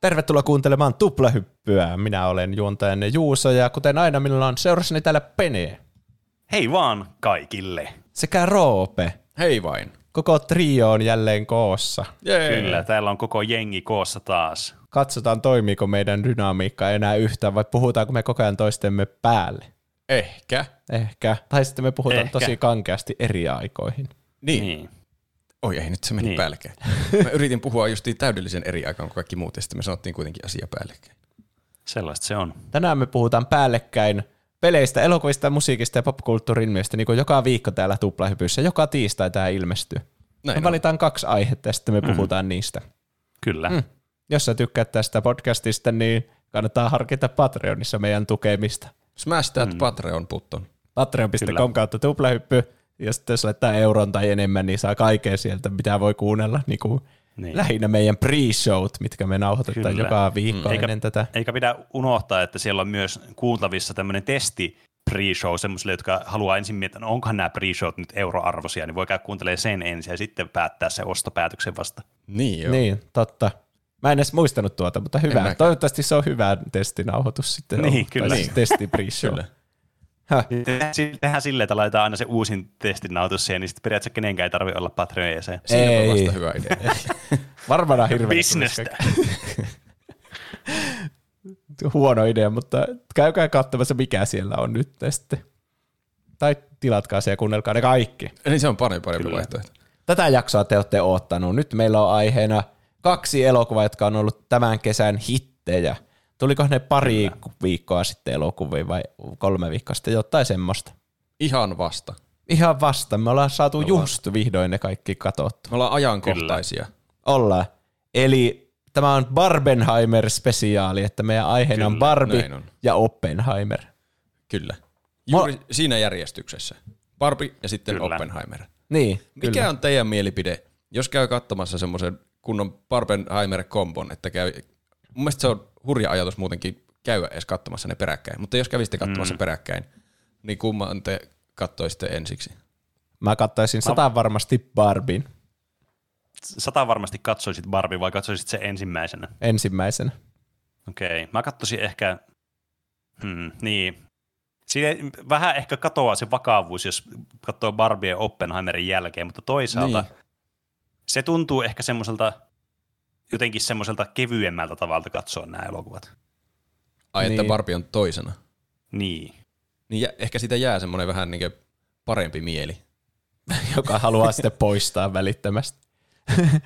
Tervetuloa kuuntelemaan Tuplahyppyä. Minä olen juontajanne Juuso ja kuten aina minulla on seurassani täällä Pene. Hei vaan kaikille. Sekä Roope. Hei vain. Koko trio on jälleen koossa. Jee. Kyllä, täällä on koko jengi koossa taas. Katsotaan toimiiko meidän dynamiikka enää yhtään vai puhutaanko me koko ajan toistemme päälle. Ehkä. Ehkä. Tai sitten me puhutaan Ehkä. tosi kankeasti eri aikoihin. Niin. Niin. Oi ei, nyt se meni Niin. päällekkäin. Mä yritin puhua justiin täydellisen eri aikaan kuin kaikki muut, ja sitten me sanottiin kuitenkin asia päällekkäin. Sellaista se on. Tänään me puhutaan päällekkäin peleistä, elokuvista, musiikista ja popkulttuurin ilmiöistä niin kuin joka viikko täällä Tuplahypyssä. Joka tiistai tämä ilmestyy. Näin Me on. valitaan kaksi aihetta ja sitten me puhutaan niistä. Kyllä. Mm. Jos sä tykkäät tästä podcastista, niin kannattaa harkita Patreonissa meidän tukemista. Smash that Patreon button. Patreon.com kautta tuplahyppy. Ja sitten jos laittaa euron tai enemmän, niin saa kaikkea sieltä, mitä voi kuunnella. Niin kuin Niin. Lähinnä meidän pre-showt, mitkä me nauhoitetaan Kyllä. joka viikko Mm. Eikä- ennen tätä. Eikä pidä unohtaa, että siellä on myös kuultavissa tämmöinen testi pre-show semmoisille, jotka haluaa ensin miettiä, no onkohan nämä pre-showt nyt euroarvoisia, niin voi käydä kuuntelemaan sen ensin ja sitten päättää se ostopäätöksen vasta. Niin joo. Niin, totta. Mä en edes muistanut tuota, mutta hyvä. Toivottavasti se on hyvä testinauhoitus sitten. Niin, ollut. kyllä. Tai siis testi pre-show. Kyllä. Häh. Tehdään si- Tehdään silleen, että laitetaan aina se uusin testinautus siihen, niin sitten periaatteessa kenenkään ei tarvitse olla Patreon jäsen. Siinä Ei. on vasta hyvä idea. Varmaan hirveän Bisnestä. huono idea, mutta käykää katsomassa, mikä siellä on nyt sitten. Tai tilatkaa se ja kuunnelkaa ne kaikki. niin se on parempi, parempi Kyllä. vaihtoehto. Tätä jaksoa te olette oottanut. Nyt meillä on aiheena kaksi elokuvaa, jotka on ollut tämän kesän hittejä. Tuliko ne pari viikkoa sitten elokuvia vai kolme viikkoa sitten, jotain semmoista? Ihan vasta. Ihan vasta. Me ollaan saatu just vihdoin ne kaikki katsottu. Me ollaan ajankohtaisia. Ollaan. Eli tämä on Barbenheimer-spesiaali, että meidän aiheena on Kyllä, Barbie näin on. ja Oppenheimer. Kyllä. Juuri siinä järjestyksessä. Barbie ja sitten Kyllä. Oppenheimer. Niin, Mikä kyllä. on teidän mielipide, jos käy katsomassa semmoisen kunnon Barbenheimer-kombon, että käy, mun mielestä se on hurja ajatus muutenkin käydä edes katsomassa ne peräkkäin, mutta jos kävisitte katsomassa mm. peräkkäin, niin kumman te kattoisitte ensiksi? Mä kattaisin sata varmasti Barbin Sata varmasti katsoisit Barbie vai katsoisit se ensimmäisenä? ensimmäisenä. Okei, mä katsoisin ehkä, hmm, niin, Siinä vähän ehkä katoaa se vakavuus, jos katsoo Barbie ja Oppenheimerin jälkeen, mutta toisaalta Niin. se tuntuu ehkä semmoiselta, jotenkin semmoiselta kevyemmältä tavalta katsoa nämä elokuvat. Ai, että Niin. Barbie on toisena. Niin. Niin ehkä siitä jää semmoinen vähän niin parempi mieli. joka haluaa sitten poistaa välittömästi.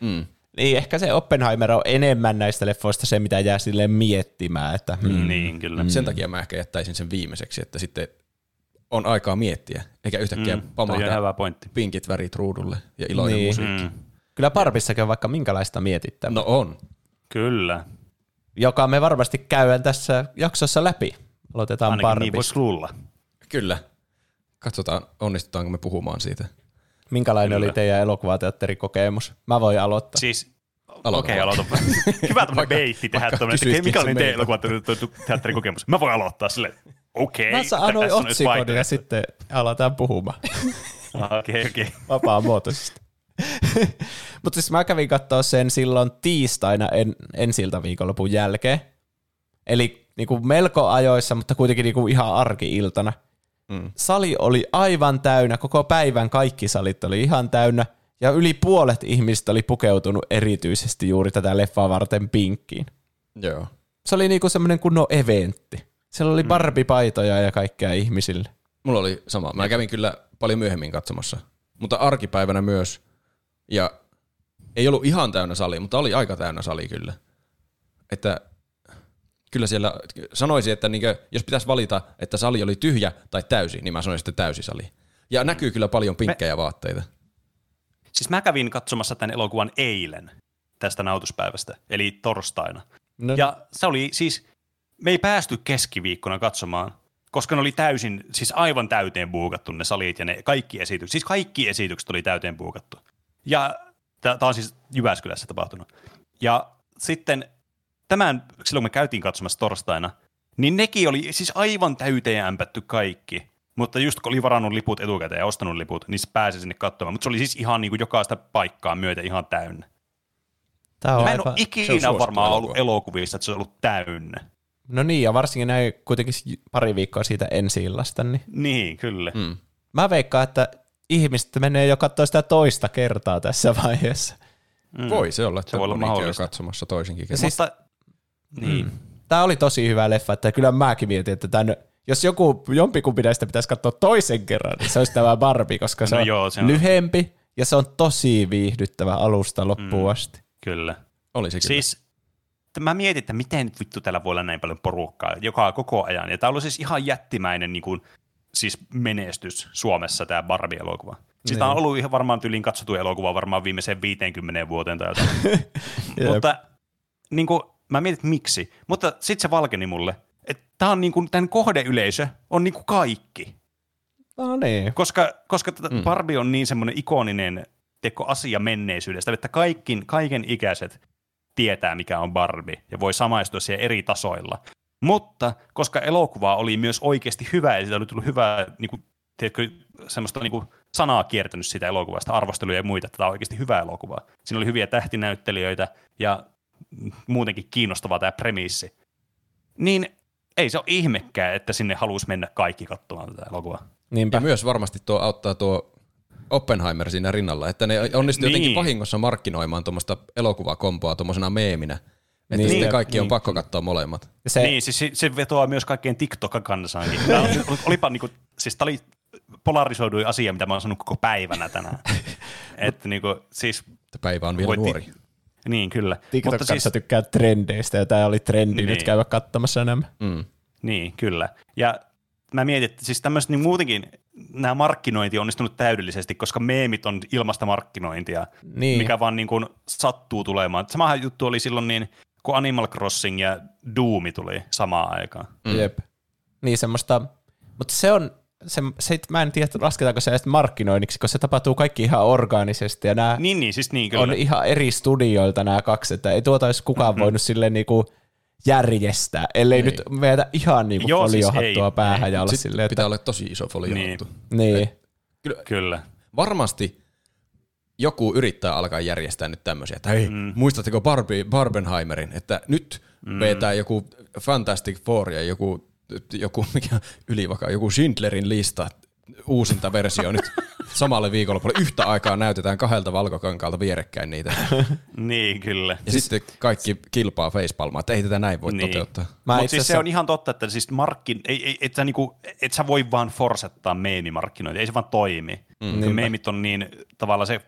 Mm. Niin, ehkä se Oppenheimer on enemmän näistä leffoista se, mitä jää silleen miettimään, että hmm, Niin, kyllä. Sen takia mä ehkä jättäisin sen viimeiseksi, että sitten on aikaa miettiä, eikä yhtäkkiä Mm, mm, pamahda hyvä pointti. pinkit värit ruudulle ja iloinen niin. musiikki. Mm, kyllä Barbissakin on vaikka minkälaista mietittävää, no. No on. kyllä. joka me varmasti käydään tässä jaksossa läpi. Aloitetaan Ainakin niin voisi luulla. Kyllä. Katsotaan, onnistutaanko me puhumaan siitä. Minkälainen Kyllä. oli teidän elokuvateatterikokemus? Mä voin aloittaa. Siis, Aloita okei, vaan. aloita. Hyvä tämmöinen beitti tehdä tämmöinen, mikä oli teidän meiltä. elokuvateatterin kokemus. Mä voin aloittaa silleen, okei. Mä saan anoin tässä on nyt otsikon ja sitten aletaan puhumaan. Okei, okei. vapaamuotoisesti. Mutta siis mä kävin katsoa sen silloin tiistaina en, ensiltä viikonlopun jälkeen. Eli niinku melko ajoissa, mutta kuitenkin niinku ihan arki-iltana. Mm. Sali oli aivan täynnä, koko päivän kaikki salit oli ihan täynnä. Ja yli puolet ihmistä oli pukeutunut erityisesti juuri tätä leffaa varten pinkkiin. Joo. Se oli niinku semmoinen kunnon eventti. Siellä oli Barbie-paitoja ja kaikkea ihmisille. Mulla oli sama. Mä kävin kyllä paljon myöhemmin katsomassa, mutta arkipäivänä myös. Ja ei ollut ihan täynnä sali, mutta oli aika täynnä sali kyllä. Että kyllä siellä sanoisin, että niinkö, jos pitäisi valita, että sali oli tyhjä tai täysi, niin mä sanoisin sitten täysi sali. Ja näkyy kyllä paljon pinkkejä vaatteita. Siis mä kävin katsomassa tämän elokuvan eilen tästä nautuspäivästä, eli torstaina. No, Ja se oli siis, me ei päästy keskiviikkona katsomaan, koska ne oli täysin, siis aivan täyteen buukattu ne salit ja ne kaikki esitykset. Siis kaikki esitykset oli täyteen buukattu. Ja tämä on siis Jyväskylässä tapahtunut. Ja sitten tämän, silloin kun me käytiin katsomassa torstaina, niin nekin oli siis aivan täyteen ämpätty kaikki. Mutta just kun oli varannut liput etukäteen ja ostanut liput, niin se pääsi sinne katsomaan. Mutta se oli siis ihan niin kuin jokaista paikkaa myöten ihan täynnä. Tää on Mä en aivan... ole ikinä varmaan ollut elokuva. elokuvissa, että se on ollut täynnä. No niin, ja varsinkin näin kuitenkin pari viikkoa siitä ensi illasta, niin Niin, kyllä. Mm. mä veikkaan, että ihmiset menee jo katsoa sitä toista kertaa tässä vaiheessa. Mm. Voi se olla, että Se voi olla on mahdollista. katsomassa toisinkin kerran. siis- Mutta, niin. Mm. Tämä oli tosi hyvä leffa, että kyllä mäkin mietin, että tämän, jos joku, jompikumpi näistä pitäisi katsoa toisen kerran, niin se olisi tämä Barbie, koska se, No on, joo, se on- lyhempi ja se on tosi viihdyttävä alusta loppuun Mm. asti. Kyllä. Oli se kyllä. Siis mä mietin, että miten vittu täällä voi olla näin paljon porukkaa joka koko ajan. Ja tää oli siis ihan jättimäinen niin kuin, siis menestys Suomessa tämä Barbie-elokuva. Siis tää on Niin. ollut ihan varmaan tyliin katsottu elokuva varmaan viimeiseen 50 vuoteen tai jotain. Mutta niin kuin, mä mietin, että miksi. Mutta sitten se valkeni mulle, että tää on niin kuin, tämän kohdeyleisö on niin kuin kaikki. No niin. Koska, koska Mm. Barbie on niin semmoinen ikoninen teko asia menneisyydestä, että kaikkin, kaiken ikäiset tietää, mikä on Barbie, ja voi samaistua siihen eri tasoilla. Mutta koska elokuva oli myös oikeasti hyvä, ja siitä oli tullut hyvää, niin kuin, tiedätkö, semmoista niin kuin, sanaa kiertänyt siitä elokuvasta, arvosteluja ja muita, että tämä on oikeasti hyvä elokuva. Siinä oli hyviä tähtinäyttelijöitä, ja muutenkin kiinnostava tämä premissi. Niin ei se ole ihmekään, että sinne halusi mennä kaikki katsomaan tätä elokuvaa. Niinpä. Ja myös varmasti tuo auttaa tuo Oppenheimer siinä rinnalla, että ne onnistu Niin. jotenkin vahingossa markkinoimaan tuommoista elokuvakompoa tuommoisena meeminä. Että Niin. sitten kaikki on Niin. pakko katsoa molemmat. Se, niin, siis se, se vetoaa myös kaikkeen TikTok-kansaankin. Tämä on, olipa niinku, siis tämä oli polarisoiduin asia, mitä mä oon sanonut koko päivänä tänään. että niinku, siis, päivä on vielä nuori. niin kyllä. TikTok siis, tykkää trendeistä, ja tämä oli trendi Niin. nyt käydä katsomassa nämä. Mm. niin, kyllä. Ja mä mietin, että siis tämmöistä niin muutenkin nämä markkinointi on onnistunut täydellisesti, koska meemit on ilmasta markkinointia, Niin. mikä vaan niin kuin sattuu tulemaan. Samahan juttu oli silloin niin, kun Animal Crossing ja Doomi tuli samaan aikaan. Mm. Jep. Niin semmoista, mutta se on, se, se, mä en tiedä, lasketaanko se edes markkinoinniksi, koska se tapahtuu kaikki ihan orgaanisesti ja nämä Niin, niin, siis niin kyllä. on ihan eri studioilta nämä kaksi, että ei tuota olisi kukaan Mm-hmm. voinut silleen niinku järjestää, ellei Ei. nyt vetä ihan niinku Joo, siis foliohattua ei, päähän ei. ja olla Sitten silleen, että pitää olla tosi iso folio. Niin. niin. Kyllä. Varmasti joku yrittää alkaa järjestää nyt tämmöisiä, että hei, Mm. muistatteko Barbie, Barbenheimerin, että nyt mm. vetää joku Fantastic Four ja joku, joku mikä ylivaka, joku Schindlerin lista, uusinta versio nyt samalle viikonlopulle. Yhtä aikaa näytetään kahdelta valkokankaalta vierekkäin niitä. Niin, kyllä. Ja siis, sitten kaikki kilpaa facepalmaa, että ei tätä näin voi Niin. toteuttaa. Mutta siis se on ihan totta, että siis markkin, ei, ei, et, sä niinku, et sä voi vaan forsettaa meemimarkkinointia, ei se vaan toimi. Mm, meemit on niin tavallaan se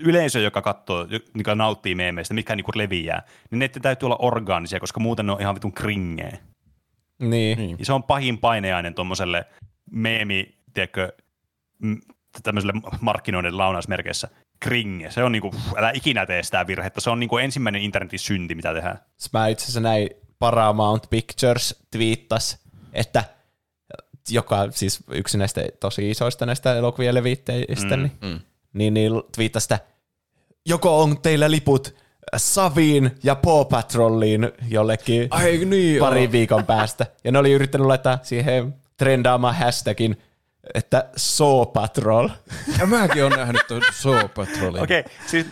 yleisö, joka katsoo, joka nauttii meemeistä, mitkä niinku leviää, niin ne täytyy olla orgaanisia, koska muuten ne on ihan vitun kringeä. Niin. Niin. Ja se on pahin paineainen tuommoiselle meemi, tiedätkö, tämmöiselle markkinoiden launausmerkeissä. Kringe. Se on niinku, älä ikinä tee sitä virhettä. Se on niinku ensimmäinen internetin synti, mitä tehdään. Mä itse asiassa näin Paramount Pictures twiittas, että joka siis yksi näistä tosi isoista näistä elokuvien levittäjistä, mm, niin, mm. niin, niin twiittasi sitä, joko on teillä liput Saviin ja Paw Patrolliin jollekin Ai niin, pari joo. viikon päästä. Ja ne oli yrittänyt laittaa siihen trendaamaan hashtagin, että Saw Patrol. Ja mäkin olen nähnyt tuon Saw Patrolin. Okei, okay, siis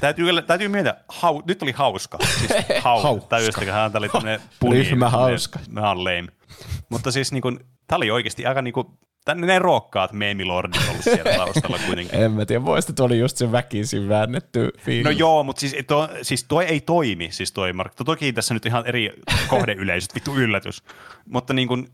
täytyy, täytyy miettiä, hau, nyt oli hauska. Siis hau, Hauska. täydestä, tämä oli tämmöinen puni. Ryhmä hauska. Mä lame. Mutta siis niin kuin, tämä oli oikeasti aika niin kuin, tänne ne rokkaat meemilordit ollut siellä taustalla kuitenkin. En mä tiedä, voisi tuo oli just se väkisin väännetty fiilis. No joo, mutta siis, to, siis toi ei toimi, siis toi Mark. Toki tässä nyt ihan eri kohdeyleisöt, vittu yllätys. Mutta niin kuin,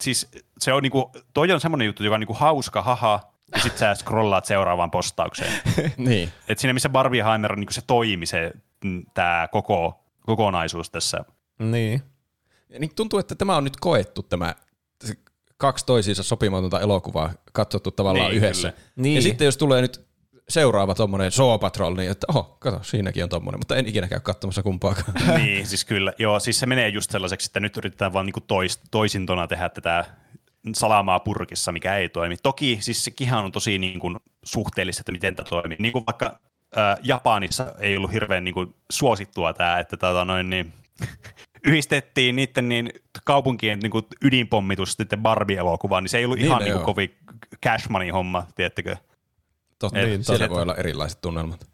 siis se on niin kuin, toi on semmoinen juttu, joka on niin kuin hauska, haha, ja sit sä scrollaat seuraavaan postaukseen. Niin. Et siinä missä Barbieheimer on niin se toimi, se mm, tää koko kokonaisuus tässä. Niin. Ja Niin tuntuu, että tämä on nyt koettu tämä kaksi toisiinsa sopimatonta elokuvaa katsottu tavallaan Niin, yhdessä. kyllä. Niin. Ja sitten jos tulee nyt seuraava tommonen Saw Patrol, niin että oho, kato, siinäkin on tommonen, mutta en ikinä käy katsomassa kumpaakaan. niin, siis kyllä. Joo, siis se menee just sellaiseksi, että nyt yritetään vaan niinku tois, toisintona tehdä tätä salamaa purkissa, mikä ei toimi. Toki siis sekin on tosi niin kuin suhteellista, että miten tämä toimii. Niin kuin vaikka ää, Japanissa ei ollut hirveän niin kuin suosittua tämä, että tota noin, niin, yhdistettiin niiden niin kaupunkien niin kuin ydinpommitus sitten Barbie-elokuvaan, niin se ei ollut Niin, ihan no niin kuin kovin cash money homma, tiedättekö? Totta, Et- niin, siellä voi olla erilaiset tunnelmat.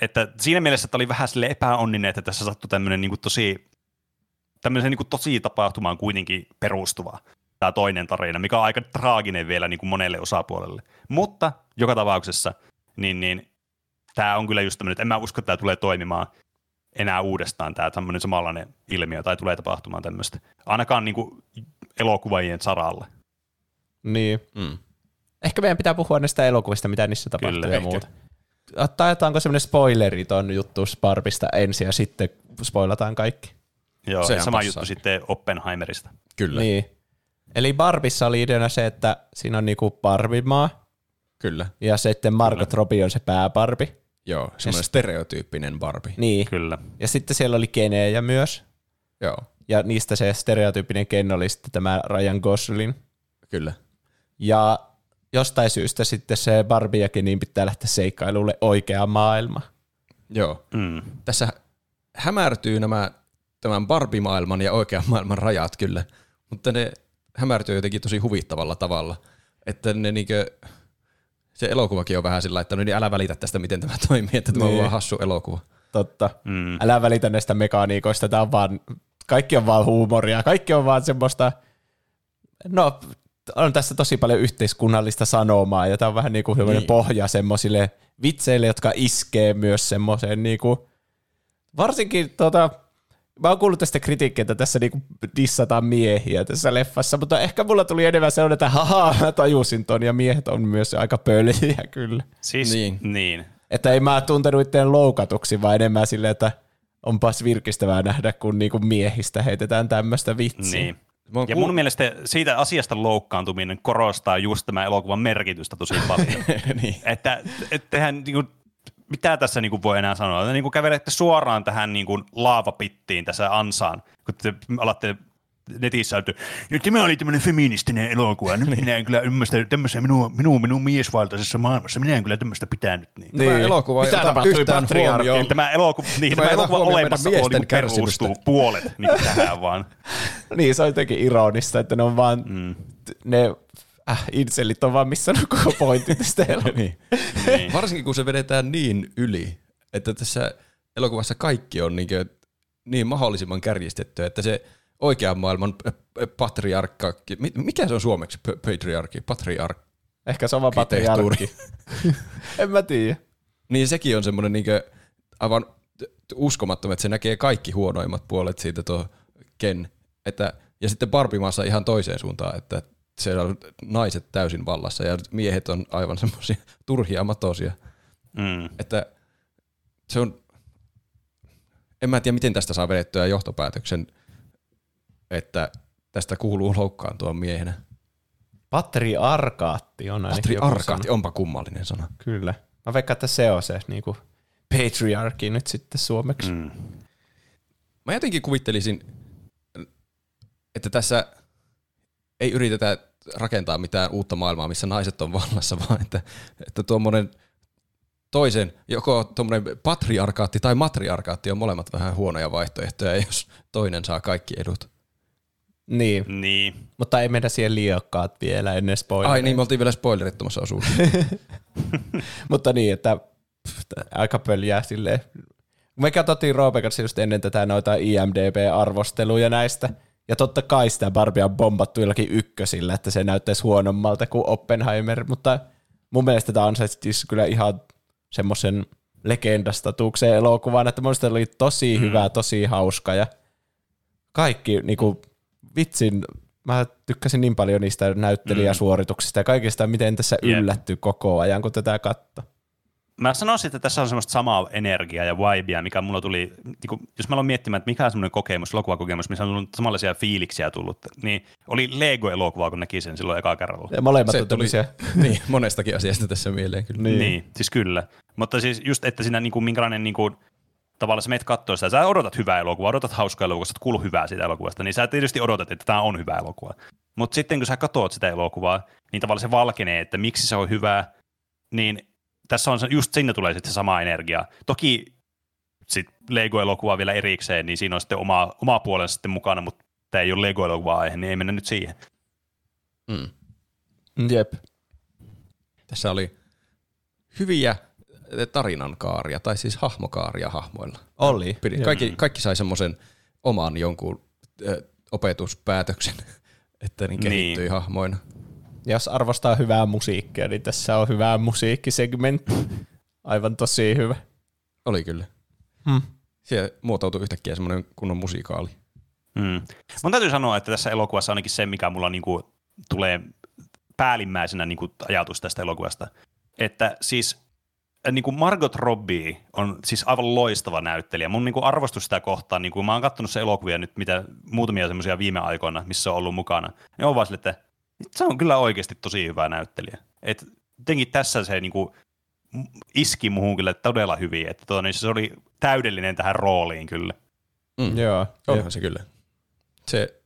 että siinä mielessä että oli vähän sille epäonninen, että tässä sattui tämmöinen niin tosi, tämmöisen niin tosi tapahtumaan kuitenkin perustuva tämä toinen tarina, mikä on aika traaginen vielä niin kuin monelle osapuolelle. Mutta joka tapauksessa, niin, niin tämä on kyllä just tämmöinen, että en mä usko, että tämä tulee toimimaan enää uudestaan tämä tämmöinen samanlainen ilmiö tai tulee tapahtumaan tämmöistä. Ainakaan niin kuin elokuvajien saralle. Niin. Mm. Ehkä meidän pitää puhua näistä elokuvista, mitä niissä tapahtuu Kyllä, ja ehkä. muuta. Taetaanko semmoinen spoileri ton juttu Barbista ensin ja sitten spoilataan kaikki? Joo, Sehän sama juttu sitten Oppenheimerista. Kyllä, Niin. Eli Barbissa oli ideana se, että siinä on niinku Barbimaa kyllä. ja sitten Margot Robbie on se pääbarbi. Joo, semmoinen stereotyyppinen Barbie. Niin. Kyllä. Ja sitten siellä oli Kenejä myös. Joo, Ja niistä se stereotyyppinen Ken oli sitten tämä Ryan Gosling. kyllä. Ja jostain syystä sitten se Barbie ja Kenin pitää lähteä seikkailulle oikea maailma. Joo. Mm. Tässä hämärtyy nämä tämän Barbie-maailman ja oikean maailman rajat kyllä, mutta ne hämärtyy jotenkin tosi huvittavalla tavalla. Että ne niinkö, se elokuvakin on vähän sillä, että no niin älä välitä tästä, miten tämä toimii, että tämä on Niin. vaan hassu elokuva. Totta. Mm. Älä välitä näistä mekaniikoista, tää on vaan, kaikki on vaan huumoria, kaikki on vaan semmoista, no on tässä tosi paljon yhteiskunnallista sanomaa, ja tämä on vähän niin kuin. Niin. pohja semmoisille vitseille, jotka iskee myös semmoiseen niin kuin, varsinkin tota, mä oon kuullut tästä kritiikkiä, että tässä niinku dissataan miehiä tässä leffassa, mutta ehkä mulla tuli enemmän sellainen, että haha, mä tajusin ton, ja miehet on myös aika pöliä kyllä. Siis, Niin. niin. niin. Että ei mä tuntenut itseään loukatuksi, vaan enemmän silleen, että onpas virkistävää nähdä, kun niinku miehistä heitetään tämmöistä vitsiä. niin. Ja mun mielestä siitä asiasta loukkaantuminen korostaa just tämän elokuvan merkitystä tosi paljon. niin. että et tehän niinku, mitä tässä niinku voi enää sanoa? Te niinku kävelette suoraan tähän niinku laavapittiin tässä ansaan, kun te alatte netissä, että "Ja tämä oli tämmöinen feministinen elokuva. Nyt minä en kyllä ymmärrä tämmöisessä minun, minun, minun miesvaltaisessa maailmassa. Minä en kyllä tämmöistä pitänyt. Niin. Tämä elokuva ei ota yhtään huomioon. Tämä elokuva, niin, Tämä tämä elokuva olemassa miesten niinku kärsimystä. perustuu puolet niin tähän vaan. Niin, se on jotenkin ironista, että ne on vaan, Mm. ne äh, inselit on vaan missannut koko pointin tästä elokuvasta. niin. Niin. Varsinkin kun se vedetään niin yli, että tässä elokuvassa kaikki on niin, niin mahdollisimman kärjistetty, että se oikean maailman patriarkka, mi- mikä se on suomeksi p- patriarkki, patriarkki, Ehkä se on vaan Arkkitehtuuri. patriarkki. en mä tiedä. niin sekin on semmoinen niin aivan uskomattoman, että se näkee kaikki huonoimmat puolet siitä tuo Ken, että, ja sitten Barbimaassa ihan toiseen suuntaan, että siellä on naiset täysin vallassa ja miehet on aivan semmoisia turhia matosia. Mm. että se on, en mä tiedä miten tästä saa vedettyä johtopäätöksen, että tästä kuuluu loukkaantua miehenä. Patriarkaatti on Patriarkaatti, onpa kummallinen sana. Kyllä. Mä veikkaan, että se on se niin kuin patriarki nyt sitten suomeksi. Mm. Mä jotenkin kuvittelisin, että tässä ei yritetä rakentaa mitään uutta maailmaa, missä naiset on vallassa, vaan että, että tuommoinen toisen, joko tuommoinen patriarkaatti tai matriarkaatti on molemmat vähän huonoja vaihtoehtoja, jos toinen saa kaikki edut. Niin, Niin. mutta ei mennä siihen liiokkaat vielä ennen spoileria. Ai niin, me oltiin vielä spoilerittomassa osuudessa. Mutta niin, että pff, aika pöljää silleen. Me katsottiin Roopen kanssa just ennen tätä noita IMDB-arvosteluja näistä. Ja totta kai sitä Barbie on bombattu jollakin ykkösillä, että se näyttäisi huonommalta kuin Oppenheimer, mutta mun mielestä tämä siis kyllä ihan semmoisen legendastatuukseen elokuvan, että mun oli tosi mm. hyvä, tosi hauska ja kaikki niinku, vitsin, mä tykkäsin niin paljon niistä näyttelijäsuorituksista ja kaikista, miten tässä Jep. yllätty koko ajan, kun tätä katto. Mä sanoisin, että tässä on semmoista samaa energiaa ja vibea, mikä mulla tuli, niin kun, jos mä aloin miettimään, että mikä on semmoinen kokemus, elokuvakokemus, missä on tullut samanlaisia fiiliksiä tullut, niin oli Lego-elokuva, kun näki sen silloin eka kerralla. Ja molemmat Se tuli tämmöisiä. niin, monestakin asiasta tässä mieleen kyllä. Niin. Niin. siis kyllä. Mutta siis just, että siinä niin kuin, minkälainen niin kuin, tavallaan sä meet katsoa sitä, sä odotat hyvää elokuvaa, odotat hauskaa elokuvaa, sä oot kuullut hyvää siitä elokuvasta, niin sä tietysti odotat, että tämä on hyvä elokuva. Mutta sitten kun sä katsot sitä elokuvaa, niin tavallaan se valkenee, että miksi se on hyvä, niin tässä on just sinne tulee sitten se sama energia. Toki sit Lego-elokuva vielä erikseen, niin siinä on sitten oma, oma puolensa sitten mukana, mutta tämä ei ole Lego-elokuva aihe, niin ei mennä nyt siihen. Mm. Jep. Tässä oli hyviä tarinan kaaria, tai siis hahmokaaria hahmoilla. Oli. Pidin. Kaikki, kaikki sai semmoisen oman jonkun ö, opetuspäätöksen, että ne kehittyi Niin. hahmoina. Jos arvostaa hyvää musiikkia, niin tässä on hyvä musiikkisegmentti. Aivan tosi hyvä. Oli kyllä. Hmm. Siellä muotoutui yhtäkkiä semmoinen kunnon musikaali. Mm. Mun täytyy sanoa, että tässä elokuvassa ainakin se, mikä mulla niinku tulee päällimmäisenä niinku ajatus tästä elokuvasta, että siis äh, niinku Margot Robbie on siis aivan loistava näyttelijä. Mun niinku arvostus sitä kohtaan, niinku, mä oon katsonut se elokuvia nyt mitä muutamia semmoisia viime aikoina, missä on ollut mukana, niin on vaan sille, että se on kyllä oikeasti tosi hyvä näyttelijä. Et jotenkin tässä se niinku iski muhun kyllä todella hyvin, että tuota, niin se oli täydellinen tähän rooliin kyllä. Mm. Joo. Onhan se kyllä. Se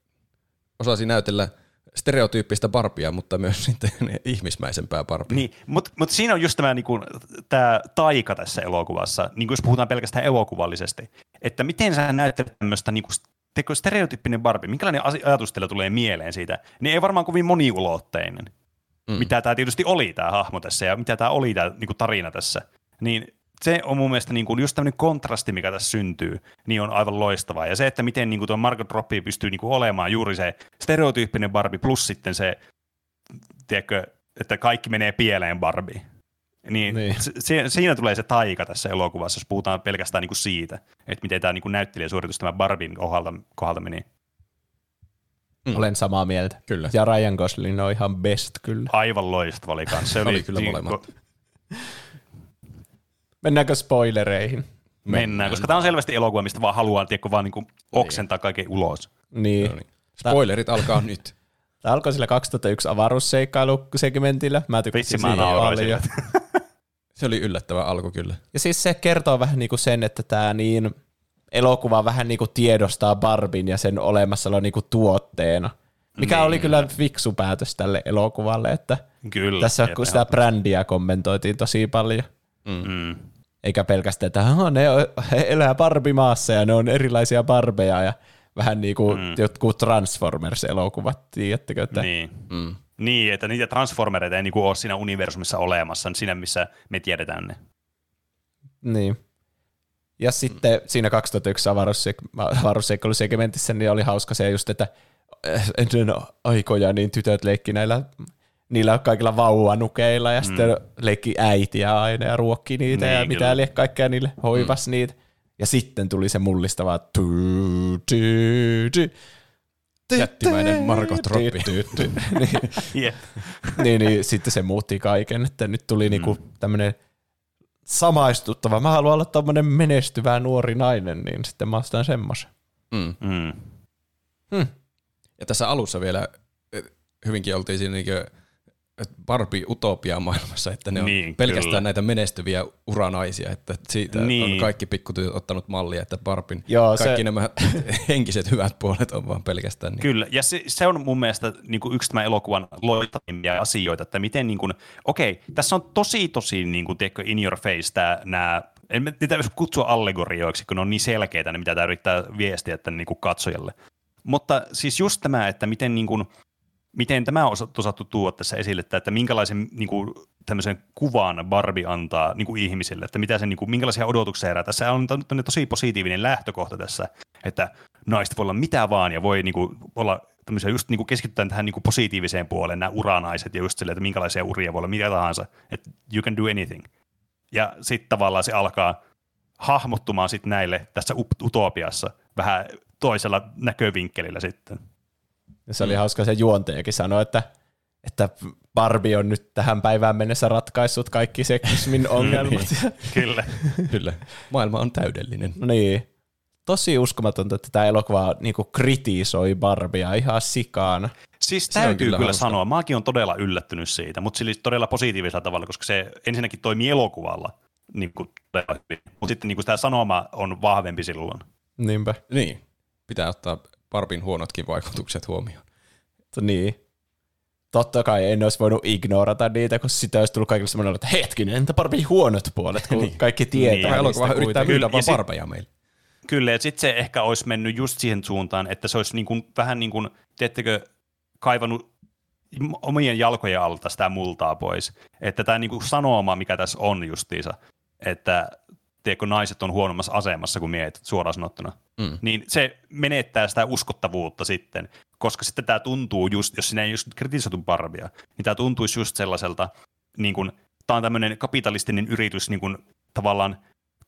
osasi näytellä stereotyyppistä barbia, mutta myös sitten ihmismäisempää barbia. Niin, mutta mut siinä on just tämä niinku, tää taika tässä elokuvassa, niin jos puhutaan pelkästään elokuvallisesti, että miten sä näyttelet tämmöistä niinku, teko stereotyyppinen Barbie, minkälainen ajatus teillä tulee mieleen siitä, niin ei varmaan kovin moniulotteinen, mm. mitä tämä tietysti oli tämä hahmo tässä ja mitä tämä oli tämä niinku, tarina tässä, niin se on mun mielestä niin kuin just tämmöinen kontrasti, mikä tässä syntyy, niin on aivan loistavaa. Ja se, että miten niin kuin tuo Margot Robbie pystyy niin kuin olemaan juuri se stereotyyppinen Barbie plus sitten se, tiedätkö, että kaikki menee pieleen Barbie. Niin, Niin. Se, siinä tulee se taika tässä elokuvassa, jos puhutaan pelkästään niin kuin siitä, että miten tämä niin kuin näyttelijäsuoritus tämän Barbin kohdalta, kohdalta meni. Mm. Olen samaa mieltä. Kyllä. Ja Ryan Gosling on ihan best kyllä. Aivan loistava oli kanssa. Se oli, Oli kyllä niin- molemmat. Mennäänkö spoilereihin? Mennään, koska tämä on selvästi elokuva, mistä vaan haluaa tiedätkö, vaan niin kuin oksentaa kaiken ulos. Niin. No niin. Spoilerit alkaa nyt. Tämä alkoi sillä 2001 avaruusseikkailusegmentillä. Mä Vitsi, tykkäsin mä siitä nauroin paljon. Se oli yllättävä alku kyllä. Ja siis se kertoo vähän niinku sen, että tämä niin elokuva vähän niinku tiedostaa Barbin ja sen olemassaolo niinku tuotteena. Mikä Niin. oli kyllä fiksu päätös tälle elokuvalle, että Kyllä. tässä kun sitä brändiä kommentoitiin tosi paljon. Mm. Eikä pelkästään, että "Haa, ne elää Barbie-maassa ja ne on erilaisia barbeja ja vähän niin kuin mm. jotkut Transformers-elokuvat, tiedättekö? Että Niin. Mm. Niin, että niitä transformereita ei niinku ole siinä universumissa olemassa, siinä missä me tiedetään ne. Niin. Ja sitten siinä 2001 avaruussek- avaruusseikkailusegmentissä niin oli hauska se just, että äh, ennen aikoja niin tytöt leikki näillä niillä kaikilla vauvanukeilla ja mm. sitten leikki äitiä aina ja ruokki niitä Niin, ja kyllä. mitä lie kaikkea niille hoivas mm. niitä. Ja sitten tuli se mullistava tu, tu, tu, tu, Jättimäinen tu, tu. niin, niin, niin sitten se muutti kaiken, että nyt tuli niinku tämmöinen samaistuttava. Mä haluan olla tämmöinen menestyvä nuori nainen, niin sitten mä ostan semmoisen. Mm. Mm. Ja tässä alussa vielä eh, hyvinkin oltiin siinä niinkö Barbie utopia maailmassa, että ne on Niin, pelkästään kyllä. näitä menestyviä uranaisia, että siitä niin. On kaikki pikkutyöt ottanut mallia, että Barbin Joo, kaikki se- nämä henkiset hyvät puolet on vaan pelkästään niin. Kyllä, ja se, se on mun mielestä niin kuin yksi tämän elokuvan loistavimpia asioita, että miten niin kuin, okei, tässä on tosi tosi niin kuin, tiedätkö, in your face tämä, nämä, en mä niitä kutsua allegorioiksi, kun ne on niin selkeitä ne, mitä tämä yrittää viestiä tämän niin kuin katsojalle. Mutta siis just tämä, että miten, niin kuin, miten tämä on osattu- tuoda tässä esille, että, että minkälaisen niin kuin, tämmöisen kuvan Barbie antaa niin kuin ihmisille, että mitä se, niin kuin, minkälaisia odotuksia herää. Tässä on to- to- tosi positiivinen lähtökohta tässä, että naiset voi olla mitä vaan ja voi niin kuin, olla tämmöisiä just niin kuin keskitytään tähän niin kuin positiiviseen puoleen, nämä uranaiset ja just silleen, että minkälaisia uria voi olla mitä tahansa, että you can do anything. Ja sitten tavallaan se alkaa hahmottumaan sitten näille tässä utopiassa vähän toisella näkövinkkelillä sitten. Ja se oli hauska se juontajakin sanoi, että, että Barbie on nyt tähän päivään mennessä ratkaissut kaikki seksismin ongelmat. Kyllä. Kyllä. Maailma on täydellinen. no niin. Tosi uskomatonta, että tämä elokuva niinku kritisoi Barbia ihan sikana. Siis Se täytyy kyllä kyllä, sanoa, maakin on todella yllättynyt siitä, mutta sillä todella positiivisella tavalla, koska se ensinnäkin toimii elokuvalla niin kuin todella hyvin, mutta sitten niin kuin tämä sanoma on vahvempi silloin. Niinpä. Niin. Pitää ottaa Barbin huonotkin vaikutukset huomioon. Mutta niin. Totta kai en olisi voinut ignorata niitä, kun sitä olisi tullut kaikille semmoinen, että hetkinen, entä Barbie huonot puolet, kun Niin. kaikki tietää. Niin. Elokuva yrittää myydä Kyllä, vaan Barbeja meille. Kyllä, ja sitten se ehkä olisi mennyt just siihen suuntaan, että se olisi niin kuin, vähän niin kuin, teettekö, kaivannut omien jalkojen alta sitä multaa pois. Että tämä niin kuin sanoma, mikä tässä on justiinsa, että tiedätkö, naiset on huonommassa asemassa kuin miehet suoraan sanottuna, mm. niin se menettää sitä uskottavuutta sitten, koska sitten tämä tuntuu just, jos sinä ei just kritisoitu Barbia, niin tämä tuntuisi just sellaiselta, niin kuin, tämä on tämmöinen kapitalistinen yritys niin kuin, tavallaan,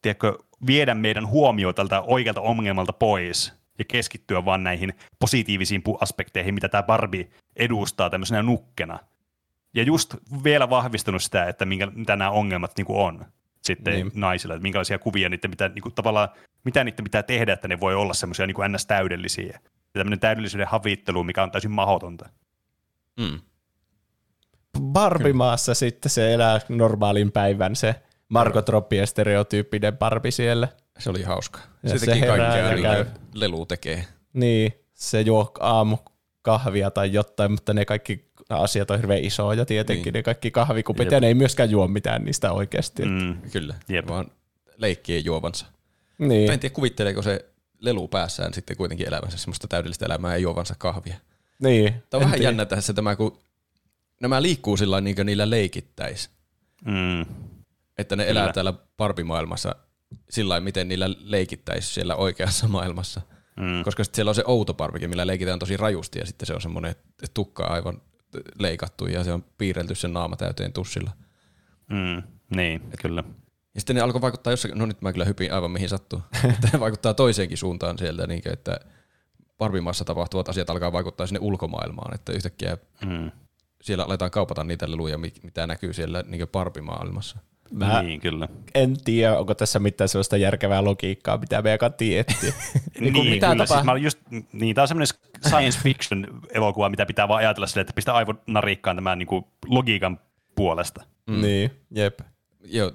tiedätkö, viedä meidän huomio tältä oikealta ongelmalta pois ja keskittyä vaan näihin positiivisiin aspekteihin, mitä tämä Barbie edustaa tämmöisenä nukkena. Ja just vielä vahvistunut sitä, että minkä, mitä nämä ongelmat niin kuin on sitten niin. naisilla, että minkälaisia kuvia niiden pitää, niin kuin, tavallaan, mitä niiden pitää tehdä, että ne voi olla semmoisia niin ns. täydellisiä. Ja tämmöinen täydellisyyden havittelu, mikä on täysin mahdotonta. Mm. Barbimaassa sitten se elää normaalin päivän se Margot Robbie stereotyyppinen Barbie siellä. Se oli hauska. Se, se teki kaikkea, mitä lelu tekee. Niin, se juo aamu kahvia tai jotain, mutta ne kaikki asiat on hirveän isoja tietenkin, niin. ne kaikki kahvikupit, Jep. ja ne ei myöskään juo mitään niistä oikeasti. Mm, kyllä, Jep. vaan leikkien juovansa. Niin. Mä en tiedä, kuvitteleeko se lelu päässään sitten kuitenkin elämänsä semmoista täydellistä elämää ja juovansa kahvia. Niin. Tämä on vähän tiedä. jännä tässä tämä, kun nämä liikkuu sillä niin kuin niillä leikittäisi. Mm. Että ne Kyllä. elää täällä parpimaailmassa sillä miten niillä leikittäisi siellä oikeassa maailmassa. Mm. Koska sitten siellä on se outo parvike, millä leikitään tosi rajusti ja sitten se on semmoinen tukka aivan leikattu ja se on piirrelty sen naama täyteen tussilla. Mm, niin, Et, kyllä. Ja sitten ne alkoi vaikuttaa jossakin, no nyt mä kyllä hypin aivan mihin sattuu, että ne vaikuttaa toiseenkin suuntaan sieltä, niin että Barbimassa tapahtuvat asiat alkaa vaikuttaa sinne ulkomaailmaan, että yhtäkkiä mm. siellä aletaan kaupata niitä leluja, mitä näkyy siellä niin Barbimaailmassa. Mä niin, kyllä. en tiedä, onko tässä mitään sellaista järkevää logiikkaa, mitä meidän kannattaa etsiä. niin, niin mitä kyllä. Tapa... Siis mä just, niin, tämä on semmoinen science fiction elokuva, mitä pitää vaan ajatella silleen, että pistää aivot narikkaan tämän niin kuin, logiikan puolesta. Mm. Niin, jep. Joo,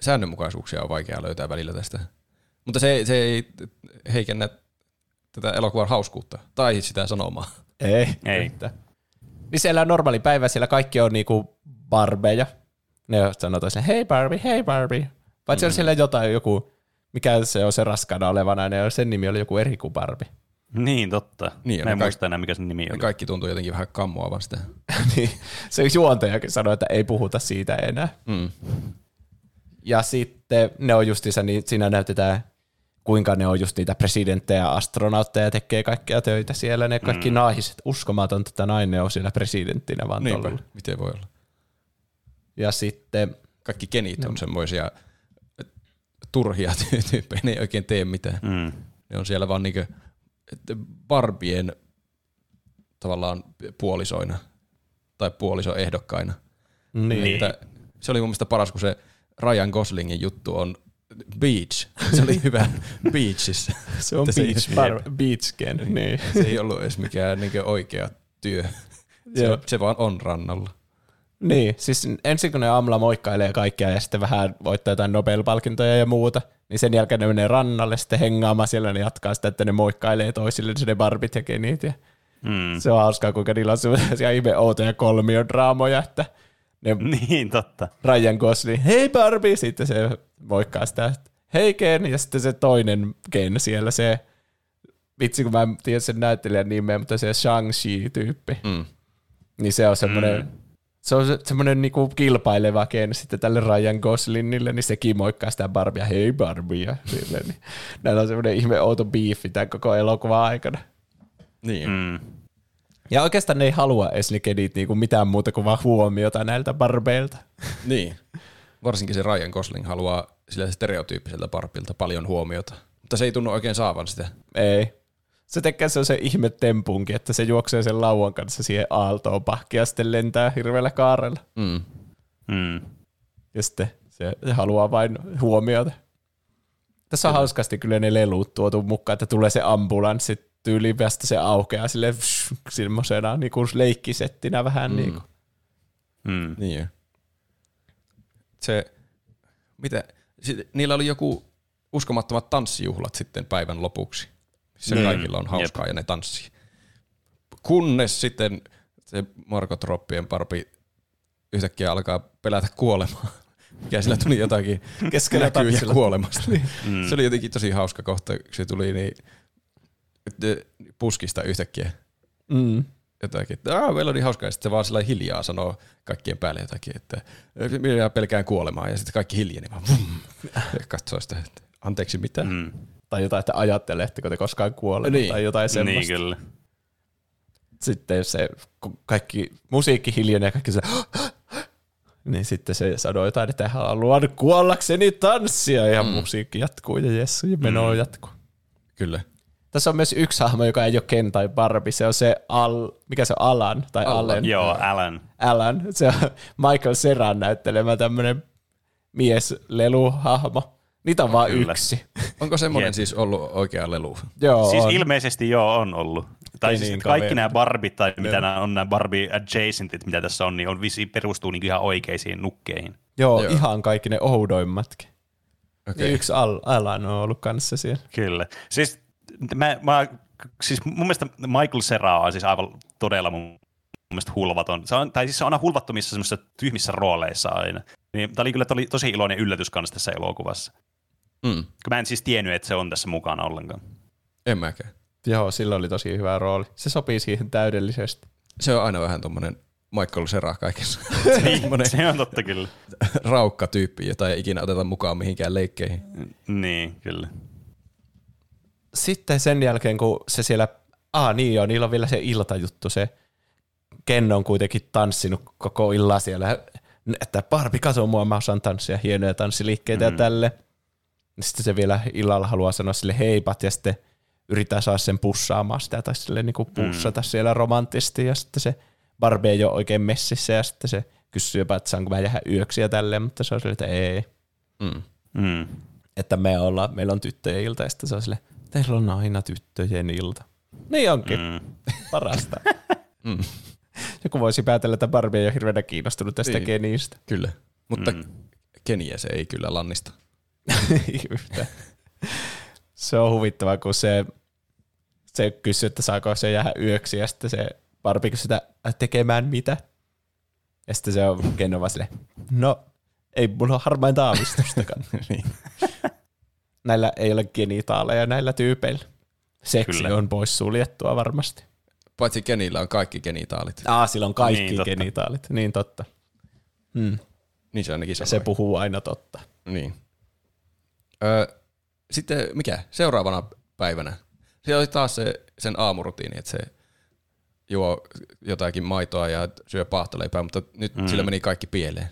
säännönmukaisuuksia on vaikea löytää välillä tästä. Mutta se, se ei heikennä tätä elokuvan hauskuutta tai sitä sanomaa. Ei. ei. Että. Niin siellä on normaali päivä, siellä kaikki on niinku barbeja, ne sanoo toisen, hei Barbie, hei Barbie. Paitsi mm. on siellä jotain, joku, mikä se on se raskaana oleva nainen, ja sen nimi oli joku eri kuin Barbie. Niin, totta. Niin, Mä en muista enää, mikä sen nimi oli. Kaikki tuntuu jotenkin vähän kammoavan sitä. niin, se juontajakin sanoi, että ei puhuta siitä enää. Mm. Ja sitten ne on justiinsa, niin siinä näytetään, kuinka ne on just niitä presidenttejä, astronautteja, tekee kaikkea töitä siellä. Ne kaikki mm. naiset, uskomaton, että nainen on siellä presidenttinä vaan niin, miten voi olla. Ja sitten... Kaikki kenit on semmoisia turhia tyyppejä, ne ei oikein tee mitään. Mm. Ne on siellä vaan niinku Barbien tavallaan puolisoina tai puolisoehdokkaina. Niin. Että se oli mun mielestä paras, kun se Ryan Goslingin juttu on Beach. Se oli hyvä Beachissä. se on Beach, se, bar, beach gen, niin. Se ei ollut edes mikään niin oikea työ. Se, se vaan on rannalla. Niin, siis ensin kun ne aamulla moikkailee kaikkia ja sitten vähän voittaa jotain Nobel-palkintoja ja muuta, niin sen jälkeen ne menee rannalle sitten hengaamaan siellä, ne jatkaa sitä, että ne moikkailee toisille, niin ne barbit ja genit. Ja mm. Se on hauskaa, kuinka niillä on sellaisia ihme outoja kolmiodraamoja, että ne niin, totta. Ryan Gosling, hei Barbie, sitten se moikkaa sitä, että hei Ken, ja sitten se toinen Ken siellä, se, vitsi kun mä en tiedä sen näyttelijän nimeä, mutta se Shang-Chi-tyyppi, mm. niin se on semmoinen, mm se on se, semmoinen niinku kilpaileva ken sitten tälle Ryan Goslingille, niin sekin moikkaa sitä Barbia, hei Barbia. Sille, niin näillä on semmoinen ihme outo biifi tämän koko elokuvan aikana. Niin. Mm. Ja oikeastaan ne ei halua edes ne kedit niinku mitään muuta kuin vaan huomiota näiltä barbeilta. Niin. Varsinkin se Ryan Gosling haluaa sillä stereotyyppiseltä Barbilta paljon huomiota. Mutta se ei tunnu oikein saavan sitä. Ei se tekee se ihme tempunkin, että se juoksee sen lauan kanssa siihen aaltoon pahkia ja sitten lentää hirveällä kaarella. Mm. Mm. Ja sitten se, se haluaa vain huomiota. Tässä on kyllä. hauskasti kyllä ne lelut tuotu mukaan, että tulee se ambulanssi tyyliin se aukeaa sille semmoisena niin kuin leikkisettinä vähän mm. niin kuin. Mm. Niin. Se, mitä, niillä oli joku uskomattomat tanssijuhlat sitten päivän lopuksi missä mm. kaikilla on hauskaa Jep. ja ne tanssii. Kunnes sitten se Marko Troppien parpi yhtäkkiä alkaa pelätä kuolemaa. Mikä sillä tuli jotakin keskellä näkyy kuolemasta. mm. Se oli jotenkin tosi hauska kohta, kun se tuli niin puskista yhtäkkiä. Mm. jotakin, että Aa, meillä on niin hauskaa, ja sitten se vaan sillä hiljaa sanoo kaikkien päälle jotakin, että minä pelkään kuolemaa, ja sitten kaikki hiljeni vaan vum, ja katsoo sitä, että anteeksi mitä. Mm. Tai jotain, että ajattelette, te koskaan kuole, Niin. tai jotain semmoista. Niin kyllä. Sitten se kun kaikki musiikki hiljenee ja kaikki se, niin sitten se sanoo jotain, että haluan kuollakseni tanssia ja mm. musiikki jatkuu ja jessu ja meno mm. jatkuu. Kyllä. Tässä on myös yksi hahmo, joka ei ole Ken tai Barbie, se on se Al, mikä se on Alan tai Alan, Allen. Joo, Alan. Alan, se on Michael Seran näyttelemä tämmöinen miesleluhahmo. Niitä on vaan Kyllä. yksi. Onko semmoinen Jep. siis ollut oikea lelu? Joo, Siis on. ilmeisesti joo on ollut. Tai Ei siis niin kaikki kaveri. nämä Barbit tai mitä nämä on nämä Barbie adjacentit, mitä tässä on, niin on visi perustuu niin ihan oikeisiin nukkeihin. Joo, Joo. ihan kaikki ne oudoimmatkin. Okei. Okay. Yksi Al, Alan on ollut kanssa siellä. Kyllä. Siis, mä, mä, siis mun mielestä Michael Cera on siis aivan todella mun, mun mielestä hulvaton. Se on, tai siis se on aina hulvattomissa semmoisissa tyhmissä rooleissa aina. Niin, tämä oli kyllä oli tosi iloinen yllätys kanssa tässä elokuvassa. Mm. Mä en siis tiennyt, että se on tässä mukana ollenkaan. En mäkään. Joo, sillä oli tosi hyvä rooli. Se sopii siihen täydellisesti. Se on aina vähän tommonen Michael Cera kaikessa. Niin, se on totta kyllä. raukka tyyppi, jota ei ikinä oteta mukaan mihinkään leikkeihin. Niin, kyllä. Sitten sen jälkeen, kun se siellä, ah niin joo, niillä on vielä se iltajuttu, se Ken on kuitenkin tanssinut koko illan siellä, että Barbie, kato mua, mä osaan tanssia, hienoja tanssiliikkeitä mm. ja tälle. Sitten se vielä illalla haluaa sanoa sille heipat ja sitten yrittää saada sen pussaamaan sitä tai sille niinku pussata mm. siellä romanttisesti ja sitten se Barbie ei ole oikein messissä ja sitten se kysyy jopa, että saanko mä jäädä yöksi ja tälleen, mutta se on sille, että ei, Mm. Mm. että me ollaan, meillä on tyttöjen ilta ja sitten se on sille, teillä on aina tyttöjen ilta. Niin onkin, Mm. parasta. Mm. Joku voisi päätellä, että Barbie ei ole hirveänä kiinnostunut tästä Niin. Kenistä. Kyllä. Mutta Mm. mm. Keniä se ei kyllä lannista. Se on huvittavaa, kun se, se kysyy, että saako se jäädä yöksi, ja sitten se Barbie kysyy sitä "Äh, tekemään mitä. Ja sitten se on Ken on vaan silleen, no ei mulla ole harmainta aavistustakaan. niin. näillä ei ole genitaaleja näillä tyypeillä. Seksi Kyllä. on pois suljettua varmasti. Paitsi Kenillä on kaikki genitaalit. Aa, sillä on kaikki Niin, niin, totta. genitaalit. Niin totta. Hmm. Niin se ainakin sanoi. Se puhuu aina totta. Niin. Öö, sitten mikä? Seuraavana päivänä. Se oli taas se, sen aamurutiini, että se juo jotakin maitoa ja syö paahtoleipää, mutta nyt mm. sillä meni kaikki pieleen.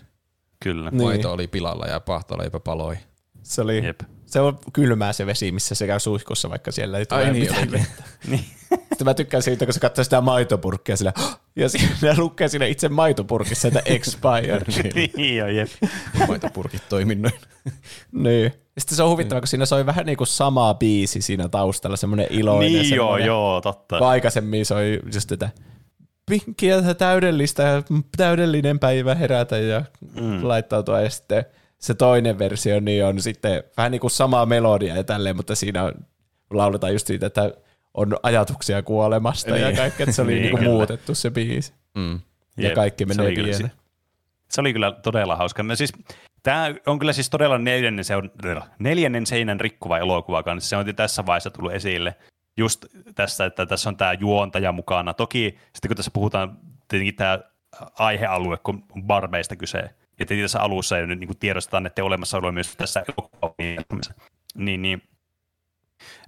Kyllä. Niin. Maito oli pilalla ja paahtoleipä paloi. Se, oli, Jep. Se on kylmää se vesi, missä se käy suihkussa, vaikka siellä ei tule Ai niin mitään vettä. Sitten mä tykkään siitä, kun se katsoo sitä maitopurkkia sillä, ja siinä lukee siinä itse maitopurkissa, että expired. niin joo, jep. Maitopurkit toiminnoin. niin. Sitten se on huvittavaa, kun siinä soi vähän niin kuin sama biisi siinä taustalla, semmoinen iloinen. Niin joo, semmoinen- joo, totta. kun aikaisemmin soi just tätä pinkkiä täydellistä täydellinen päivä herätä ja mm. laittautua ja sitten se toinen versio niin on sitten vähän niin kuin sama melodia ja tälleen, mutta siinä on, lauletaan just siitä, että on ajatuksia kuolemasta niin. ja kaikkea, että se oli Niin, niin, kyllä. muutettu se biisi. Mm. Ja Jep, kaikki menee pieleen. Se oli kyllä todella hauska. Mä siis, tämä on kyllä siis todella neljännen, se on, neljännen seinän rikkuva elokuva kanssa. Se on tässä vaiheessa tullut esille. Just tässä, että tässä on tämä juontaja mukana. Toki sitten kun tässä puhutaan tietenkin tämä aihealue, kun on barbeista kyse. Tietenkin tässä alussa ei nyt niin tiedostetaan, että olemassaolo myös tässä elokuvassa. Niin, niin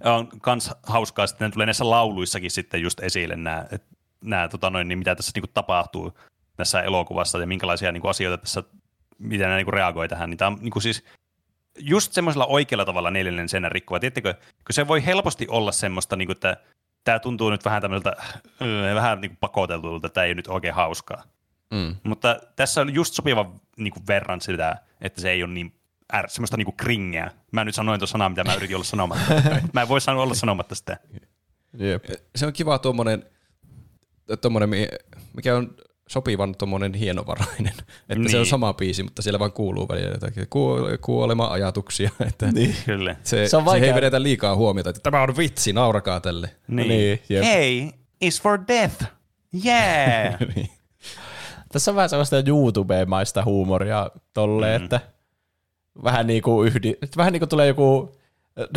on kans hauskaa, että ne tulee näissä lauluissakin sitten just esille nämä, että nämä tota noin, niin mitä tässä niin tapahtuu tässä elokuvassa ja minkälaisia niin kuin, asioita tässä, miten ne niin kuin, reagoi tähän. Niin tämä on niin kuin, siis just semmoisella oikealla tavalla neljännen seinän rikkoa. Tiedättekö, kun se voi helposti olla semmoista, niin kuin, että tämä tuntuu nyt vähän tämmöiseltä, öö, vähän niin kuin pakoteltulta, että tämä ei nyt oikein hauskaa. Mm. Mutta tässä on just sopiva niin kuin, verran sitä, että se ei ole niin är, semmoista niin kuin kringeä. Mä nyt sanoin tuon sanaa, mitä mä yritin olla sanomatta. mä en voi sanoa olla sanomatta sitä. Jep. Se on kiva tuommoinen, tuommoinen mi- mikä on sopivan tuommoinen hienovarainen. Että niin. se on Niin. sama biisi, mutta siellä vaan kuuluu välillä jotakin kuo- kuolema-ajatuksia. Että niin. Kyllä. se, se, on se ei vedetä liikaa huomiota, että tämä on vitsi, naurakaa tälle. Niin. Niin, jep. Hey, is for death. Yeah. Niin. Tässä on vähän sellaista YouTube-maista huumoria tolle, mm. että vähän niin kuin yhdi, että vähän niin kuin tulee joku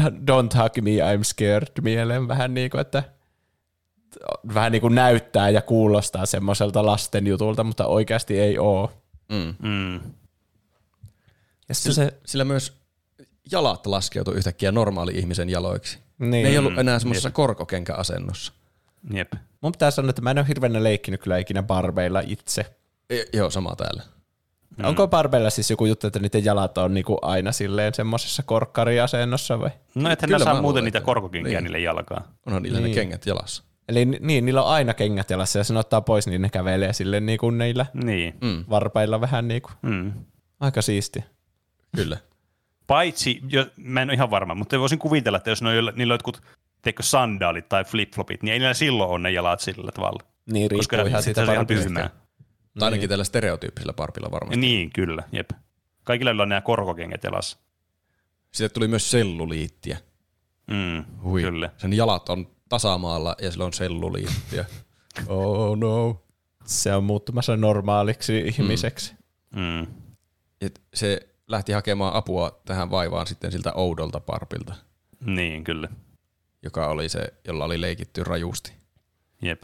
Don't hug me, I'm scared mieleen, vähän niin kuin, että vähän niin kuin näyttää ja kuulostaa semmoiselta lasten jutulta, mutta oikeasti ei oo. Mm. Mm. Ja sitten se, Sillä myös jalat laskeutui yhtäkkiä normaali ihmisen jaloiksi. niin. Ne ei ollut enää semmoisessa korkokenkäasennossa. Jep. Mun pitää sanoa, että mä en ole hirveänä leikkinyt kyllä ikinä barbeilla itse. Joo, sama täällä. Mm. Onko barbeilla siis joku juttu, että niiden jalat on niinku aina silleen semmoisessa korkkariasennossa vai? No ethän ne saa muuten niitä korkokenkiä niin. niille jalkaan. Onhan niillä Niin. ne kengät jalassa. Eli ni- niin, niillä on aina kengät jalassa ja sen ottaa pois, niin ne kävelee silleen niinku niillä Niin. Mm. varpailla vähän niinku. Mm. Aika siisti. Kyllä. Paitsi, jo, mä en ole ihan varma, mutta voisin kuvitella, että jos ne on, niillä on jotkut teikö sandaalit tai flip-flopit, niin ei niillä silloin ole ne jalat sillä tavalla. Niin Koska riippuu ihan sit siitä se on ihan. Tai ainakin tällä stereotyyppisellä parpilla varmasti. Niin, kyllä, jep. Kaikilla on nämä korkokengät jalassa. Sitten tuli myös selluliittiä. Mm, Hui. Kyllä. Sen jalat on tasamaalla ja sillä on selluliittiä. oh no. Se on muuttumassa normaaliksi ihmiseksi. Mm. Et se lähti hakemaan apua tähän vaivaan sitten siltä oudolta parpilta, Niin, kyllä. joka oli se, jolla oli leikitty rajusti. Jep.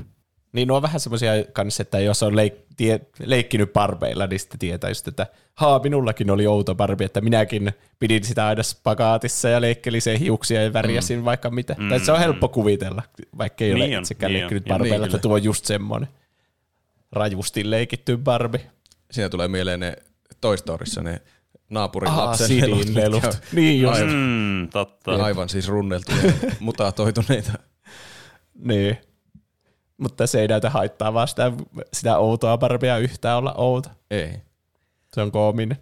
Niin nuo on vähän semmoisia kanssa, että jos on leik- tie- leikkinyt parbeilla, niin sitten tietää just, että haa, minullakin oli outo parbi, että minäkin pidin sitä aina spagaatissa ja leikkelin sen hiuksia ja värjäsin mm. vaikka mitä. Mm. Tai se on helppo kuvitella, vaikka ei Niin ole on, itsekään niin leikkinyt on. parbeilla, Niin, että tuo on just semmoinen rajusti leikitty barbi. Siinä tulee mieleen ne Toy Storyssa ne naapurin Aa, lapsen lelut, lelut. mitkä Niin just. Aivan. Mm, totta. aivan siis runneltuja mutatoituneita. Niin. Mutta se ei näytä haittaa vaan sitä, sitä outoa barbia yhtään olla outo. Ei. Se on koominen.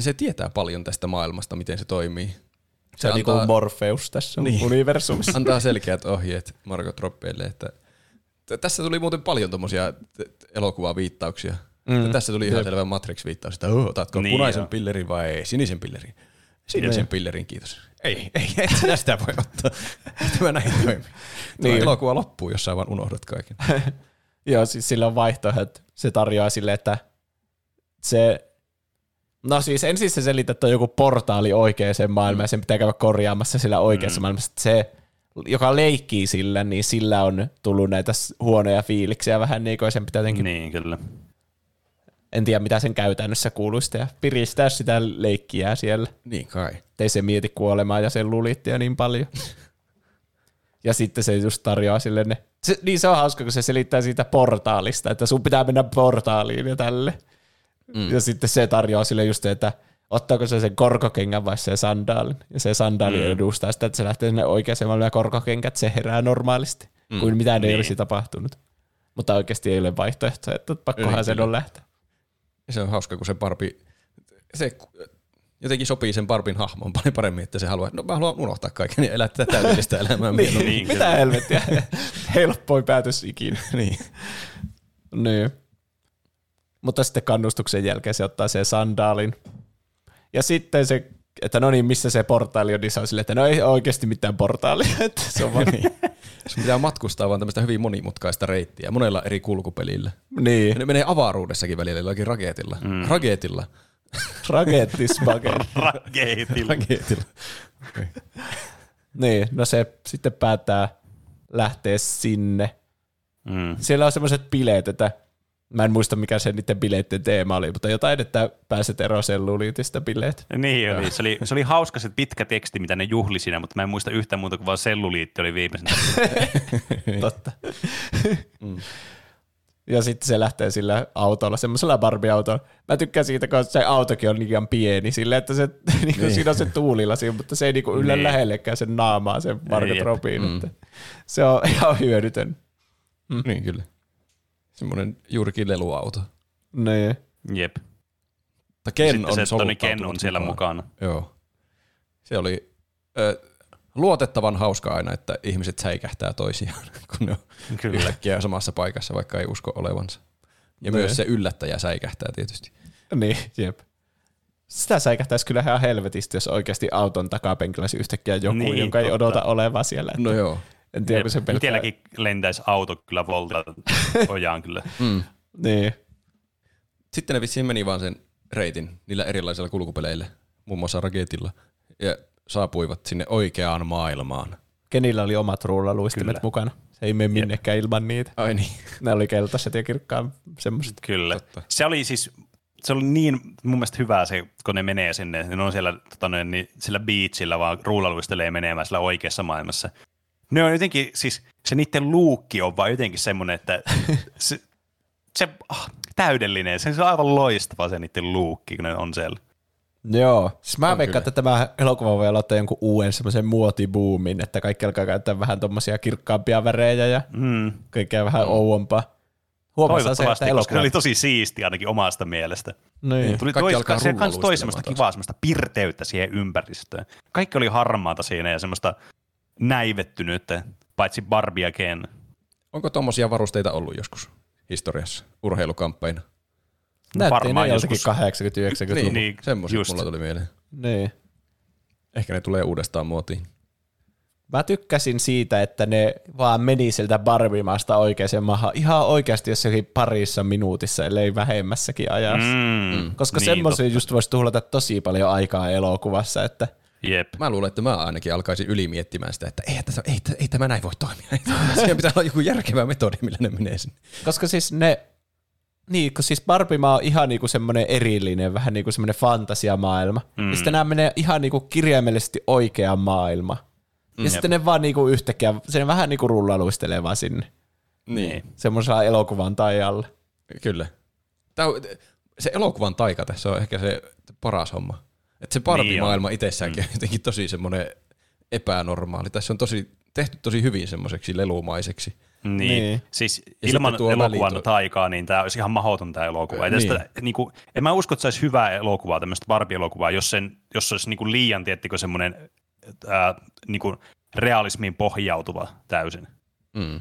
Se tietää paljon tästä maailmasta, miten se toimii. Se on antaa- niinku Morpheus tässä Niin. niin. universumissa. Antaa selkeät ohjeet Margot Roppeille, että tässä tuli muuten paljon tommosia t- t- elokuvaviittauksia. Mm. Tässä tuli ihan selvä Matrix-viittaus, että oh, otatko Niin niin punaisen joo. pillerin vai sinisen pillerin? Sinisen Niin. pillerin, kiitos. Ei, ei, et sinä sitä voi ottaa. Tämä näin toimii. Niin. Niin. elokuva loppuu, jos sä vaan unohdat kaiken. Joo, siis sillä on vaihtoehdot. Se tarjoaa sille, että se... No siis ensin se selittää, että on joku portaali oikeaan maailmaan ja sen pitää käydä korjaamassa sillä oikeassa mm. maailmassa. Se, joka leikkii sillä, niin sillä on tullut näitä huonoja fiiliksiä vähän niin kuin sen pitää jotenkin. Niin, kyllä. En tiedä mitä sen käytännössä kuuluisi tehdä, piristää sitä leikkiä siellä. Niin kai. Ei se mieti kuolemaa ja sen lulittia niin paljon. ja sitten se just tarjoaa sille ne. Se, niin se on hauska, kun se selittää siitä portaalista, että sun pitää mennä portaaliin ja tälle. Mm. Ja sitten se tarjoaa sille just, että ottaako se sen korkokengän vai se sandaalin. Ja se sandaali mm. edustaa sitä, että se lähtee sinne oikeaan ja korkokengät, se herää normaalisti, mm. kuin mitään ei Niin. olisi tapahtunut. Mutta oikeasti ei ole vaihtoehtoja, että pakkohan Niin, sen on lähteä. Ja se on hauska, kun se parpi, se jotenkin sopii sen parpin hahmoon paljon paremmin, että se haluaa, no mä haluan unohtaa kaiken ja elää tätä täydellistä elämää. Niin. Niin, mitä helvettiä. Helppoin päätös ikinä. niin. Niin. Mutta sitten kannustuksen jälkeen se ottaa sen sandaalin. Ja sitten se, että no niin, missä se portaali on, niin se on silleen, että no ei oikeasti mitään portaalia. Että se on vaan, niin. Sun pitää matkustaa vaan tämmöistä hyvin monimutkaista reittiä monella eri kulkupelillä. niin. Ja ne menee avaruudessakin välillä jollakin raketilla. Mm. Raketilla. Ragettisbagen. Rakeitilla. Raketilla. niin, no se sitten päättää lähteä sinne. Mm. Siellä on semmoiset bileet, että mä en muista mikä se niiden bileiden teema oli, mutta jotain, että pääset eroon selluliitista bileet. Niin oli. Se, oli. se oli hauska se pitkä teksti, mitä ne juhli siinä, mutta mä en muista yhtään muuta kuin vaan selluliitti oli viimeisenä. Totta. Ja sitten se lähtee sillä autolla, semmoisella Barbie-autolla. Mä tykkään siitä, kun se autokin on liian pieni, sillä että se, niin kuin siinä on se tuulilasi, mutta se ei niinku yllä Niin. lähellekään sen naamaa, sen Margot jep. Robbien. Että se on ihan hyödytön. Mm. Niin kyllä. Semmoinen juurikin leluauto. Niin. Jep. Tai Ken Sitten on se soluttautunut Ken on siellä mukaan. mukana. Joo. Se oli ö, luotettavan hauska aina, että ihmiset säikähtää toisiaan, kun ne on Kyllä. yhtäkkiä samassa paikassa, vaikka ei usko olevansa. Ja Niin. myös se yllättäjä säikähtää tietysti. Niin, jep. Sitä säikähtäisi kyllä ihan helvetisti, jos oikeasti auton takapenkillä olisi yhtäkkiä joku, Niin, jonka ei totta. odota olevan siellä. No joo. En tiedä, kun se pelkää. Itselläkin lentäisi auto kyllä volta ojaan kyllä. Mm. Niin. Sitten ne vissiin meni vaan sen reitin niillä erilaisilla kulkupeleillä, muun muassa raketilla, ja saapuivat sinne oikeaan maailmaan. Kenillä oli omat rullaluistimet Kyllä. mukana? Se ei mene minnekään ilman niitä. Ai niin. Ne oli keltaiset ja kirkkaan semmoiset. Kyllä. Totta. Se oli siis, se oli niin mun mielestä hyvää se, kun ne menee sinne, ne on siellä tota, noin, niin, sillä beachillä vaan ruulaluistelee menemään sillä oikeassa maailmassa. Ne on jotenkin, siis se niiden luukki on vaan jotenkin semmoinen, että se, se ah, täydellinen, se on aivan loistava se niiden luukki, kun ne on siellä. Joo. Siis mä veikkaan, että tämä elokuva voi aloittaa jonkun uuden semmoisen muotibuumin, että kaikki alkaa käyttää vähän tommosia kirkkaampia värejä ja Mm. kaikkea vähän ouompaa. Huomasaa se, että Toivottavasti, koska se elokuva... oli tosi siisti ainakin omasta mielestä. Niin. Tuli Kaikki toi, alkaa se kans toi semmoista kivaa, semmoista pirteyttä siihen ympäristöön. Kaikki oli harmaata siinä ja semmoista näivettynyttä, paitsi Barbie ja Ken. Onko tommosia varusteita ollut joskus historiassa, urheilukamppeina? Näytti varmaan joskus. 80 90 Niin, niin. semmoiset just. mulla tuli mieleen. niin. Ehkä ne tulee uudestaan muotiin. Mä tykkäsin siitä, että ne vaan meni sieltä Barbimaasta oikeaan maahan ihan oikeasti jossakin parissa minuutissa, ellei vähemmässäkin ajassa. Mm. Mm, Koska niin, semmoisia totta. just voisi tuhlata tosi paljon aikaa elokuvassa, että Jep. Mä luulen, että mä ainakin alkaisin ylimiettimään sitä, että ei, tässä, ei, ei tämä näin voi toimia. Siinä pitää olla joku järkevä metodi, millä ne menee sinne. koska siis ne, niin, kun siis Barbimaa on ihan niinku semmoinen erillinen, vähän niinku semmoinen fantasiamaailma. Mm. Ja sitten nämä menee ihan niinku kirjaimellisesti oikea maailma. Ja mm, sitten ne vaan niinku yhtäkkiä, se vähän niinku rullaluistelee vaan sinne Niin. semmoisella elokuvan taijalla. Kyllä. Tää on, se elokuvan taika tässä on ehkä se paras homma. Että se Barbie-maailma itsessäänkin on jotenkin tosi semmoinen epänormaali. Tässä on tosi, tehty tosi hyvin semmoiseksi lelumaiseksi. Niin. Niin. niin. Siis Ja ilman elokuvan väliin- taikaa, niin tämä olisi ihan mahdoton tämä elokuva. Ei Niin. tästä, niin kuin, en mä usko, että se olisi hyvää elokuvaa, tämmöistä Barbie-elokuvaa, jos, sen, jos se olisi niin kuin liian, tiettikö, semmoinen ää, niin kuin realismiin pohjautuva täysin. Mm.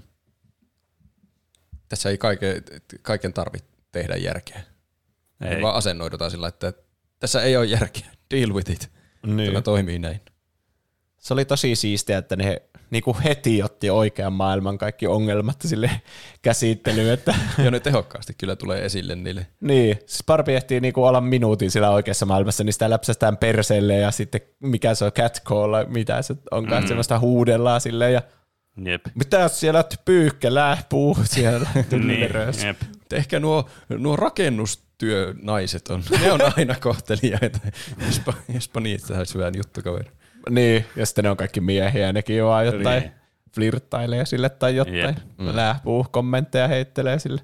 Tässä ei kaiken, kaiken tarvitse tehdä järkeä. Ei. Ei. Vaan asennoidutaan sillä, että tässä ei ole järkeä. Deal with it. Niin. Tämä toimii näin. Se oli tosi siistiä, että ne niinku heti otti oikean maailman kaikki ongelmat sille käsittelyyn, että Ja ne tehokkaasti kyllä tulee esille niille. niin, siis Barbie ehtii niinku olla minuutin sillä oikeassa maailmassa, niin sitä läpsästään perseelle ja sitten mikä se on catcall, mitä se onkaan, mm. semmoista huudellaan silleen ja Jep. mitä siellä pyyhkelää puu siellä Niin, jep. Ehkä nuo, nuo rakennustyönaiset on, ne on aina kohteliaita. Jospa, jospa niistä olisi hyvän juttukaveri. Niin, ja sitten ne on kaikki miehiä, nekin vaan jotain Niin. flirttailee sille tai jotain. Jep. Mm. Lähpuu kommentteja heittelee sille.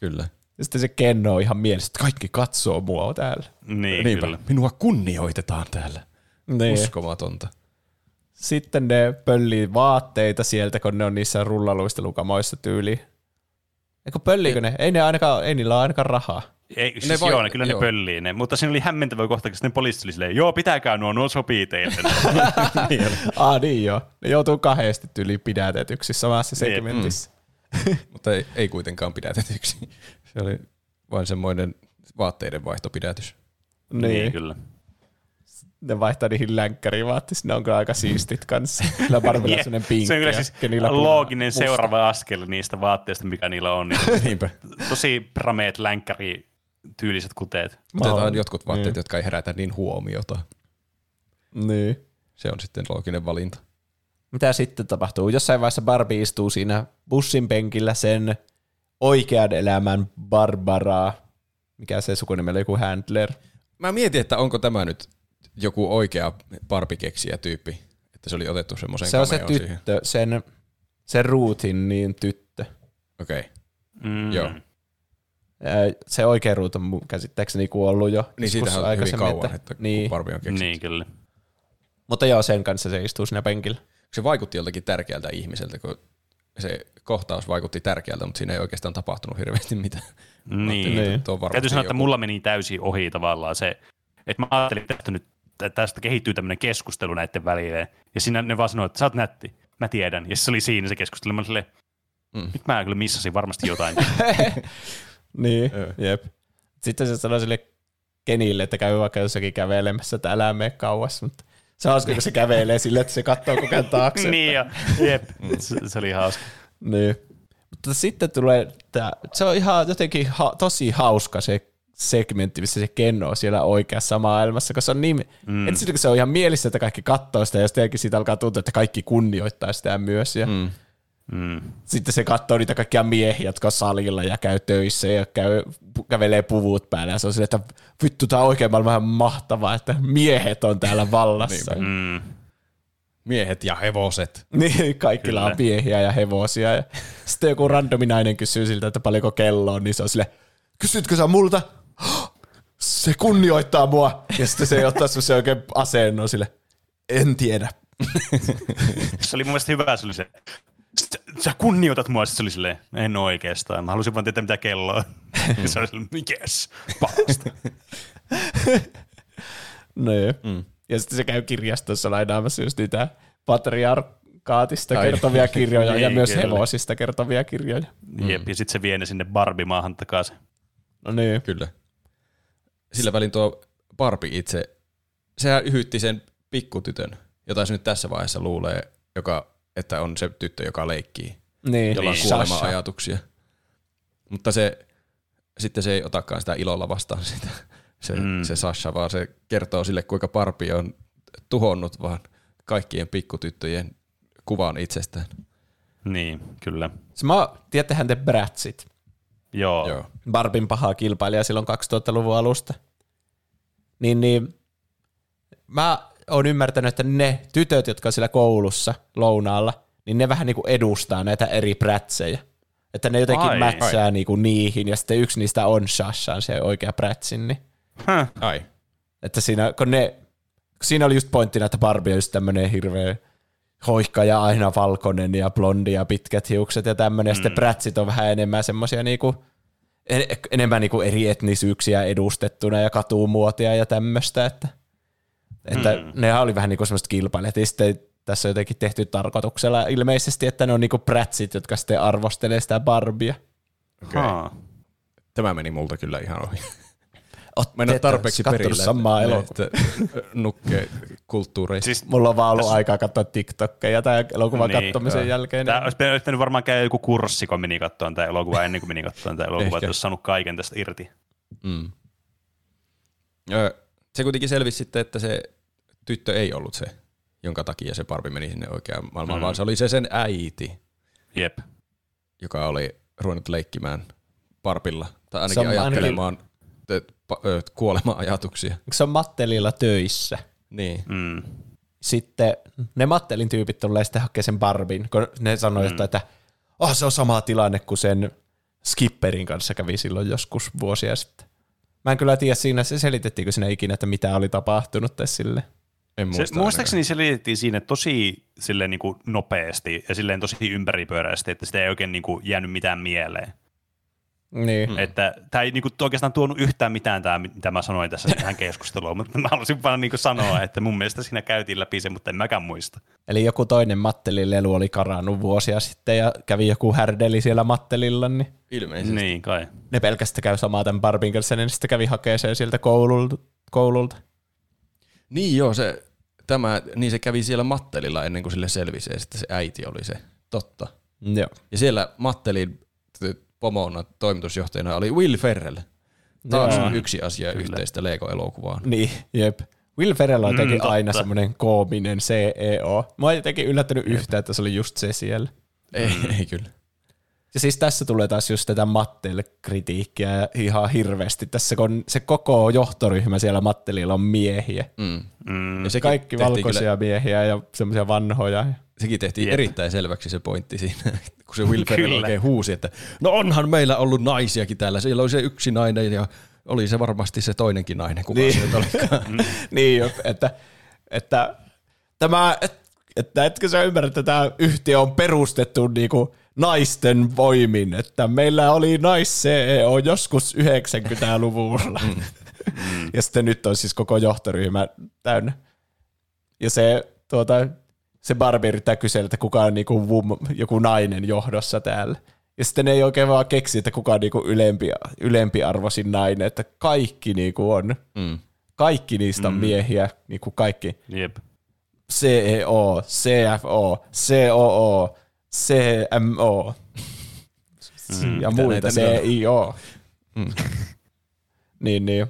Kyllä. Ja sitten se Kenno on ihan mielessä, että kaikki katsoo mua täällä. Niin, Niinpä, kyllä. minua kunnioitetaan täällä. Niin. Uskomatonta. Sitten ne pöllii vaatteita sieltä, kun ne on niissä rullaluistelukamoissa tyyli. Eikö pölliikö ne? Ei, ne ainakaan, ei niillä ole ainakaan rahaa. Ei, siis Ne vai- joo, ne, kyllä joo. ne pöllii ne, mutta siinä oli hämmentävä kohta, kun sitten poliisit oli silleen, joo, pitäkää nuo, nuo sopii teille. Niin. Ah niin joo. Ne joutuu kahdesti tyyli pidätetyksi samassa Niin, segmentissä. Mutta ei, ei kuitenkaan pidätetyksi. Se oli vain semmoinen vaatteiden vaihtopidätys. Niin. niin, kyllä. Ne vaihtaa niihin länkkäriin vaatteisiin. Ne on kyllä aika siistit kanssa. Kyllä Barbilla on semmoinen pinkki. se on kyllä ja siis looginen musta. seuraava askel niistä vaatteista, mikä niillä on. Niin Niinpä. tosi prameet länkkäri tyyliset kuteet. Otetaan jotkut vaatteet, Niin. jotka ei herätä niin huomiota. Niin. Se on sitten looginen valinta. Mitä sitten tapahtuu? Jossain vaiheessa Barbie istuu siinä bussin penkillä sen oikean elämän Barbaraa. Mikä se sukunimi oli, joku Handler. Mä mietin, että onko tämä nyt joku oikea barbikeksiä tyyppi, että se oli otettu semmoiseen Se on se siihen. tyttö, sen, sen ruutin niin tyttö. Okei. Okay. Mm. Joo. Se oikea ruut on käsittääkseni kuollut jo. Niin siitähän on hyvin aikaisemmin, kauan, että niin. kun Barbie on keksitty. Niin, kyllä. Mutta joo, sen kanssa se istuu siinä penkillä. Se vaikutti joltakin tärkeältä ihmiseltä, kun se kohtaus vaikutti tärkeältä, mutta siinä ei oikeastaan tapahtunut hirveästi mitään. Niin. Ajattelin, että varmasti Täytyy sanoa, että joku- mulla meni täysin ohi tavallaan se, että mä ajattelin, että nyt että tästä kehittyy tämmöinen keskustelu näiden välillä. Ja siinä ne vaan sanoi, että sä oot nätti, mä tiedän. Ja se oli siinä se keskustelu. Mä silleen, Mm. nyt mä kyllä missasin varmasti jotain. Niin, jep. Sitten se sanoi sille Kenille, että käy vaikka jossakin kävelemässä, että älä mene kauas, mutta se on hauska, kun se kävelee sille, että se katsoo koko ajan taakse. niin jo, jep. Se, se oli hauska. Niin. Mutta sitten tulee, tää, se on ihan jotenkin ha, tosi hauska se segmentti, missä se Kenno on siellä oikeassa maailmassa, koska se on niin, mm. ensin kun se on ihan mielissä, että kaikki katsoo sitä, ja sitten siitä alkaa tuntua, että kaikki kunnioittaa sitä myös. Ja, mm. Mm. Sitten se katsoo niitä kaikkia miehiä, jotka on salilla ja käy töissä ja käy, kävelee puvut päällä. Ja se on silleen, että vittu, tää on oikein maailman mahtavaa, että miehet on täällä vallassa. Mm. Miehet ja hevoset. Niin, kaikilla on Kyllä. miehiä ja hevosia. Ja sitten joku randomi nainen kysyy siltä, että paljonko kello on, niin se on sille, kysytkö sä multa? Se kunnioittaa mua. Ja sitten se ottaa semmoisen oikein asennon sille, en tiedä. Se oli mun mielestä hyvä, se oli se, "Sä- kunnioitat mua, sitten se oli silleen, en oikeastaan, mä halusin vaan tietää mitä kello on. Ja se oli silleen, yes, parasta. Niin. Mm. Ja sitten se käy kirjastossa lainaamassa just niitä patriarkaatista Ai. kertovia kirjoja ja Niin, myös kyllä. hevosista kertovia kirjoja. Jep, ja sitten se vie ne sinne Barbie-maahan takaisin. No niin. Kyllä. Sillä välin tuo Barbie itse, sehän yhytti sen pikkutytön, jota se nyt tässä vaiheessa luulee, joka, että on se tyttö, joka leikkii, Niin. jolla on Niin. kuolema Sasha. ajatuksia. Mutta se, sitten se ei otakaan sitä ilolla vastaan sitä, se, Mm. mm. se Sasha, vaan se kertoo sille, kuinka Barbie on tuhonnut vaan kaikkien pikkutyttöjen kuvan itsestään. Niin, kyllä. Se mä, tiedättehän te Bratsit, Joo. Joo. Barbin paha kilpailija silloin 2000-luvun alusta. Niin, niin mä oon ymmärtänyt, että ne tytöt, jotka on siellä koulussa lounaalla, niin ne vähän niin kuin edustaa näitä eri prätsejä. Että ne jotenkin Ai. mätsää niin kuin niihin, ja sitten yksi niistä on Shashan, se oikea prätsin. Niin. Häh. Ai. Että siinä, kun ne, kun siinä oli just pointtina, että Barbie on just tämmönen hirveä hoikka ja aina valkoinen ja blondi ja pitkät hiukset ja tämmöinen. Mm. Ja sitten prätsit on vähän enemmän semmoisia niinku, en- enemmän niinku eri etnisyyksiä edustettuna ja katumuotia ja tämmöistä. Että, että mm. ne oli vähän niinku semmoista kilpailijat. Ja sitten tässä on jotenkin tehty tarkoituksella ilmeisesti, että ne on niinku prätsit, jotka sitten arvostelee sitä Barbia. Okei. Haa. Tämä meni multa kyllä ihan ohi. Mä en ole tarpeeksi perillä. samaa elokuvaa. nukke kulttuureista. Siis Mulla on vaan ollut aikaa katsoa TikTokkeja tai elokuvan Niin, kattomisen joo. jälkeen. Tämä olisi pitänyt- varmaan käydä joku kurssi, kun meni katsomaan tämä elokuva ennen kuin meni katsomaan tämä elokuva, että olisi saanut kaiken tästä irti. Mm. Se kuitenkin selvisi sitten, että se tyttö ei ollut se, jonka takia se Barbie meni sinne oikeaan maailmaan, Mm. vaan se oli se sen äiti, Jep. joka oli ruvennut leikkimään Barbilla, tai ainakin ainakin- ajattelemaan ö, kuolema-ajatuksia. se on Mattelilla töissä. Niin. Mm. Sitten ne Mattelin tyypit tulee sitten hakemaan sen Barbin, kun ne sanoi mm. että oh, se on sama tilanne kuin sen Skipperin kanssa kävi silloin joskus vuosia sitten. Mä en kyllä tiedä siinä, se selitettiinkö siinä ikinä, että mitä oli tapahtunut tässä sille. En Se, muista muistaakseni se liitettiin siinä tosi silleen niin kuin nopeasti ja silleen tosi ympäripyöräisesti, että sitä ei oikein niin kuin jäänyt mitään mieleen. Niin. Mm. Että tämä ei niin kuin, oikeastaan tuonut yhtään mitään tämä, mitä mä sanoin tässä tähän keskusteluun, mutta mä halusin vaan niin kuin sanoa, että mun mielestä siinä käytiin läpi se, mutta en mäkään muista. Eli joku toinen Mattelin lelu oli karannut vuosia sitten ja kävi joku härdeli siellä Mattelilla, niin Ilmeisesti. Niin kai. ne pelkästään käy samaa tämän Barbin kanssa, niin sitten kävi hakemaan sen sieltä koululta. koululta. Niin joo, se, tämä, niin se kävi siellä Mattelilla ennen kuin sille selvisi, ja sitten se äiti oli se. Totta. Joo. Ja siellä Mattelin pomona, toimitusjohtajana oli Will Ferrell. Taas Joo. yksi asia yhteistä Lego-elokuvaan. Niin, jep. Will Ferrell on jotenkin Mm, totta. aina semmoinen koominen CEO. Mä oon jotenkin yllättynyt yhtään, että se oli just se siellä. Ei, ei kyllä. Ja siis tässä tulee taas just tätä Mattel-kritiikkiä ja ihan hirveästi. Tässä kun se koko johtoryhmä siellä Mattelilla on miehiä. Mm. Mm. Ja sekin Kaikki tehtiin valkoisia miehiä ja semmoisia vanhoja. Sekin tehtiin Jep. erittäin selväksi se pointti siinä, kun se Will Ferrell Kyllä. oikein huusi, että no onhan meillä ollut naisiakin täällä. Siellä oli se yksi nainen ja oli se varmasti se toinenkin nainen, kuka niin. se olikaan. niin, että, että tämä, et, että etkö sä ymmärrä, että tämä yhtiö on perustettu niinku naisten voimin, että meillä oli nais-CEO joskus 90-luvulla. ja sitten nyt on siis koko johtoryhmä täynnä. Ja se, tuota, se Barbie yrittää kysellä, että kuka on niinku wom- joku nainen johdossa täällä. Ja sitten ne ei oikein vaan keksi, että kuka on niinku ylempi, ylempiarvoisin nainen, että kaikki niinku on. Mm. Kaikki niistä on miehiä, niinku kaikki. Jep. CEO, CFO, COO, CMO Mm. ja muita? CIO. Mm. niin, niin.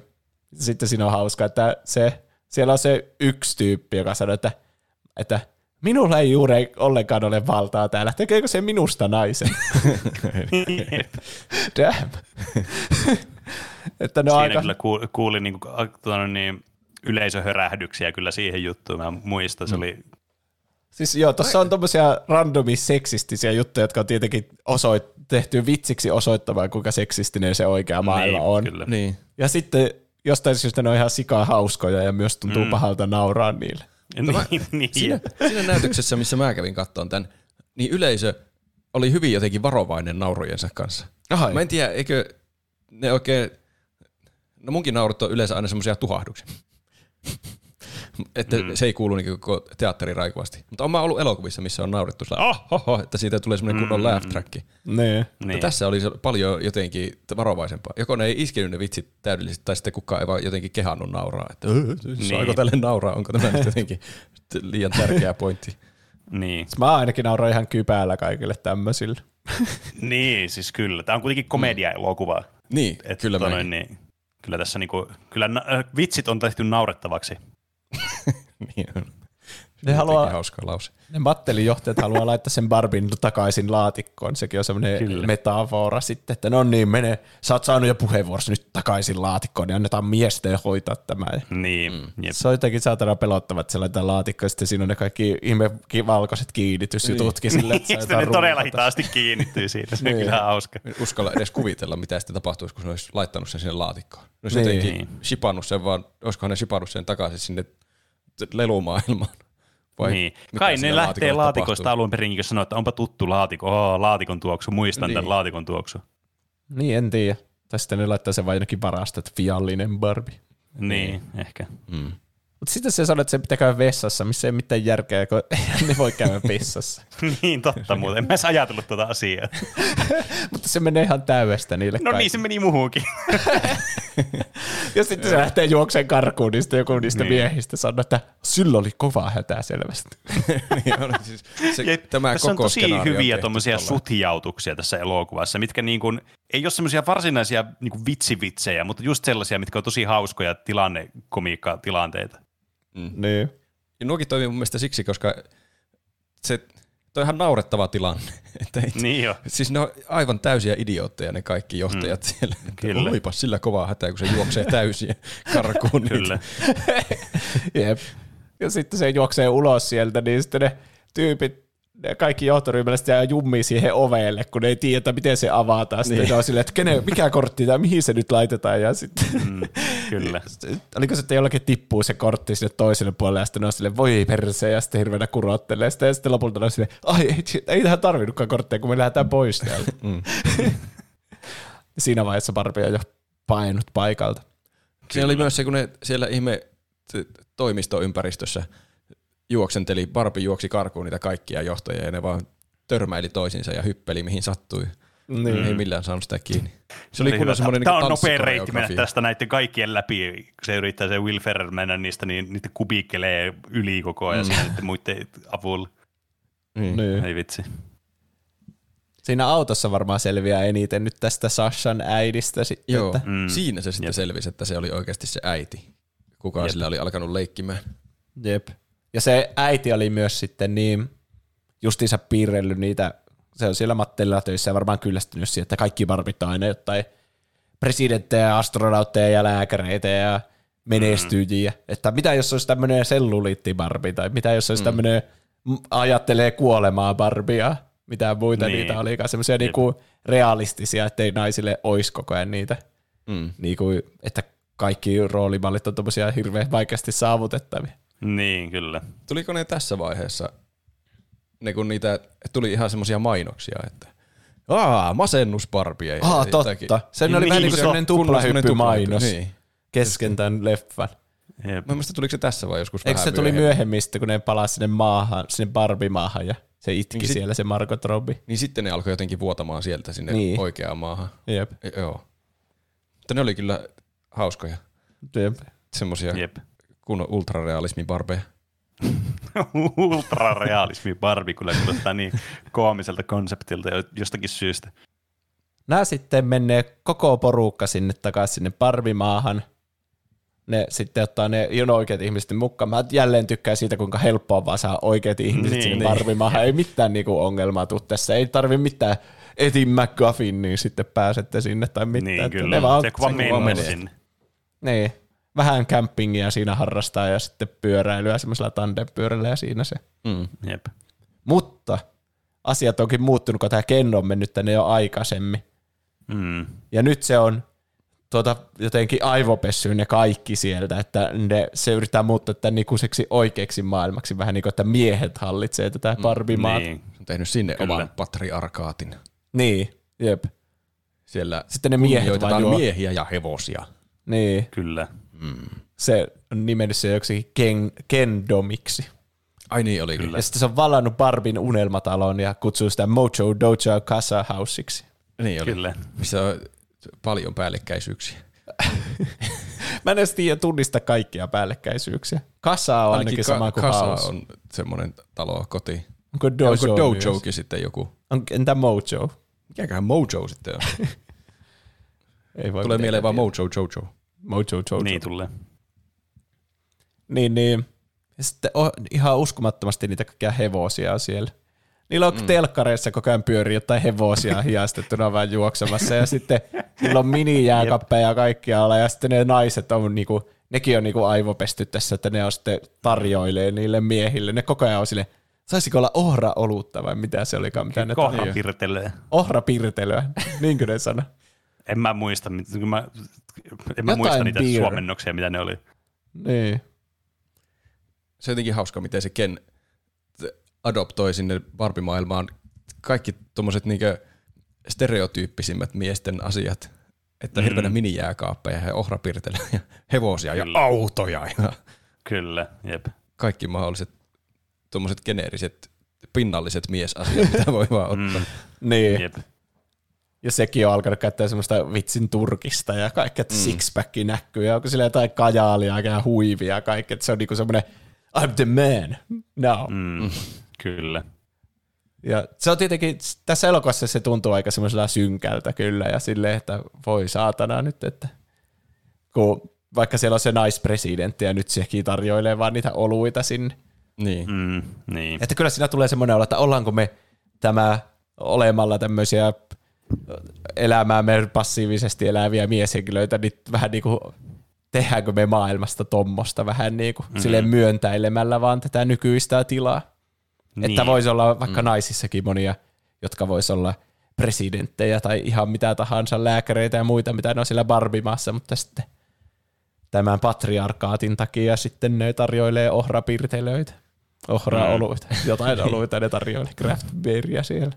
Sitten siinä on hauska, että se, siellä on se yksi tyyppi, joka sanoo, että, että Minulla ei juuri ollenkaan ole valtaa täällä. Tekeekö se minusta naisen? Damn. että ne on Siinä aika... kyllä kuuli, kuuli niin kuin, niin, yleisöhörähdyksiä kyllä siihen juttuun. Mä muistan, se oli Siis joo, tuossa on tommosia randomi seksistisiä juttuja, jotka on tietenkin osoit, tehty vitsiksi osoittamaan, kuinka seksistinen se oikea maailma niin, on. Kyllä. Niin. Ja sitten jostain syystä ne on ihan sikaa hauskoja ja myös tuntuu mm. pahalta nauraa niille. Niin, niin, Siinä, siinä näytöksessä, missä mä kävin kattoon tämän, niin yleisö oli hyvin jotenkin varovainen naurujensa kanssa. Aha, Mä en tiedä, eikö ne oikein... No munkin naurut on yleensä aina semmoisia tuhahduksia. Että mm. se ei kuulu niin koko teatteri raikuvasti. Mutta on mä ollut elokuvissa, missä on naurettu sillä, ah, ho, ho, että siitä tulee semmoinen kunnon mm. laugh track. niin. niin. Tässä oli se paljon jotenkin varovaisempaa. Joko ne ei iskenyt ne vitsit täydellisesti, tai sitten kukaan ei vaan jotenkin kehannut nauraa. Että, niin. saako tälle nauraa, onko tämä nyt jotenkin liian tärkeä pointti. niin. Mä ainakin nauroin ihan kypäällä kaikille tämmöisille. niin, siis kyllä. Tämä on kuitenkin komedia-elokuva. Niin, Et kyllä tota mä. noin, niin, kyllä tässä niinku, kyllä na- äh, vitsit on tehty naurettavaksi. niin on. Ne haluaa- Hauska lause. Ne Mattelin-johtajat haluaa laittaa sen Barbin takaisin laatikkoon. Sekin on semmoinen Kyllä. metafora sitten, että no niin, mene, sä oot saanut jo puheenvuorossa nyt takaisin laatikkoon, niin annetaan miesten hoitaa tämä. Ja Niin, mm. jep. Se on jotenkin saatana pelottava, että se laitetaan laatikkoon, ja sitten siinä on ne kaikki ihme valkoiset kiinnitysjututkin sille, että Sitten saa ne todella hitaasti kiinnittyy siitä, se on Niin. kyllä hauska. En uskalla edes kuvitella, mitä sitten tapahtuisi, kun se olisi laittanut sen sinne laatikkoon. Ne olisi Niin. jotenkin Niin. shipannut sen vaan, olisikohan ne shipannut sen takaisin sinne lelumaailmaan. Vai niin. Kai ne lähtee laatikosta tapahtuu? alun perin, jos sanoo, että onpa tuttu laatikko, oh, laatikon tuoksu, muistan Niin. tämän laatikon tuoksu. Niin, en tiedä. Tai sitten ne laittaa sen vain jonnekin varasta, että viallinen Barbie. Niin, ehkä. Mm. Mutta sitten se sanoo, että se pitää käydä vessassa, missä ei ole mitään järkeä, kun ne voi käydä vessassa. niin, totta muuten. En mä ajatellut tuota asiaa. Mutta se menee ihan täydestä niille No niin, kaikille. se meni muuhunkin. Ja sitten se lähtee juokseen karkuun, niin sitten joku niistä Niin. miehistä sanoo, että sillä oli kova hätä selvästi. niin on, siis se, Ja tämä tässä on koko tosi skenaario hyviä tuommoisia sutjautuksia tässä elokuvassa, mitkä niin kuin, ei ole semmoisia varsinaisia niin kuin vitsivitsejä, mutta just sellaisia, mitkä on tosi hauskoja tilannekomiikka-tilanteita. Niin. Ja nuokin toimii mun mielestä siksi, koska se, toi on ihan naurettava tilanne. Että ei, Niin jo. Siis ne on aivan täysiä idiootteja ne kaikki johtajat mm, siellä. Kyllä. Olipa sillä kovaa hätää, kun se juoksee täysiä karkuun. Kyllä. Jep. Ja sitten se juoksee ulos sieltä, niin sitten ne tyypit, kaikki johtoryhmäläiset jää jummii siihen ovelle, kun ne ei tiedä, että miten se avataan. Sitten Niin. on silleen, että kenen, mikä kortti tai mihin se nyt laitetaan. Ja sitten, Mm, kyllä. oliko se, että jollakin tippuu se kortti sinne toiselle puolelle, ja sitten on silleen, voi perse, ja sitten hirveänä kurottelee. Sitten, ja sitten lopulta on silleen, ai ei, ei tähän tarvinnutkaan kortteja, kun me lähdetään pois täältä. Mm. Siinä vaiheessa Barbie on jo painut paikalta. Siinä oli myös se, kun ne siellä ihme toimistoympäristössä juoksenteli, Barbie juoksi karkuun niitä kaikkia johtajia ja ne vaan törmäili toisiinsa ja hyppeli mihin sattui. Niin. Ei millään saanut sitä kiinni. Se oli kunnon semmoinen Tämä niin on nopea reitti mennä tästä näiden kaikkien läpi, kun se yrittää se Will Ferrell mennä niistä, niin niitä kubikkelee yli koko ajan mm. siinä niiden muiden avulla. Niin. Niin. Ei vitsi. Siinä autossa varmaan selviää eniten nyt tästä Sashan äidistä sitten. Joo, Että, mm. siinä se sitten Jep. selvisi, että se oli oikeasti se äiti, kuka Jep. sillä oli alkanut leikkimään. jep. Ja se äiti oli myös sitten niin justiinsa piirrellyt niitä, se on siellä Mattelilla töissä ja varmaan kyllästynyt siihen, että kaikki barbit on aina jotain presidenttejä, astronautteja ja lääkäreitä ja menestyjiä. Mm. Että mitä jos olisi tämmöinen selluliittibarbi tai mitä jos olisi mm. tämmöinen ajattelee kuolemaa barbia, mitä muita Niin. niin. niitä olikaan, semmoisia niinku realistisia, ettei naisille olisi koko ajan niitä, Mm. niinku, että kaikki roolimallit on tommosia hirveän vaikeasti saavutettavia. Niin, kyllä. Tuliko ne tässä vaiheessa, ne kun niitä tuli ihan semmoisia mainoksia, että Aa, masennusbarbia. ja Ah, jotakin. totta. Se Niin, oli vähän niin niin, kuin se semmoinen tuplahyppymainos Niin. kesken tämän leffan. Jep. Mä muista, tuliko se tässä vai joskus Eikö vähän se tuli myöhemmin sitten, kun ne palasi sinne maahan, sinne Barbie-maahan ja se itki Niin niin sit- siellä se Margot Robbie. Niin sitten ne alkoi jotenkin vuotamaan sieltä sinne Niin. niin. oikeaan maahan. Jep. E- Joo. Mutta ne oli kyllä hauskoja. Jep. Semmosia Jep. Kunnon ultrarealismin barbeja. Ultrarealismi Barbie kyllä kuulostaa niin koomiselta konseptilta jo- jostakin syystä. Nämä sitten menee koko porukka sinne takaisin sinne Barbie-maahan. ne sitten ottaa ne ihan oikeat ihmiset mukaan. Mä jälleen tykkään siitä, kuinka helppoa on vaan saa oikeat ihmiset Niin. sinne Niin. Ei mitään niinku ongelmaa tuu tässä. Ei tarvi mitään Etin McGuffin, niin sitten pääsette sinne tai mitään. Niin, kyllä. Ne vaan, se kun se vaan menee sinne. Niin. Vähän campingia siinä harrastaa ja sitten pyöräilyä semmoisella tandempyörällä ja siinä se. Mm. Jep. Mutta asiat onkin muuttunut, kun tämä Ken on mennyt tänne jo aikaisemmin. Mm. Ja nyt se on tuota, jotenkin aivopessyyn ne kaikki sieltä, että ne, se yrittää muuttaa tämän ikuiseksi oikeaksi maailmaksi, vähän niin kuin, että miehet hallitsee tätä Barbie-maata. Niin. Niin. On tehnyt sinne Kyllä. oman patriarkaatin. niin, jep. Siellä Sitten ne miehet vaan juo. miehiä ja hevosia. Niin, Kyllä. Se on nimennyt se joksikin Ken, Kendomiksi. Ai niin oli kyllä. Ja sitten se on vallannut Barbin unelmatalon ja kutsuu sitä Mojo Dojo Casa Houseiksi. Niin oli. Kyllä. Missä on paljon päällekkäisyyksiä. Mä en edes tiedä tunnista kaikkia päällekkäisyyksiä. Kasa on ainakin, ka- sama kuin kasa house. on semmoinen talo, koti. Onko dojo, Onko myös? dojokin sitten joku? On, entä Mojo? Mikäköhän Mojo sitten on? Ei voi Tulee mieleen vaan. Mojo Jojo. Mojo Jojo. Niin tulee. Niin, niin. Ja sitten on ihan uskomattomasti niitä kaikkia hevosia siellä. Niillä on mm. telkkareissa koko ajan pyörii jotain hevosia hiastettuna vaan juoksemassa ja sitten niillä on minijääkappeja ja kaikkialla ja sitten ne naiset on niinku, nekin on niinku aivopesty tässä, että ne on sitten tarjoilee niille miehille. Ne koko ajan on sille, saisiko olla ohra-olutta vai mitä se olikaan, mitä ne pirtelee. Ohra-pirtelyä, niinkö ne sano? En mä muista, mä, en mä muista niitä beer. suomennoksia, mitä ne oli. Niin. Se on jotenkin hauska, miten se Ken adoptoi sinne Barbie-maailmaan kaikki tuommoiset niinkö stereotyyppisimmät miesten asiat. Että mm. hirveänä minijääkaappeja ja ohrapirtelejä ja hevosia Kyllä. ja autoja ja Kyllä, jep. kaikki mahdolliset tuommoiset geneeriset pinnalliset miesasiat, mitä voi vaan ottaa. Mm, Niin. jep. Ja sekin on alkanut käyttää semmoista vitsin turkista ja kaikkea, että mm. sixpack näkyy ja onko sillä jotain kajaalia ja huivia ja kaikkea, että se on niinku semmoinen I'm the man now. Mm. Mm, kyllä. Ja se on tietenkin, tässä elokuvassa se tuntuu aika semmoisella synkältä kyllä ja silleen, että voi saatana nyt, että kun vaikka siellä on se naispresidentti ja nyt sekin tarjoilee vaan niitä oluita sinne. Niin. Mm, niin. Että kyllä siinä tulee semmoinen olo, että ollaanko me tämä olemalla tämmöisiä elämäämme passiivisesti eläviä mieshenkilöitä, niin vähän niin kuin tehdäänkö me maailmasta tommosta vähän niin kuin mm-hmm. silleen myöntäilemällä vaan tätä nykyistä tilaa. Niin. Että voisi olla vaikka mm. naisissakin monia, jotka vois olla presidenttejä tai ihan mitä tahansa lääkäreitä ja muita, mitä ne on siellä Barbimaassa, mutta sitten tämän patriarkaatin takia sitten ne tarjoilee ohrapirtelöitä, ohraoluita, jotain oluita ne tarjoilee, craft beeria siellä.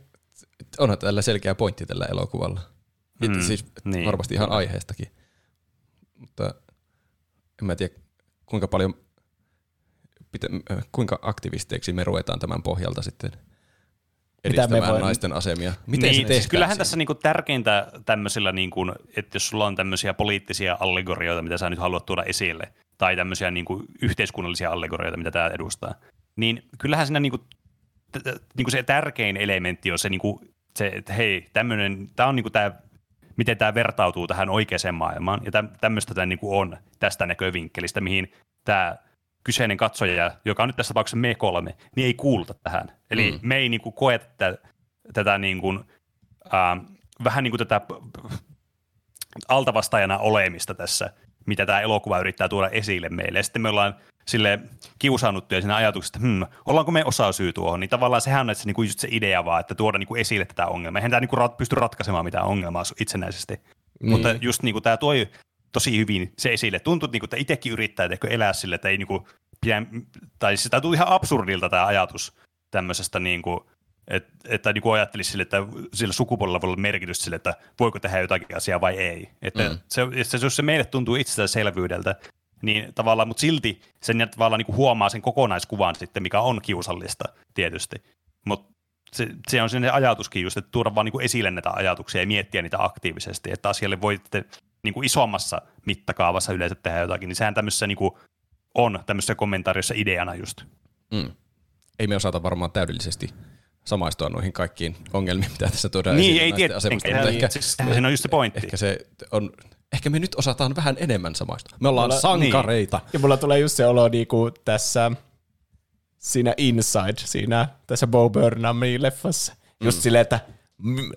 Onhan tällä selkeä pointti tällä elokuvalla. Mm. Mm, Siis niin. varmasti ihan aiheestakin. Mutta en mä tiedä, kuinka paljon, pitä, kuinka aktivisteiksi me ruvetaan tämän pohjalta sitten me edistämään voin- naisten asemia. Miten niin, se siis kyllähän siinä? tässä niinku tärkeintä tämmöisillä, niinku, että jos sulla on tämmöisiä poliittisia allegorioita, mitä sä nyt haluat tuoda esille, tai tämmöisiä niinku yhteiskunnallisia allegorioita, mitä tämä edustaa, niin kyllähän siinä niinku, t- t- niinku se tärkein elementti on se, niinku, se että hei, tämmöinen, tämä on niinku tämä, miten tämä vertautuu tähän oikeaan maailmaan, ja täm, tämmöistä tämä niinku on tästä näkövinkkelistä, mihin tämä kyseinen katsoja, joka on nyt tässä tapauksessa me kolme, niin ei kuuluta tähän. Eli Mm. me ei niinku koe tätä, tätä niinku, äh, vähän niin kuin tätä altavastajana olemista tässä, mitä tämä elokuva yrittää tuoda esille meille. Ja sitten me ollaan sille kiusaannuttuja siinä ajatuksesta, että hmm, ollaanko me osa syy tuohon, niin tavallaan sehän on se, niinku just se idea vaan, että tuoda niinku esille tätä ongelmaa. Eihän tämä niinku rat, pysty ratkaisemaan mitään ongelmaa itsenäisesti. Niin. Mutta just niinku tämä toi tosi hyvin se esille. Tuntuu, niinku, että itsekin yrittää teikö elää sille, että ei niinku pidä, tai siis tämä tuntuu ihan absurdilta tämä ajatus tämmöisestä niinku, et, että niin ajattelisi sille, että sillä sukupuolella voi olla merkitys sille, että voiko tehdä jotakin asiaa vai ei. Että mm. se, se, jos se meille tuntuu itsestäänselvyydeltä, niin tavallaan, mutta silti sen tavallaan niin kuin huomaa sen kokonaiskuvan sitten, mikä on kiusallista tietysti. Mutta se, se on se ajatuskin just, että tuoda vaan niin kuin esille näitä ajatuksia ja miettiä niitä aktiivisesti, että asialle voi sitten niin kuin isommassa mittakaavassa yleensä tehdä jotakin, niin sehän tämmöisessä niin kuin on tämmöisessä kommentaariossa ideana just. Mm. Ei me osata varmaan täydellisesti samaistua noihin kaikkiin ongelmiin, mitä tässä tuodaan Niin, ei naisten asemasta, mutta ehkä, siis sehän on just se pointti. ehkä se on ehkä me nyt osataan vähän enemmän samaista. Me ollaan Mulla- sankareita. Ja mulla tulee just se olo niinku tässä siinä Inside, siinä tässä Bo Burnhamin leffassa. Just Mm. silleen, että m-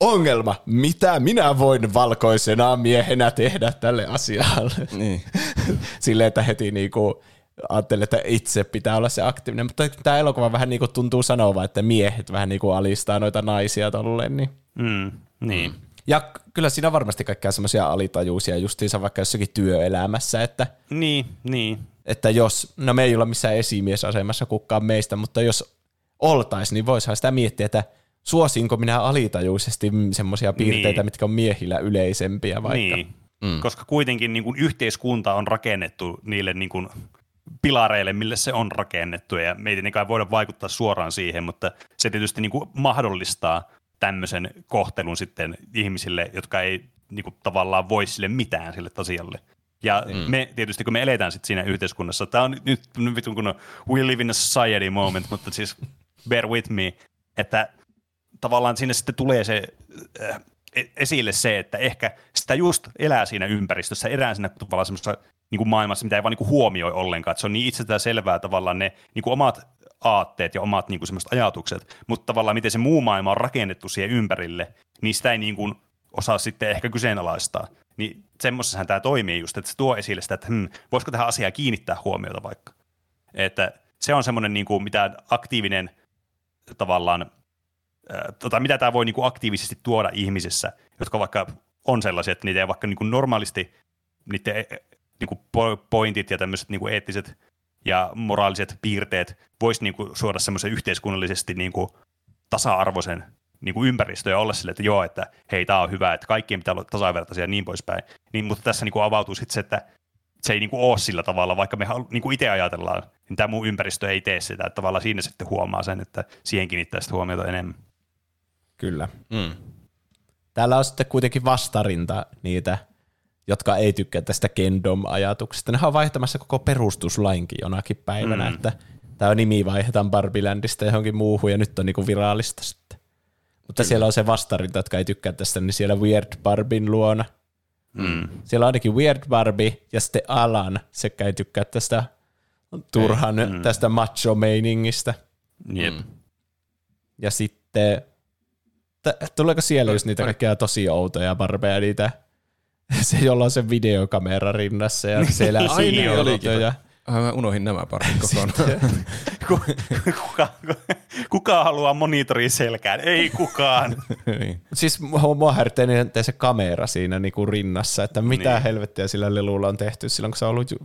ongelma, mitä minä voin valkoisena miehenä tehdä tälle asialle. Niin. silleen, että heti niinku ajattelee, että itse pitää olla se aktiivinen. Mutta tämä elokuva vähän niinku tuntuu sanova, että miehet vähän niinku alistaa noita naisia tolleen. Niin. Mm, niin. Ja kyllä siinä on varmasti kaikkea semmoisia alitajuisia justiinsa vaikka jossakin työelämässä, että Niin, niin. että jos, no me ei olla missään esimiesasemassa kukaan meistä, mutta jos oltais, niin voisihan sitä miettiä, että suosinko minä alitajuisesti semmoisia piirteitä, Niin. mitkä on miehillä yleisempiä vaikka. Niin. Mm. Koska kuitenkin niin kuin yhteiskunta on rakennettu niille niin kuin pilareille, mille se on rakennettu, ja me ei tietenkään voida vaikuttaa suoraan siihen, mutta se tietysti niin kuin mahdollistaa tämmöisen kohtelun sitten ihmisille, jotka ei niin kuin tavallaan voi sille mitään sille asialle. Ja mm. me tietysti, kun me eletään sitten siinä yhteiskunnassa, tämä on nyt, vitun kun on we live in a society moment, mutta siis bear with me, että tavallaan sinne sitten tulee se äh, e- esille se, että ehkä sitä just elää siinä ympäristössä, elää siinä tavallaan semmoisessa niin kuin maailmassa, mitä ei vaan niin kuin huomioi ollenkaan. Että se on niin itsestään selvää tavallaan ne niin kuin omat aatteet ja omat niin kuin semmoiset ajatukset, mutta tavallaan miten se muu maailma on rakennettu siihen ympärille, niin sitä ei niin kuin osaa sitten ehkä kyseenalaistaa. Niin semmoisessahan tämä toimii just, että se tuo esille sitä, että hmm, voisiko tähän asiaan kiinnittää huomiota vaikka. Että se on semmoinen, niin kuin, mitä aktiivinen tavallaan ää, tota, mitä tämä voi niinku aktiivisesti tuoda ihmisissä, jotka vaikka on sellaisia, että niitä ei vaikka niinku normaalisti niiden e- e- niinku po- pointit ja tämmöiset niinku eettiset ja moraaliset piirteet voisi niinku suoda semmoisen yhteiskunnallisesti niinku tasa-arvoisen niinku ympäristön ja olla sille, että joo, että hei, tämä on hyvä, että kaikkien pitää olla tasavertaisia ja niin poispäin. Niin, mutta tässä niinku avautuu sitten se, että se ei niinku ole sillä tavalla, vaikka me halu- niinku itse ajatellaan, niin tämä muu ympäristö ei tee sitä, että tavallaan siinä sitten huomaa sen, että siihen kiinnittää huomiota enemmän. Kyllä. Mm. Täällä on sitten kuitenkin vastarinta niitä, jotka ei tykkää tästä Kendom-ajatuksesta. Ne on vaihtamassa koko perustuslainkin jonakin päivänä, Mm. että tämä nimi vaihdetaan Barbilandista johonkin muuhun ja nyt on niinku virallista sitten. Mutta siellä on se vastarinta, jotka ei tykkää tästä, niin siellä Weird Barbin luona. Mm. Siellä on ainakin Weird Barbie ja sitten Alan, sekä ei tykkää tästä turhan Mm. tästä macho-meiningistä. Jep. Mm. Ja sitten, t- tuleeko siellä just niitä kaikkia tosi outoja barbeja, niitä, se jolla on se videokamera rinnassa ja siellä Ai niin olikin. ja Ah, mä unohdin nämä parit kokonaan. kuka, kuka haluaa monitorin selkään? Ei kukaan. niin. Siis mua häiritsee niiden se kamera siinä niinku rinnassa, että mitä Niin. niin. helvettiä sillä lelulla on tehty silloin, kun se on ollut, ju-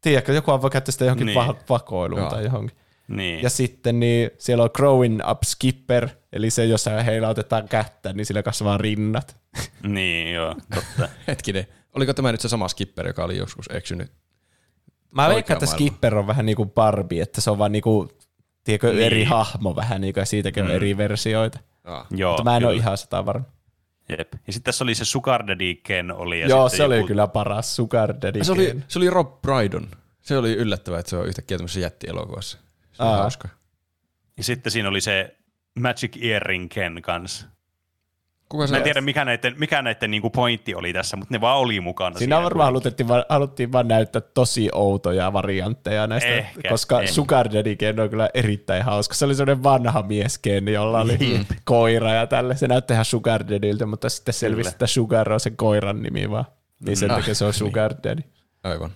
tiedätkö, joku voi käyttää sitä johonkin Niin. niin. vakoiluun Joo. tai johonkin. niin. Ja sitten niin siellä on Growing Up Skipper, eli se, jossa heillä otetaan kättä, niin sillä kasvaa rinnat. niin, joo, totta. Hetkinen, oliko tämä nyt se sama skipper, joka oli joskus eksynyt? Mä veikkaan, että. Skipper on vähän niin kuin Barbie, että se on vaan niin kuin, tiedätkö, Niin. niin. eri hahmo vähän, niin kuin, ja siitäkin on Mm. eri versioita. Ah. joo, Mutta mä en kyllä. ole ihan sata varma. Jep. Ja sitten tässä oli se Sugar Daddy Ken oli. Ja Joo, se oli joku- kyllä paras Sugar Daddy. Se oli, se oli Rob Brydon. Se oli yllättävää, että se on yhtäkkiä tämmöisessä jättielokuvassa. Se on hauska. Ja sitten siinä oli se Magic Earring Ken kanssa. Kuka se Mä en tiedä, mikä näiden, mikä näiden niinku pointti oli tässä, mutta ne vaan oli mukana. Siinä varmaan haluttiin vaan, haluttiin vaan näyttää tosi outoja variantteja näistä, Ehkä, koska en. Sugar Daddy Ken on kyllä erittäin hauska. Se oli sellainen vanha mies Ken, jolla oli koira ja tälle. Se näytti ihan Sugar Daddyltä, mutta sitten selvisi, Kyllä. että Sugar on sen koiran nimi vaan. Niin sen Mm. takia se on Sugar Daddy. Aivan.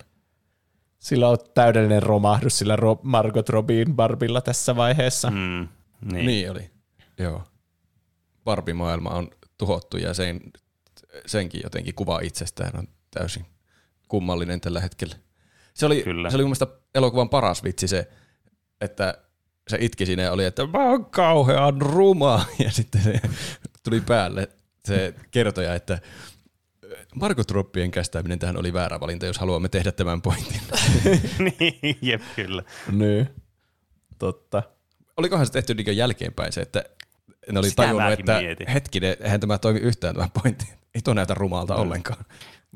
Sillä on täydellinen romahdus sillä Ro- Margot Robin Barbilla tässä vaiheessa. Mm. Mm, niin. Niin. niin oli. Joo. Barbie-maailma on tuhottu ja sen, senkin jotenkin kuva itsestään on täysin kummallinen tällä hetkellä. Se oli, Kyllä. se oli mun mielestä elokuvan paras vitsi se, että se itki siinä ja oli, että mä oon kauhean ruma. Ja sitten se tuli päälle se kertoja, että Margot Robbien kästäminen tähän oli väärä valinta, jos haluamme tehdä tämän pointin. niin, jep, kyllä. Niin. Totta. Olikohan se tehty niin jälkeenpäin se, että ne oli Sitä tajunnut, että mietin. hetkinen, eihän tämä toimi yhtään tämä pointti. Ei tuo näytä rumalta ollenkaan.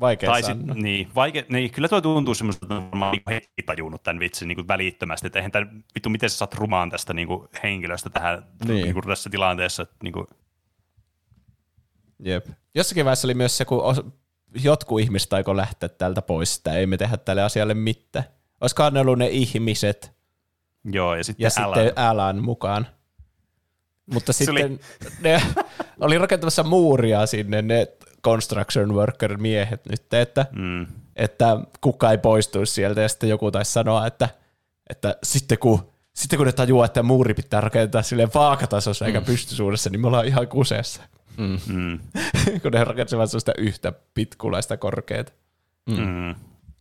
Vaikea Tai sit, niin, vaike, niin, kyllä tuo tuntuu semmoista, että varmaan niinku heti tajunnut tämän vitsin niin välittömästi, että eihän tämän, vittu, miten sä saat rumaan tästä niin kuin, henkilöstä tähän Niin. niin. Niin tässä tilanteessa. Että, niin kuin, Jep. Jossakin vaiheessa oli myös se, kun os- jotkut ihmiset aiko lähteä täältä pois, että ei me tehdä tälle asialle mitään. Olisikohan ne ollut ne ihmiset Joo, ja sitten ja älä. sitten Alan mukaan. Mutta Se oli- sitten ne oli rakentamassa muuria sinne ne construction worker miehet nyt, että, Mm. että kuka ei poistuisi sieltä ja sitten joku taisi sanoa, että, että sitten kun sitten kun ne tajuaa, että muuri pitää rakentaa sille vaakatasossa eikä pystysuudessa, niin me ollaan ihan kuseessa. Mm. kun ne rakensivat sellaista yhtä pitkulaista korkeata. Mm.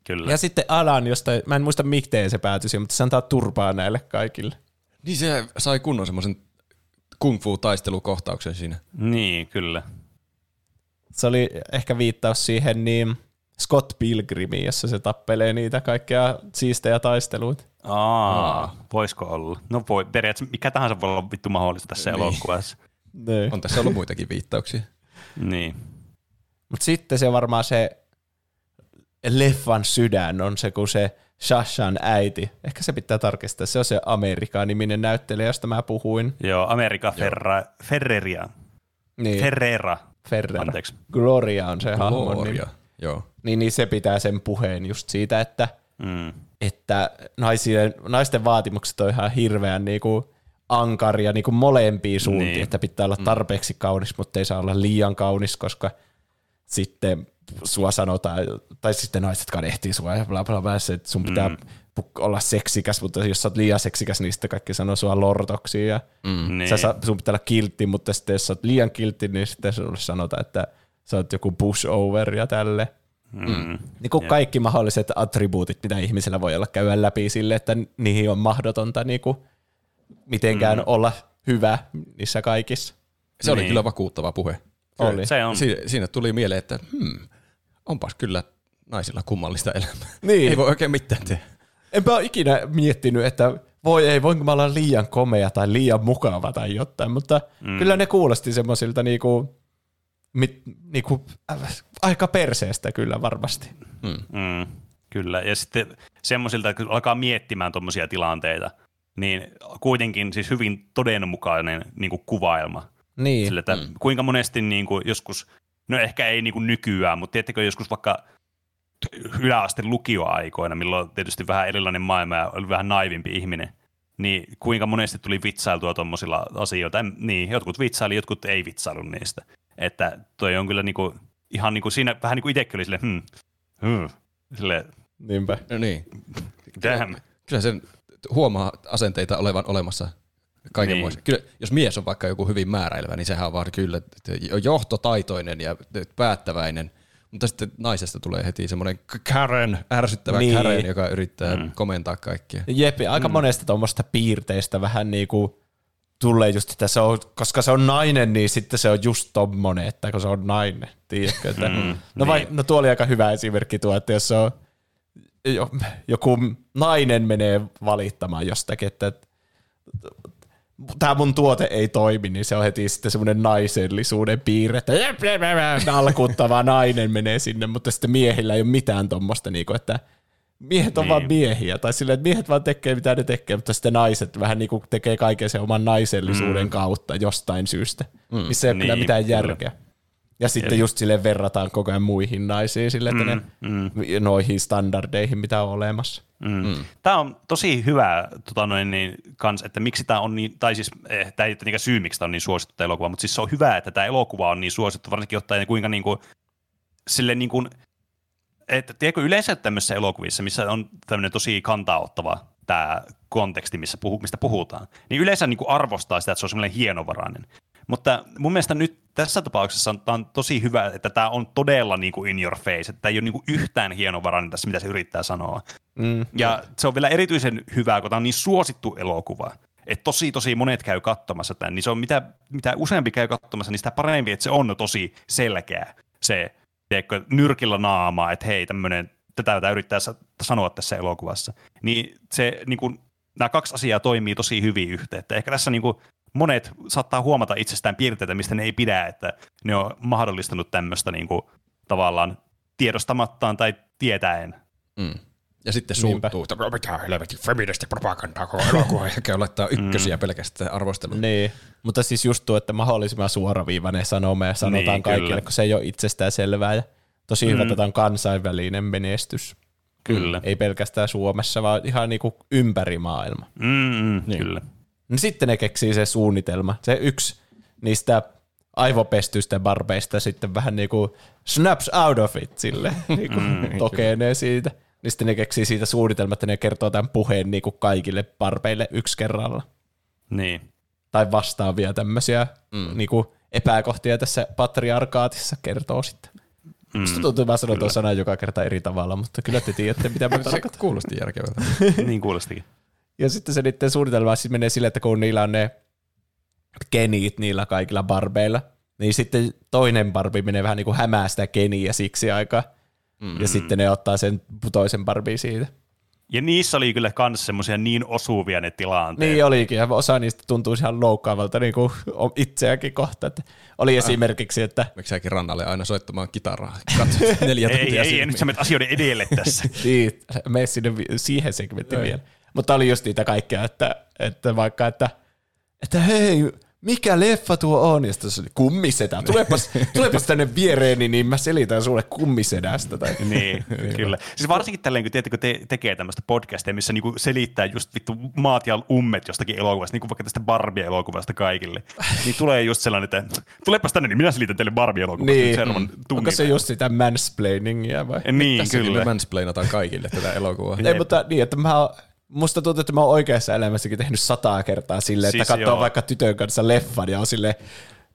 Kyllä. Ja sitten Alan, josta mä en muista miten se päätyi siihen, mutta se antaa turpaa näille kaikille. Niin se sai kunnon semmoisen kung fu taistelukohtauksen siinä. Niin, kyllä. Se oli ehkä viittaus siihen niin Scott Pilgrimiin, jossa se tappelee niitä kaikkea siistejä taisteluita. Aa, voisiko olla? No voi, periaatteessa mikä tahansa voi olla vittu mahdollista tässä Niin. elokuvassa. Niin. On tässä ollut muitakin viittauksia. Niin. Mutta sitten se varmaan se leffan sydän on se, kun se Shashan äiti, ehkä se pitää tarkistaa, se on se Amerikka-niminen näyttelijä, josta mä puhuin. Joo, Amerika Ferra, Ferreria. Niin, Ferrera. Ferrera. Anteeksi. Gloria on se hahmon nimi. Gloria. Joo. Niin, niin se pitää sen puheen just siitä, että, Mm. että naisien, naisten vaatimukset on ihan hirveän niinku ankaria niinku molempiin suuntiin, Niin. että pitää olla tarpeeksi kaunis, mutta ei saa olla liian kaunis, koska sitten sua sanotaan, tai sitten naiset kadehtii sua ja bla bla bla, se, että sun pitää mm. olla seksikäs, mutta jos sä oot liian seksikäs, niin sitten kaikki sanoo sua lortoksi ja mm. Niin. sä, sun pitää olla kiltti, mutta sitten jos sä oot liian kiltti, niin sitten sulle sanotaan, että sä oot joku pushover ja tälle. Mm. Niin kuin kaikki mahdolliset attribuutit, mitä ihmisellä voi olla käydä läpi sille, että niihin on mahdotonta niin kuin mitenkään mm. olla hyvä niissä kaikissa. Se oli Niin. kyllä vakuuttava puhe. Oli. Se on. Si- siinä tuli mieleen, että hmm, onpas kyllä naisilla kummallista elämää. Niin. Ei voi oikein mitään tehdä. Enpä ole ikinä miettinyt, että voi ei, voinko mä olla liian komea tai liian mukava tai jotain, mutta mm. kyllä ne kuulosti semmoisilta niinku, mit, niinku, äh, aika perseestä kyllä varmasti. Mm, kyllä, ja sitten semmoisilta, kun alkaa miettimään tuommoisia tilanteita, niin kuitenkin siis hyvin todenmukainen niin kuin kuvailma. Niin. Sille, että mm. kuinka monesti niin kuin joskus, no ehkä ei niin kuin nykyään, mutta tiedättekö joskus vaikka yläasteen lukioaikoina, milloin on tietysti vähän erilainen maailma ja oli vähän naivimpi ihminen, niin kuinka monesti tuli vitsailtua tuommoisilla asioilla. En- Niin, jotkut vitsaili, jotkut ei vitsailu niistä. Että toi on kyllä niinku, ihan niinku siinä, vähän niin kuin itsekin oli silleen, hmm, hmm, silleen, Niinpä. No niin. damn. Kyllä sen huomaa asenteita olevan olemassa kaikenmoisia. Niin. Kyllä, jos mies on vaikka joku hyvin määräilevä, niin sehän on vaan kyllä johtotaitoinen ja päättäväinen. Mutta sitten naisesta tulee heti semmoinen Karen, ärsyttävä Niin. niin. Karen, joka yrittää mm. komentaa kaikkia. Jep, aika mm. monesta tuommoista piirteistä vähän niinku tulee just, että se on, koska se on nainen, niin sitten se on just tommonen, että kun se on nainen, tiedätkö? Että, mm, no, vai, no tuo oli aika hyvä esimerkki tuo, että jos se on jo, joku nainen menee valittamaan jostakin, että tämä mun tuote ei toimi, niin se on heti sitten semmoinen naisellisuuden piirre, että jep, jep, jep, nalkuttava nainen menee sinne, mutta sitten miehillä ei ole mitään tuommoista, niin että miehet on Niin. vaan miehiä, tai silleen, että miehet vaan tekee mitä ne tekee, mutta sitten naiset vähän niin kuin tekee kaiken sen oman naisellisuuden mm. kautta jostain syystä, mm. missä ei ole kyllä Niin, mitään kyllä. Ja sitten Jep. just sille verrataan koko ajan muihin naisiin sille, että mm, ne mm. noihin standardeihin, mitä on olemassa. Mm. Mm. Tämä on tosi hyvä tota noin, niin, kans, että miksi tämä on niin, tai siis eh, tämä ei tietenkään syy, miksi tämä on niin suosittu tämä elokuva, mutta siis se on hyvä, että tämä elokuva on niin suosittu, varsinkin ottaen kuinka niin kuin, sille niin kuin, että tiedätkö yleensä tämmöisissä elokuvissa, missä on tämmöinen tosi kantaottava tämä konteksti, missä puhu, mistä puhutaan, niin yleensä niin kuin arvostaa sitä, että se on semmoinen hienovarainen. Mutta mun mielestä nyt tässä tapauksessa on, on tosi hyvä, että tämä on todella niin kuin in your face, että tämä ei ole niin kuin yhtään hienovarainen tässä, mitä se yrittää sanoa. Mm. Ja se on vielä erityisen hyvää, kun tämä on niin suosittu elokuva. Että tosi, tosi monet käy katsomassa tämän. Niin se on mitä, mitä useampi käy katsomassa, niin sitä parempi, että se on tosi selkeä. Se, tiedätkö, nyrkillä naamaa, että hei, tämmöinen, tätä tätä yrittää sa- sanoa tässä elokuvassa. Niin se, niin kuin, nämä kaksi asiaa toimii tosi hyvin yhteen. Että ehkä tässä niin kuin, monet saattaa huomata itsestään piirteitä, mistä ne ei pidä, että ne on mahdollistanut tämmöistä niin kuin, tavallaan tiedostamattaan tai tietäen Mm. Ja sitten suuttuu, että mitä helvetin feministi propagandaa koko elokuva, laittaa ykkösiä mm. pelkästään arvosteluun. Niin, mutta siis just tuo, että mahdollisimman suoraviivainen sanoma ja sanotaan Niin, niin, kaikille, kyllä. kun se ei ole itsestään selvää. Ja tosi hyvä, että tämä on kansainvälinen menestys. Kyllä. Ei pelkästään Suomessa, vaan ihan niinku ympäri maailma. Mm, mm, niin. Kyllä. No sitten ne keksii se suunnitelma. Se yksi niistä aivopestystä barbeista sitten vähän niinku snaps out of it sille, niinku tokenee siitä. Niin sitten ne keksii siitä suunnitelmaa, että ne kertoo tämän puheen niinku kaikille barbeille yksi kerralla. Niin. Tai vastaavia tämmöisiä mm. niinku epäkohtia tässä patriarkaatissa kertoo sitten. Mm. Musta tuntuu, että mä sanon tuon sanan joka kerta eri tavalla, mutta kyllä te tiedätte, mitä mä tarkoitan. Kuulosti järkevältä. niin kuulostikin. Ja sitten se niiden suunnitelma siis menee sille, että kun niillä on ne genit niillä kaikilla barbeilla, niin sitten toinen barbi menee vähän niin kuin hämää sitä geniä siksi aikaa. Mm. Ja sitten ne ottaa sen toisen barbiin siitä. Ja niissä oli kyllä kans semmoisia niin osuvia ne tilanteet. Niin olikin, ja osa niistä tuntuu ihan loukkaavalta niin kuin itseäkin kohta. Että oli esimerkiksi, että... Miksi säkin rannalle aina soittamaan kitaraa? Katsot neljä tuntia Ei, ei, nyt sä menet asioiden edelle tässä. niin, mene sinne siihen segmenttiin vielä. Mutta oli just niitä kaikkea, että, että vaikka, että, että hei, mikä leffa tuo on? Ja sitten se oli kummisedä. Tulepas, tulepas tänne viereeni, niin mä selitän sulle kummisedästä. Tai. niin, kyllä. Siis varsinkin tälleen, kun, tiedätkö, te, tekee tämmöistä podcastia, missä niinku selittää just vittu maat ja ummet jostakin elokuvasta, niin kuin vaikka tästä Barbie-elokuvasta kaikille. Niin tulee just sellainen, että tulepas tänne, niin minä selitän teille Barbie-elokuvasta. Niin. Onko se just sitä mansplainingia vai? Niin, Tässä kyllä. me mansplainataan kaikille tätä elokuvaa. Ei, mutta niin, että mä oon musta tuntuu, että mä oon oikeassa elämässäkin tehnyt sataa kertaa silleen, että Siis katsoo joo. vaikka tytön kanssa leffan ja on silleen,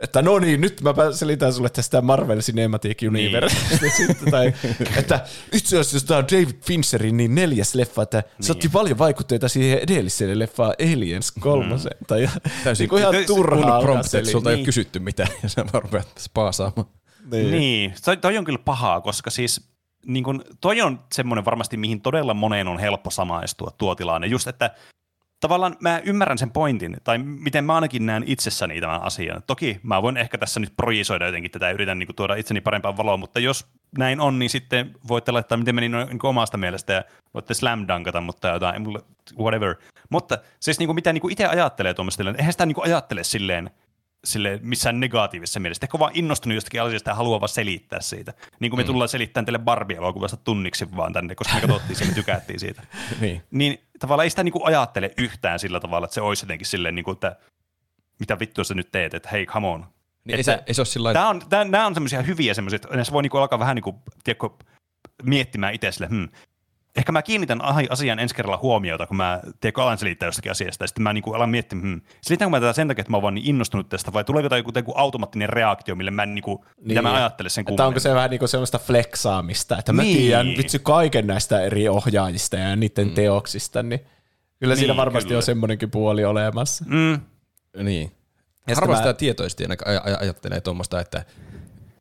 että no niin, nyt mä selitän sulle tästä Marvel Cinematic Universe. Niin. Sitten, tai, että itse asiassa tämä on David Fincherin niin neljäs leffa, että niin. se otti paljon vaikutteita siihen edelliseen leffaan Aliens kolmoseen. Mm. Tai Täysin niin kuin ihan turhaa prompt, että sulta ei ole Niin. kysytty mitään, ja sä vaan rupeat spaasaamaan. Niin. Niin, toi, toi on kyllä pahaa, koska siis niin kun, toi on semmoinen varmasti, mihin todella moneen on helppo samaistua tuo tilanne. Just, että tavallaan mä ymmärrän sen pointin, tai miten mä ainakin näen itsessäni tämän asian. Toki mä voin ehkä tässä nyt projisoida jotenkin tätä ja yritän niin tuoda itseni parempaan valoon, mutta jos näin on, niin sitten voitte laittaa miten meni niin kuin omasta mielestä ja voitte slam dunkata, mutta jotain, whatever. Mutta siis niin kuin, mitä niin itse ajattelee tuommoista, eihän sitä niin kuin ajattele silleen, sille missään negatiivisessa mielessä. Ehkä vaan innostunut jostakin asiasta ja haluaa vaan selittää siitä. Niin kuin me mm. tullaan selittämään teille Barbie-elokuvasta tunniksi vaan tänne, koska me katsottiin sen ja tykättiin siitä. niin. Niin tavallaan ei sitä niin kuin ajattele yhtään sillä tavalla, että se olisi jotenkin silleen, niin kuin, että mitä vittua sä nyt teet, että hei, come on. Niin ei, se, ei se ole sillä Tämä on, tää, nämä on semmoisia hyviä semmoisia, että näissä voi niinku alkaa vähän niinku, tiedätkö, miettimään itse sille, hmm, ehkä mä kiinnitän asian ensi kerralla huomiota, kun mä tiedätkö, alan selittää jostakin asiasta, ja sitten mä niinku alan miettimään, hmm, selitänkö mä tätä sen takia, että mä oon vaan niin innostunut tästä, vai tuleeko tämä joku, joku automaattinen reaktio, mille mä en niinku, niin. mitä mä ajattelen sen Että kummemmin. onko se vähän niin kuin sellaista flexaamista, että mä Niin. tiedän vitsi kaiken näistä eri ohjaajista ja niiden mm. teoksista, niin kyllä siinä Niin, varmasti kyllä. on semmoinenkin puoli olemassa. Mm, Niin. Ja Harva sitten sitä mä- tietoisesti aj- aj- ajattelee tuommoista, että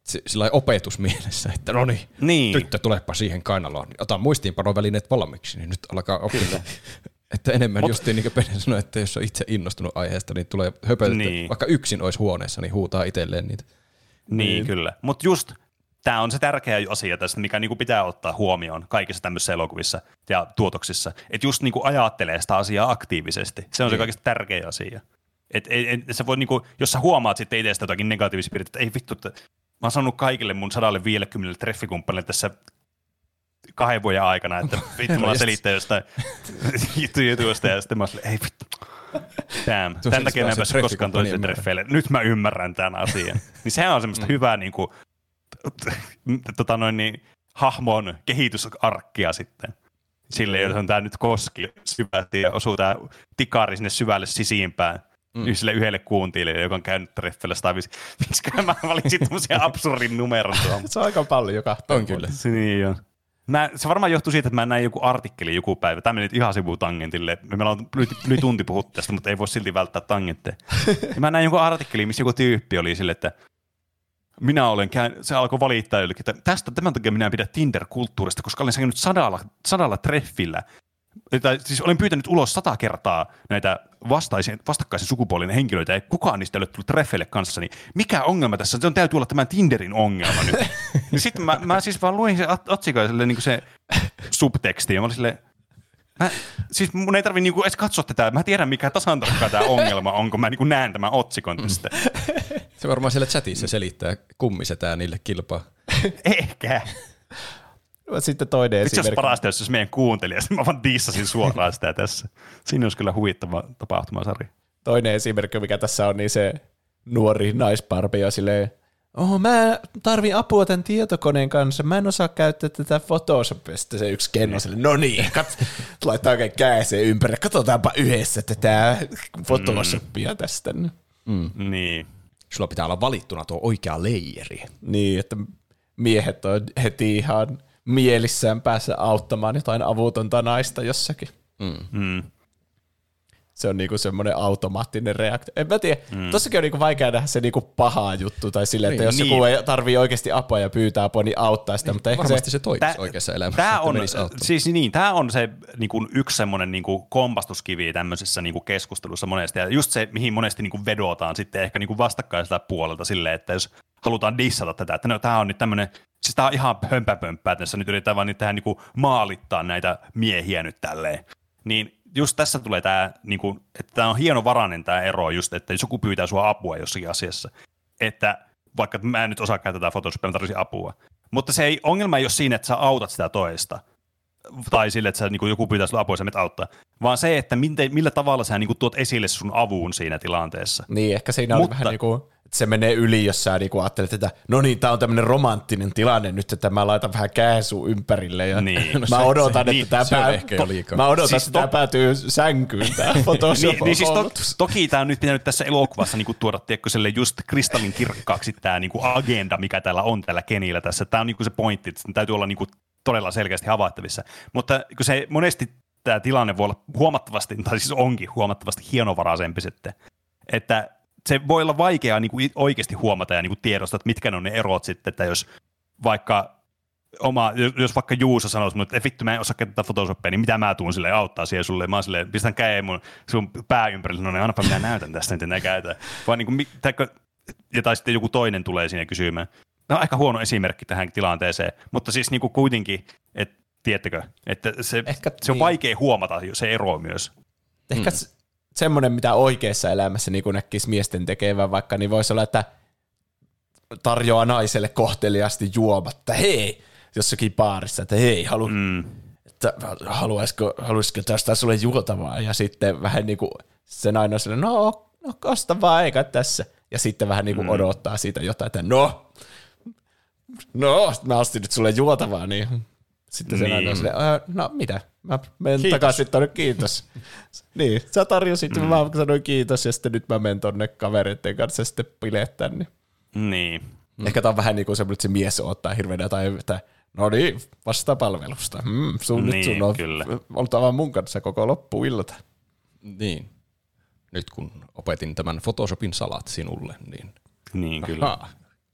sillä opetusmielessä, että no niin, Niin. tyttö tulepa siihen kainaloon, niin ota muistiinpanovälineet valmiiksi, niin nyt alkaa oppia. että enemmän Mut- justiin niin kuin Pene sanoi, että jos on itse innostunut aiheesta, niin tulee höpötettä, Niin. niin. vaikka yksin olisi huoneessa, niin huutaa itselleen niitä. Niin, niin. kyllä. Mutta just tämä on se tärkeä asia tästä, mikä niinku pitää ottaa huomioon kaikissa tämmöisissä elokuvissa ja tuotoksissa. Että just niinku ajattelee sitä asiaa aktiivisesti. Se on se kaikista tärkeä asia. Et, et, et, sä voi niinku, jos sä huomaat sitten itsestä jotakin negatiivisia piirteitä, että ei vittu, että oon sanonut kaikille mun 150 treffikumppanille tässä kahden vuoden aikana, että vittu mulla selittää jostain jutuista ja sitten mä silleen, ei vittu. Damn. Tämän takia mä en päässyt koskaan treffikumppani treffeille. Nyt mä ymmärrän tämän asian. Niin sehän on semmoista hyvää niin kuin, tota noin, niin, hahmon kehitysarkkia sitten. Sille, johon tämä nyt koski syvästi ja osuu tämä tikari sinne syvälle sisimpään. Mm. Sille yhdelle kuuntilijalle, joka on käynyt treffeillä 105. Miksi mä valitsin tämmöisiä absurdin numeron tuohon? Se on aika paljon kahta. On kyllä. Se, niin on. Mä, se varmaan johtuu siitä, että mä näin joku artikkeli joku päivä. Tämä meni nyt ihan sivutangentille. Meillä on yli, yli tunti puhuttu tästä, mutta ei voi silti välttää tangentteja. Ja mä näin joku artikkeli, missä joku tyyppi oli sille, että minä olen käyn, se alkoi valittaa jollekin, että tästä tämän takia minä en pidä Tinder-kulttuurista, koska olen käynyt sadalla, sadalla treffillä. Tai, siis olen pyytänyt ulos sata kertaa näitä vastaisen, vastakkaisen sukupuolinen henkilöitä, ja kukaan niistä ei ole tullut treffeille kanssani. Mikä ongelma tässä? Se on täytyy olla tämän Tinderin ongelma nyt. niin sitten mä, mä, siis vaan luin se ot- otsikon ja silleen, niin se subteksti, ja mä olin silleen, Mä, siis mun ei tarvi niinku edes katsoa tätä. Mä tiedän, mikä tasan tarkkaan tämä ongelma on, kun mä niinku näen tämän otsikon tästä. Se varmaan siellä chatissa selittää, kummisetään niille kilpaa. Ehkä. Sitten toinen Itse asiassa esimerkki. parasta, jos meidän kuuntelija, mä vaan dissasin suoraan sitä tässä. Siinä olisi kyllä huvittava tapahtumasarja. toinen esimerkki, mikä tässä on, niin se nuori naisparpi on silleen, Oh, mä tarvin apua tämän tietokoneen kanssa. Mä en osaa käyttää tätä Photoshopia. Sitten se yksi kenno sille, no niin, kat, laittaa oikein käeseen ympäri. Katsotaanpa yhdessä tätä Photoshopia tästä. Niin. Sulla pitää olla valittuna tuo oikea leijeri. Niin, että miehet on heti ihan mielissään päässä auttamaan jotain avutonta naista jossakin. Mm. Se on niinku semmoinen automaattinen reaktio. En mä tiedä, mm. tossakin on niinku vaikea nähdä se niinku paha juttu, tai silleen, että Niin, jos niin. joku ei tarvii oikeasti apua ja pyytää apua, niin auttaa sitä, mutta ehkä Varmasti se, se toimisi oikeassa elämässä, Tää että on, siis niin, tämä on se niin kuin yksi semmoinen niin kuin kompastuskivi tämmöisessä niin kuin keskustelussa monesti, ja just se, mihin monesti niin kuin vedotaan sitten ehkä niin kuin vastakkaiselta puolelta silleen, että jos halutaan dissata tätä, että no tämä on nyt tämmöinen, siis tämä on ihan hömpäpömppää, tässä nyt yritetään vaan nyt tähän niin kuin maalittaa näitä miehiä nyt tälleen, niin just tässä tulee tämä, niin kuin, että tämä on hienovarainen tämä ero just, että jos joku pyytää sua apua jossakin asiassa, että vaikka mä en nyt osaa käyttää tätä Photoshopia, mä tarvitsin apua. Mutta se ei, ongelma ei ole siinä, että sä autat sitä toista, tai sille, että sä, niin joku pyytää sulla apua sä menet auttaa, vaan se, että miten, millä tavalla sä niin tuot esille sun avun siinä tilanteessa. niin ehkä siinä on Mutta- vähän niinku, että se menee yli, jos sä niinku ajattelet, että no niin, tää on tämmöinen romanttinen tilanne nyt, että mä laitan vähän kääsu ympärille ja Niin. mä No se- odotan, se- että niin, on pää, mä odotan, Siis että to- päätyy sänkyyn tää Photoshop Niin, niin siis to, toki tämä on nyt pitänyt tässä elokuvassa niin tuoda tiedätkö, sille just kristallin kirkkaaksi tämä niin agenda, mikä täällä on tällä Kenillä tässä. Tämä on niin se pointti, että täytyy olla niin todella selkeästi havaittavissa. Mutta kun se monesti tämä tilanne voi olla huomattavasti, tai siis onkin huomattavasti hienovaraisempi sitten, että se voi olla vaikeaa niin kuin oikeasti huomata ja niin kuin tiedostaa, että mitkä ne on ne erot sitten, että jos vaikka oma, jos- vaikka Juuso sanoisi että "Ei vittu mä en osaa käyttää Photoshopia, niin mitä mä tuun sille auttaa siihen sulle, mä oon silleen, pistän käden mun sun pää ympärille, no niin annapa minä näytän tästä, miten käytetään. Vaan niin kuin, täkö, ja tai sitten joku toinen tulee siinä kysymään. No aika huono esimerkki tähän tilanteeseen, mutta siis niin kuin kuitenkin, että tiedättekö, että se, Ehkä se on niin. vaikea huomata se ero myös. Ehkä mm. Semmoinen, mitä oikeassa elämässä niin näkisi miesten tekevän vaikka, niin voisi olla, että tarjoaa naiselle kohteliasti juomatta, hei, jossakin baarissa, että hei, halu, mm. Että haluaisiko, haluaisiko tästä sulle juotavaa, ja sitten vähän niin kuin se nainen on no, no osta vaan, eikä tässä, ja sitten vähän niin kuin mm. odottaa siitä jotain, että no, no, mä ostin nyt sulle juotavaa, niin sitten se Niin. nainen on silleen, "Ää, no mitä, mä menen kiitos. takaisin tonne, kiitos. niin, sä tarjosit, mm. mä sanoin kiitos, ja sitten nyt mä menen tonne kavereiden kanssa sitten bilettää, niin Niin. Mm. Ehkä tämä on vähän niin kuin semmoinen, että se mies ottaa hirveän jotain, että no niin, vastapalvelusta. Mm, sun, nyt Niin, sun on kyllä. oltava mun kanssa koko loppuilta. Niin. Nyt kun opetin tämän Photoshopin salat sinulle, niin Niin, kyllä. ha,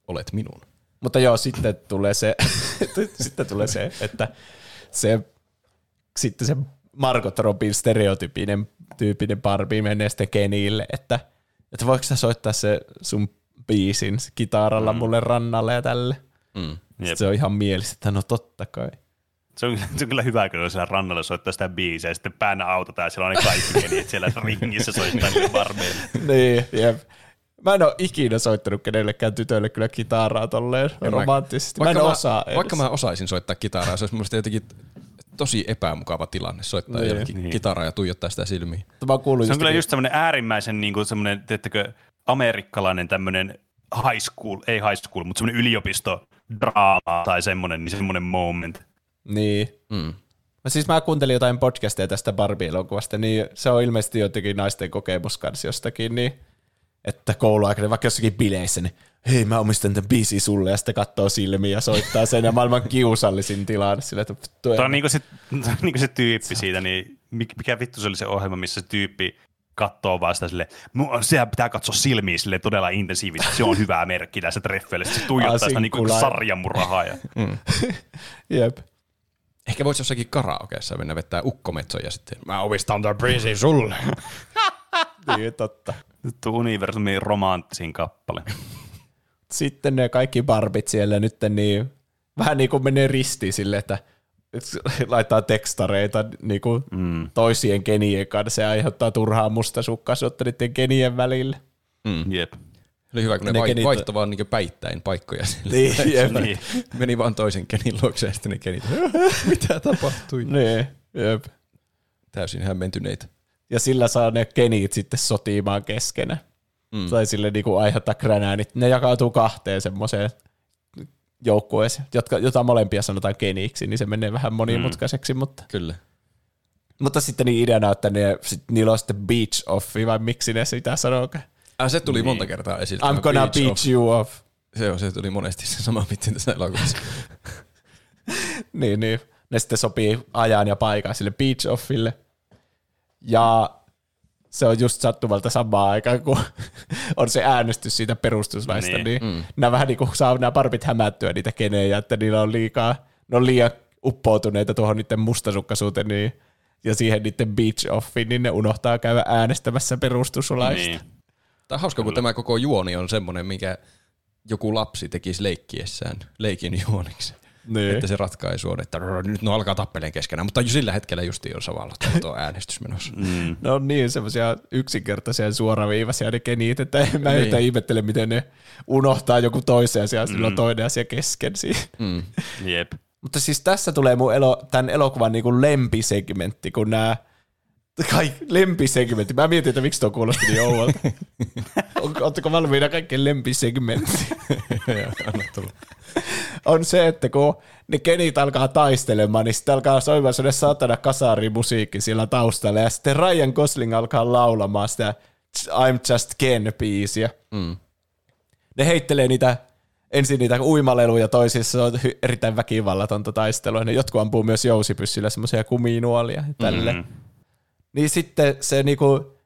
olet minun. Mutta joo, sitten tulee se, sitten tulee se että se, sitten se Margot Robin stereotypinen tyyppinen Barbie menee sitten Kenille, että, että voiko sä soittaa se sun biisin kitaralla mm. mulle rannalle ja tälle. Mm. Se on ihan mielessä, että no totta kai. Se on, se on kyllä hyvä, kun siellä rannalla soittaa sitä biisiä ja sitten päänä autota ja siellä on ne kaikki menijät siellä ringissä soittaa varmeille. niin, jep. Mä en ole ikinä soittanut kenellekään tytölle kyllä kitaraa tolleen En mä- romanttisesti. Mä en Vaikka osaa edes. Vaikka mä osaisin soittaa kitaraa, se olisi mun jotenkin tosi epämukava tilanne soittaa Niin. jollekin Niin. kitaraa ja tuijottaa sitä silmiin. Mä oon kuullut Se on just, kyllä just semmoinen äärimmäisen niin kuin semmoinen, teettekö, amerikkalainen tämmöinen high school, ei high school, mutta semmoinen yliopistodraama tai semmoinen, niin semmoinen moment. Niin. Mm. Mä siis mä kuuntelin jotain podcasteja tästä Barbie-elokuvasta, niin se on ilmeisesti jotenkin naisten kokemus kanssa jostakin, niin että kouluaikana, vaikka jossakin bileissä, niin hei mä omistan tämän biisin sulle, ja sitten katsoo silmiä ja soittaa sen, ja maailman kiusallisin tilanne sille, että Tuo on niin kuin se, niin kuin se tyyppi siitä, niin mik- mikä vittu se oli se ohjelma, missä se tyyppi katsoo vaan sitä sille, sehän pitää katsoa silmiin sille todella intensiivisesti, se on hyvä merkki tässä treffeille, se tuijottaa sitä niin kuin sinkkulainen. sarjamurhaa. Ja, jep. Ehkä voisi jossakin karaokeessa mennä vettää ukkometson ja sitten mä omistan tämän biisin sulle. Niin, totta. Vittu universumin romanttisin kappale. Sitten ne kaikki barbit siellä nyt niin vähän niin kuin menee ristiin sille, että laittaa tekstareita niin kuin mm. toisien kenien kanssa ja aiheuttaa turhaa mustasukkaisuutta niiden kenien välille. Mm. Jep. Oli hyvä, kun ne, Ne vaihtoi vaan niin päittäin paikkoja. Sille. Niin, jep. Niin. Meni vaan toisen kenin luokse ja sitten ne kenit. Mitä tapahtui? Niin, jep. Täysin hämmentyneitä. Ja sillä saa ne kenit sitten sotimaan keskenään. Mm. Tai sille niinku aiheuttaa kränäänit. Ne jakautuu kahteen semmoiseen joukkueeseen, jotka, jota molempia sanotaan keniksi, niin se menee vähän monimutkaiseksi, mm. mutta, Kyllä. mutta sitten niin ideana, on, että ne, sit, niillä on sitten beach offi, vai miksi ne sitä sanoo? Ah, se tuli niin. monta kertaa esille. I'm gonna beach beach off. you off. Se, on, se tuli monesti se sama vitsi tässä elokuvassa. Niin, niin. Ne sitten sopii ajan ja paikan sille beach offille. Ja se on just sattumalta samaan aikaan, kun on se äänestys siitä perustuslaista, niin, Niin. niin mm. nämä vähän niin kuin saa nämä parpit hämättyä niitä kenejä, että niillä on liikaa, ne on liian uppoutuneita tuohon niiden mustasukkaisuuteen niin, ja siihen niiden beach offiin, niin ne unohtaa käydä äänestämässä perustuslaista. Niin. Tämä on hauska, kun tämä koko juoni on semmoinen, mikä joku lapsi tekisi leikkiessään leikin juoniksi. Niin. Että se ratkaisu on, että rrr, nyt ne alkaa tappeleen keskenään, mutta jo sillä hetkellä justiin on samalla tuo äänestys menossa. Mm. Ne on niin semmoisia yksinkertaisia ja suoraviivaisia ne kenit, että en mä Niin. yhtään ihmettele, miten ne unohtaa joku toisen asian, sillä on toinen asia kesken siinä. Mm. Jep. Mutta siis tässä tulee mun elo, tämän elokuvan niin lempisegmentti, kun nämä Kai, lempisegmentti. Mä mietin, että miksi tuo kuulosti niin ouolta. On- Ootteko valmiina kaikkien lempisegmentti? Anna tulla. on se, että kun ne kenit alkaa taistelemaan, niin sitten alkaa soimaan sellainen satana kasarimusiikki siellä taustalla, ja sitten Ryan Gosling alkaa laulamaan sitä I'm Just Ken-biisiä. Mm. Ne heittelee niitä ensin niitä uimaleluja toisissa, se on erittäin väkivallatonta taistelua. Ne jotkut ampuu myös jousipyssyllä semmoisia kuminuolia tälle. Mm. Niin sitten se niinku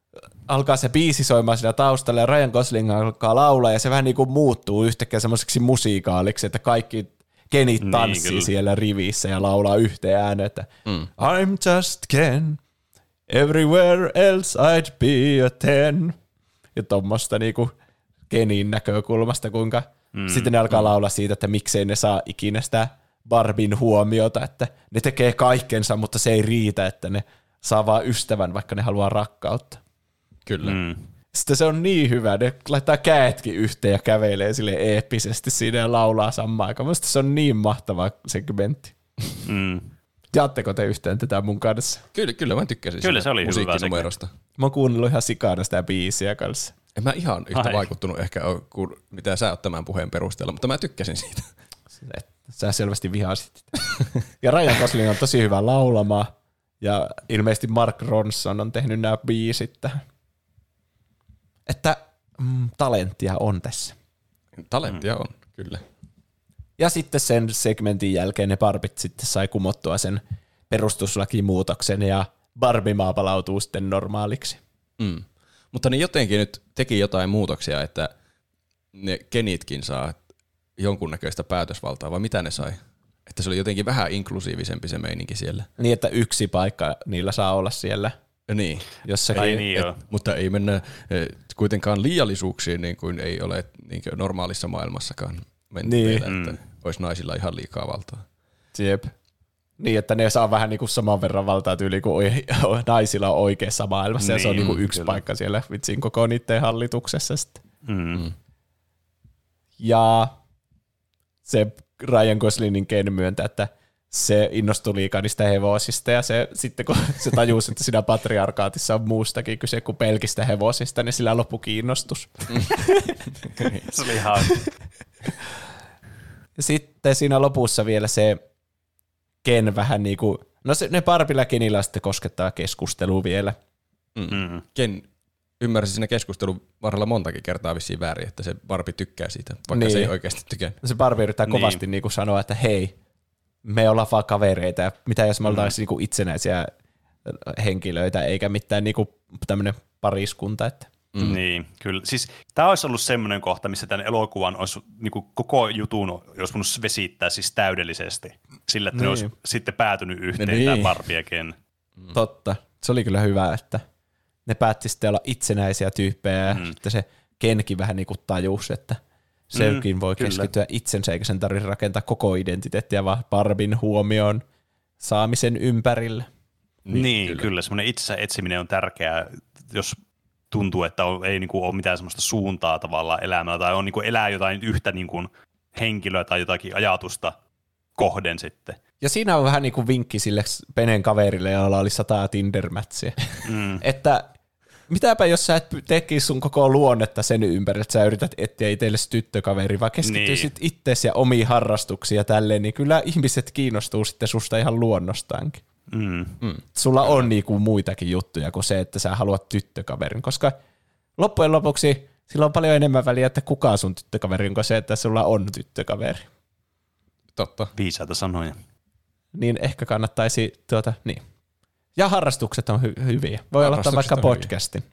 alkaa se biisi soimaan siinä taustalla ja Ryan Gosling alkaa laulaa ja se vähän niinku muuttuu yhtäkkiä semmoiseksi musiikaaliksi, että kaikki kenit Niin, tanssii kyllä. siellä rivissä ja laulaa yhteen ääneen, että mm. I'm just Ken, everywhere else I'd be a ten. Ja tuommoista niinku Kenin näkökulmasta, kuinka mm. sitten ne alkaa laulaa siitä, että miksei ne saa ikinä sitä Barbin huomiota, että ne tekee kaikkensa, mutta se ei riitä, että ne saa vaan ystävän, vaikka ne haluaa rakkautta. Kyllä. Mm. Sitten se on niin hyvä, ne laittaa käetkin yhteen ja kävelee sille eeppisesti siinä ja laulaa samaan aikaan. Mielestäni se on niin mahtava segmentti. Mm. Jaatteko te yhteen tätä mun kanssa? Kyllä, kyllä mä tykkäsin Kyllä se oli hyvä musiikkinumerosta. Mä oon kuunnellut ihan sikana sitä biisiä kanssa. En mä ihan yhtä Ai. vaikuttunut ehkä ole, kuin mitä sä oot tämän puheen perusteella, mutta mä tykkäsin siitä. Et Sä selvästi vihasit sitä. Ja Ryan Gosling on tosi hyvä laulamaan. Ja ilmeisesti Mark Ronson on tehnyt nämä biisit tähän. Että mm, talenttia on tässä. Talenttia on, kyllä. Ja sitten sen segmentin jälkeen ne barbit sitten sai kumottua sen perustuslakimuutoksen ja Barbie-maa palautuu sitten normaaliksi. Mm. Mutta ne jotenkin nyt teki jotain muutoksia, että ne kenitkin saa jonkunnäköistä päätösvaltaa, vai mitä ne sai? Että se oli jotenkin vähän inklusiivisempi se meininki siellä. Niin, että yksi paikka niillä saa olla siellä niin. jossakin. Ai niin joo. Mutta ei mennä eh, kuitenkaan liiallisuuksiin, niin kuin ei ole niin kuin normaalissa maailmassakaan menty Niin. vielä, että olisi naisilla ihan liikaa valtaa. Jep. Niin, että ne saa vähän niin kuin saman verran valtaa tyyli kuin naisilla on oikeassa maailmassa, ja se on Niin, niin kuin yksi kyllä. paikka siellä vitsin koko niiden hallituksessa sitten. Mm. Ja se Ryan Goslingin Ken myöntää, että se innostui liikaa niistä hevosista, ja se, sitten kun se tajusi, että siinä patriarkaatissa on muustakin kyse kuin pelkistä hevosista, niin sillä loppui kiinnostus. Se oli ihan... Ja sitten siinä lopussa vielä se Ken vähän niin kuin, no se, ne Barbilla Kenillä sitten koskettava keskustelu vielä. Mm. Ken ymmärsi siinä keskustelun varrella montakin kertaa vissiin väärin, että se Barbie tykkää siitä, vaikka Niin. se ei oikeasti tykännyt. Se Barbie yrittää Niin. kovasti niin kuin sanoa, että hei, me ollaan vaan kavereita, ja mitä jos me oltaisiin niin kuin itsenäisiä henkilöitä, eikä mitään niin kuin tämmöinen pariskunta, että Mm. Niin, kyllä. Siis tämä olisi ollut semmoinen kohta, missä tämän elokuvan olisi niin kuin koko jutun olisi voinut vesittää siis täydellisesti. Sillä, että niin. ne Niin. olisi sitten päätynyt yhteen Niin. niin. tämä Barbie ja Ken. Mm. Totta. Se oli kyllä hyvä, että ne päätti sitten olla itsenäisiä tyyppejä ja Mm. sitten se Kenkin vähän niin kuin tajusi, että sekin voi kyllä. keskittyä itsensä eikä sen tarvitse rakentaa koko identiteettiä, vaan Barbin huomioon saamisen ympärille. Niin, niin kyllä. kyllä. Semmoinen itsensä etsiminen on tärkeää, jos tuntuu, että on, ei niin kuin, ole mitään semmoista suuntaa tavallaan elämällä, tai on niin kuin, elää jotain yhtä niin kuin, henkilöä tai jotakin ajatusta kohden sitten. Ja siinä on vähän niin kuin vinkki sille Penen kaverille, jolla oli sata tinder mm. että mitäpä jos sä et tekisi sun koko luonnetta sen ympärillä, että sä yrität etsiä itsellesi tyttökaveri, vaan keskittyisit niin. itseesi ja omiin harrastuksia tälleen, niin kyllä ihmiset kiinnostuu sitten susta ihan luonnostaankin. Mm. Mm. Sulla on niinku muitakin juttuja kuin se, että sä haluat tyttökaverin, koska loppujen lopuksi sillä on paljon enemmän väliä, että kuka on sun tyttökaveri, kuin se, että sulla on tyttökaveri. Totta. Viisaita sanoja. Niin ehkä kannattaisi, tuota, niin. Ja harrastukset on hy- hyviä. Voi aloittaa vaikka podcastin.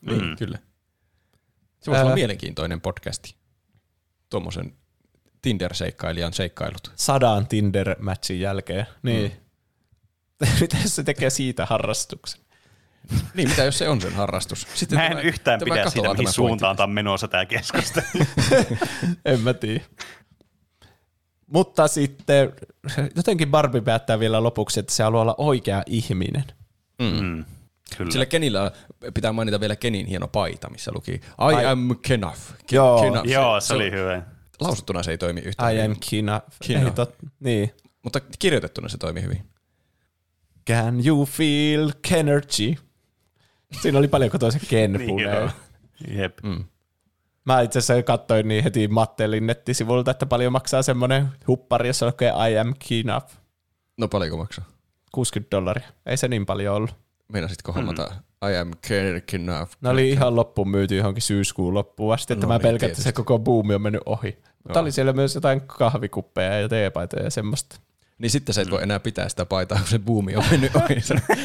Niin, mm. kyllä. Se voisi olla mielenkiintoinen podcasti. Tuommoisen Tinder-seikkailijan seikkailut. Sadan Tinder-matchin jälkeen. Niin. Mm. Miten se tekee siitä harrastuksen? niin, mitä jos se on sen harrastus? Sitten mä en tulee, yhtään pidä siitä, mihin suuntaan tämä menossa tämä keskustelu. en mä tiedä. Mutta sitten jotenkin Barbie päättää vielä lopuksi, että se haluaa olla oikea ihminen. Mm. Mm. Kyllä. Sillä Kenillä pitää mainita vielä Kenin hieno paita, missä luki I, I am Kenaf. Ken, Joo, Kenaf. Joo se, se oli hyvä. Lausuttuna se ei toimi yhtään I am Kenaf. Kenaf. Tot, niin. Mutta kirjoitettuna se toimi hyvin. Can you feel Kenergy? Siinä oli paljon toisen Ken niin, Jep. Mm. Mä itse asiassa katsoin niin heti Mattelin nettisivulta, että paljon maksaa semmoinen huppari, jossa lukee I am keen up. No paljonko maksaa? 60 dollaria. Ei se niin paljon ollut. Meinasitko hommata mm. I am keen up? Ne oli ihan loppuun myyty johonkin syyskuun loppuun asti, että no, mä niin, pelkään, että se koko buumi on mennyt ohi. Mutta oli siellä myös jotain kahvikuppeja ja teepaitoja ja semmoista. Niin sitten sä et voi enää pitää sitä paitaa, kun se buumi on mennyt ohi.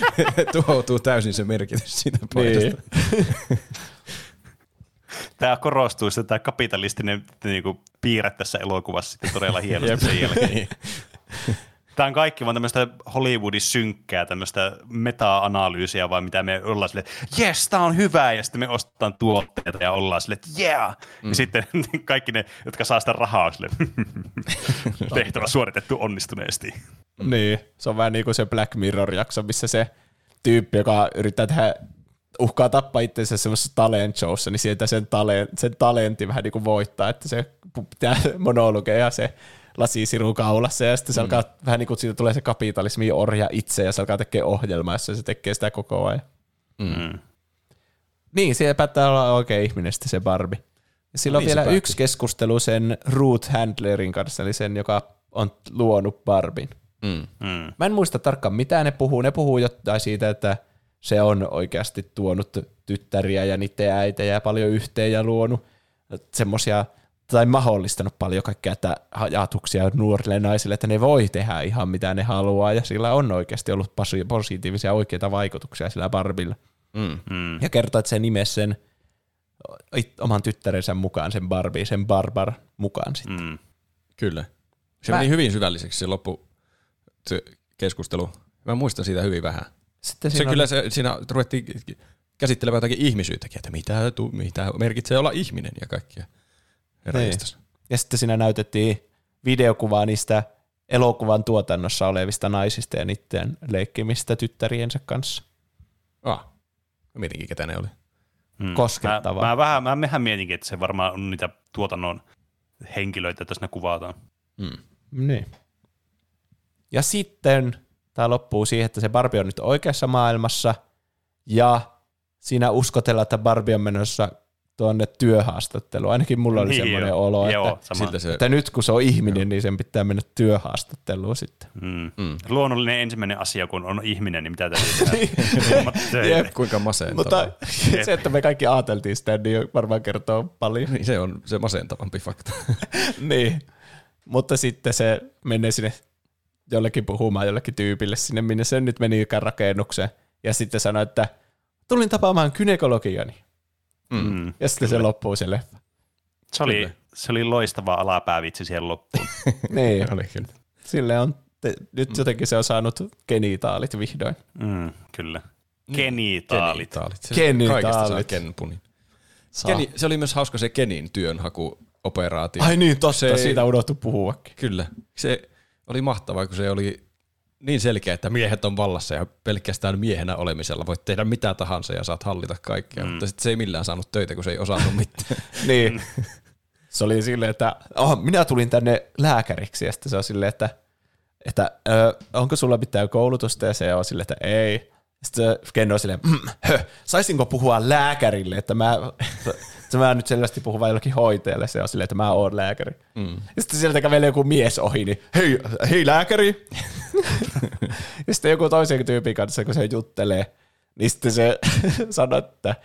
tuhoutuu täysin se merkitys siitä paitasta. Niin. tämä korostuu, että tämä kapitalistinen niin kuin, piirre tässä elokuvassa sitten todella hienosti sen jälkeen. Niin. Tämä on kaikki vaan tämmöistä Hollywoodin synkkää, tämmöistä meta-analyysiä, vai mitä me ollaan silleen, että jes, tämä on hyvä, ja sitten me ostetaan tuotteita ja ollaan silleen, että yeah! Mm. Ja sitten kaikki ne, jotka saa sitä rahaa, silleen, tehtävä suoritettu onnistuneesti. Niin, se on vähän niin kuin se Black Mirror-jakso, missä se tyyppi, joka yrittää tehdä uhkaa tappaa itsensä semmoisessa talent showssa, niin sieltä sen, talent, sen talentti vähän niin kuin voittaa, että se pitää monologeja ja se lasisiru kaulassa ja sitten se mm. alkaa vähän niin kuin siitä tulee se kapitalismi orja itse ja se alkaa tekemään ohjelmaa, jossa se tekee sitä koko ajan. Mm. Niin, siellä päättää olla oikea ihminen sitten se Barbie. Ja sillä no on niin, vielä yksi keskustelu sen Ruth Handlerin kanssa, eli sen, joka on luonut Barbin. Mm. Mm. Mä en muista tarkkaan, mitä ne puhuu. Ne puhuu jotain siitä, että se on oikeasti tuonut tyttäriä ja niiden äitejä paljon yhteen ja luonut semmoisia tai mahdollistanut paljon kaikkea että ajatuksia nuorille naisille, että ne voi tehdä ihan mitä ne haluaa, ja sillä on oikeasti ollut positiivisia oikeita vaikutuksia sillä Barbilla. Mm. Mm. Ja kertoo, että se nimesi sen oman tyttärensä mukaan, sen Barbie, sen Barbar mukaan sitten. Mm. Kyllä. Se Mä... meni hyvin syvälliseksi se loppu keskustelu. Mä muistan siitä hyvin vähän. Sitten se kyllä se, siinä ruvettiin käsittelemään jotakin ihmisyyttäkin, että mitä, tu, mitä merkitsee olla ihminen ja kaikkia. Niin. Ja sitten siinä näytettiin videokuvaa niistä elokuvan tuotannossa olevista naisista ja niiden leikkimistä tyttäriensä kanssa. Ah, mietinkin, ketä ne oli. Hmm. Koskettavaa. Mä, mä, vähän, mä mehän mietinkin, että se varmaan on niitä tuotannon henkilöitä, että ne kuvataan. Hmm. Niin. Ja sitten tämä loppuu siihen, että se Barbie on nyt oikeassa maailmassa ja siinä uskotellaan, että Barbie on menossa tuonne työhaastatteluun. Ainakin mulla oli niin semmoinen jo. olo, Joo, että, sama. se, että nyt kun se on ihminen, Joo. niin sen pitää mennä työhaastatteluun sitten. Mm. Mm. Luonnollinen ensimmäinen asia, kun on ihminen, niin mitä täytyy tehdä? Kuinka masentava. Mutta se, että me kaikki ajateltiin sitä, niin varmaan kertoo paljon. Niin, se on se masentavampi fakta. niin, mutta sitten se menee sinne jollekin puhumaan jollekin tyypille sinne, minne se nyt meni rakennukseen. Ja sitten sanoi, että tulin tapaamaan kynekologiani. Mm. mm. Ja sitten kyllä. se loppuu se leffa. Se oli, se oli loistava alapäävitsi siihen loppuun. niin, oli kyllä. Sille on, te, nyt jotenkin se on saanut genitaalit vihdoin. Mm, kyllä. Niin. Genitaalit. Genitaalit. Se Genitaalit. Kenpunin. Keni, se oli myös hauska se Kenin työnhakuoperaatio. Ai niin, tossa, se, siitä unohtu puhuakin. Kyllä. Se oli mahtavaa, kun se oli niin selkeä, että miehet on vallassa ja pelkästään miehenä olemisella voit tehdä mitä tahansa ja saat hallita kaikkea, mm. mutta sitten se ei millään saanut töitä, kun se ei osannut mitään. niin. Se oli silleen, että oh, minä tulin tänne lääkäriksi ja sitten se on silleen, että, että ö, onko sulla mitään koulutusta ja se on silleen, että ei. Sitten Ken on silleen, mm, hö, saisinko puhua lääkärille, että mä, että mä nyt selvästi puhun vain jollekin hoitajalle, se on silleen, että mä oon lääkäri. Mm. Ja sitten sieltä kävelee joku mies ohi, niin hei, hei lääkäri. ja sitten joku toisen tyypin kanssa, kun se juttelee, niin sitten se sanoo, että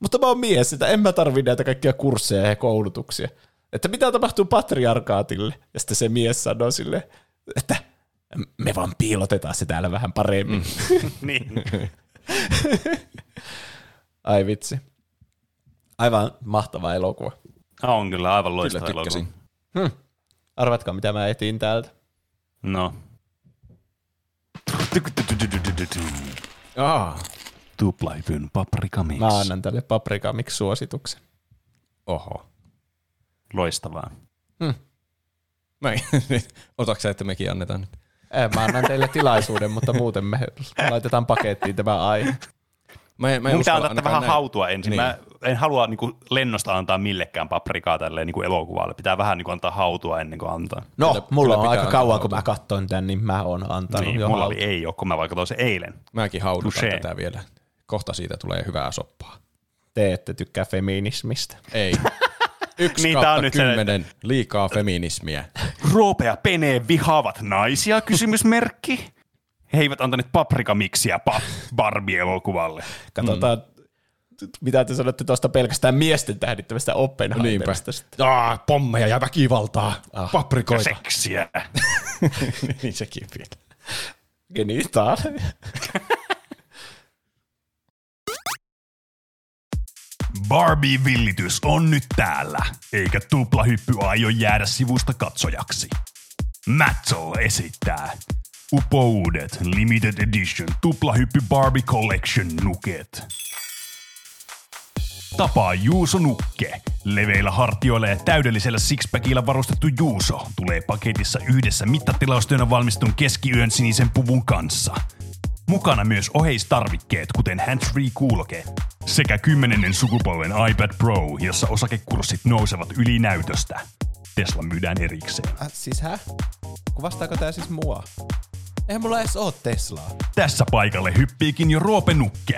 mutta mä oon mies, että en mä tarvi näitä kaikkia kursseja ja koulutuksia. Että mitä tapahtuu patriarkaatille? Ja sitten se mies sanoo sille, että me vaan piilotetaan se täällä vähän paremmin. Mm. niin. Ai vitsi. Aivan mahtava elokuva. On kyllä aivan loistava kyllä elokuva. Hmm. Arvatkaa, mitä mä etin täältä. No. Ah. Tuplaipyn paprikamix. Mä annan tälle paprikamix suosituksen. Oho. Loistavaa. Hmm. Mä Otatko sä, että mekin annetaan nyt? Ei, mä annan teille tilaisuuden, mutta muuten me laitetaan pakettiin tämä aihe. Mä en, mä en Mun pitää antaa vähän näin. hautua ensin. Niin. Mä en halua niin kuin, lennosta antaa millekään paprikaa tälle niin kuin elokuvalle. Pitää vähän niin kuin, antaa hautua ennen kuin antaa. No, kyllä, mulla kyllä on aika kauan, hautua. kun mä katsoin tämän, niin mä oon antanut niin, jo Mulla oli ei ole, kun mä vaikka se eilen. Mäkin haudutan tätä vielä. Kohta siitä tulee hyvää soppaa. Te ette tykkää feminismistä. Ei. Yksi niin, kautta nyt kymmenen, se... liikaa feminismiä. Roope Pene vihaavat naisia, kysymysmerkki. He eivät antaneet paprikamiksiä pa- Barbie-elokuvalle. Katsotaan, mm. Mitä te sanotte tuosta pelkästään miesten tähdittävästä Oppenheimerista. Ah, pommeja ja väkivaltaa, ah. paprikoita. Ja seksiä. niin sekin vielä. Genitaaleja. Barbie-villitys on nyt täällä, eikä tuplahyppy aio jäädä sivusta katsojaksi. Matzel esittää upouudet Limited Edition tuplahyppy Barbie Collection nuket. Tapaa Juuso Nukke. Leveillä hartioilla ja täydellisellä sixpackilla varustettu Juuso tulee paketissa yhdessä mittatilaustyönä valmistun keskiyön sinisen puvun kanssa – Mukana myös oheistarvikkeet, kuten hands-free kuuloke, sekä kymmenennen sukupolven iPad Pro, jossa osakekurssit nousevat yli näytöstä. Tesla myydään erikseen. Äh, siis hä? Kuvastaako tää siis mua? Eihän mulla edes oo Teslaa. Tässä paikalle hyppiikin jo Roope Nukke.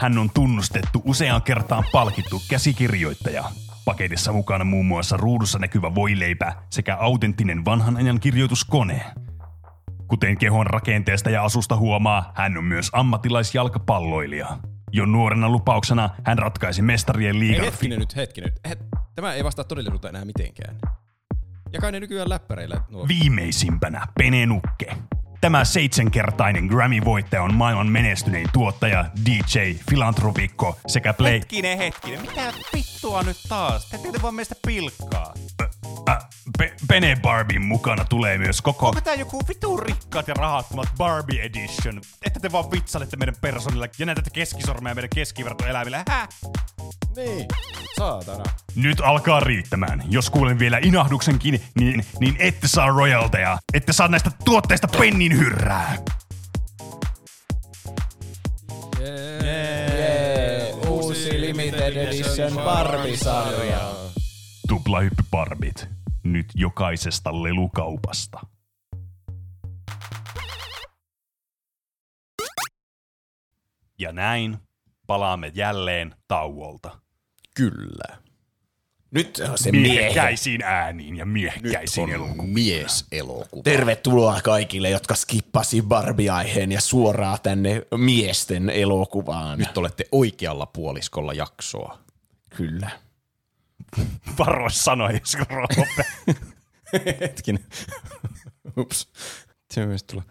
Hän on tunnustettu useaan kertaan palkittu käsikirjoittaja. Paketissa mukana muun muassa ruudussa näkyvä voileipä sekä autenttinen vanhan ajan kirjoituskone. Kuten kehon rakenteesta ja asusta huomaa, hän on myös ammattilaisjalkapalloilija. Jo nuorena lupauksena hän ratkaisi mestarien liigan... Ei, hetkinen nyt, hetkinen nyt. Tämä ei vastaa todellisuutta enää mitenkään. Ja kai ne nykyään läppäreillä nuo... Viimeisimpänä Penenukke. Tämä seitsemänkertainen Grammy-voittaja on maailman menestynein tuottaja, DJ, filantropikko sekä play... Hetkinen, hetkinen. Mitä vittua nyt taas? Te teette vaan meistä pilkkaa. Pe- Pene Barbin mukana tulee myös koko... Onko tää joku vitu rikkaat ja rahattomat Barbie Edition? Että te vaan vitsalette meidän personilla ja näytätte keskisormeja meidän keskivertoeläimille, hä? Niin, saatana. Nyt alkaa riittämään. Jos kuulen vielä inahduksenkin, niin, niin ette saa royalteja. Ette saa näistä tuotteista pennin hyrrää. Yeah. Yeah. Uusi limited edition Barbie-sarja. Tuplahyppy Barbit. Nyt jokaisesta lelukaupasta. Ja näin palaamme jälleen tauolta. Kyllä. Nyt on se miehkäisiin ääniin ja miehkäisiin elokuviin. mies elokuva. Tervetuloa kaikille, jotka skippasi Barbie-aiheen ja suoraan tänne miesten elokuvaan. Nyt olette oikealla puoliskolla jaksoa. Kyllä. Varo sanoi, jos Roope. Hetkinen. Ups. Se myös tulla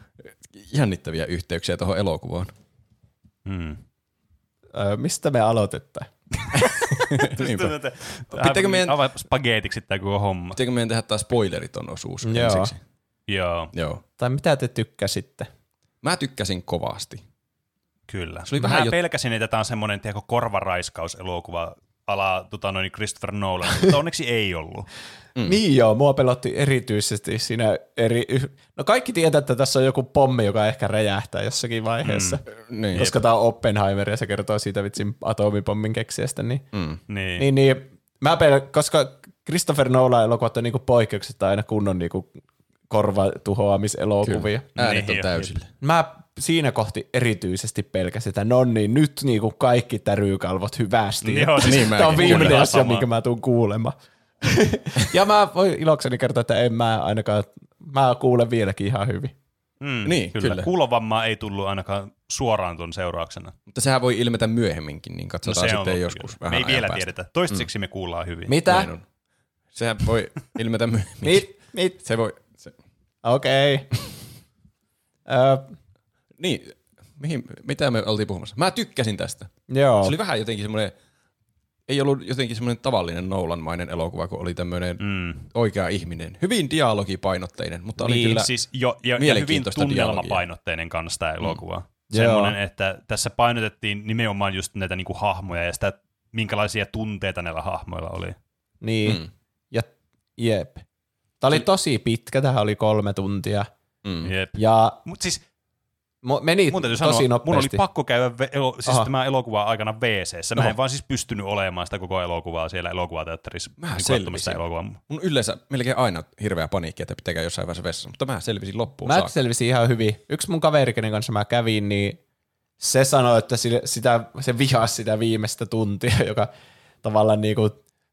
jännittäviä yhteyksiä tuohon elokuvaan. Hmm. Öö, mistä me aloitetaan? Pitääkö meidän... Avaa spageetiksi tämä koko homma. Pitääkö meidän tehdä taas spoileriton osuus Joo. ensiksi? Joo. Joo. Tai mitä te tykkäsitte? Mä tykkäsin kovasti. Kyllä. Se oli vähän Mä jo... pelkäsin, että tämä on semmoinen tiedätkö, korvaraiskauselokuva ala tota, noin Christopher Nolan, mutta onneksi ei ollut. Mm. Niin joo, mua pelotti erityisesti siinä eri... No kaikki tietää, että tässä on joku pommi, joka ehkä räjähtää jossakin vaiheessa. Mm. Niin. Koska tämä on Oppenheimer ja se kertoo siitä vitsin atomipommin keksijästä. Niin, mm. niin. niin, niin mä pel- koska Christopher Nolan elokuvat on niinku poikkeuksista aina kunnon niinku korvatuhoamiselokuvia. Äänet on niin, täysille. Mä siinä kohti erityisesti pelkäsin, että no niin, nyt niinku kaikki tärykalvot hyvästi. Joo, siis niin Tämä on viimeinen asia, minkä mä tuun kuulemaan. ja mä voin ilokseni kertoa, että en mä ainakaan, mä kuulen vieläkin ihan hyvin. Mm, niin, kyllä. kyllä. Kuulovammaa ei tullut ainakaan suoraan tuon seurauksena. Mutta sehän voi ilmetä myöhemminkin, niin katsotaan no sitten joskus kyllä. vähän Me ei vielä päästä. tiedetä. Toistaiseksi mm. me kuullaan hyvin. Mitä? Sehän voi ilmetä myöhemmin. Mit? Mit? Se voi... Okei. Okay. Niin, mihin, mitä me oltiin puhumassa? Mä tykkäsin tästä. Joo. Se oli vähän jotenkin semmoinen ei ollut jotenkin semmoinen tavallinen Nolan-mainen elokuva, kun oli tämmöinen mm. oikea ihminen. Hyvin dialogipainotteinen, mutta niin, oli kyllä siis jo, ja, ja hyvin tunnelmapainotteinen kanssa tämä mm. elokuva. Mm. Semmoinen, että tässä painotettiin nimenomaan just näitä niinku hahmoja ja sitä, minkälaisia tunteita näillä hahmoilla oli. Niin, mm. ja jep. Tämä oli tosi pitkä, tähän oli kolme tuntia. Mm. Jep. Ja, Mut siis meni mun tosi sanoa, nopeasti. Mun oli pakko käydä ve- elo- siis tämä elokuva aikana wc Mä no. en vaan siis pystynyt olemaan sitä koko elokuvaa siellä elokuvateatterissa. Mä niin selvisin. Elokuvaa. Mun yleensä melkein aina hirveä paniikki, että pitää jossain vaiheessa vessassa, mutta mä selvisin loppuun Mä saakka. selvisin ihan hyvin. Yksi mun kaveri, kenen kanssa mä kävin, niin se sanoi, että sitä, se vihasi sitä viimeistä tuntia, joka tavallaan niinku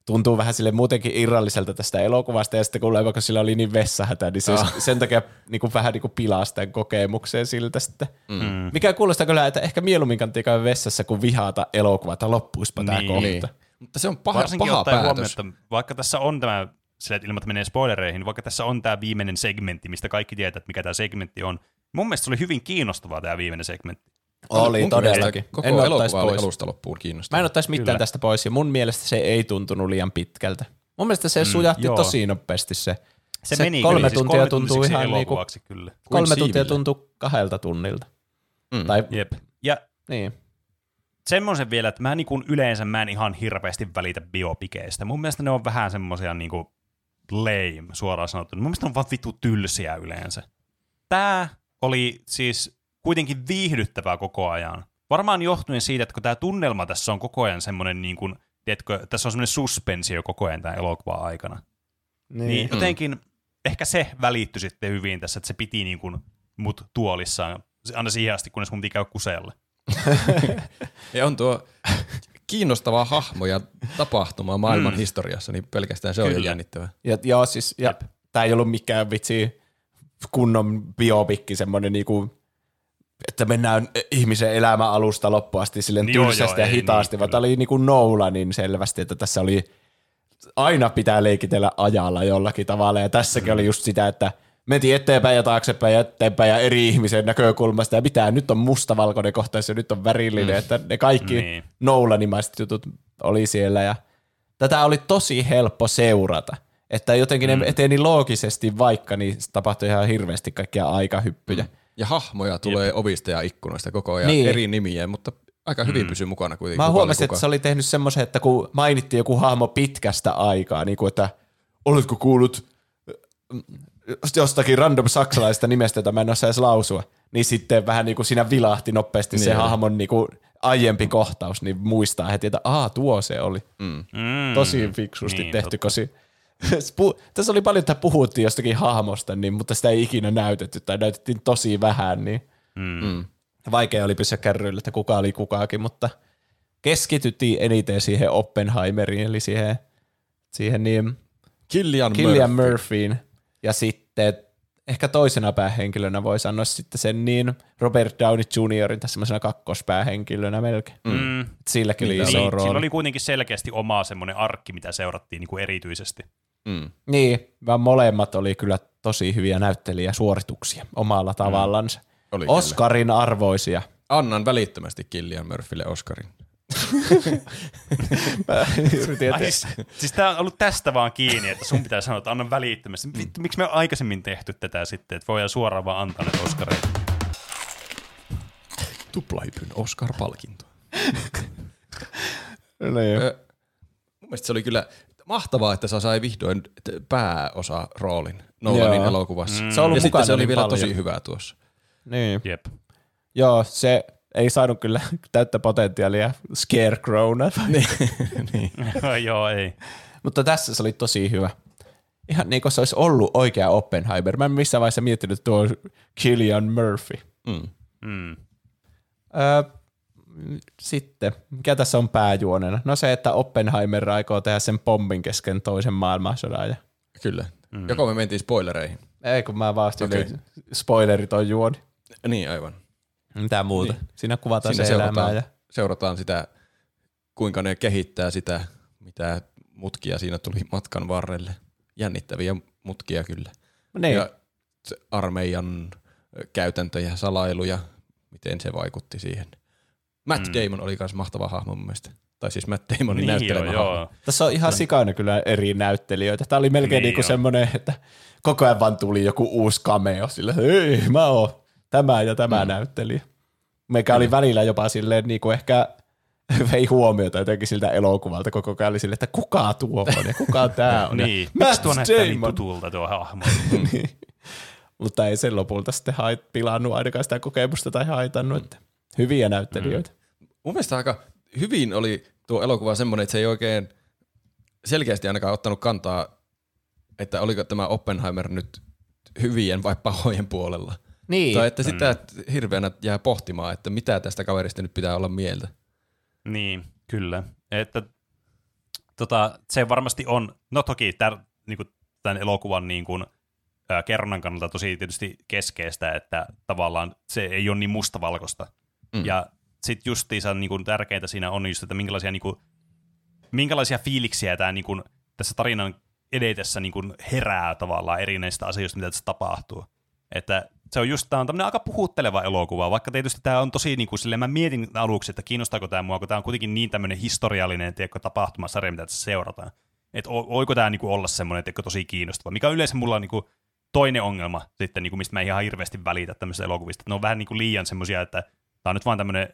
tuntuu vähän sille muutenkin irralliselta tästä elokuvasta, ja sitten kun vaikka sillä oli niin vessahätä, niin se oh. sen takia niin kuin vähän niin kuin pilaa sitä kokemukseen siltä sitten. Mm. Mikä kuulostaa kyllä, että ehkä mieluummin kannattaa käydä vessassa, kuin vihata elokuvaa, että loppuispa niin. tämä kohta. Niin. Mutta se on paha, Varsinkin paha päätös. Huomioon, että vaikka tässä on tämä, sillä että ilman, että menee spoilereihin, niin vaikka tässä on tämä viimeinen segmentti, mistä kaikki tietää, että mikä tämä segmentti on, mun mielestä se oli hyvin kiinnostavaa tämä viimeinen segmentti. Oli todellakin. Koko en elokuva oli alusta loppuun kiinnostavaa. Mä en ottaisi mitään Kyllä. tästä pois, ja mun mielestä se ei tuntunut liian pitkältä. Mun mielestä se mm, sujahti joo. tosi nopeasti se. Se, se meni kolme kyllä, siis tuntia siis tuntuu ihan niinku, kyllä. kolme tuntia tuntuu kahdelta tunnilta. Mm. Tai, Jep. Ja niin. semmoisen vielä, että mä niinku yleensä mä en ihan hirveästi välitä biopikeistä. Mun mielestä ne on vähän semmoisia niinku lame, suoraan sanottuna. Mun mielestä ne on vaan vittu tylsiä yleensä. Tää oli siis kuitenkin viihdyttävää koko ajan. Varmaan johtuen siitä, että kun tämä tunnelma tässä on koko ajan semmoinen, niin kuin, tiedätkö, tässä on semmoinen suspensio koko ajan tämän elokuvan aikana. Niin, niin mm. jotenkin mm. ehkä se välittyi sitten hyvin tässä, että se piti niin kuin mut tuolissaan aina siihen asti, kunnes mun piti käydä kuselle. ja on tuo kiinnostava hahmo ja tapahtuma maailman mm. historiassa, niin pelkästään se Kyllä. on jo jännittävää. Ja, joo, siis, ja tämä ei ollut mikään vitsi kunnon biopikki, semmoinen niinku että mennään ihmisen elämän alusta loppuun asti silleen joo, tylsästi joo, ja hitaasti, niin, vaan tämä oli niin kuin niin selvästi, että tässä oli aina pitää leikitellä ajalla jollakin tavalla, ja tässäkin mm. oli just sitä, että mentiin eteenpäin ja taaksepäin ja eteenpäin ja eri ihmisen näkökulmasta, ja pitää, nyt on mustavalkoinen kohtaus ja nyt on värillinen, mm. että ne kaikki niin. Nolanimaiset jutut oli siellä, ja tätä oli tosi helppo seurata, että jotenkin mm. ne eteni loogisesti, vaikka niin tapahtui ihan hirveästi kaikkia aikahyppyjä. Mm ja hahmoja tulee Jep. ovista ja ikkunoista koko ajan niin. eri nimiä, mutta aika hyvin mm. pysyy mukana kuitenkin. Mä huomasin, että se oli tehnyt semmoisen, että kun mainittiin joku hahmo pitkästä aikaa, niin kuin että oletko kuullut äh, jostakin random saksalaista nimestä, jota mä en osaa edes lausua, niin sitten vähän niin kuin siinä vilahti nopeasti niin. se hahmon niin kuin aiempi kohtaus, niin muistaa heti, että aa, tuo se oli. Mm. Tosi fiksusti niin, tehty, kosi tässä oli paljon, että puhuttiin jostakin hahmosta, niin, mutta sitä ei ikinä näytetty tai näytettiin tosi vähän, niin mm. mm. vaikea oli pysyä kärryillä, että kuka oli kukakin, mutta keskityttiin eniten siihen Oppenheimeriin, eli siihen, siihen niin Killian, Killian Murphy. Murphyin. Ja sitten ehkä toisena päähenkilönä voi sanoa sitten sen niin Robert Downey Jr. tässä semmoisena kakkospäähenkilönä melkein. Mm. Silläkin oli iso rooli. Sillä oli kuitenkin selkeästi oma semmoinen arkki, mitä seurattiin niin kuin erityisesti. Mm. Niin, vaan molemmat oli kyllä tosi hyviä näyttelijäsuorituksia omalla tavallansa. Mm. Oli Oscarin kyllä. arvoisia. Annan välittömästi Killian Murphylle Oscarin. Ai, siis, siis tämä on ollut tästä vaan kiinni, että sun pitää sanoa, että annan välittömästi. Vittu, miksi me on aikaisemmin tehty tätä sitten, että voidaan suoraan vaan antaa ne Oscareita? Tuplahypyn Oscar-palkinto. no, joo. mielestä se oli kyllä mahtavaa, että sä sai vihdoin pääosa roolin Nolanin Joo. elokuvassa. Se on ollut ja sitten se oli niin vielä paljon. tosi hyvä tuossa. Niin. Jep. Joo, se ei saanut kyllä täyttä potentiaalia Scarecrowna. niin. Joo, ei. Mutta tässä se oli tosi hyvä. Ihan niin kuin se olisi ollut oikea Oppenheimer. Mä en missään vaiheessa miettinyt, tuo Killian Murphy. Mm. Mm. Öö, sitten, mikä tässä on pääjuonena? No se, että Oppenheimer aikoo tehdä sen pommin kesken toisen maailmansodan. Ja... Kyllä. Mm. Joko me mentiin spoilereihin. Ei, kun mä vaan okay. spoilerit on juoni. Niin, aivan. Mitä muuta? Niin. Siinä kuvataan Siinä se elämää. seurataan, Ja... seurataan sitä, kuinka ne kehittää sitä, mitä mutkia siinä tuli matkan varrelle. Jännittäviä mutkia kyllä. Niin. Ja armeijan käytäntöjä, salailuja, miten se vaikutti siihen. Matt mm. Damon oli myös mahtava hahmo mun mielestä. Tai siis Matt Damonin Niin näyttelemä joo, hahmo. joo. Tässä on ihan sikana kyllä eri näyttelijöitä. Tämä oli melkein Niin niin kuin on. semmoinen, että koko ajan vaan tuli joku uusi cameo sille, ei mä oon tämä ja tämä mm. näyttelijä. Meikä oli välillä jopa silleen niin kuin ehkä vei huomiota jotenkin siltä elokuvalta koko ajan oli silleen, että kuka tuo on ja kuka tää on. Niin. Matt Miksi tuo näyttää niin tutulta tuo hahmo? Niin. Mutta ei sen lopulta sitten hait, pilannut ainakaan sitä kokemusta tai haitannut. Että hyviä näyttelijöitä. Mun mielestä aika hyvin oli tuo elokuva semmoinen, että se ei oikein selkeästi ainakaan ottanut kantaa, että oliko tämä Oppenheimer nyt hyvien vai pahojen puolella. Niin. Tai että sitä hirveänä jää pohtimaan, että mitä tästä kaverista nyt pitää olla mieltä. Niin, kyllä. Että, tota, se varmasti on, no toki tär, niin kuin, tämän elokuvan niin kuin, ää, kerronnan kannalta tosi tietysti keskeistä, että tavallaan se ei ole niin mustavalkoista. Mm. Ja sitten justiinsa niin kuin, tärkeintä siinä on just, että minkälaisia, niin kuin, minkälaisia fiiliksiä tämä niin kuin, tässä tarinan edetessä niin kuin, herää tavallaan eri näistä asioista, mitä tässä tapahtuu. Että se on just, tämä on tämmöinen aika puhutteleva elokuva, vaikka tietysti tämä on tosi, niin kuin, silleen, mä mietin aluksi, että kiinnostaako tämä mua, kun tämä on kuitenkin niin tämmöinen historiallinen tiedätkö, tapahtumasarja, mitä tässä seurataan. Että voiko tämä niin olla semmoinen tiedätkö, tosi kiinnostava, mikä on yleensä mulla niin kuin, toinen ongelma sitten, niin kuin, mistä mä en ihan hirveästi välitä tämmöisistä elokuvista. Ne on vähän niin kuin liian semmoisia, että tämä on nyt vaan tämmöinen,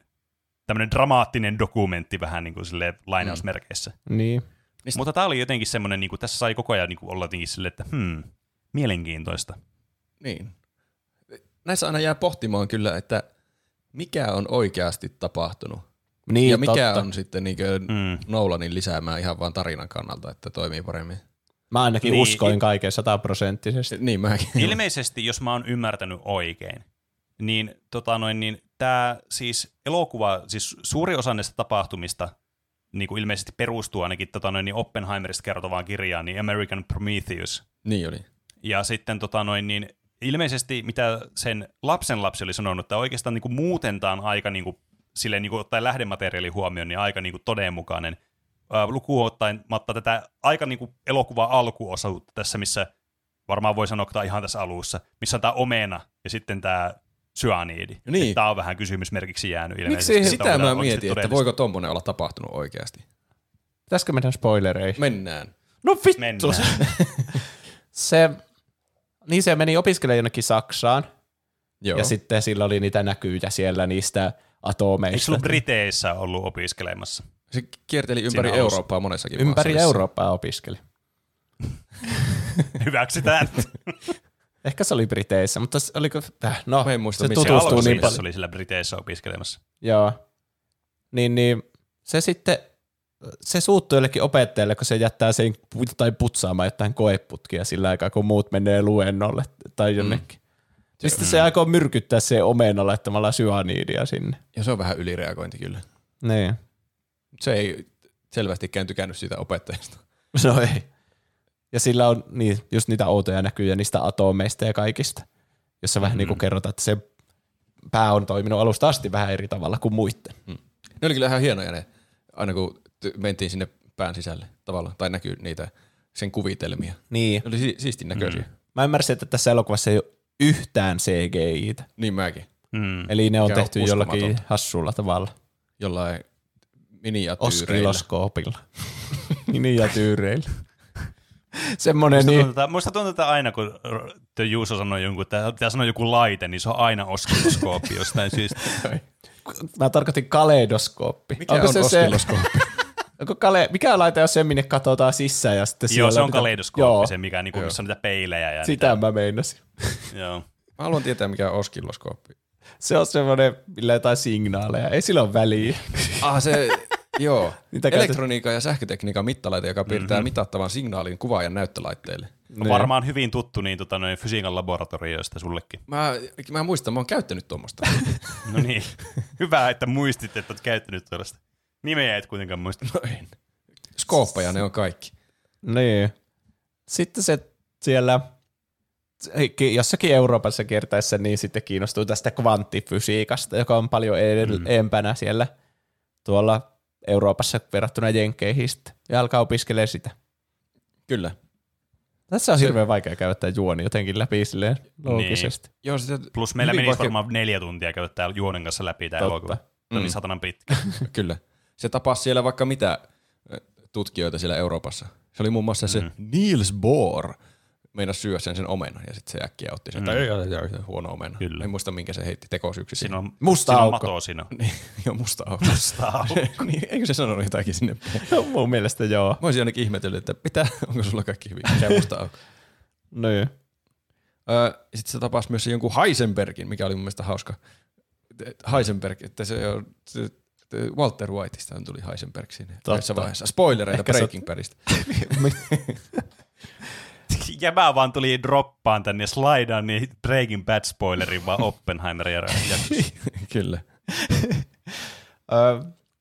tämmöinen dramaattinen dokumentti vähän niin kuin silleen, lainausmerkeissä. niin. Mistä? Mutta tämä oli jotenkin semmoinen, niin kuin, tässä sai koko ajan niin kuin, olla jotenkin silleen, että hmm, mielenkiintoista. Niin. Näissä aina jää pohtimaan kyllä, että mikä on oikeasti tapahtunut. Niin, ja mikä totta. on sitten niinkö Mm. Nolanin lisäämään ihan vaan tarinan kannalta, että toimii paremmin. Mä ainakin Niin, niin, uskoin kaiken sataprosenttisesti. Niin mäkin. Ilmeisesti, jos mä oon ymmärtänyt oikein, niin, tota noin, niin tämä siis elokuva, siis suuri osa näistä tapahtumista niin kuin ilmeisesti perustuu ainakin tota noin, niin Oppenheimerista kertovaan kirjaan, niin American Prometheus. Niin oli. Ja sitten tota noin, niin ilmeisesti, mitä sen lapsen lapsi oli sanonut, että oikeastaan niin kuin muuten tämä on aika niin kuin, silleen, niin kuin ottaen lähdemateriaali huomioon, niin aika niin kuin todenmukainen. Ää, lukuun ottaen matta tätä aika niin kuin elokuva alkuosuutta tässä, missä varmaan voi sanoa, että ihan tässä alussa, missä on tämä omena ja sitten tämä syaniidi. Niin. Tämä on vähän kysymysmerkiksi jäänyt ilmeisesti. Miksi että Sitä mä mietin, että voiko tommonen olla tapahtunut oikeasti. Pitäisikö mennä spoilereihin? Mennään. No vittu. Mennään. Se, niin se meni opiskelemaan jonnekin Saksaan, Joo. ja sitten sillä oli niitä näkyjä siellä niistä Eikö atomeista. sulla Briteissä ollut opiskelemassa? se kierteli ympäri Siinä alussa. Eurooppaa monessakin Ympäri maassa. Eurooppaa opiskeli. Hyväksytään. Ehkä se oli Briteissä, mutta se- oliko, äh, no, Mä en muista, se missä Se tutustuu alkoi niin paljon. oli sillä Briteissä opiskelemassa. Joo. Niin, niin se sitten, se suuttuu jollekin opettajalle, kun se jättää sen tai putsaamaan jotain koeputkia sillä aikaa, kun muut menee luennolle tai jonnekin. Mm. Sitten se aikoo myrkyttää se omena laittamalla syaniidia sinne. Ja se on vähän ylireagointi kyllä. Niin. Se ei selvästikään tykännyt siitä opettajasta. No ei. Ja sillä on niin, just niitä outoja näkyjä niistä atomeista ja kaikista, jossa vähän niin kuin kerrotaan, että se pää on toiminut alusta asti vähän eri tavalla kuin muiden. Ne oli kyllä ihan hienoja ne, aina kun ty- mentiin sinne pään sisälle tavallaan, tai näkyy niitä sen kuvitelmia. Niin. Ne oli si- siistin näköisiä. Mm. Mä ymmärsin, että tässä elokuvassa ei ole yhtään CGI-tä. Niin mäkin. Mm. Eli ne on Mikä on tehty jollakin uskomatonta. hassulla tavalla. Jollain miniatyyreillä. Oskiloskoopilla. Miniatyyreillä. Semmoinen Musta niin, tuntuu, että- musta tuntuu, että aina kun tuo Juuso sanoi jonkun, että pitää sanoa joku laite, niin se on aina oskiloskooppi jostain syystä. mä tarkoitin kaleidoskooppi. Mikä on se se, oskiloskooppi? Onko kale, mikä laite on se, minne katsotaan sisään ja sitten Joo, se on niitä- kaleidoskooppi, Joo, se mikä niinku, missä on niitä peilejä. Ja sitä mä meinasin. niitä, joo. Mä haluan tietää, mikä on oskilloskooppi. Se on semmoinen, millä jotain signaaleja. Ei sillä ole väliä. Ah, se, joo. Niitä käytet- Elektroniikan ja sähkötekniikan mittalaite, joka piirtää Mhm. mm-hmm. mitattavan signaalin kuvaajan näyttölaitteelle. On Ne. varmaan hyvin tuttu niin, tota, noin fysiikan laboratorioista sullekin. Mä, mä muistan, mä oon käyttänyt tuommoista. No niin. Hyvä, että muistit, että olet käyttänyt tuollaista. Nimeä et kuitenkaan muista. No en. Skooppeja ne on kaikki. Niin. Sitten se siellä ki- jossakin Euroopassa kiertäessä niin sitten kiinnostuu tästä kvanttifysiikasta, joka on paljon edell- Mm. empänä siellä tuolla Euroopassa verrattuna Jenkkeihin sitten, ja alkaa opiskelemaan sitä. Kyllä. Tässä on Se- hirveän vaikea käydä tämä juoni jotenkin läpi silleen loogisesti. Joo, sitä, Plus meillä menisi vaikea- varmaan neljä tuntia käydä täällä juonen kanssa läpi tämä elokuva. Se oli Mm. satanan pitkä. Kyllä. Se tapasi siellä vaikka mitä tutkijoita siellä Euroopassa. Se oli muun muassa se Mm. Niels Bohr. Meinas syödä sen, sen omena ja sitten se äkkiä otti sen, Mm. ei, ei, huono omena. Kyllä. En muista minkä se heitti tekosyksi. Siinä on, Musta siinä on aukko. mato siinä. Niin, joo, musta aukko. Musta aukko. niin, eikö se sanonut jotakin sinne? Mun mielestä joo. Mä olisin ainakin ihmetellyt, että mitä, onko sulla kaikki hyvin? Mikä musta aukko? Niin. Öö, Sitten se tapasi myös se jonkun Heisenbergin, mikä oli mun mielestä hauska. Heisenberg, että se on se, se Walter Whiteista tuli Heisenberg siinä Totta. vaiheessa. Spoilereita se- Breaking Badista. Jäbä vaan tuli droppaan tänne ja slaidaan niin Breaking Bad spoilerin vaan Oppenheimerin jaksossa. Kyllä.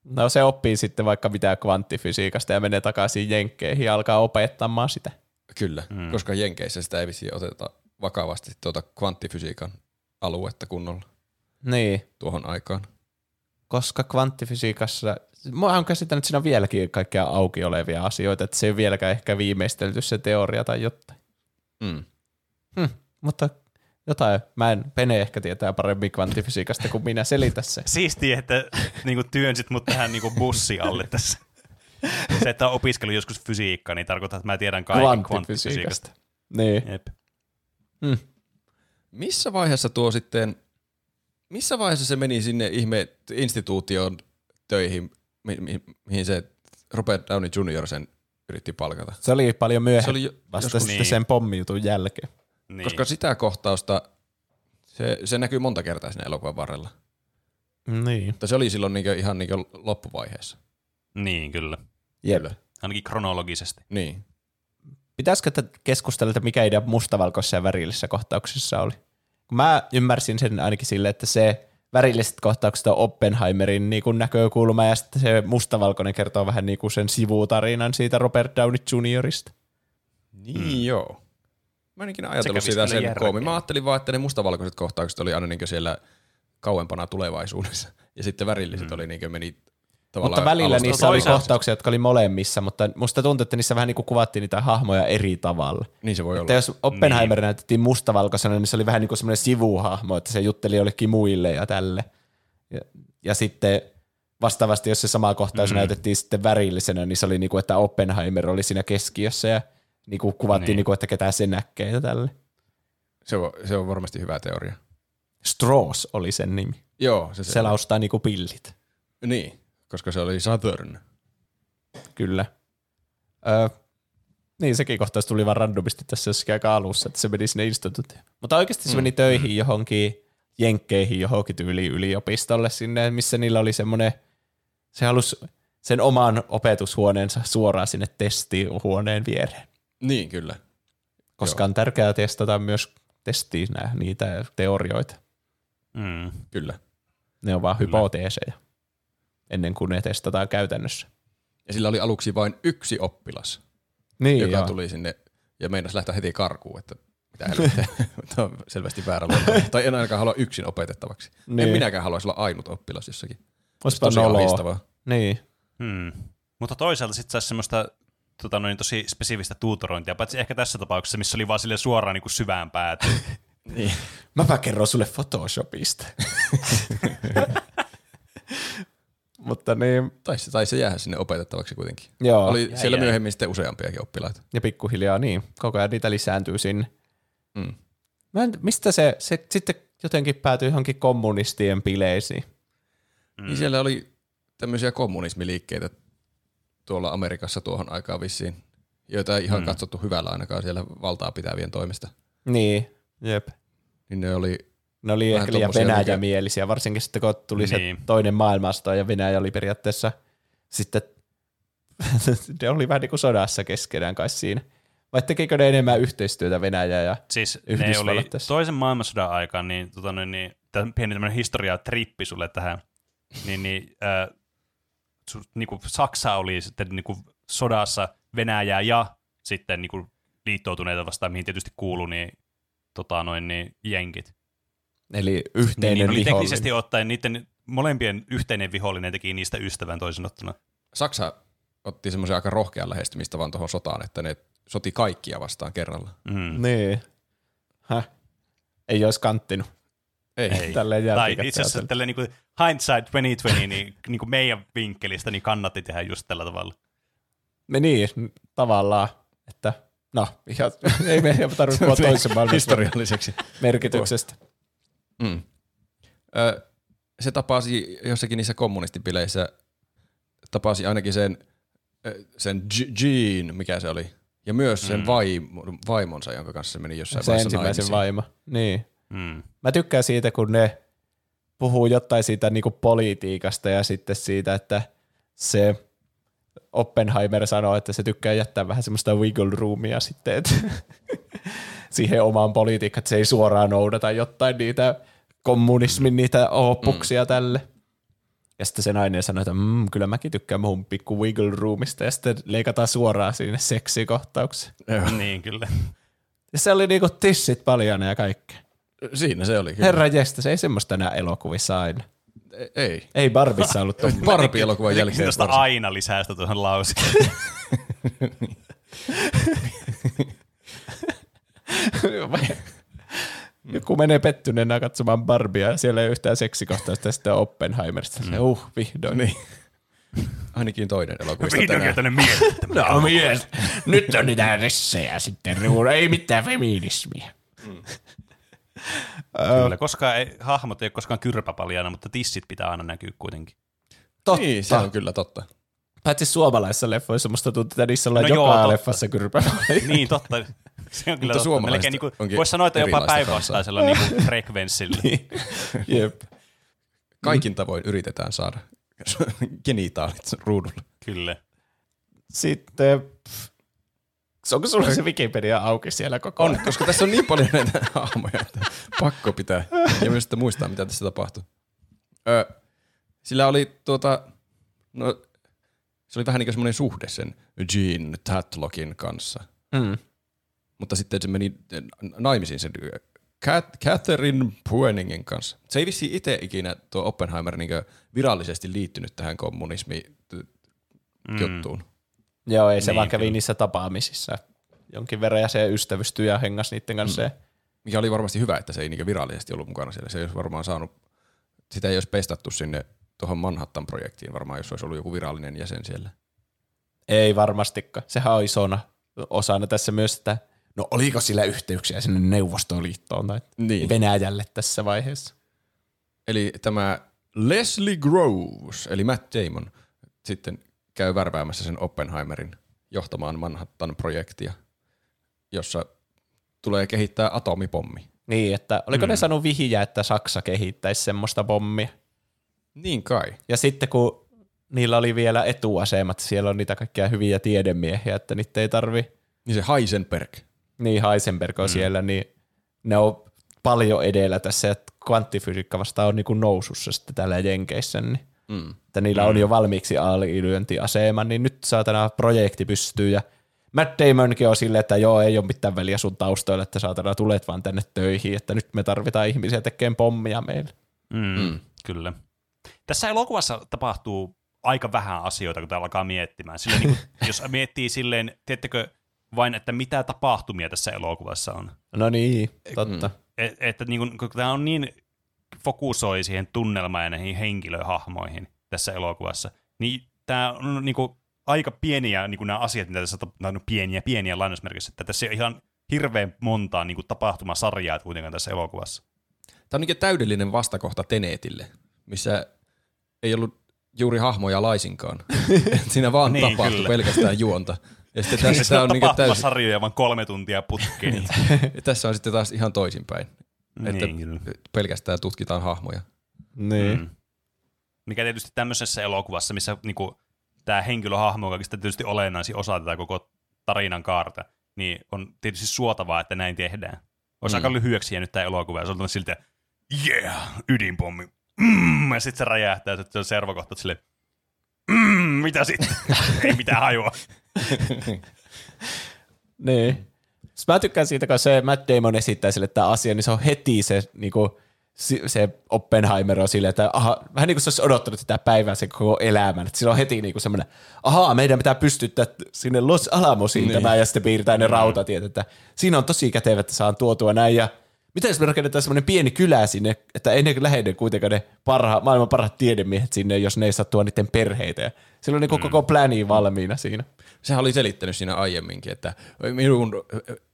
No se oppii sitten vaikka mitä kvanttifysiikasta ja menee takaisin Jenkkeihin ja alkaa opettamaan sitä. Kyllä, Mm. mm. koska Jenkeissä sitä ei vissiin oteta vakavasti tuota kvanttifysiikan aluetta kunnolla Niin, tuohon aikaan. koska kvanttifysiikassa, mä oon käsittänyt, että siinä on vieläkin kaikkea auki olevia asioita, että se ei ole vieläkään ehkä viimeistelty se teoria tai jotain. Mm. Hm, mutta jotain, mä en, Pene ehkä tietää paremmin kvanttifysiikasta kuin minä selitä se. Siistiä, että niinku työnsit mut tähän niinku bussi alle tässä. Se, että on opiskellut joskus fysiikkaa, niin tarkoittaa, että mä tiedän kaiken kvanttifysiikasta. Niin. Jep. Missä vaiheessa tuo sitten, missä vaiheessa se meni sinne ihme instituutioon töihin, mi- mi- mihin se Robert Downey Jr. sen yritti palkata? Se oli paljon Se myöhemmin, oli jo, vasta joskus, sitten niin. sen pommijutun jälkeen. Niin. koska sitä kohtausta, se, se näkyy monta kertaa siinä elokuvan varrella. Niin. Mutta se oli silloin niinku ihan niinku loppuvaiheessa. Niin, kyllä. Jep. Ainakin kronologisesti. Niin. Pitäisikö että keskustella, että mikä idea mustavalkoisessa ja värillisessä kohtauksessa oli? Mä ymmärsin sen ainakin sille, että se värilliset kohtaukset on Oppenheimerin niin kuin näkökulma ja sitten se mustavalkoinen kertoo vähän niin kuin sen sivutarinan siitä Robert Downey Juniorista. Niin mm. joo. Mä en ikinä ajatellut sitä sen järkeä. koomin. Mä ajattelin vaan, että ne mustavalkoiset kohtaukset oli aina niin siellä kauempana tulevaisuudessa. Ja sitten värilliset mm. oli niin meni Mutta välillä alusta niissä oli kohtauksia, jotka oli molemmissa, mutta musta tuntuu, että niissä vähän niin kuin kuvattiin niitä hahmoja eri tavalla. Niin se voi Että olla. jos Oppenheimer niin. näytettiin mustavalkoisena, niin se oli vähän niin kuin semmoinen sivuhahmo, että se jutteli jollekin muille ja tälle. Ja, ja sitten vastaavasti, jos se sama kohtaus Mm. mm. näytettiin sitten värillisenä, niin se oli niin kuin, että Oppenheimer oli siinä keskiössä ja niin kuin kuvattiin, Niin. niin. kuin, että ketä se näkee ja tälle. Se on, se on varmasti hyvä teoria. Straws oli sen nimi. Joo, se, Se, se se laustaa niin kuin pillit. Niin, koska se oli Saturn. Kyllä. Öö, niin, sekin kohtaus tuli vaan randomisti tässä jossakin aika alussa, että se meni sinne instituutioon. Mutta oikeasti se Mm, meni töihin johonkin jenkkeihin, johonkin tyyliin yliopistolle sinne, missä niillä oli semmoinen, se halusi sen oman opetushuoneensa suoraan sinne testihuoneen viereen, Niin, kyllä. koska on tärkeää testata myös testiin nää, niitä teorioita. Mm. Kyllä. Ne on vaan Kyllä. hypoteeseja ennen kuin ne testataan käytännössä. Ja sillä oli aluksi vain yksi oppilas, Niin, joka joo. tuli sinne ja meinasi lähteä heti karkuun, että mitä helvettiä, Tämä on selvästi väärä. Tai en ainakaan halua yksin opetettavaksi. Niin. En minäkään haluaisi olla ainut oppilas jossakin. Olisipa Tosi noloa. ahdistavaa. Niin. Hmm. Mutta toisaalta sitten saisi semmoista tota, noin, tosi spesifistä tuutorointia, paitsi ehkä tässä tapauksessa, missä oli vaan sille suoraan niin kuin syvään päätyyn. Niin. Mäpä kerron sulle Photoshopista. Mutta niin, Tai se, tai se jäädä sinne opetettavaksi kuitenkin. joo. Oli jäi, siellä jäi. myöhemmin sitten useampiakin oppilaita. Ja pikkuhiljaa niin, koko ajan niitä lisääntyy sinne. Mm. Mä en, mistä se, se sitten jotenkin päätyi johonkin kommunistien bileisiin. Mm. Niin siellä oli tämmöisiä kommunismiliikkeitä tuolla Amerikassa tuohon aikaan vissiin, joita ei ihan mm. katsottu hyvällä ainakaan siellä valtaa pitävien toimesta. Niin, jep. Niin ne oli Ne oli Vähän ehkä liian tommosia, mikä- venäjämielisiä, varsinkin sitten kun tuli niin. Niin. se toinen maailmansota ja Venäjä oli periaatteessa sitten, ne oli vähän niin kuin sodassa keskenään kai siinä. Vai tekikö ne enemmän yhteistyötä Venäjä ja Siis ne oli tässä. toisen maailmansodan aikaan, niin, tota, noin, niin tämä pieni tämmöinen historia-trippi sulle tähän, niin, niin, äh, su, niin kuin Saksa oli sitten niin kuin sodassa Venäjää ja sitten niin kuin liittoutuneita vastaan, mihin tietysti kuuluu, niin, tota, noin, niin jenkit. Eli Niin, yhteinen niin oli vihollinen. teknisesti ottaen niiden molempien yhteinen vihollinen teki niistä ystävän toisin ottuna. Saksa otti semmoisen aika rohkean lähestymistä vaan tuohon sotaan, että ne soti kaikkia vastaan kerralla. Mm. Niin. Häh? Ei olisi kanttinut. Ei. Ei. Tälleen Tai itse asiassa tälleen niin kuin hindsight 2020, niin, niin kuin meidän vinkkelistä, niin kannatti tehdä just tällä tavalla. Me niin, tavallaan, että no, ihan, ei meidän tarvitse puhua toisen maailman historialliseksi. merkityksestä. Mm. Ö, se tapasi jossakin niissä kommunistipileissä, tapasi ainakin sen, sen Jean, mikä se oli, ja myös sen Mm. vaimo, vaimonsa, jonka kanssa se meni jossain Se vaiheessa ensimmäisen naimisiin. vaimo. Niin. Mm. Mä tykkään siitä, kun ne puhuu jotain siitä niinku politiikasta ja sitten siitä, että se Oppenheimer sanoo, että se tykkää jättää vähän semmoista wiggle roomia sitten, että siihen omaan politiikkaan, että se ei suoraan noudata jotain niitä kommunismin niitä oppuksia mm. tälle. Ja sitten se nainen sanoi, että mmm, kyllä mäkin tykkään mun pikku wiggle roomista ja sitten leikataan suoraan sinne seksikohtaukseen. niin, kyllä. Ja se oli niinku tissit paljana ja kaikkea. Siinä se oli. Kyllä. Herra jestas, ei semmoista enää elokuvissa aina. E- Ei. Ei Barbissa ollut tommoista. Barbie-elokuvan jälkeen. Aina lisästä tuohon lauseen. Joku menee pettyneenä katsomaan Barbia ja siellä ei ole yhtään seksikohtausta ja sitten Oppenheimerista. Mm. Uh, vihdoin. Niin. Ainakin toinen elokuvista tänään. tänne mieltä. No mies, nyt on niitä ressejä sitten, ruuda. ei mitään feminismiä. Kyllä, koska ei, hahmot ei ole koskaan kyrpäpaljana, mutta tissit pitää aina näkyä kuitenkin. Totta. Niin, se on kyllä totta. Paitsi suomalaisissa leffoissa musta tuntuu, että niissä ollaan No joo, joka totta. leffassa kyrpä. Niin, totta. Se on kyllä Mutta totta. suomalaiset Melkein niin onkin voisi sanoa, että jopa päinvastaisella niin kuin frekvenssillä. Jep. Kaikin tavoin yritetään saada genitaalit ruudulle. Kyllä. Sitten, pff, onko sulla se Wikipedia auki siellä koko On, ajan? koska tässä on niin paljon näitä hahmoja, että pakko pitää. Ja myös sitten muistaa, mitä tässä tapahtui. Ö, sillä oli tuota, no, se oli vähän niin kuin semmoinen suhde sen Jean Tatlockin kanssa. Mm. Mutta sitten se meni naimisiin sen Cat- Catherine Pueningin kanssa. Se ei vissi itse ikinä tuo Oppenheimer niin virallisesti liittynyt tähän kommunismi Mm. juttuun. Joo, ei se Niin, vaan kävi kyllä. niissä tapaamisissa jonkin verran ja se ystävystyi ja hengas niiden kanssa. Mm. Mikä oli varmasti hyvä, että se ei niin virallisesti ollut mukana siellä. Se ei olisi varmaan saanut, sitä ei olisi pestattu sinne tuohon Manhattan-projektiin varmaan, jos olisi ollut joku virallinen jäsen siellä. Ei varmastikaan. Sehän on isona osana tässä myös, että no oliko sillä yhteyksiä sinne Neuvostoliittoon tai Niin. Venäjälle tässä vaiheessa. Eli tämä Leslie Groves, eli Matt Damon, sitten käy värväämässä sen Oppenheimerin johtamaan Manhattan-projektia, jossa tulee kehittää atomipommi. Niin, että oliko mm. ne saanut vihjää, että Saksa kehittäisi semmoista pommia. Niin kai. Ja sitten kun niillä oli vielä etuasemat, siellä on niitä kaikkia hyviä tiedemiehiä, että niitä ei tarvi, Niin se Heisenberg. Niin Heisenberg on mm. siellä, niin ne on paljon edellä tässä, että kvanttifysiikka vasta on niin kuin nousussa sitten täällä Jenkeissä, niin Mm. että niillä on jo valmiiksi alilyöntiasema, niin nyt saatana projekti pystyy ja Matt Damonkin on silleen, että joo, ei ole mitään väliä sun taustoilla, että saatana tulet vaan tänne töihin, että nyt me tarvitaan ihmisiä tekemään pommia meille. Mm, Mm. mm. Kyllä. Tässä elokuvassa tapahtuu aika vähän asioita, kun tää alkaa miettimään. Silleen, niin kuin, jos miettii silleen, tiedättekö vain, että mitä tapahtumia tässä elokuvassa on. No niin, totta. Mm. Et, että niin kuin, kun tämä on niin fokusoi siihen tunnelmaan ja näihin henkilöhahmoihin tässä elokuvassa, niin tämä on niin kuin, aika pieniä niin kuin nämä asiat, mitä tässä tapahtuu, no, pieniä, pieniä lainausmerkissä, että tässä ei ole ihan hirveän montaa niin kuin, tapahtumasarjaa kuitenkaan tässä elokuvassa. Tämä on niin täydellinen vastakohta Tenetille, missä ei ollut juuri hahmoja laisinkaan. Et Siinä vaan niin, tapahtui kyllä. pelkästään juonta. Ja sitten Tässä tässä, on on niinku täysin, sarjoja vaan kolme tuntia putkeen. niin. tässä on sitten taas ihan toisinpäin. Että Niin, pelkästään tutkitaan hahmoja. Niin. Mm. Mikä tietysti tämmöisessä elokuvassa, missä niinku, tämä henkilöhahmo on kaikista tietysti olennaisin osa tätä koko tarinan kaarta, niin on tietysti suotavaa, että näin tehdään. Olisi Mm. aika lyhyeksi jäänyt tämä elokuva, ja se on siltä, yeah, ydinpommi. Mm, ja sitten se räjähtää, että se on servokohta silleen, mm, mitä sitten? Ei mitään hajua. Niin. Sitten mä tykkään siitä, kun se Matt Damon esittää sille tämä asia, niin se on heti se, niinku, si- se Oppenheimer on silleen, että aha, vähän niin kuin se olisi odottanut tätä päivää sen koko elämän. Että sillä on heti niinku semmoinen, ahaa, meidän pitää pystyttää sinne Los Alamosiin niin. tämä, ja sitten piirtää ne rautatiet. Että siinä on tosi kätevä, että saan tuotua näin, ja miten jos me rakennetaan semmoinen pieni kylä sinne, että ennen kuin lähde kuitenkaan ne parha, maailman parhaat tiedemiehet sinne, jos ne ei saa tuoda niiden perheitä. Ja sillä on niin koko pläni valmiina siinä. Sehän oli selittänyt siinä aiemminkin, että minun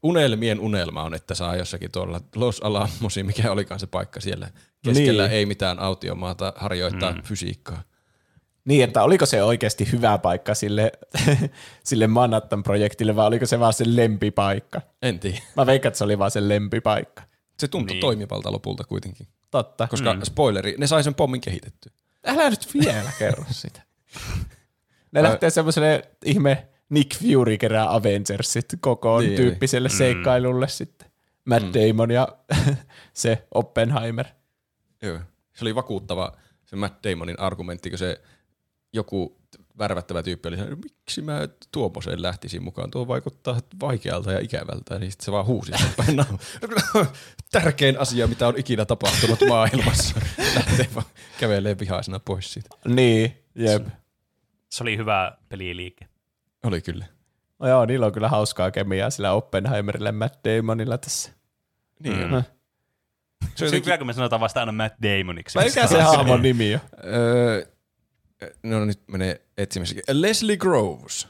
unelmien unelma on, että saa jossakin tuolla Los Alamosin, mikä olikaan se paikka siellä. Keskellä Niin. ei mitään autiomaata harjoittaa mm. fysiikkaa. Niin, että oliko se oikeasti hyvä paikka sille, sille Manhattan-projektille, vai oliko se vaan sen lempipaikka? En tiedä. Mä veikkaan, että se oli vaan sen lempipaikka. Se tuntui Niin. niin. toimivalta lopulta kuitenkin. Totta. Koska mm. spoileri, ne sai sen pommin kehitettyä. Älä nyt vielä kerro sitä. Ne lähtee semmoiselle ihme Nick Fury kerää Avengersit kokoon Niin, tyyppiselle seikkailulle sitten. Matt Damon ja se Oppenheimer. Joo. Se oli vakuuttava se Matt Damonin argumentti, kun se joku värvättävä tyyppi oli sanonut, miksi mä tuommoiseen lähtisin mukaan, tuo vaikuttaa vaikealta ja ikävältä, niin sitten se vaan huusi sen päin naama. Tärkein asia, mitä on ikinä tapahtunut maailmassa. Lähtee vaan kävelee vihaisena pois siitä. Niin, jep. Se oli hyvä peliliike. Oli kyllä. No joo, niillä on kyllä hauskaa kemiaa sillä Oppenheimerilla ja Matt Damonilla tässä. Niin Mm. on. Se on hyvä, kun me sanotaan vasta aina Matt Damoniksi. Mikä se hahmon nimi on? Öö, no nyt menee etsimässä. Leslie Groves.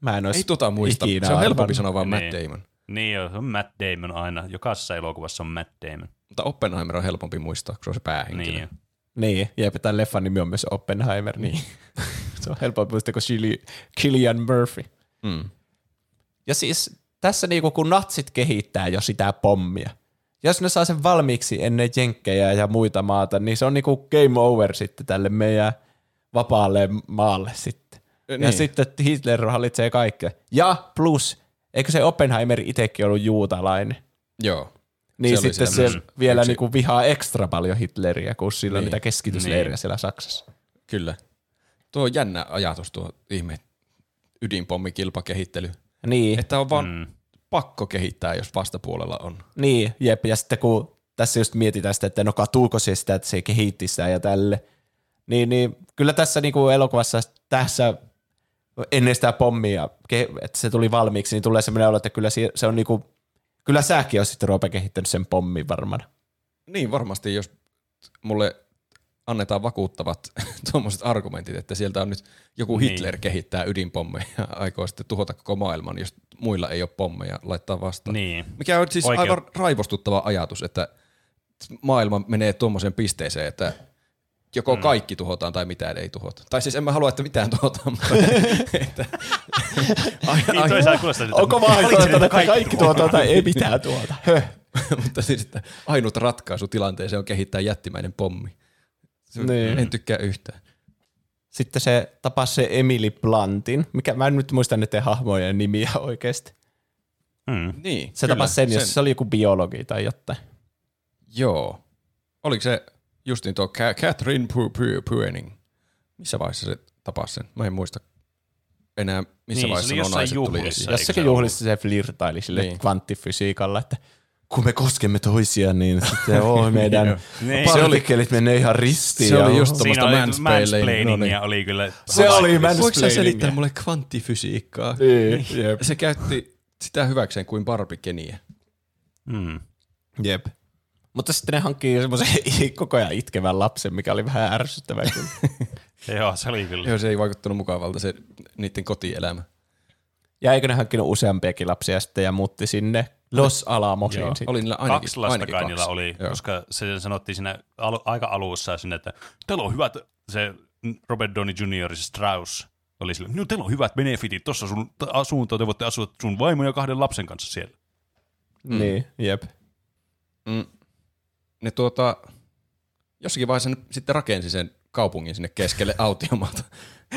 Mä en Ei tota muista. ikinä Se on helpompi arvannut. sanoa vaan Matt Niin. Damon. Niin joo, se on Matt Damon aina. Jokaisessa elokuvassa on Matt Damon. Mutta Oppenheimer on helpompi muistaa, kun se on se päähenkilö. Niin. Niin, jep, tämän leffan nimi on myös Oppenheimer, niin se on helpompi muistaa kuin Cillian Murphy. Mm. Ja siis tässä niinku, kun natsit kehittää jo sitä pommia, jos ne saa sen valmiiksi ennen jenkkejä ja muita maata, niin se on niinku game over sitten tälle meidän vapaalle maalle sitten. Ja Niin. sitten Hitler hallitsee kaikkea. Ja plus, eikö se Oppenheimer itsekin ollut juutalainen? Joo. Niin Se sitten se myös vielä yksi- niinku vihaa ekstra paljon Hitleriä, kun sillä on Niin. niitä keskitysleirejä Niin. siellä Saksassa. Kyllä. Tuo on jännä ajatus, tuo ihme ydinpommikilpakehittely. Niin, Että on vaan Mm. pakko kehittää, jos vastapuolella on. Niin, jep. Ja sitten kun tässä just mietitään sitä, että no katuuko se sitä, että se kehitti sitä ja tälle, niin, niin kyllä tässä niinku elokuvassa tässä ennen sitä pommia, että se tuli valmiiksi, niin tulee semmoinen olo, että kyllä se, on niinku, kyllä säkin olisit sitten Roope kehittänyt sen pommin varmaan. Niin varmasti, jos mulle annetaan vakuuttavat tuommoiset argumentit, että sieltä on nyt joku Niin. Hitler kehittää ydinpommeja ja aikoo sitten tuhota koko maailman, jos muilla ei ole pommeja laittaa vastaan. Niin. Mikä on siis Oikein. aivan raivostuttava ajatus, että maailma menee tuommoiseen pisteeseen, että joko Mm. kaikki tuhotaan tai mitään ei tuhota. Tai siis en mä halua, että mitään tuhotaan, mutta että, ai, Niin ai, kuulostaa Onko että vaihtoehto, että kaikki kaikki tuota tai ei mitään tuota? Höh. mutta siis, että ainut ratkaisu tilanteeseen on kehittää jättimäinen pommi. Se, Niin. En tykkää yhtään. Sitten se tapasi se Emily Blantin, mikä mä en nyt muista niiden hahmojen nimiä oikeasti. Mm. Niin, Se kyllä, tapasi sen, jos se oli joku biologi tai jotain. Joo. Oliko se justiin tuo Ca- Catherine Pu- Pu- Puening? Missä vaiheessa se tapasi sen? Mä en muista enää, missä Niin, se vaiheessa oli nuo jossain naiset tuli juhlissa. esiin. Eikö Jossakin se juhlissa se flirtaili sille Niin. niin. kvanttifysiikalla, että kun me koskemme toisia, niin sitten oh, meidän Niin. partikkelit menee ihan ristiin. Se oli just. Tuommoista oli mansplaining, mansplainingia no niin. oli kyllä. Se oli Voiko sä mansplainingia. selittää mulle kvanttifysiikkaa? Niin, jep. Se käytti sitä hyväkseen kuin barbikeniä. Mm. jep. Mutta sitten ne hankkii semmoisen koko ajan itkevän lapsen, mikä oli vähän ärsyttävää kyllä. Joo, se oli kyllä. Joo, se ei vaikuttanut mukavalta se niiden kotielämä. Ja eikö ne hankkinut useampiakin lapsia sitten ja muutti sinne Los Alamosiin Joo. Oli niillä ainakin, kaksi lasta ainakin kai niillä kaksi. oli, Joo. koska se sanottiin siinä alu, aika alussa sinne, että teillä on hyvät se Robert Downey Jr. ja Strauss oli sillä, no teillä on hyvät benefitit tuossa sun asuntoon, te voitte asua sun vaimon ja kahden lapsen kanssa siellä. Mm. Niin, jep. Mm. Ne tuota, jossakin vaiheessa ne sitten rakensi sen kaupungin sinne keskelle autiomaata.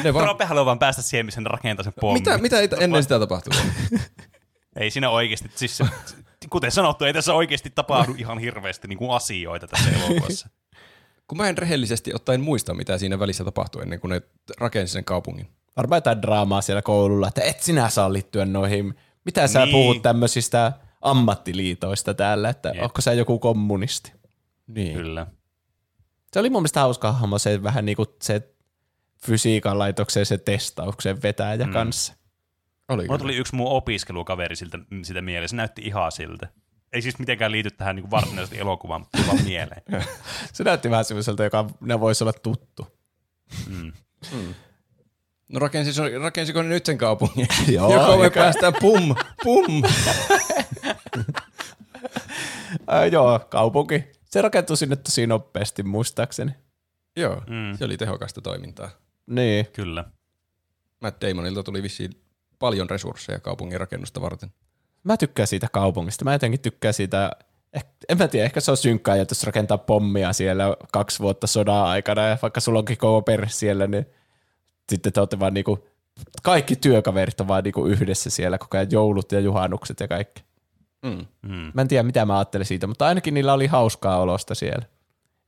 Ne vaan... Rope haluaa vaan päästä siihen, missä ne rakentaa sen pommin. Mitä, mitä ei ennen sitä tapahtunut? ei siinä oikeasti, siis kuten sanottu, ei tässä oikeasti tapahdu ihan hirveästi niin kuin asioita tässä elokuvassa. Kun mä en rehellisesti ottaen muista, mitä siinä välissä tapahtui ennen kuin ne rakensi sen kaupungin. Varmaan jotain draamaa siellä koululla, että et sinä saa liittyä noihin. Mitä sä niin. puhut tämmöisistä ammattiliitoista täällä, että Jep. onko sä joku kommunisti? Niin. Kyllä. Se oli mun mielestä hauska hahmo, se vähän niin kuin se fysiikan laitoksen se testauksen vetäjä mm. kanssa. Oli Mulla tuli yksi mun opiskelukaveri siltä, sitä mieleen, se näytti ihan siltä. Ei siis mitenkään liity tähän niin varsinaisesti elokuvaan, mutta vaan mieleen. se näytti vähän sellaiselta, joka ne voisi olla tuttu. Mm. Mm. No rakensi, rakensiko ne nyt sen kaupungin? Joo. Joko me päästään pum, pum. äh, joo, kaupunki. Se rakentui sinne tosi nopeasti muistaakseni. Joo, mm. se oli tehokasta toimintaa. Niin. Kyllä. Matt Damonilta tuli vissiin paljon resursseja kaupungin rakennusta varten. Mä tykkään siitä kaupungista. Mä jotenkin tykkään siitä, eh, en mä tiedä, ehkä se on synkkää, jos rakentaa pommia siellä kaksi vuotta sodan aikana, ja vaikka sulla onkin koko perhe siellä, niin sitten te olette vaan niinku, kaikki työkaverit on vaan niinku yhdessä siellä koko ajan joulut ja juhannukset ja kaikki. Mm. Mm. Mä en tiedä, mitä mä ajattelin siitä, mutta ainakin niillä oli hauskaa olosta siellä.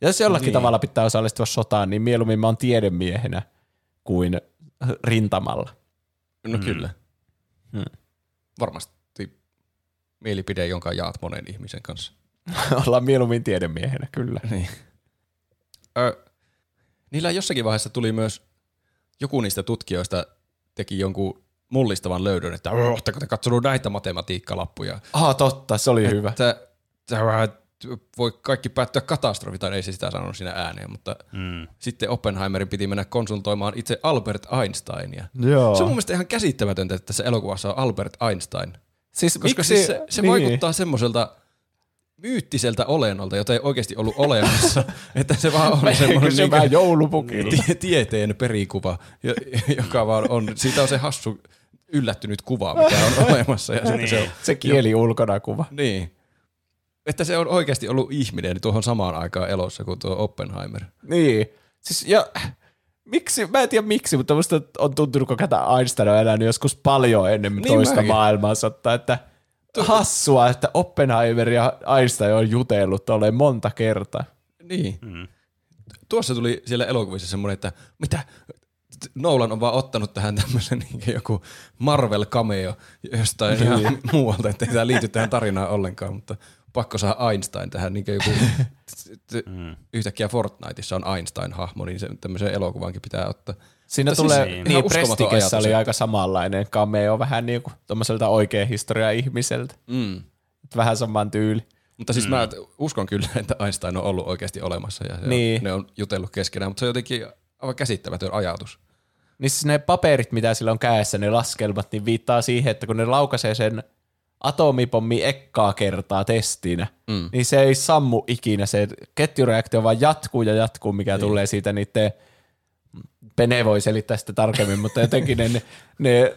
Ja jos jollakin niin. tavalla pitää osallistua sotaan, niin mieluummin mä oon tiedemiehenä kuin rintamalla. No mm. kyllä. Hmm. Varmasti mielipide, jonka jaat monen ihmisen kanssa. Ollaan mieluummin tiedemiehenä, kyllä. Niin. Ö, niillä jossakin vaiheessa tuli myös, joku niistä tutkijoista teki jonkun mullistavan löydön, että oletteko te katsonut näitä matematiikkalappuja? Ah, totta, se oli että, hyvä. Tämä voi kaikki päättyä katastrofi, tai ei se sitä sanonut siinä ääneen, mutta mm. sitten Oppenheimerin piti mennä konsultoimaan itse Albert Einsteinia. Joo. Se on mun mielestä ihan käsittämätöntä, että tässä elokuvassa on Albert Einstein. Siis Koska miksi? Siis se, se niin. vaikuttaa semmoiselta myyttiseltä olennolta, jota ei oikeasti ollut olemassa, että se vaan on semmoinen se niin joulupukilla. Tie, tieteen perikuva, joka vaan on, siitä on se hassu yllättynyt kuva, mikä on olemassa. Ja niin. se, on, se kieli ulkona kuva. Niin. Että se on oikeasti ollut ihminen tuohon samaan aikaan elossa kuin tuo Oppenheimer. Niin. Siis, ja miksi, mä en tiedä miksi, mutta musta on tuntunut, kun tämä Einstein on elänyt joskus paljon ennen niin toista mäkin. maailmansottaa, että hassua, että Oppenheimer ja Einstein on jutellut tolleen monta kertaa. Niin. Mm. Tuossa tuli siellä elokuvissa semmoinen, että mitä, Nolan on vaan ottanut tähän tämmöisen niin joku Marvel cameo jostain niin. ihan muualta, että ei tämä liity tähän tarinaan ollenkaan, mutta pakko saada Einstein tähän, niin joku mm. yhtäkkiä Fortniteissa on Einstein-hahmo, niin se, tämmöisen elokuvankin pitää ottaa. Siinä Mutta tulee, siis, niin Prestigessä oli aika samanlainen cameo, vähän niin kuin tuommoiselta oikea historia ihmiseltä. Mm. Vähän saman tyyli. Mutta siis mm. mä uskon kyllä, että Einstein on ollut oikeasti olemassa ja niin. ne on jutellut keskenään, mutta se on jotenkin aivan käsittämätön ajatus. Niin siis ne paperit, mitä sillä on kädessä, ne laskelmat, niin viittaa siihen, että kun ne laukaisee sen atomipommi ekkaa kertaa testinä, mm. niin se ei sammu ikinä. Se ketjureaktio vaan jatkuu ja jatkuu, mikä niin. tulee siitä niiden Pene voi selittää sitä tarkemmin, mutta jotenkin ne, ne, ne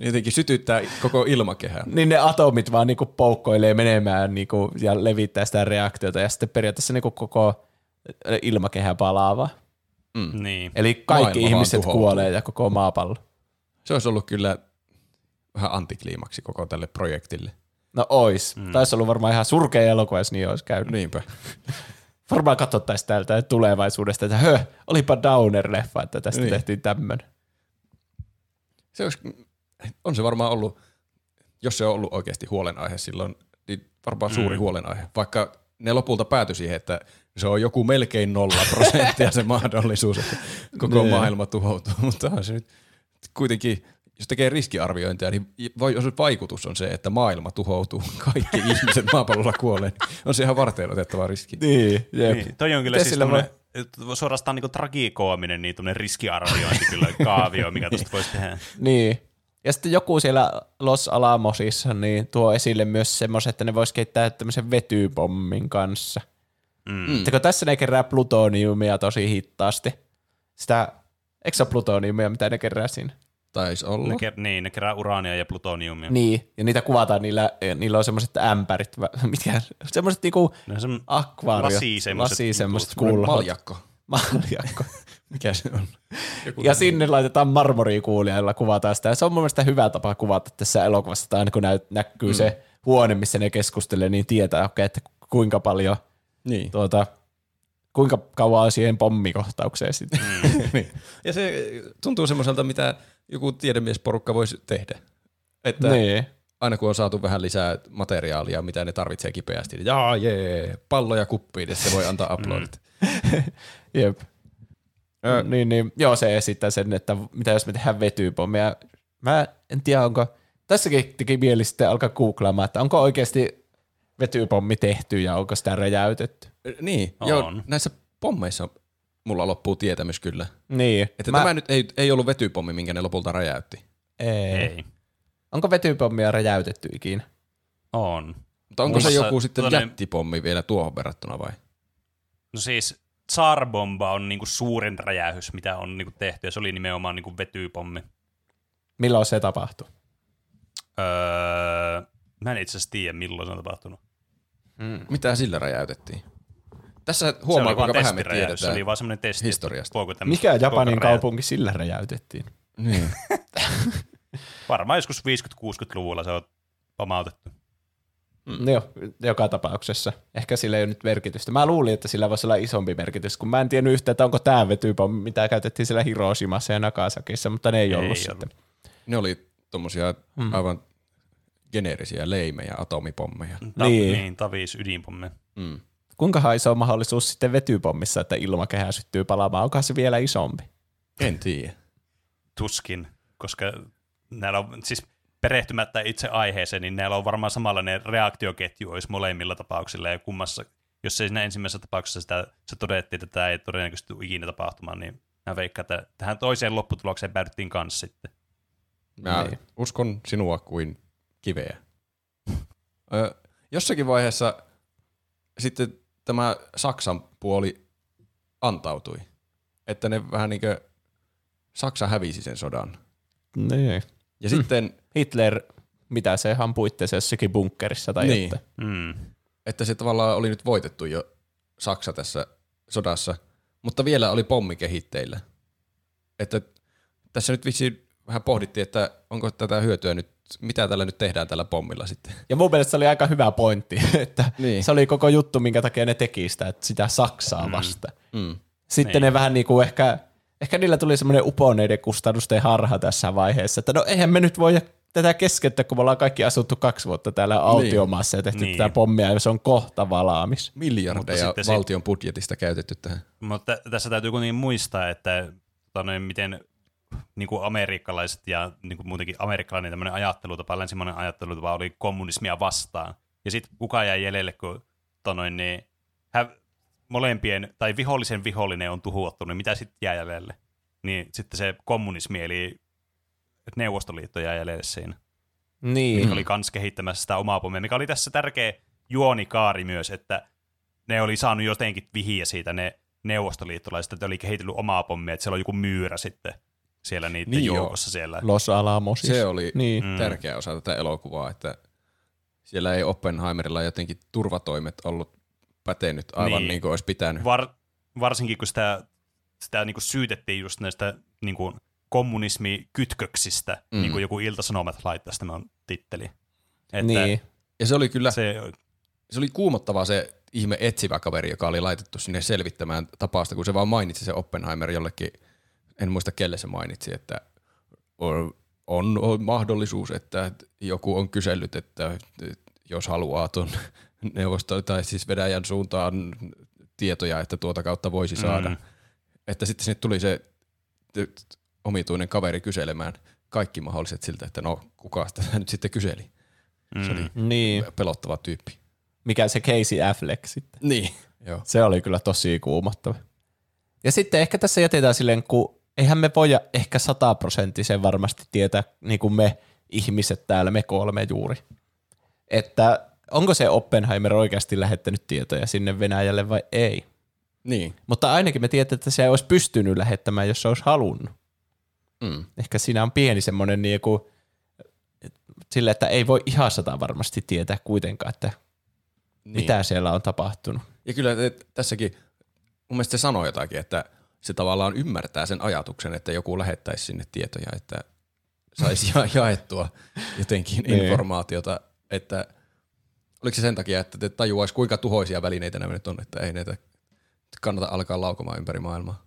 jotenkin sytyttää koko ilmakehää. Niin ne atomit vaan niinku poukkoilee menemään niinku, ja levittää sitä reaktiota ja sitten periaatteessa niinku koko ilmakehä palaa Mm. Niin. Eli kaikki Maailma ihmiset kuolee ja koko maapallo. Se olisi ollut kyllä vähän antikliimaksi koko tälle projektille. No ois. Mm. Taisi ollut varmaan ihan surkea elokuva, jos niin olisi käynyt. Niinpä. varmaan katsottaisiin täältä tulevaisuudesta, että höh, olipa Downer-leffa, että tästä niin. tehtiin tämmöinen. Se olisi, on se varmaan ollut, jos se on ollut oikeasti huolenaihe silloin, niin varmaan mm. suuri huolenaihe. Vaikka ne lopulta päätyi siihen, että se on joku melkein nolla prosenttia se mahdollisuus, että koko niin. maailma tuhoutuu, mutta on se nyt kuitenkin jos tekee riskiarviointia, niin voi, jos vaikutus on se, että maailma tuhoutuu, kaikki ihmiset maapallolla kuolee, niin on se ihan varten otettava riski. Niin, jep. Niin, toi on kyllä siis tommoinen, suorastaan niin tragikoominen niin riskiarviointi kyllä kaavio, mikä tuosta voisi tehdä. Niin. Ja sitten joku siellä Los Alamosissa niin tuo esille myös semmoisen, että ne voisi keittää tämmöisen vetypommin kanssa. Mm. Kun tässä ne kerää plutoniumia tosi hittaasti, sitä eksoplutoniumia, mitä ne kerää siinä. Taisi olla. Ne, ker- niin, ne kerää uraania ja plutoniumia. Niin, ja niitä kuvataan, niillä, niillä on semmoiset ämpärit, mitkä, semmoiset niinku Ne on se, akvaariot. Lasi semmoset Lasi niinku- Semmoinen kulhot. Maljakko. Maljakko. Mikä se on? Joku Ja sinne laitetaan marmorikuulia, jolla kuvataan sitä. Ja se on mun mielestä hyvä tapa kuvata tässä elokuvassa, että aina kun näy, näkyy mm. se huone, missä ne keskustelee, niin tietää, okay, että kuinka paljon, Niin. tuota, kuinka kauan siihen pommikohtaukseen sitten. Mm. niin. Ja se tuntuu semmoiselta, mitä joku tiedemiesporukka voisi tehdä. Että niin. aina kun on saatu vähän lisää materiaalia, mitä ne tarvitsee kipeästi, niin jaa jee, palloja kuppiin, ja se voi antaa uploadit. Jep. Ö, niin, niin, joo, se esittää sen, että mitä jos me tehdään vetypommia. Mä en tiedä, onko, tässäkin teki mieli sitten alkaa googlaamaan, että onko oikeasti vetypommi tehty ja onko sitä räjäytetty. Niin, On. joo, näissä pommeissa mulla loppuu tietämys kyllä. Niin. Että mä, tämä nyt ei, ei ollut vetypommi, minkä ne lopulta räjäytti. ei. ei. Onko vetypommia räjäytetty ikinä? On. Mutta onko Muun se joku sitten tollanen- jättipommi vielä tuohon verrattuna vai? No siis Tsarbomba on niinku suurin räjähys, mitä on niinku tehty, ja se oli nimenomaan niinku vetypommi. Milloin se tapahtui? Öö, mä en itse asiassa tiedä, milloin se on tapahtunut. Mitä sillä räjäytettiin? Tässä huomaa, kuinka vähän me tiedetään. Se oli vaan semmoinen testi. historiasta. Mikä Japanin kaupunki sillä räjäytettiin? Niin. Varmaan joskus 50-60-luvulla se on pamautettu. Mm. Joo, joka tapauksessa. Ehkä sillä ei ole nyt merkitystä. Mä luulin, että sillä voisi olla isompi merkitys, kun mä en tiennyt yhtään, että onko tämä vetypommi, mitä käytettiin siellä Hiroshimassa ja Nagasakissa, mutta ne ei, Ei ollut ollut. sitten. Ne oli tommosia aivan geneerisiä leimejä, atomipommeja. Ta- Niin. niin, tavis ydinpommi. Mm. Kuinka iso mahdollisuus sitten vetypommissa, että ilmakehä syttyy palaamaan? Onko se vielä isompi? En tiedä. Tuskin, koska näillä on, siis perehtymättä itse aiheeseen, niin näillä on varmaan samanlainen reaktioketju olisi molemmilla tapauksilla, ja kummassa, jos ei siinä ensimmäisessä tapauksessa sitä, se todettiin, että tämä ei todennäköisesti tule ikinä tapahtumaan, niin mä veikkaan, että tähän toiseen lopputulokseen päädyttiin kanssa sitten. Mä Niin. uskon sinua kuin kiveä. Ö, jossakin vaiheessa sitten tämä Saksan puoli antautui. Että ne vähän niin kuin Saksa hävisi sen sodan. Niin. Ja sitten, Hitler, mitä se ampui itseänsä jossakin bunkkerissa tai Niin. jotain. Mm. että se tavallaan oli nyt voitettu jo Saksa tässä sodassa, mutta vielä oli pommi kehitteillä. Että tässä nyt vissiin vähän pohdittiin, että onko tätä hyötyä nyt, mitä tällä nyt tehdään tällä pommilla sitten. Ja mun mielestä se oli aika hyvä pointti, että Niin. se oli koko juttu, minkä takia ne teki sitä, että sitä Saksaa vasta. Mm. Sitten Niin. ne vähän niin kuin ehkä, ehkä niillä tuli semmoinen uponeiden kustannusten harha tässä vaiheessa, että no eihän me nyt voi tätä keskeyttää, kun me ollaan kaikki asuttu kaksi vuotta täällä autiomaassa ja tehty Niin. tätä pommia, ja se on kohta valaamis. Miljardeja valtion budjetista käytetty tähän. Mutta tässä täytyy kuitenkin muistaa, että tota noin, miten niin kuin amerikkalaiset ja niin kuin muutenkin amerikkalainen tämmöinen ajattelutapa, länsimainen ajattelutapa oli kommunismia vastaan. Ja sitten kuka jäi jäljelle, kun tota noin, niin, hä, molempien, tai vihollisen vihollinen on tuhottu, niin mitä sitten jää jäljelle? Niin sitten se kommunismi, eli Neuvostoliitto jää jäljelle siinä. Niin. Mikä oli kans kehittämässä sitä omaa pommia, mikä oli tässä tärkeä juonikaari myös, että ne oli saanut jotenkin vihiä siitä ne neuvostoliittolaiset, että oli kehitellyt omaa pommia, että siellä on joku myyrä sitten siellä niiden Niin joo. joukossa siellä. Los Alamosissa. Se oli Niin. Mm. tärkeä osa tätä elokuvaa, että siellä ei Oppenheimerilla jotenkin turvatoimet ollut pätenyt aivan niin, Niin. kuin olisi pitänyt. Var, varsinkin kun sitä, sitä niin kuin syytettiin just näistä niin kuin kommunismikytköksistä, Mm. niin kuin joku iltasanomat laittaisi tämän titteli. Että Niin. Ja se oli kyllä, se, Se, oli kuumottava se ihme etsivä kaveri, joka oli laitettu sinne selvittämään tapausta, kun se vaan mainitsi se Oppenheimer jollekin, en muista kelle se mainitsi, että on, on, on mahdollisuus, että joku on kysellyt, että jos haluaa tuon neuvosto tai siis Venäjän suuntaan tietoja, että tuota kautta voisi saada. Mm. Että sitten sinne tuli se omituinen kaveri kyselemään kaikki mahdolliset siltä, että no kuka sitä nyt sitten kyseli. Se oli niin. pelottava tyyppi. Mikä se Casey Affleck sitten. Niin. Joo. Se oli kyllä tosi kuumottava. Ja sitten ehkä tässä jätetään silleen, kun eihän me voida ehkä sataprosenttisen varmasti tietää, niin kuin me ihmiset täällä, me kolme juuri, että onko se Oppenheimer oikeasti lähettänyt tietoja sinne Venäjälle vai ei. Niin. Mutta ainakin me tiedetään, että se ei olisi pystynyt lähettämään, jos se olisi halunnut. Mm. Ehkä siinä on pieni semmoinen niinku, sille, että ei voi ihan sata varmasti tietää kuitenkaan, että Niin. mitä siellä on tapahtunut. Ja kyllä tässäkin, mun mielestä se sanoo jotakin, että se tavallaan ymmärtää sen ajatuksen, että joku lähettäisi sinne tietoja, että saisi ja- jaettua jotenkin Niin. informaatiota, että oliko se sen takia, että te tajuaisi kuinka tuhoisia välineitä nämä nyt on, että ei näitä kannata alkaa laukomaan ympäri maailmaa.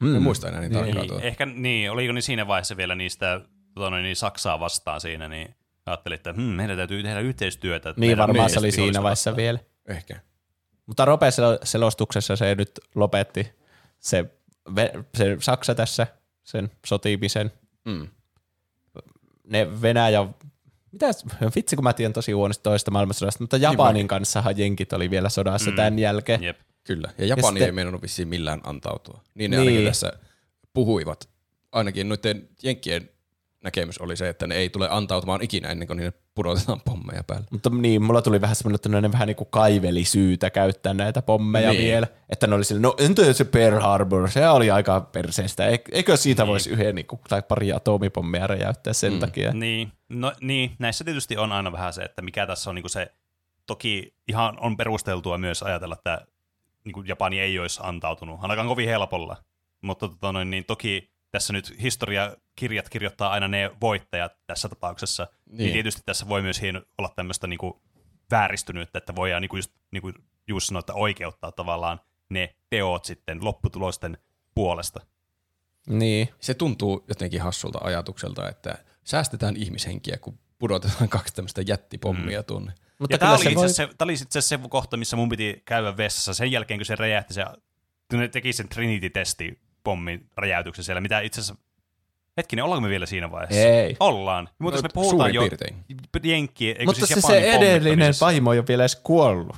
Mm. En muista enää niin tarkkaan Niin, tuota. ehkä niin, oliko niin siinä vaiheessa vielä niistä noin, niin Saksaa vastaan siinä, niin ajattelin, että hmm, meidän täytyy tehdä yhteistyötä. että Niin varmaan se oli siinä vaiheessa vastaan. vielä. Ehkä. Mutta Rope selostuksessa se nyt lopetti se, se Saksa tässä, sen sotimisen. Mm. Ne Venäjä, mitä, vitsi kun mä tiedän tosi huonosti toista maailmansodasta, mutta Japanin kanssahan jenkit oli vielä sodassa mm. tämän jälkeen. Jep. Kyllä. Ja Japani sitten- ei meinannut vissiin millään antautua. Niin ne Niin. ainakin tässä puhuivat. Ainakin noiden jenkkien näkemys oli se, että ne ei tule antautumaan ikinä ennen kuin niille pudotetaan pommeja päälle. Mutta niin, mulla tuli vähän semmoinen, että ne vähän niin kuin kaiveli syytä käyttää näitä pommeja Niin. vielä. Että ne oli sille, no entä se Pearl Harbor, se oli aika perseestä. Eik- Eikö siitä niin. voisi yhden niin kuin, tai pari atomipommia räjäyttää sen mm. takia? Niin, no, niin, näissä tietysti on aina vähän se, että mikä tässä on niin se, toki ihan on perusteltua myös ajatella, että niin kuin Japani ei olisi antautunut, ainakaan kovin helpolla, mutta tota noin, niin toki tässä nyt historiakirjat kirjoittaa aina ne voittajat tässä tapauksessa, niin, Niin. tietysti tässä voi myös hieno olla tämmöistä niin kuin vääristynyttä, että voidaan niin kuin just, niin kuin just sanoa, että oikeuttaa tavallaan ne teot sitten lopputulosten puolesta. Niin. Se tuntuu jotenkin hassulta ajatukselta, että säästetään ihmishenkiä, kun pudotetaan kaksi tämmöistä jättipommia mm. tuonne. Mutta tämä oli, se itse voi... se, tää oli sitten se kohta, missä mun piti käydä vessassa sen jälkeen, kun se räjähti se, kun ne teki sen Trinity-testi pommin räjäytyksen siellä, mitä itse asiassa, hetkinen, ollaanko me vielä siinä vaiheessa? Ei. Ollaan. Mutta jos me No, puhutaan jo piirtein. jenkkiä, eikö Mutta siis se, se Japanin edellinen vaimo ei ole vielä edes kuollut.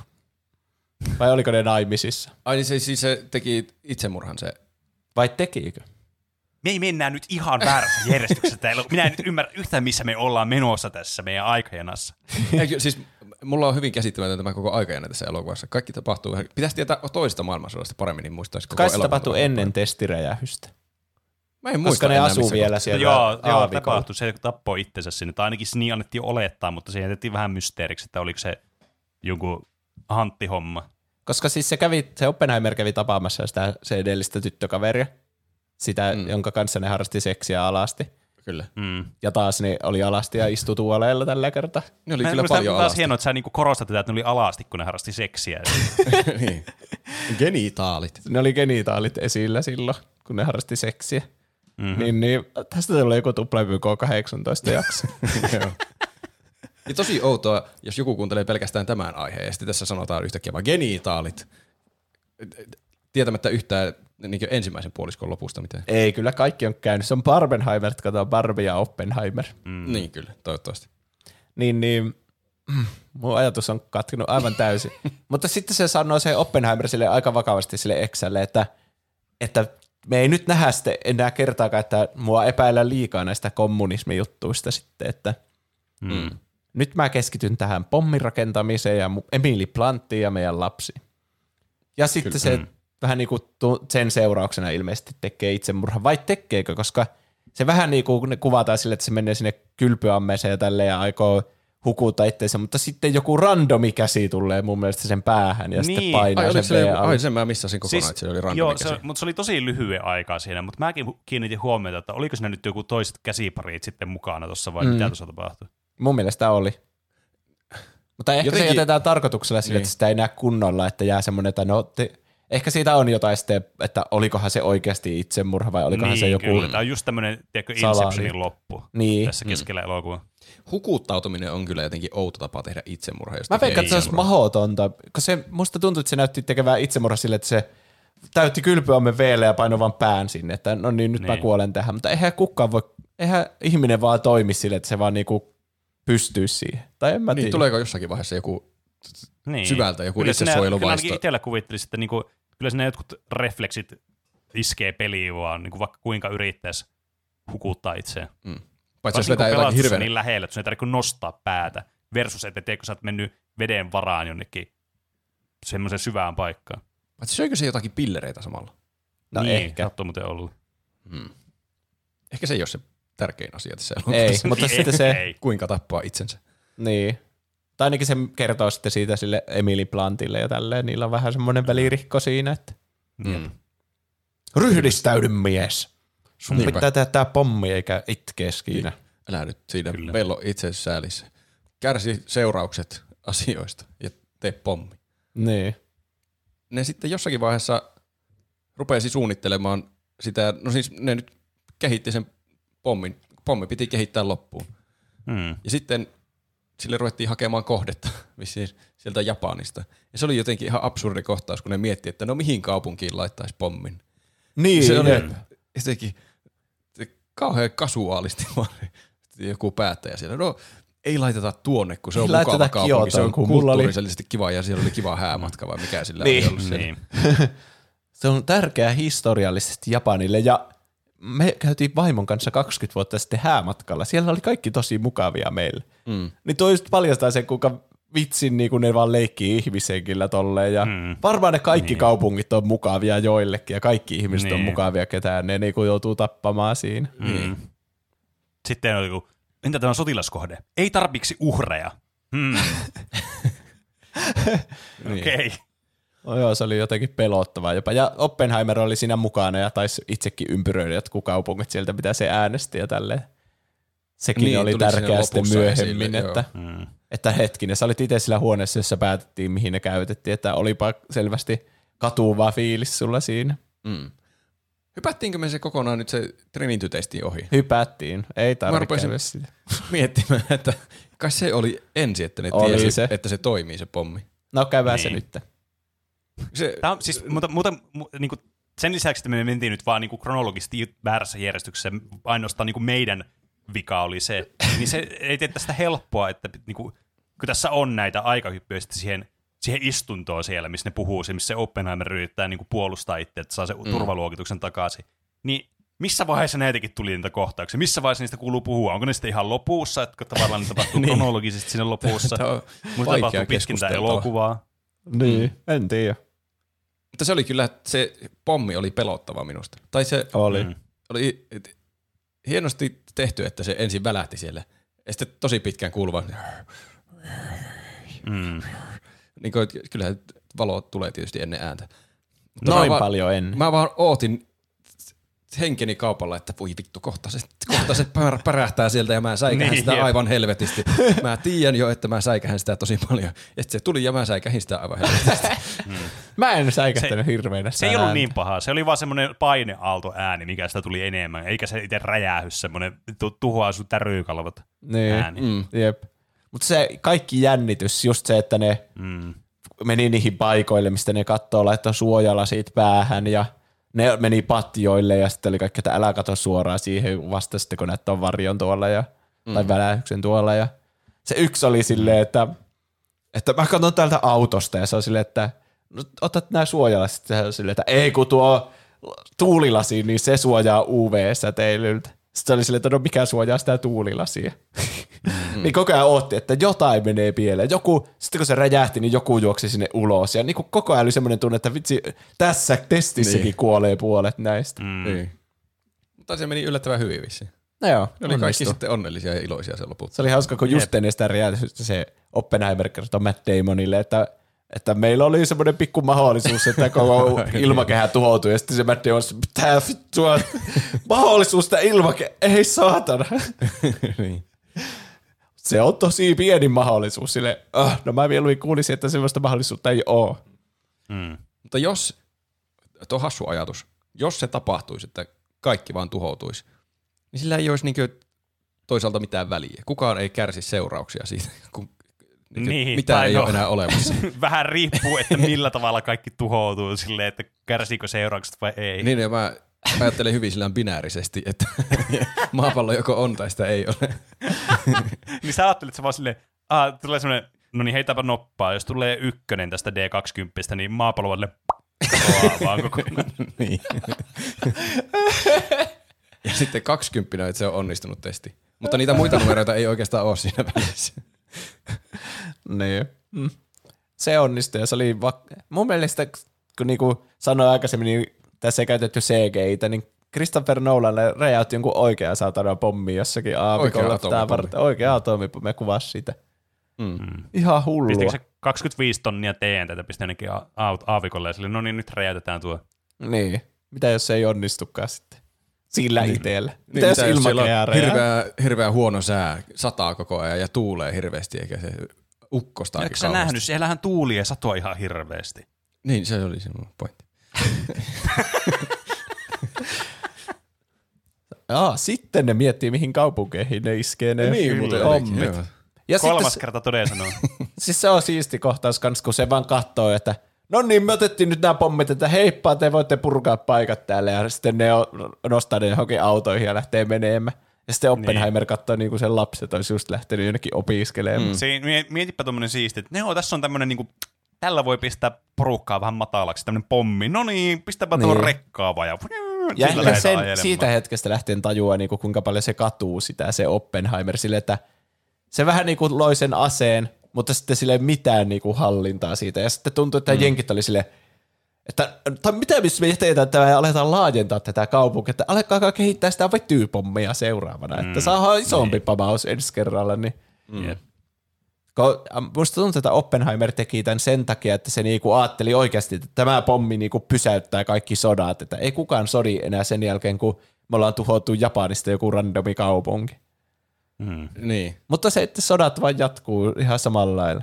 Vai oliko ne naimisissa? Ai niin se, siis se teki itsemurhan se. Vai tekikö? Me ei mennään nyt ihan väärässä järjestyksessä täällä. Minä en nyt ymmärrä yhtään, missä me ollaan menossa tässä meidän aikajanassa. Eikö, siis mulla on hyvin käsittämätön tämä koko aikajana tässä elokuvassa. Kaikki tapahtuu. Pitäisi tietää toisesta maailmansodasta paremmin, niin muistaisi koko Kai se tapahtuman. ennen testiräjähystä. Mä en muista Koska ne enää, asuu vielä kohtaa. siellä joo, joo tapahtui. Se tappoi itsensä sinne. Tai ainakin niin annettiin olettaa, mutta se jätettiin vähän mysteeriksi, että oliko se joku hanttihomma. Koska siis se, kävi, se Oppenheimer kävi tapaamassa sitä, se edellistä tyttökaveria, sitä, mm. jonka kanssa ne harrasti seksiä alasti. Kyllä. Mm. Ja taas ne oli alasti ja istui tuoleilla tällä kertaa. Ne oli Mä- kyllä paljon on taas alasti. hienoa, että sä niinku korostat tätä, että ne oli alasti, kun ne harrasti seksiä. niin. Genitaalit. Ne oli genitaalit esillä silloin, kun ne harrasti seksiä. Mhm. Mm-hmm. Niin, niin, tästä tulee joku tuplavyk 18 jakso. Ja tosi outoa, jos joku kuuntelee pelkästään tämän aiheen, ja sitten tässä sanotaan yhtäkkiä vaan genitaalit, tietämättä yhtään niin ensimmäisen puoliskon lopusta mitään. Ei, kyllä kaikki on käynyt. Se on Barbenheimer, että katsotaan Barbie ja Oppenheimer. Mm. Niin kyllä, toivottavasti. Niin, niin mm, mun ajatus on katkenut aivan täysin. Mutta sitten se sanoo se Oppenheimer sille aika vakavasti sille Exälle, että, että me ei nyt nähdä sitten enää kertaakaan, että mua epäillä liikaa näistä kommunismijuttuista sitten, että Mm. nyt mä keskityn tähän pommirakentamiseen ja Emily Planttiin ja meidän lapsi. Ja sitten Kyllä. se vähän niin kuin sen seurauksena ilmeisesti tekee itsemurhan, vai tekeekö, koska se vähän niin kuin kuvataan sille, että se menee sinne kylpyammeeseen ja tälleen ja aikoo hukuta itseensä, mutta sitten joku randomi käsi tulee mun mielestä sen päähän ja niin. sitten Niin. painaa Ai, sen se, ai sen mä missasin kokonaan, siis, että se oli random joo, käsi. se, mutta se oli tosi lyhyen aikaa siinä, mutta mäkin kiinnitin huomiota, että oliko siinä nyt joku toiset käsiparit sitten mukana tuossa vai mm. mitä tuossa tapahtui. Mun mielestä oli. Mutta ehkä Jotenkin, se jätetään tarkoituksella sille, Niin. että sitä ei näe kunnolla, että jää semmoinen, että no, te, ehkä siitä on jotain sitten, että olikohan se oikeasti itsemurha vai olikohan niin, se joku... Kyllä. Tämä on just tämmöinen, tiedätkö. Inceptionin loppu Niin. tässä keskellä mm. elokuvaa. Hukuttautuminen on kyllä jotenkin outo tapa tehdä itsemurha. Jos Mä veikkaan, että se olisi mahdotonta, koska se, musta tuntuu, että se näytti tekevää itsemurha sille, että se täytti kylpyamme veelle ja painoi vaan pään sinne, että no niin, nyt niin. mä kuolen tähän. Mutta eihän kukaan voi, eihän ihminen vaan toimi sille, että se vaan niinku pystyy siihen. Tai en mä Niin, tiedä. tuleeko jossakin vaiheessa joku Niin. syvältä joku itsesuojeluvaisto? Kyllä ainakin itsellä kuvittelisi, että niinku, kyllä sinne jotkut refleksit iskee peliin vaan, niinku vaikka kuinka yrittäisi hukuttaa itseään. Paitsi jos vetää pelastus on hirveän... niin lähellä, että sun ei tarvitse nostaa päätä. Versus, että teekö sä oot mennyt veden varaan jonnekin semmoisen syvään paikkaan. Paitsi söikö se jotakin pillereitä samalla? No niin, ehkä. Sattuu muuten ollut. Ehkä se ei ole se tärkein asia tässä Ei, elokuvassa. mutta Ei, sitten se, ei. Kuinka tappaa itsensä. niin. Tai ainakin se kertoo sitten siitä sille Emily Plantille ja tälleen. Niillä on vähän semmoinen välirikko siinä, että Mm. ryhdistäydy mies. Sun Niinpä. pitää tehdä tää pommi eikä itkeä siinä. Älä nyt siinä Kyllä. on itse säälissä. Kärsi seuraukset asioista ja tee pommi. Niin. Ne sitten jossakin vaiheessa rupesi suunnittelemaan sitä, no siis ne nyt kehitti sen pommin. Pommi piti kehittää loppuun. Mm. Ja sitten sille ruvettiin hakemaan kohdetta vissiin sieltä Japanista. Ja se oli jotenkin ihan absurdi kohtaus, kun ne miettii, että no mihin kaupunkiin laittaisi pommin. Niin, se oli jep. jotenkin kauhean kasuaalisti vaan joku päättäjä siellä. No ei laiteta tuonne, kun se on Ei mukava laiteta kaupunki. Se on Kiotoon, kun mulla oli- kulttuurisesti kiva ja siellä oli kiva häämatka vai mikä sillä Niin. oli ollut. Niin. Se on tärkeää historiallisesti Japanille ja me käytiin vaimon kanssa 20 vuotta sitten häämatkalla. Siellä oli kaikki tosi mukavia meille. Mm. Niin toi just paljastaa sen, kuinka vitsin niin kun ne vaan leikkii ihmishenkillä tolleen. Ja Mm. varmaan ne kaikki Niin. kaupungit on mukavia joillekin ja kaikki ihmiset on Niin. mukavia, ketään ne niin joutuu tappamaan siinä. Mm. Sitten oli joku, entä tämä sotilaskohde? Ei tarpeeksi uhreja. Hmm. Niin. Okei. No joo, se oli jotenkin pelottavaa jopa. Ja Oppenheimer oli siinä mukana ja taisi itsekin ympyröidä jotkut kaupungit sieltä, mitä se äänesti ja tälleen. Sekin Niin, oli tärkeää sitten myöhemmin, esille, että, Mm. että hetkinen, sä olit itse sillä huoneessa, jossa päätettiin, mihin ne käytettiin, että olipa selvästi katuva fiilis sulla siinä. Mm. Hypättiinkö me se kokonaan nyt se Trinity-testi ohi? Hypättiin, ei tarvitse sitä. Miettimään, että kai se oli ensi, että ne Oli tiesi, se. että se toimii se pommi. No käydään se Niin. nyt. Se, Tämä on siis, mutta, mutta mu, niin kuin, sen lisäksi, että me mentiin nyt vaan niin kuin kronologisesti väärässä järjestyksessä, ainoastaan niin kuin meidän vika oli se, niin se ei tee tästä helppoa, että niin kuin, kun tässä on näitä aikahyppyjä sitten siihen, siihen istuntoon siellä, missä ne puhuu, se, missä se Oppenheimer yrittää niin kuin puolustaa itse, että saa se mm. turvaluokituksen takaisin, niin missä vaiheessa näitäkin tuli niitä kohtauksia? Missä vaiheessa niistä kuuluu puhua? Onko ne sitten ihan lopussa, että tavallaan ne tapahtuu Niin. kronologisesti siinä lopussa? Mutta tapahtuu pitkin tätä keskusteltava. elokuvaa. Niin, en tiedä. Mutta se oli kyllä, se pommi oli pelottava minusta. Tai se Oli. Mm. oli et, hienosti tehty, että se ensin välähti siellä. Ja sitten tosi pitkään kuuluva. Mm. Niin kuin, kyllähän valo tulee tietysti ennen ääntä. Mutta Noin mä vaan, paljon ennen. Mä vaan ootin henkeni kaupalla, että voi vittu, kohta se, kohta se pär- pärähtää sieltä ja mä säikähän Niin, sitä jep. aivan helvetisti. Mä tiedän jo, että mä säikähän sitä tosi paljon. Ja sitten se tuli ja mä säikähin sitä aivan helvetisti. Mä en säikähtänyt hirveänä Se ei ollut niin paha. Se oli vaan semmoinen paineaalto ääni, mikä sitä tuli enemmän. Eikä se itse räjähys, semmoinen tu- tuhoaa sun täryykalvot niin. ääni. Mm. Jep. Mutta se kaikki jännitys, just se, että ne Mm. meni niihin paikoille, mistä ne kattoo, laittoi suojalasit päähän ja ne meni patjoille ja sitten oli kaikki, että älä kato suoraan siihen vasta sitten, kun näet on varjon tuolla ja, mm. tai välähyksen tuolla ja se yksi oli silleen, että, että mä katson täältä autosta ja se on silleen, että no, otat nämä suojalasit ja se on silleen, että ei kun tuo tuulilasi, niin se suojaa UV-säteilyltä. Sitten se oli silleen, että no mikä suojaa sitä tuulilasia. Mm. niin koko ajan ootti, että jotain menee pieleen. Joku, sitten kun se räjähti, niin joku juoksi sinne ulos. Ja niin kuin koko ajan oli semmoinen tunne, että vitsi, tässä testissäkin Niin. kuolee puolet näistä. Mm. Niin. Mutta se meni yllättävän hyvin vissiin. No joo, Ne oli kaikki sitten onnellisia ja iloisia sen loput. Se oli hauska, kun just Jep. ennen sitä räjähdystä se Oppenheimer kertoi Matt Damonille, että että meillä oli semmoinen pikku mahdollisuus, että koko ilmakehä tuhoutui, ja sitten se Matt Damon, mitä vittua, mahdollisuus tämä ilmakehä, ei saatana. niin. Se on tosi pieni mahdollisuus, sille, ah, no mä mieluummin kuulisin, että semmoista mahdollisuutta ei ole. Mm. Mutta jos, tuo hassu ajatus, jos se tapahtuisi, että kaikki vaan tuhoutuisi, niin sillä ei olisi niin toisaalta mitään väliä. Kukaan ei kärsi seurauksia siitä, kun niin Niin, tai ei no. ole enää olemassa. Vähän riippuu, että millä tavalla kaikki tuhoutuu silleen, että kärsiikö seuraukset vai ei. niin ja mä ajattelen hyvin sillä binäärisesti, että maapallo joko on tai sitä ei ole. niin sä ajattelet se vaan silleen, ah, tulee semmoinen, no niin heitäpä noppaa, jos tulee ykkönen tästä D20, niin maapallo vaan silleen, vaan koko niin. ja sitten 20 että se on onnistunut testi. Mutta niitä muita numeroita ei oikeastaan ole siinä välissä. Niin. Mm. Se onnistui ja se oli, va- mun mielestä kun niinku sanoin aikaisemmin, niin tässä ei käytetty CGI-tä, niin Christopher Nolan räjäytti jonkun oikean saatana pommi jossakin aavikolla. Oikea varten. Oikea atomipommi, me kuvasi sitä. Mm. Ihan hullua. Pistikö se 25 tonnia TNTtä pisti jonnekin a- a- aavikolle ja sille, no niin nyt räjäytetään tuo. Niin. Mitä jos se ei onnistukaan sitten? Sillä niin. itsellä. Mitä Niin, jos mitä jos siellä on räjää? hirveä, hirveä huono sää, sataa koko ajan ja tuulee hirveästi, eikä se ukkosta Eikö sä nähnyt? Siellähän tuuli ja satoa ihan hirveästi. Niin, se oli se mun pointti. Aa, sitten ne miettii, mihin kaupunkeihin ne iskee ne Niin, hommit. Ja Kolmas sitten, kerta toden sanoo. siis se on siisti kohtaus kans, kun se vaan katsoo, että no niin, me otettiin nyt nämä pommit, että heippa, te voitte purkaa paikat täällä, ja sitten ne nostaa ne johonkin autoihin ja lähtee menemään. Ja sitten Oppenheimer niin. katsoo niin kuin sen lapset olisi just lähtenyt jonnekin opiskelemaan. Mm. Siin, mie- mietipä tuommoinen siisti, että joo, tässä on tämmöinen niinku, tällä voi pistää porukkaa vähän matalaksi, tämmöinen pommi. No niin, pistäpä Niin. rekkaa vaan ja, Ja ehkä sen, ajelemaan. siitä hetkestä lähtien tajuaa, niin kuin, kuinka paljon se katuu sitä, se Oppenheimer, sille, että se vähän niin kuin loi sen aseen, mutta sitten sille ei mitään niin kuin hallintaa siitä. Ja sitten tuntui, että mm. jenkit oli sille, että tai mitä jos me tehdään tämä ja aletaan laajentaa tätä kaupunkia, että alkaa kehittää sitä vetypommia seuraavana, mm. että saadaan isompi niin. pamaus ensi kerralla. Niin. Äh, musta tuntuu, että Oppenheimer teki tämän sen takia, että se niinku ajatteli oikeasti, että tämä pommi niinku pysäyttää kaikki sodat, että ei kukaan sodi enää sen jälkeen, kun me ollaan tuhottu Japanista joku randomi kaupunki. Mm. Niin. Mutta se, että sodat vaan jatkuu ihan samalla lailla.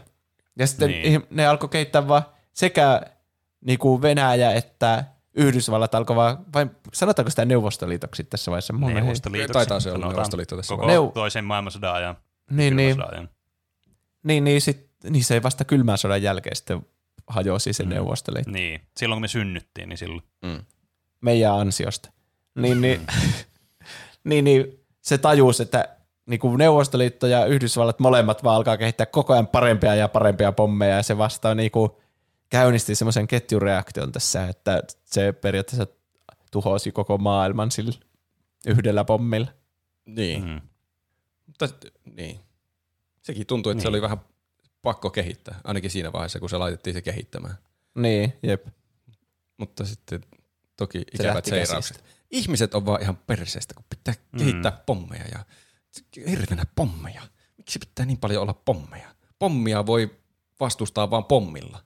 Ja sitten Niin. niin. ne alkoi kehittää vaan sekä niinku Venäjä että Yhdysvallat alkoi vaan, vai sanotaanko sitä Neuvostoliitoksi tässä vaiheessa? Ei- Neuvostoliitoksi. Taitaa se olla. Neuvostoliitto tässä Koko. Neu- toisen maailmansodan ajan. Niin, niin, niin, niin, sit, niin se vasta kylmän sodan jälkeen sitten hajosi se mm. Neuvostoliitto. Niin, silloin kun me synnyttiin, niin silloin. Mm. meidän ansiosta. Niin, niin, niin, niin se tajus, että niin kuin Neuvostoliitto ja Yhdysvallat molemmat vaan alkaa kehittää koko ajan parempia ja parempia pommeja ja se vasta niin kuin käynnisti semmoisen ketjureaktion tässä, että se periaatteessa tuhosi koko maailman sillä yhdellä pommilla. Niin. Mm. Mutta, niin. Sekin tuntui, että niin. se oli vähän pakko kehittää, ainakin siinä vaiheessa, kun se laitettiin se kehittämään. Niin, jep. Mutta sitten toki Se ikävät lähti seuraukset. Ihmiset on vaan ihan perseestä, kun pitää Mm. kehittää pommeja ja hirveänä pommeja. Miksi pitää niin paljon olla pommeja? Pommia voi vastustaa vaan pommilla.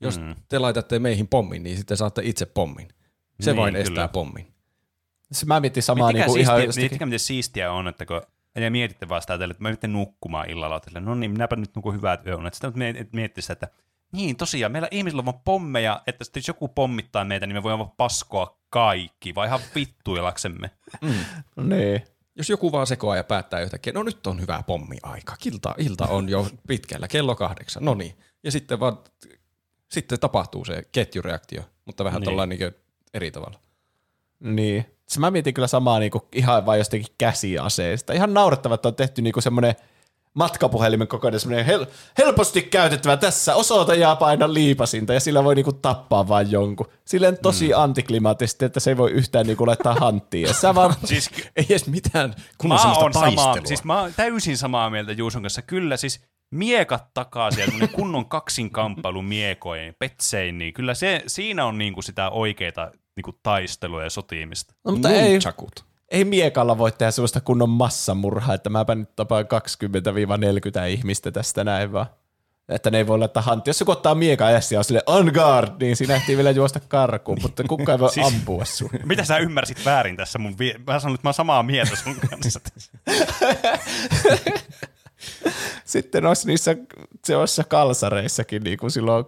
Jos Mm. te laitatte meihin pommin, niin sitten saatte itse pommin. Se Niin, vain kyllä. estää pommin. Se mä mietin samaa niin kuin ihan jostakin. miettikää, miten siistiä on, että kun ja mietitte vaan sitä, että mä menen nukkumaan illalla, että no niin, minäpä nyt nukun hyvät yöunet. Sitten miet- miettii sitä, että niin tosiaan, meillä ihmisillä on vaan pommeja, että sitten jos joku pommittaa meitä, niin me voidaan vaan paskoa kaikki, vai ihan vittuilaksemme. Niin. Jos joku vaan sekoaa ja päättää yhtäkkiä, no nyt on hyvä pommiaika, ilta, ilta on jo pitkällä, kello kahdeksan, no niin. Ja sitten vaan, sitten tapahtuu se ketjureaktio, mutta vähän Niin. niin. niin eri tavalla. Niin. Se mä mietin kyllä samaa niinku ihan vain jostakin käsiaseista. Ihan naurettava, että on tehty niinku semmoinen matkapuhelimen kokoinen semmoinen hel- helposti käytettävä tässä osoita ja paina liipasinta ja sillä voi niinku tappaa vain jonkun. Silleen tosi mm. antiklimaattisesti, että se ei voi yhtään niinku laittaa hanttiin. Ja sä vaan, Siis Ei edes mitään kunnon taistelua. samaa, siis mä oon täysin samaa mieltä Juuson kanssa. Kyllä, siis miekat takaisin ja semmoinen kunnon kaksinkamppailu miekoin, petsein, niin kyllä se, siinä on niinku sitä oikeaa niinku taistelua ja sotimista. no, mutta Nunchakut. ei miekalla voi tehdä semmoista kunnon massamurhaa, että mäpä nyt tapaan 20-40 ihmistä tästä näin vaan. Että ne ei voi laittaa hanttiin. Jos joku ottaa miekan ja on sille on guard, niin siinä ehtii vielä juosta karkuun, mutta kukaan ei voi Siis- ampua sun. Mitä sä ymmärsit väärin tässä mun vie- Mä sanon, että mä oon samaa mieltä sun kanssa. Sitten olisi niissä sellaisissa kalsareissakin, niin kuin silloin,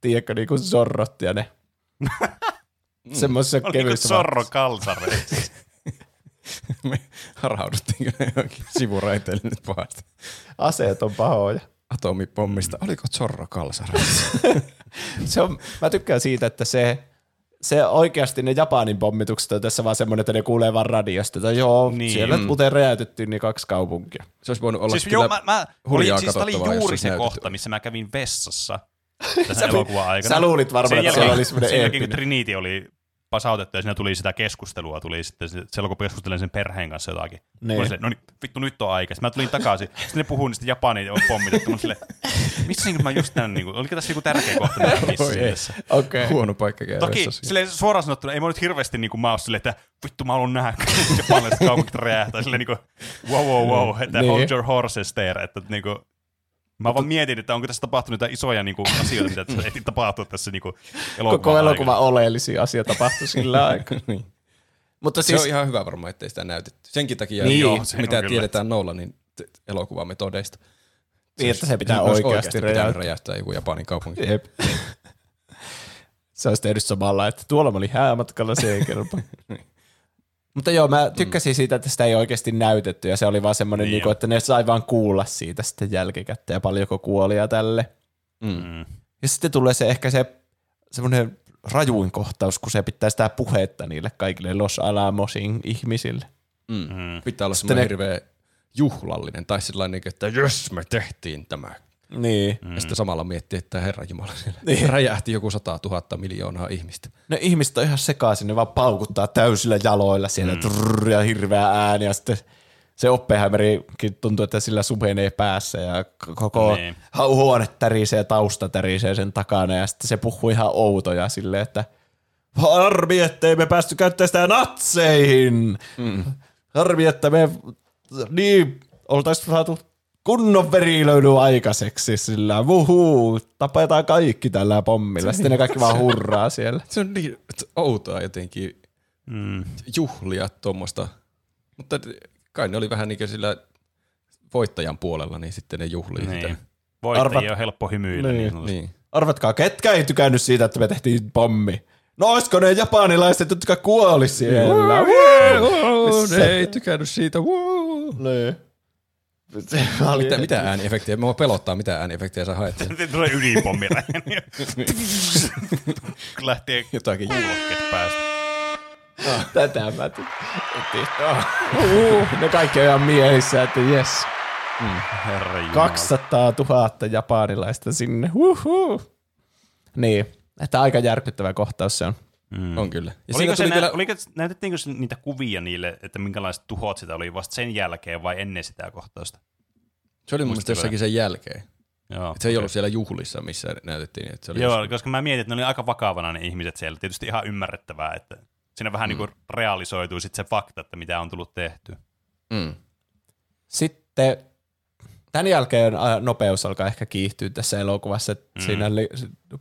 tiedätkö, niin kuin zorrot ja ne. Semmoisissa Oliko kevyissä. Sorro kalsareissa? Me harhauduttiin kyllä johonkin sivuraiteille nyt pahasti. Aseet on pahoja. Atomipommista. Oliko Zorro kalsareissa? Se on, mä tykkään siitä, että se, se oikeasti ne Japanin pommitukset on tässä vaan semmoinen, että ne kuulee vaan radiosta, että joo, Niin. siellä muuten räjäytettiin niin kaksi kaupunkia. Se olisi voinut olla Siis kyllä joo, mä, mä hurjaa oli, siis oli juuri se näytetty. kohta, missä mä kävin vessassa tässä elokuvan aikana. sä luulit varmaan, Sen että jälkeen- siellä oli semmoinen Sen jälkeen, kun. Trinity oli pasautettu ja siinä tuli sitä keskustelua, tuli sitten se- silloin kun keskustelen sen perheen kanssa jotakin. Niin. Silleen, no niin, vittu nyt on aika. Sitten mä tulin takaisin. Sitten ne puhuu niistä Japanin on pommitettu. Mä olin silleen, Missä niin mä just näin, niin kuin, oliko tässä joku tärkeä kohta ei. missä? Okei. Huono paikka käydä Toki silleen suoraan sanottuna ei mä nyt hirveästi niin kuin, mä oon silleen, että vittu mä haluan nähdä japanilaiset kaupungit räjähtää. Silleen niin kuin, wow, wow, wow, että Niin. hold your horses there. Että, niin kuin, mä vaan mietin, että onko tässä tapahtunut jotain isoja niin kuin, asioita, mitä tässä ehti tapahtua tässä niin kuin, elokuvan Koko elokuva oleellisia asia tapahtui sillä aikaa. niin. Mutta Se siis, on ihan hyvä varmaan, ettei sitä näytetty. Senkin takia, Niin. Joo, se on mitä kyllä. tiedetään Nolanin elokuvametodeista. niin, että se pitää oikeasti oikeasti pitänyt räjäyttää. räjähtää joku Japanin kaupunki. Jep. Se olisi tehnyt samalla, että tuolla mä olin häämatkalla, se ei kelpa. Mutta joo, mä tykkäsin siitä, että sitä ei oikeasti näytetty, ja se oli vaan semmoinen, Niin niin niinku, että ne sai vaan kuulla siitä sitten jälkikäteen, ja paljonko kuolia tälle. Mm. Ja sitten tulee se ehkä se semmoinen rajuin kohtaus, kun se pitää sitä puhetta niille kaikille Los Alamosin ihmisille. Mm. Mm. Pitää olla Sitten semmoinen ne- hirveä juhlallinen, tai sellainen, että jos me tehtiin tämä. Niin. Mm. Ja sitten samalla miettii, että herra Jumala, siellä Niin. räjähti joku sata tuhatta miljoonaa ihmistä. Ne ihmiset on ihan sekaisin, ne vaan paukuttaa täysillä jaloilla siellä mm. trrr, ja hirveä ääni ja sitten se Oppenheimerikin tuntuu, että sillä supenee päässä ja koko Niin. niin. huone tärisee ja tausta tärisee sen takana ja sitten se puhuu ihan outoja silleen, että harmi, ettei me päästy käyttämään sitä natseihin. Mm. Harmi, että me niin oltaisiin saatu kunnon verilöydy aikaiseksi sillä, vuhuu, tapetaan kaikki tällä pommilla. Sitten ne kaikki vaan hurraa siellä. Se on niin outoa jotenkin Mm. juhlia tuommoista. Mutta kai ne oli vähän niin kuin sillä voittajan puolella, niin sitten ne juhlii Niin. sitä. Voittajia Arvat- on helppo hymyillä. Niin. Niin, niin. Niin. Arvatkaa, ketkä ei tykännyt siitä, että me tehtiin pommi? No oisko ne japanilaiset, jotka kuoli siellä? Wow, ne ei tykännyt siitä. Wow. Niin. Mitä, mitä ääniefektejä? Mua pelottaa, mitä ääniefektejä sä haet. Tulee ydinpommi Lähtee Jotakin kuulokkeet päästä. Tätä mä tykkään. Uh, ne kaikki on ihan miehissä, että jes. Herra Jumala. 200 000 japanilaista sinne. Uhuh. Niin, että aika järkyttävä kohtaus se on. Mm. on kyllä. Ja Oliko se nä- vielä, oliko, näytettiinkö se niitä kuvia niille, että minkälaiset tuhot sitä oli vasta sen jälkeen vai ennen sitä kohtausta? se oli mun mielestä jossakin sen jälkeen. Joo, Et se ei okei. ollut siellä juhlissa, missä näytettiin. Että se oli Joo, jossakin- koska mä mietin, että ne oli aika vakavana ne ihmiset siellä. Tietysti ihan ymmärrettävää, että siinä vähän mm. niin kuin realisoituu sit se fakta, että mitä on tullut tehty. Mm. Sitten tämän jälkeen ä, nopeus alkaa ehkä kiihtyä tässä elokuvassa, että mm. siinä li-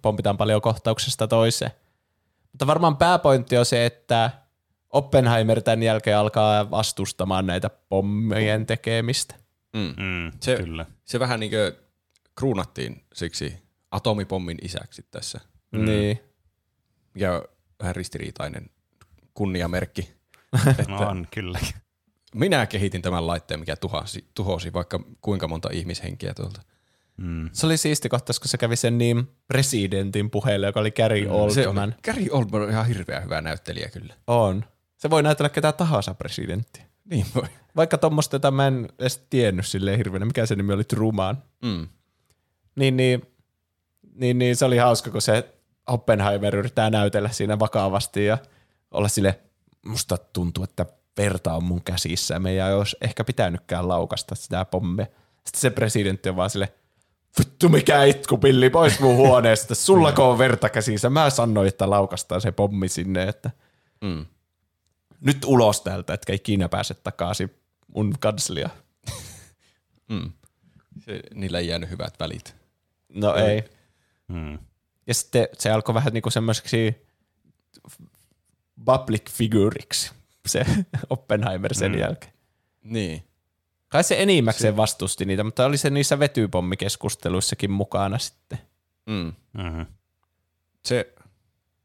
pompitaan paljon kohtauksesta toiseen. Mutta varmaan pääpointti on se, että Oppenheimer tämän jälkeen alkaa vastustamaan näitä pommien tekemistä. Mm. Mm, Se- Kyllä. Se vähän niin kuin kruunattiin siksi atomipommin isäksi tässä, Mm. Niin. mikä on vähän ristiriitainen kunniamerkki. No on, kyllä. Minä kehitin tämän laitteen, mikä tuhosi, tuhosi vaikka kuinka monta ihmishenkiä tuolta. Mm. Se oli siisti kohtaus, kun se kävi sen niin presidentin puheelle, joka oli Gary Se Oldman. on, Gary Oldman on ihan hirveän hyvä näyttelijä kyllä. On. Se voi näytellä ketä tahansa presidenttiä. Niin voi. Vaikka tuommoista, jota mä en edes tiennyt silleen hirveänä, mikä se nimi oli, Truman. Mm. Niin, niin, niin, niin se oli hauska, kun se Oppenheimer yrittää näytellä siinä vakavasti ja olla sille, musta tuntuu, että verta on mun käsissä ja meidän ei olisi ehkä pitänytkään laukasta sitä pommia. Sitten se presidentti on vaan sille, vittu mikä itkupilli pois mun huoneesta, sullako on verta käsissä, mä sanoin, että laukastaan se pommi sinne, että Mm. nyt ulos täältä, etkä ikinä pääse takaisin mun kanslia. Mm. Se, niillä ei jäänyt hyvät välit. No Joo. ei. Mm. Ja sitten se alkoi vähän niinku semmoiseksi public figureiksi, se Oppenheimer sen Mm. jälkeen. Niin. Kai se enimmäkseen vastusti niitä, mutta oli se niissä vetypommikeskusteluissakin mukana sitten. Mm. Mm-hmm. Se,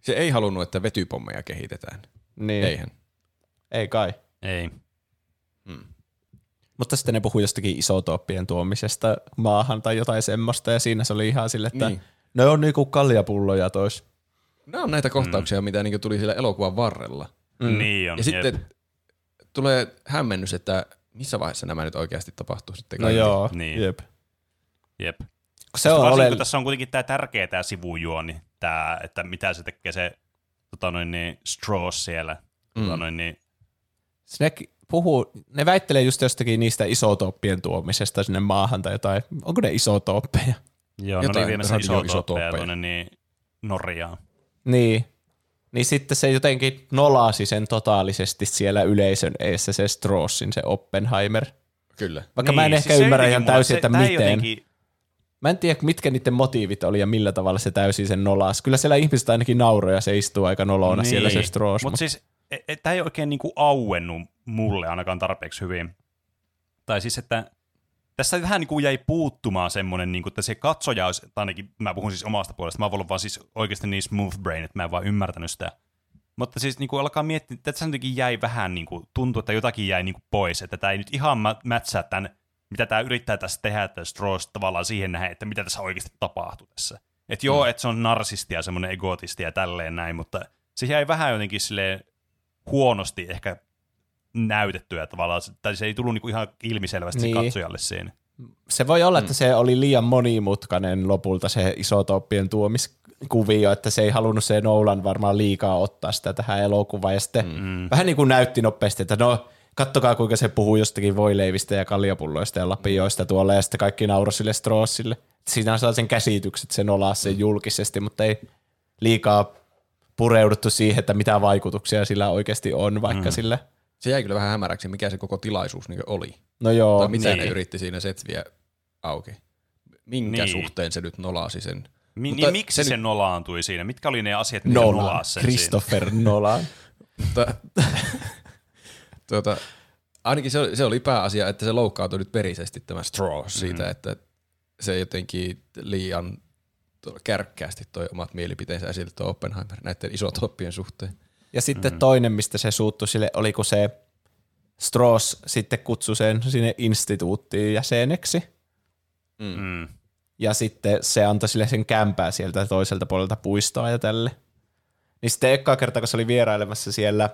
se ei halunnut, että vetypommeja kehitetään. Niin. Eihän. Ei kai. Ei. Mm. Mutta sitten ne puhui jostakin isotooppien tuomisesta maahan tai jotain semmoista, ja siinä se oli ihan sille, että Niin. ne on niinku kaljapulloja tois. Nämä on näitä kohtauksia, mm. mitä niin tuli siellä elokuvan varrella. Mm. Niin on. Ja sitten jep. tulee hämmennys, että missä vaiheessa nämä nyt oikeasti tapahtuu sitten. No kaikki. joo, Niin. jep. Jep. Se on Varsinkin, ole... kun tässä on kuitenkin tämä tärkeä tämä sivujuoni, tää, että mitä se tekee se tota noin, niin, Strauss siellä. Mm. Tota noin, niin, Ne puhuu, ne väittelee just jostakin niistä isotooppien tuomisesta sinne maahan tai jotain. Onko ne isotooppeja? Joo, ne Jotain oli viemässä radioisotoppeja. isotoppeja tuonne niin Norjaan. Niin. Niin sitten se jotenkin nolasi sen totaalisesti siellä yleisön eessä se Strossin, se Oppenheimer. Kyllä. Vaikka niin, mä en ehkä siis se ymmärrä ihan täysin, se- että miten. Jotenkin, Mä en tiedä, mitkä niiden motiivit oli ja millä tavalla se täysin sen nolas. Kyllä siellä ihmiset ainakin nauroi ja se istuu aika nolona niin. siellä se Stross. Mutta siis e- tämä ei oikein niinku auennut mulle ainakaan tarpeeksi hyvin. Tai siis, että tässä vähän niinku jäi puuttumaan semmoinen, niinku, että se katsoja olisi, tai ainakin mä puhun siis omasta puolesta, mä oon ollut vaan siis oikeasti niin smooth brain, että mä en vaan ymmärtänyt sitä. Mutta siis niinku alkaa miettiä, että tässä jotenkin jäi vähän, niinku, tuntuu, että jotakin jäi niinku pois, että tämä ei nyt ihan mä- mätsää tämän, mitä tämä yrittää tässä tehdä, että Strauss tavallaan siihen nähdä, että mitä tässä oikeasti tapahtuu tässä. Että joo, mm. että se on narsisti ja semmoinen egotisti ja tälleen näin, mutta se jäi vähän jotenkin silleen huonosti ehkä näytettyä tavallaan, tai se ei tullut niinku ihan ilmiselvästi niin. Katsojalle siinä. Se voi olla, että se oli liian monimutkainen lopulta se isotoppien tuomiskuvio, että se ei halunnut se Nolan varmaan liikaa ottaa sitä tähän elokuvaan. Ja sitten mm. vähän niin kuin näytti nopeasti, että no kattokaa kuinka se puhuu jostakin voileivistä ja kaljapulloista ja lapioista tuolla ja sitten kaikki nauroi sille Strossille. Siinä saa sen käsitykset, se nolaa sen julkisesti, mutta ei liikaa pureuduttu siihen, että mitä vaikutuksia sillä oikeasti on, vaikka mm. sillä, Se jäi kyllä vähän hämäräksi, mikä se koko tilaisuus niin oli. no joo, tai mitä niin. ne yritti siinä setviä auki. Minkä Niin. suhteen se nyt nolasi sen? Mi- Mutta niin miksi se, se nyt- nolaantui siinä? Mitkä oli ne asiat, mitkä Nolan, nolaa sen siinä? Christopher Nolan. Mutta, tuota, ainakin se, oli- se oli pääasia, että se loukkaantui nyt perisesti tämä Straw siitä, mm. että se jotenkin liian kärkkäästi toi omat mielipiteensä esille tuo Oppenheimer näiden isotoppien suhteen. Ja sitten mm-hmm. toinen, mistä se suuttui sille, oli kun se Stross sitten kutsui sen sinne instituuttiin jäseneksi. Mm. Ja sitten se antoi sille sen kämpää sieltä toiselta puolelta puistoa ja tälle. Niin sitten ekkaa kertaa, kun se oli vierailemassa siellä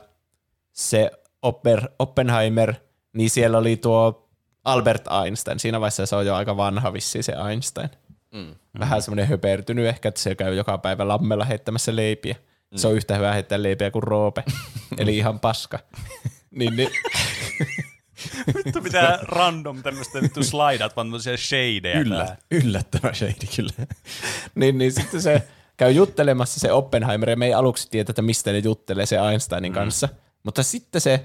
se Opper, Oppenheimer, niin siellä oli tuo Albert Einstein. Siinä vaiheessa se on jo aika vanha vissi se Einstein. Mm. Vähän semmoinen höpertynyt ehkä, että se käy joka päivä lammella heittämässä leipiä. Se on yhtä hyvä heittää leipiä kuin Roope. Eli ihan paska. niin, niin, Vittu pitää random tämmöistä vittu slidat, vaan tämmöisiä shadeja. tää. yllättävä shady kyllä. niin, niin sitten se käy juttelemassa se Oppenheimer, ja me ei aluksi tiedä, että mistä ne juttelee se Einsteinin kanssa. Mutta sitten se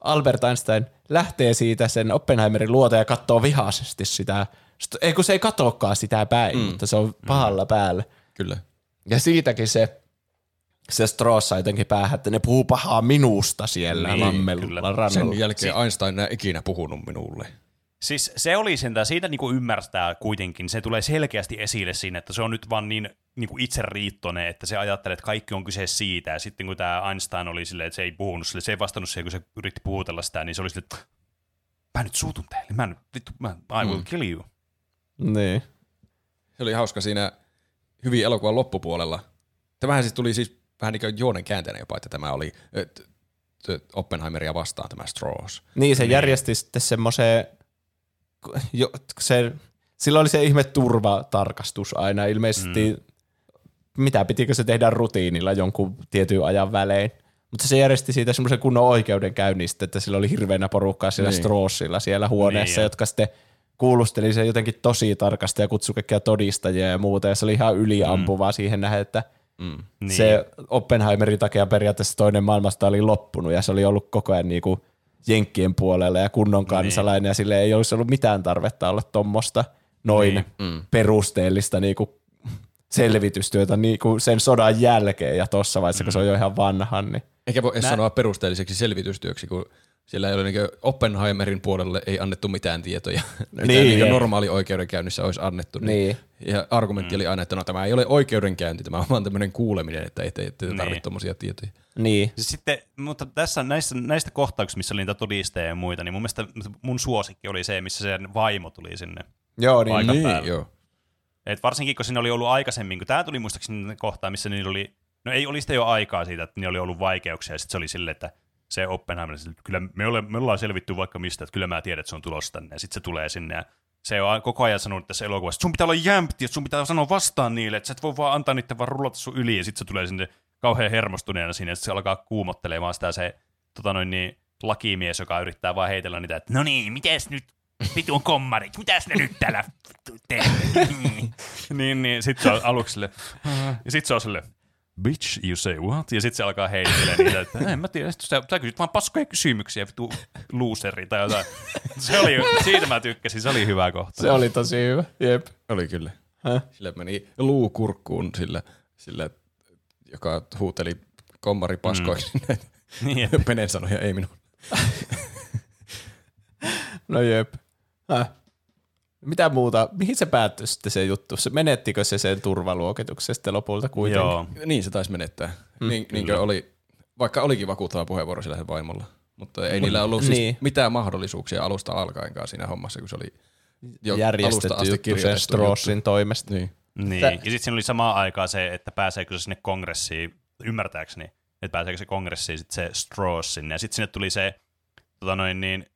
Albert Einstein lähtee siitä sen Oppenheimerin luota ja katsoo vihaisesti sitä. Sitten- Ei kun se ei katokaan sitä päin, mm. mutta se on pahalla mm. päällä. Kyllä. Ja siitäkin se, se Stross sai jotenkin päähän, että ne puhuu pahaa minusta siellä Niin, lammella rannalla. Sen jälkeen Einstein ei ikinä puhunut minulle. Siis se oli sentään, siitä niinku ymmärtää kuitenkin, se tulee selkeästi esille siinä, että se on nyt vaan niin niinku itseriittoinen, että se ajattelee, että kaikki on kyse siitä, ja sitten kun tämä Einstein oli silleen, että se ei puhunut sille, se ei vastannut siihen, kun se yritti puhutella sitä, niin se oli silleen, että mä nyt suutun teille, mä nyt, vittu, mä, I will kill you. Niin. Se oli hauska siinä hyvin elokuvan loppupuolella. Tämähän siis tuli siis vähän niin kuin juonen käänteenä jopa, että tämä oli Oppenheimeria vastaan tämä Straws. Niin, se niin. järjesti sitten semmoisen, jo, se, silloin oli se ihme turvatarkastus aina ilmeisesti, mm. mitä pitikö se tehdä rutiinilla jonkun tietyn ajan välein. Mutta se järjesti siitä semmoisen kunnon oikeudenkäynnin sitten, että sillä oli hirveänä porukkaa siellä Niin. Strossilla siellä huoneessa, Niin, ja- jotka sitten kuulusteli sen jotenkin tosi tarkasti ja kutsui kaikkia todistajia ja muuta, ja se oli ihan yliampuvaa mm. siihen nähden, että Mm. Niin. niin. se Oppenheimerin takia periaatteessa toinen maailmasta oli loppunut, ja se oli ollut koko ajan niinku Jenkkien puolella ja kunnon kansalainen, ja sille ei olisi ollut mitään tarvetta olla tuommoista noin Niin. niin. mm. perusteellista niinku selvitystyötä niinku sen sodan jälkeen, ja tuossa vaiheessa, mm. kun se on jo ihan vanha, niin Eikä voi edes Mä- sanoa perusteelliseksi selvitystyöksi, kun siellä ei ole niin Oppenheimerin puolelle ei annettu mitään tietoja, mitä Niin, niin, normaali oikeudenkäynnissä olisi annettu. Niin. Ja argumentti oli aina, että no tämä ei ole oikeudenkäynti, tämä on vaan tämmöinen kuuleminen, että ei te, te tarvitse Niin. tuommoisia tietoja. niin. Siis sitten, mutta tässä näissä, näistä kohtauksista, missä oli niitä todisteja ja muita, niin mun mielestä mun suosikki oli se, missä sen vaimo tuli sinne. Joo, niin. Paikan niin, joo. Et varsinkin, kun siinä oli ollut aikaisemmin, kun tämä tuli muistaakseni kohtaa, missä niillä oli, no ei oli sitä jo aikaa siitä, että niillä oli ollut vaikeuksia, ja sitten se oli silleen, että se Oppenheimer, että kyllä me, ole, me ollaan selvitty vaikka mistä, että kyllä mä tiedän, että se on tulossa tänne, ja sitten se tulee sinne, ja se on koko ajan sanonut tässä elokuvassa, että sun pitää olla jämpti, että sun pitää sanoa vastaan niille, että sä et voi vaan antaa niiden vaan rullata sun yli, ja sitten se tulee sinne kauhean hermostuneena sinne, sitten se alkaa kuumottelemaan sitä se tota noin niin, lakimies, joka yrittää vaan heitellä niitä, että no niin, mites nyt vitun kommarit, mitäs ne nyt täällä teemme? niin, niin sit se on aluksi sille, ja sit se on sille, bitch, you say what? Ja sit se alkaa heittelee niitä, että en mä tiedä, sit sä, sä kysyt vaan paskoja kysymyksiä, vittu looseri tai jotain. Se oli, siitä mä tykkäsin, se oli hyvä kohta. Se oli tosi hyvä, jep. Oli kyllä. Häh? Sille meni luu kurkkuun sille, sille joka huuteli kommari paskoiksi. Mm. Niin, Penen sanoja, ei minun. No jep. Häh. Mitä muuta? Mihin se päättyi sitten se juttu? Se menettikö se sen turvaluokituksen sitten lopulta kuitenkin? Joo. Niin se taisi menettää. Mm, niin, niin oli, vaikka olikin vakuuttava puheenvuoro sillä vaimolla. Mutta ei niillä ollut siis Niin. mitään mahdollisuuksia alusta alkaenkaan siinä hommassa, kun se oli jo alusta Järjestetty asti juttu sen kirjoitettu Strossin toimesta. Niin. Niin. Tä- Ja sitten siinä oli samaan aikaan se, että pääseekö se sinne kongressiin, ymmärtääkseni, että pääseekö se kongressiin sitten se Strauss sinne. Ja sitten sinne tuli se, tota noin niin,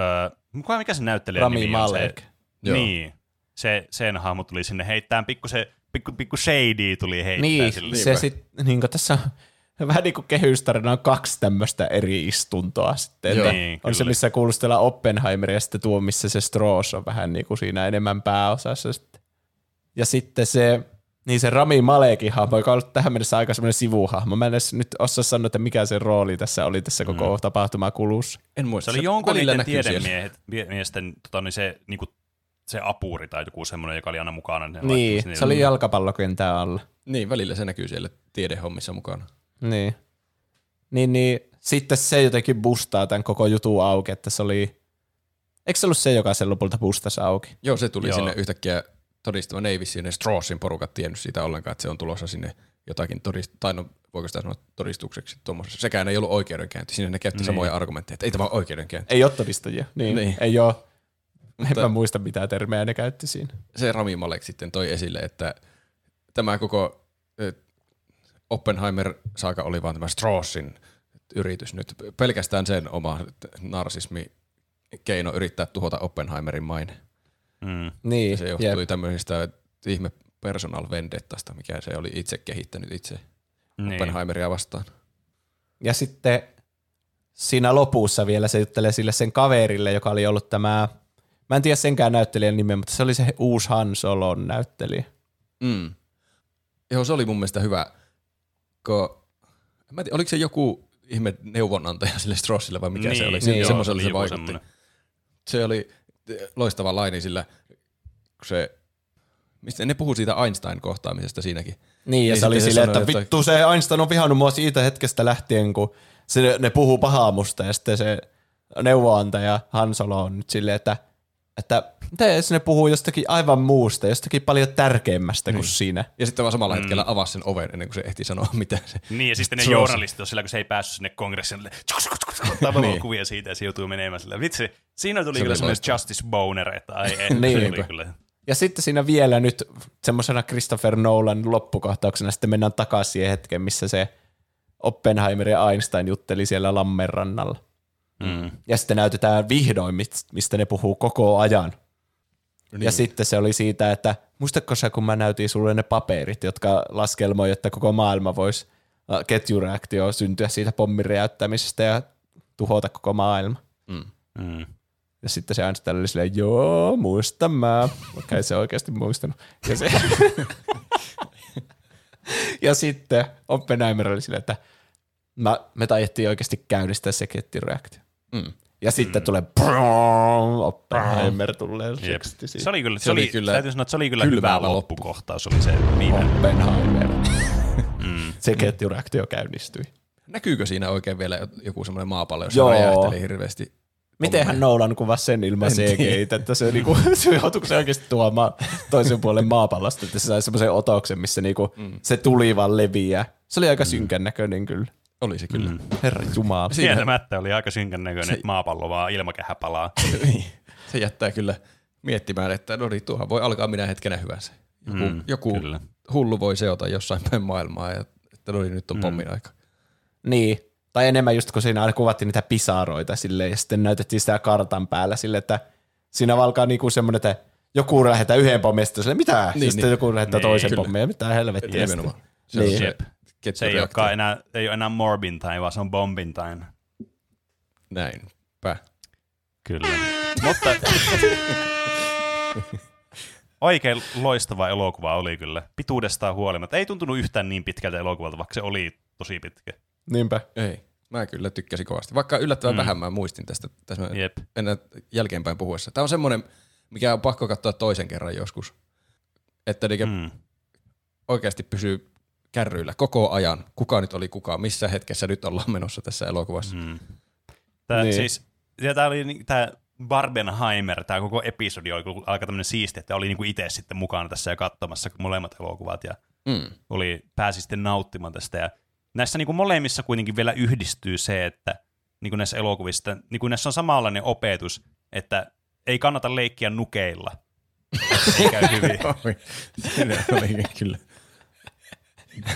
öö, mikä se näyttelijä Rami nimi on? Malek. Se, Joo. niin, se, sen hahmo tuli sinne heittämään, pikku se, pikku, pikku shady tuli heittää Niin, sille. se sit, niin tässä vähän niin kuin kehystarina on kaksi tämmöistä eri istuntoa sitten. Joo. Että Niin, on se, kyllä. missä kuulustellaan Oppenheimeria ja sitten tuo, missä se Strauss on vähän niin kuin siinä enemmän pääosassa. Sitten. Ja sitten se, niin se Rami Malekin hahmo, joka on ollut tähän mennessä aika semmoinen sivuhahmo. Mä en edes nyt osaa sanoa, että mikä se rooli tässä oli tässä koko mm. tapahtumakulussa. En muista. Se oli jonkun niiden siellä. tiedemiehet, miesten tota, niin se, niinku, se apuri tai joku semmoinen, joka oli aina mukana. Ne Niin, laittoi se oli sinne- jalkapallokentän alla. Niin, välillä se näkyy siellä tiedehommissa mukana. Niin. Niin, niin sitten se jotenkin bustaa tämän koko jutun auki, että se oli... Eikö se ollut se, joka sen lopulta bustasi auki? Joo, se tuli Joo. Sinne yhtäkkiä todistamaan. Ne ei vissiin ne Straussin porukat tiennyt siitä ollenkaan, että se on tulossa sinne jotakin todist- tai no, voiko sitä sanoa todistukseksi tuommoisessa. Sekään ei ollut oikeudenkäynti. Siinä ne käytti Niin. niin. samoja argumentteja, että ei tämä ole oikeudenkäynti. Ei ole todistajia. Niin, niin. Niin. ei ole. Mutta- Enpä muista, mitä termejä ne käytti siinä. Se Rami Malek sitten toi esille, että tämä koko Oppenheimer-saaka oli vaan tämä Straussin yritys nyt. Pelkästään sen oma narsismi keino yrittää tuhota Oppenheimerin maine. Mm. Niin, se johtui jep. tämmöisestä ihme personal vendettasta, mikä se oli itse kehittänyt itse Niin. Oppenheimeria vastaan. Ja sitten siinä lopussa vielä se juttelee sille sen kaverille, joka oli ollut tämä, mä en tiedä senkään näyttelijän nimeä, mutta se oli se uusi Han Solon näyttelijä. Mm. Joo, se oli mun mielestä hyvä, kun mä en tiedä, oliko se joku ihme neuvonantaja sille Straussille vai mikä niin, se oli. niin, Se, joo, se joku vaikutti. semmoinen. Se oli loistava laini sillä, kun se, mistä ne puhuu siitä Einstein-kohtaamisesta siinäkin. Niin, ja Niin se oli se silleen, että jotain- vittu se Einstein on vihannut mua siitä hetkestä lähtien, kun se, ne puhuu pahaa musta, ja sitten se neuvoantaja Hansolo on nyt silleen, että, että mitä jos ne puhuu jostakin aivan muusta, jostakin paljon tärkeämmästä kuin siinä. Ja sitten vaan samalla hetkellä avasi sen oven ennen kuin se ehti sanoa mitä se. Niin, ja sitten ne journalistit on sillä, kun se ei päässyt sinne kongressille, ottaa Niin. kuvia siitä ja se joutuu menemään sillä. Vitsi, siinä tuli Se kyllä semmoinen. Justice Boner, että ai ei, Niin. se oli kyllä. Ja sitten siinä vielä nyt semmoisena Christopher Nolan loppukohtauksena sitten mennään takaisin siihen hetkeen, missä se Oppenheimer ja Einstein jutteli siellä Lammenrannalla. Mm. Ja sitten näytetään vihdoin, mis- mistä ne puhuu koko ajan. Niin. Ja sitten se oli siitä, että muistatko sä, kun mä näytin sulle ne paperit, jotka laskelmoi, että koko maailma voisi äh, ketjureaktio syntyä siitä pommin räjäyttämisestä ja tuhota koko maailma. Mm. Mm. Ja sitten se Einstein oli silleen, joo, muistan mä. Okei, okay, se oikeasti muistanut. Ja, se ja sitten Oppenheimer oli silleen, että mä, me taidettiin oikeasti käynnistää se ketjureaktio. Mm. Ja sitten tulee brrrr, Oppenheimer tulee. Se oli kyllä, se, Se oli kyllä täytyy sanoa, että se oli kyllä hyvä loppu. loppukohtaus, oli se viimeinen. Oppenheimer. Mm. Se ketjureaktio käynnistyi. Näkyykö siinä oikein vielä joku semmoinen maapallo, jossa Joo. räjähteli hirveästi? Mitenhän Nolan kuvasi sen ilman CGI, että se, niinku, se joutuiko se oikeasti tuomaan toisen puolen maapallosta, että se sai semmoisen otoksen, missä niinku mm. se tuli vaan leviää. Se oli aika synkän näköinen kyllä. Oli se kyllä. Mm. Herra Jumala. Siinä- Kieltämättä oli aika synkän näköinen, Se- että maapallo vaan ilmakehä palaa. se jättää kyllä miettimään, että no niin, tuohan voi alkaa minä hetkenä hyvänsä. Joku, Mm, mm, joku kyllä. hullu voi seota jossain päin maailmaa, ja että no niin, nyt on pommin aika. Niin. Tai enemmän just kun siinä aina kuvattiin niitä pisaroita sille ja sitten näytettiin sitä kartan päällä sille, että siinä alkaa niinku semmoinen, että joku lähettää yhden pommin ja sitten sille, mitä? Niin, Niin, ja sitten niin. joku lähettää Niin, toisen pommin ja mitä helvettiä. Nimenomaan. Se Niin. on se Jep. Se ei, ketjureaktio. olekaan enää, ei ole enää morbin time, vaan se on bombin time. Näinpä. Kyllä. Mutta oikein loistava elokuva oli kyllä, pituudestaan huolimatta. Ei tuntunut yhtään niin pitkältä elokuvalta, vaikka se oli tosi pitkä. Niinpä. Ei. Mä kyllä tykkäsin kovasti. Vaikka yllättävän mm. vähän mä muistin tästä tässä Jep. ennen jälkeenpäin puhuessa. Tämä on semmoinen, mikä on pakko katsoa toisen kerran joskus. Että. Mm. oikeasti pysyy kärryillä koko ajan. Kuka nyt oli kuka, missä hetkessä nyt ollaan menossa tässä elokuvassa. Mm. Tää, Niin. siis, ja tää oli tää Barbenheimer, tämä koko episodi oli aika tämmöinen siisti, että oli niinku itse sitten mukana tässä ja katsomassa molemmat elokuvat ja Mm. oli, pääsi sitten nauttimaan tästä. Ja näissä niinku molemmissa kuitenkin vielä yhdistyy se, että niinku näissä elokuvissa, niinku näissä on samanlainen opetus, että ei kannata leikkiä nukeilla. Se käy hyvin. Oli. Siinä oli kyllä.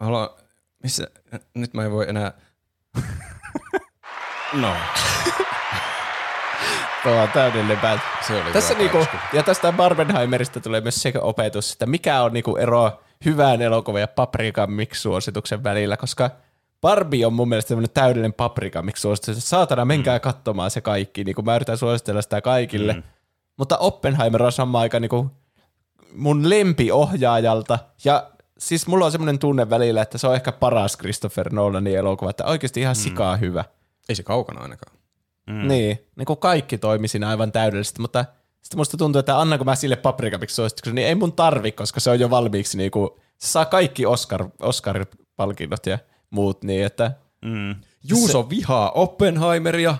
Haluan, missä, nyt mä en voi enää, no, Tuo on täydellinen bad. se oli Tässä niinku, ja tästä Barbenheimerista tulee myös se opetus, että mikä on niinku ero hyvän elokuvan ja paprikan mix-suosituksen välillä, koska Barbie on mun mielestä semmoinen täydellinen paprikan mix-suositus, että saatana menkää mm. katsomaan se kaikki, niin kuin mä yritän suositella sitä kaikille, mm. mutta Oppenheimer on samaan aikaan niinku mun lempiohjaajalta, ja siis mulla on semmoinen tunne välillä, että se on ehkä paras Christopher Nolanin elokuva, että oikeasti ihan sikaa hyvä. Ei se kaukana ainakaan. Mm. Niin, niin kuin kaikki toimi siinä aivan täydellisesti, mutta sitten musta tuntuu, että annanko mä sille paprikapiksi suosituksen, niin ei mun tarvi, koska se on jo valmiiksi niin kuin, se saa kaikki Oscar, Oscar-palkinnot ja muut, niin että Mm. Juuso vihaa Oppenheimeria.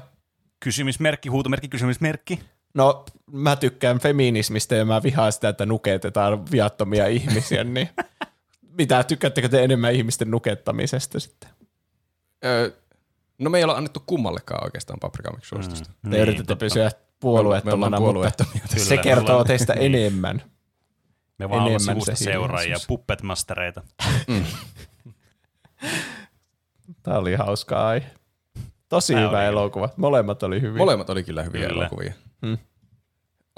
Kysymysmerkki, huutomerkki, kysymysmerkki. no mä tykkään feminismistä ja mä vihaan sitä, että nuketetaan viattomia ihmisiä, niin mitä tykkäättekö te enemmän ihmisten nukettamisesta sitten? Öö, no me ei olla annettu kummallekaan oikeastaan paprikamiksi suositusta. Te niin, yritätte totta. pysyä puolueettomana, ollaan mutta puolueettomia. se kertoo ollaan- teistä niin. enemmän. Me vaan ollaan Enemmän sivusta se seuraajia, puppetmastereita. Tämä oli hauskaa aihe. Tosi Tää hyvä oli elokuva. Molemmat oli hyviä. Molemmat oli kyllä hyviä Kyllä. elokuvia. Hmm.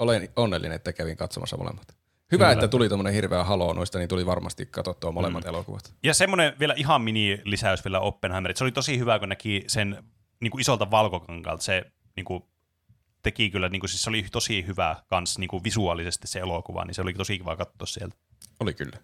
Olen onnellinen, että kävin katsomassa molemmat. Hyvä, Kyllä. että tuli tuommoinen hirveä haloo noista, niin tuli varmasti katsottua molemmat elokuvat. Ja semmoinen vielä ihan mini-lisäys vielä Oppenheimerit. Se oli tosi hyvä, kun näki sen niin kuin isolta valkokankalta. Se niin kuin, teki kyllä, niin kuin, siis se oli tosi hyvä kans niin kuin visuaalisesti se elokuva, niin se oli tosi kiva katsoa sieltä. Oli kyllä.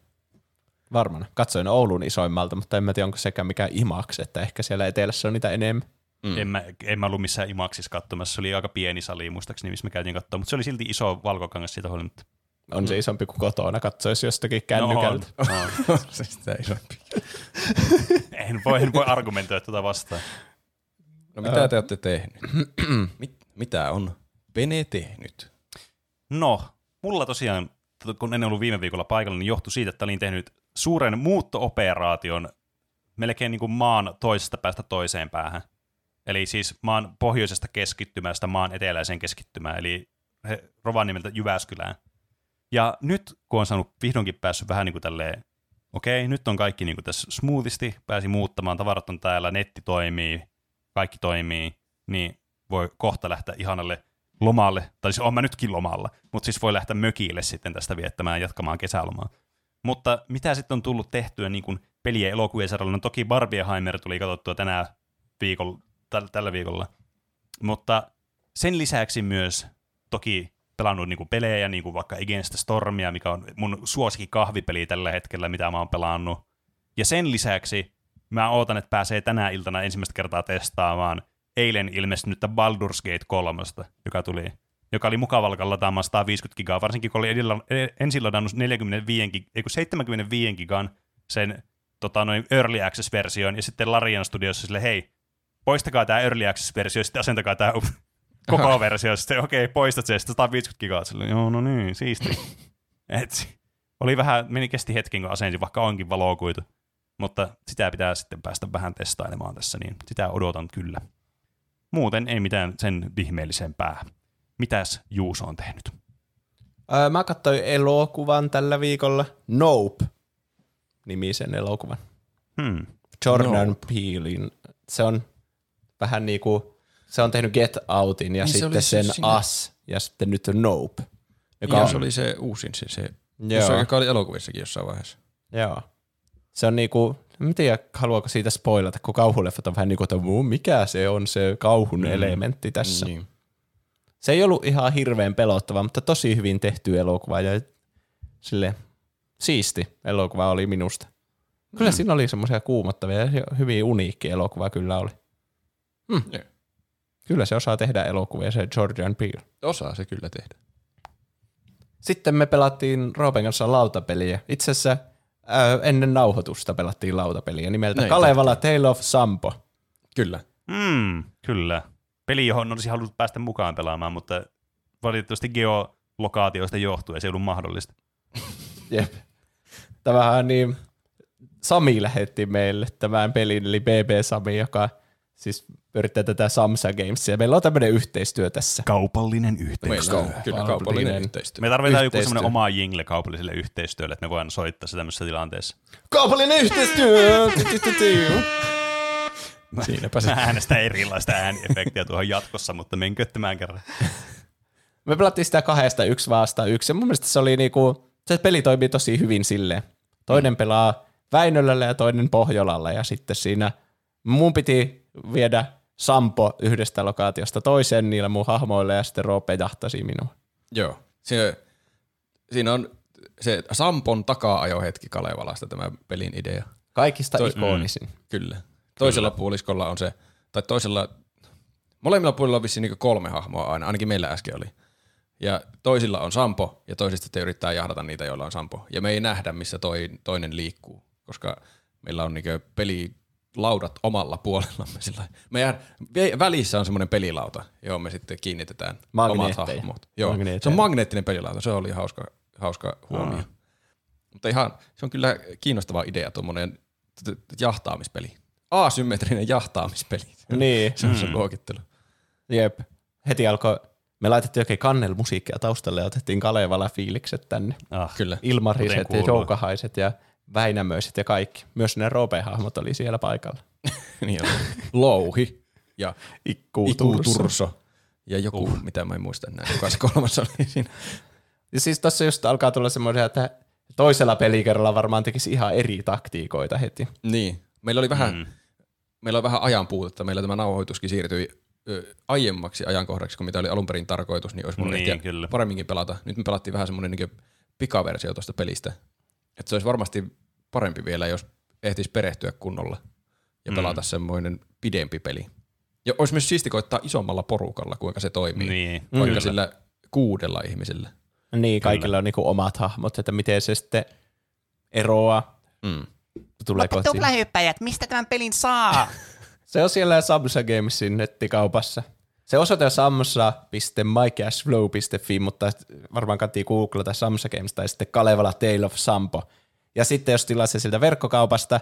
Varmaan. Katsoin Oulun isoimmalta, mutta en mä tiedä, onko sekään mikään IMAX, että ehkä siellä etelässä on niitä enemmän. Mm. En, mä, en mä ollut missään imaksissa katsomassa. Se oli aika pieni sali muistaakseni, missä me käytiin katsoa, mutta se oli silti iso valkokangas siitä huolimatta. On se isompi kuin kotona, katsoisi jostakin kännykältä. No, on, on. se sitä isompi. en, voi, en voi argumentoida tuota vastaan. No mitä te olette tehnyt? Mit, mitä on Pene tehnyt? No, mulla tosiaan, kun en ollut viime viikolla paikalla, niin johtui siitä, että olin tehnyt suuren muutto-operaation melkein niin kuin maan toisesta päästä toiseen päähän. Eli siis maan pohjoisesta keskittymästä maan eteläiseen keskittymään, eli Rovaniemeltä Jyväskylään. Ja nyt, kun on saanut vihdoinkin päässyt vähän niin kuin tälleen, okei, nyt on kaikki niin kuin tässä smoothisti, pääsi muuttamaan, tavarat on täällä, netti toimii, kaikki toimii, niin voi kohta lähteä ihanalle lomalle, tai siis on mä nytkin lomalla, mutta siis voi lähteä mökille sitten tästä viettämään, jatkamaan kesälomaa. Mutta mitä sitten on tullut tehtyä niin kuin pelien elokuvien saralla, no toki Barbieheimer tuli katsottua tänään viikolla, täl, tällä viikolla, mutta sen lisäksi myös toki pelannut niinku pelejä, niin kuin vaikka Against the Stormia, mikä on mun suosikki kahvipeli tällä hetkellä, mitä mä oon pelannut. Ja sen lisäksi mä ootan, että pääsee tänä iltana ensimmäistä kertaa testaamaan eilen ilmestynyttä Baldur's Gate 3, joka tuli joka oli mukavalla lataamaan 150 gigaa, varsinkin kun oli edellä, ed- ensin ladannut 45, gig- ei kun 75 gigan sen tota, noin Early Access-version, ja sitten Larian Studiossa sille, hei, poistakaa tämä Early Access-versio, sitten asentakaa tämä koko versio, sitten okei, okay, poistat se, sitten 150 gigaa, sille, joo, no niin, siisti. Et, oli vähän, meni kesti hetken, kun asensin, vaikka onkin valokuitu, mutta sitä pitää sitten päästä vähän testailemaan tässä, niin sitä odotan kyllä. Muuten ei mitään sen ihmeellisempää. Mitäs Juuso on tehnyt? Öö, mä katsoin elokuvan tällä viikolla. Nope. Nimisen elokuvan. Hmm. Jordan Nope. Peelin. Se on vähän niinku, se on tehnyt Get Outin ja Niin sitten se sen siinä- Us ja sitten nyt Nope. Joka Ja on, se oli se uusin, se, se Joo. jossa, joka oli elokuvissakin jossain vaiheessa. Joo. Se on niinku, en tiedä haluaako siitä spoilata, kun kauhuleffat on vähän niinku, että "Muu, mikä se on se kauhun mm. elementti tässä. Niin. Se ei ollut ihan hirveän pelottava, mutta tosi hyvin tehty elokuva ja sille siisti elokuva oli minusta. Kyllä mm. siinä oli semmoisia kuumottavia ja hyvin uniikki elokuva kyllä oli. Mm. Joo. Kyllä se osaa tehdä elokuvia, se Jordan Peele. Osaa se kyllä tehdä. Sitten me pelattiin Roopen kanssa lautapeliä. Itse asiassa ää, ennen nauhoitusta pelattiin lautapeliä nimeltä Näin Kalevala Tale of Sampo. Kyllä. Mm, kyllä. Peli, johon olisi halunnut päästä mukaan pelaamaan, mutta valitettavasti geolokaatioista johtuen se ei ollut mahdollista. Jep. Tämähän niin, Sami lähetti meille tämän pelin, eli BB Sami, joka siis pyörittää tätä Samsa Gamesia. Meillä on tämmöinen yhteistyö tässä. Kaupallinen Meillä yhteistyö. on kyllä kaupallinen yhteistyö. Me tarvitaan joku Yhteistyö. semmoinen oma jingle kaupalliselle yhteistyölle, että me voidaan soittaa se tämmöisessä tilanteessa. Kaupallinen yhteistyö! Siinäpä se. Mä äänestän erilaista ääniefektiä tuohon jatkossa, mutta menkö tämän kerran. Me pelattiin sitä kahdesta yksi vastaan yksi. Ja mun mielestä se oli niinku, se peli toimii tosi hyvin silleen. Toinen pelaa Väinölällä ja toinen Pohjolalla ja sitten siinä mun piti viedä Sampo yhdestä lokaatiosta toiseen niillä mun hahmoilla ja sitten Roope jahtasi minua. Joo. Se, siinä on se Sampon takaa-ajohetki Kalevalasta tämä pelin idea. Kaikista Toi- ikonisin. Kyllä. Toisella puoliskolla on se, tai toisella, molemmilla puolilla on vissiin niin kolme hahmoa aina, ainakin meillä äsken oli. Ja toisilla on Sampo, ja toisista sitten yrittää jahdata niitä, joilla on Sampo. Ja me ei nähdä, missä toi, toinen liikkuu, koska meillä on niin pelilaudat omalla puolellamme. Sillä meidän välissä on semmoinen pelilauta, johon me sitten kiinnitetään omat hahmot. Joo, se on magneettinen pelilauta, se oli hauska, hauska huomio. Mutta ihan, se on kyllä kiinnostava idea, tuommoinen jahtaamispeli. Asymmetrinen jahtaamispeli. Niin. Se on se luokittelu. Jep. Heti alkoi, me laitettiin oikein kannelmusiikkia taustalle ja otettiin Kalevala fiilikset tänne. Ah, Kyllä. Ilmariset ja joukahaiset ja Väinämöiset ja kaikki. Myös ne Roope-hahmot oli siellä paikalla. niin oli. Louhi ja Ikkuuturso. Ja joku, uh. mitä mä en muista enää, kuka se kolmas oli siinä. Ja siis tossa just alkaa tulla semmoisia, että toisella pelikerralla varmaan tekisi ihan eri taktiikoita heti. Niin. Meillä oli vähän, Mm. meillä oli vähän ajan puutetta. Meillä tämä nauhoituskin siirtyi ö, aiemmaksi ajankohdaksi kuin mitä oli alun perin tarkoitus, niin olisi voinut Niin, paremminkin pelata. Nyt me pelattiin vähän semmoinen niin pikaversio tuosta pelistä. Että se olisi varmasti parempi vielä, jos ehtisi perehtyä kunnolla ja Mm. pelata semmoinen pidempi peli. Ja olisi myös siisti koittaa isommalla porukalla, kuinka se toimii. Niin, Vaikka kyllä. sillä kuudella ihmisellä. Niin, kaikilla on niinku omat hahmot, että miten se sitten eroaa. Mm. Tuleeko tuplahyppäjät, mistä tämän pelin saa? Se on siellä Samsa Gamesin nettikaupassa. Se osoite on samsa.mycashflow.fi, mutta varmaan kannattaa googlata Samsa Games tai sitten Kalevala Tale of Sampo. Ja sitten jos tilaa se siltä verkkokaupasta,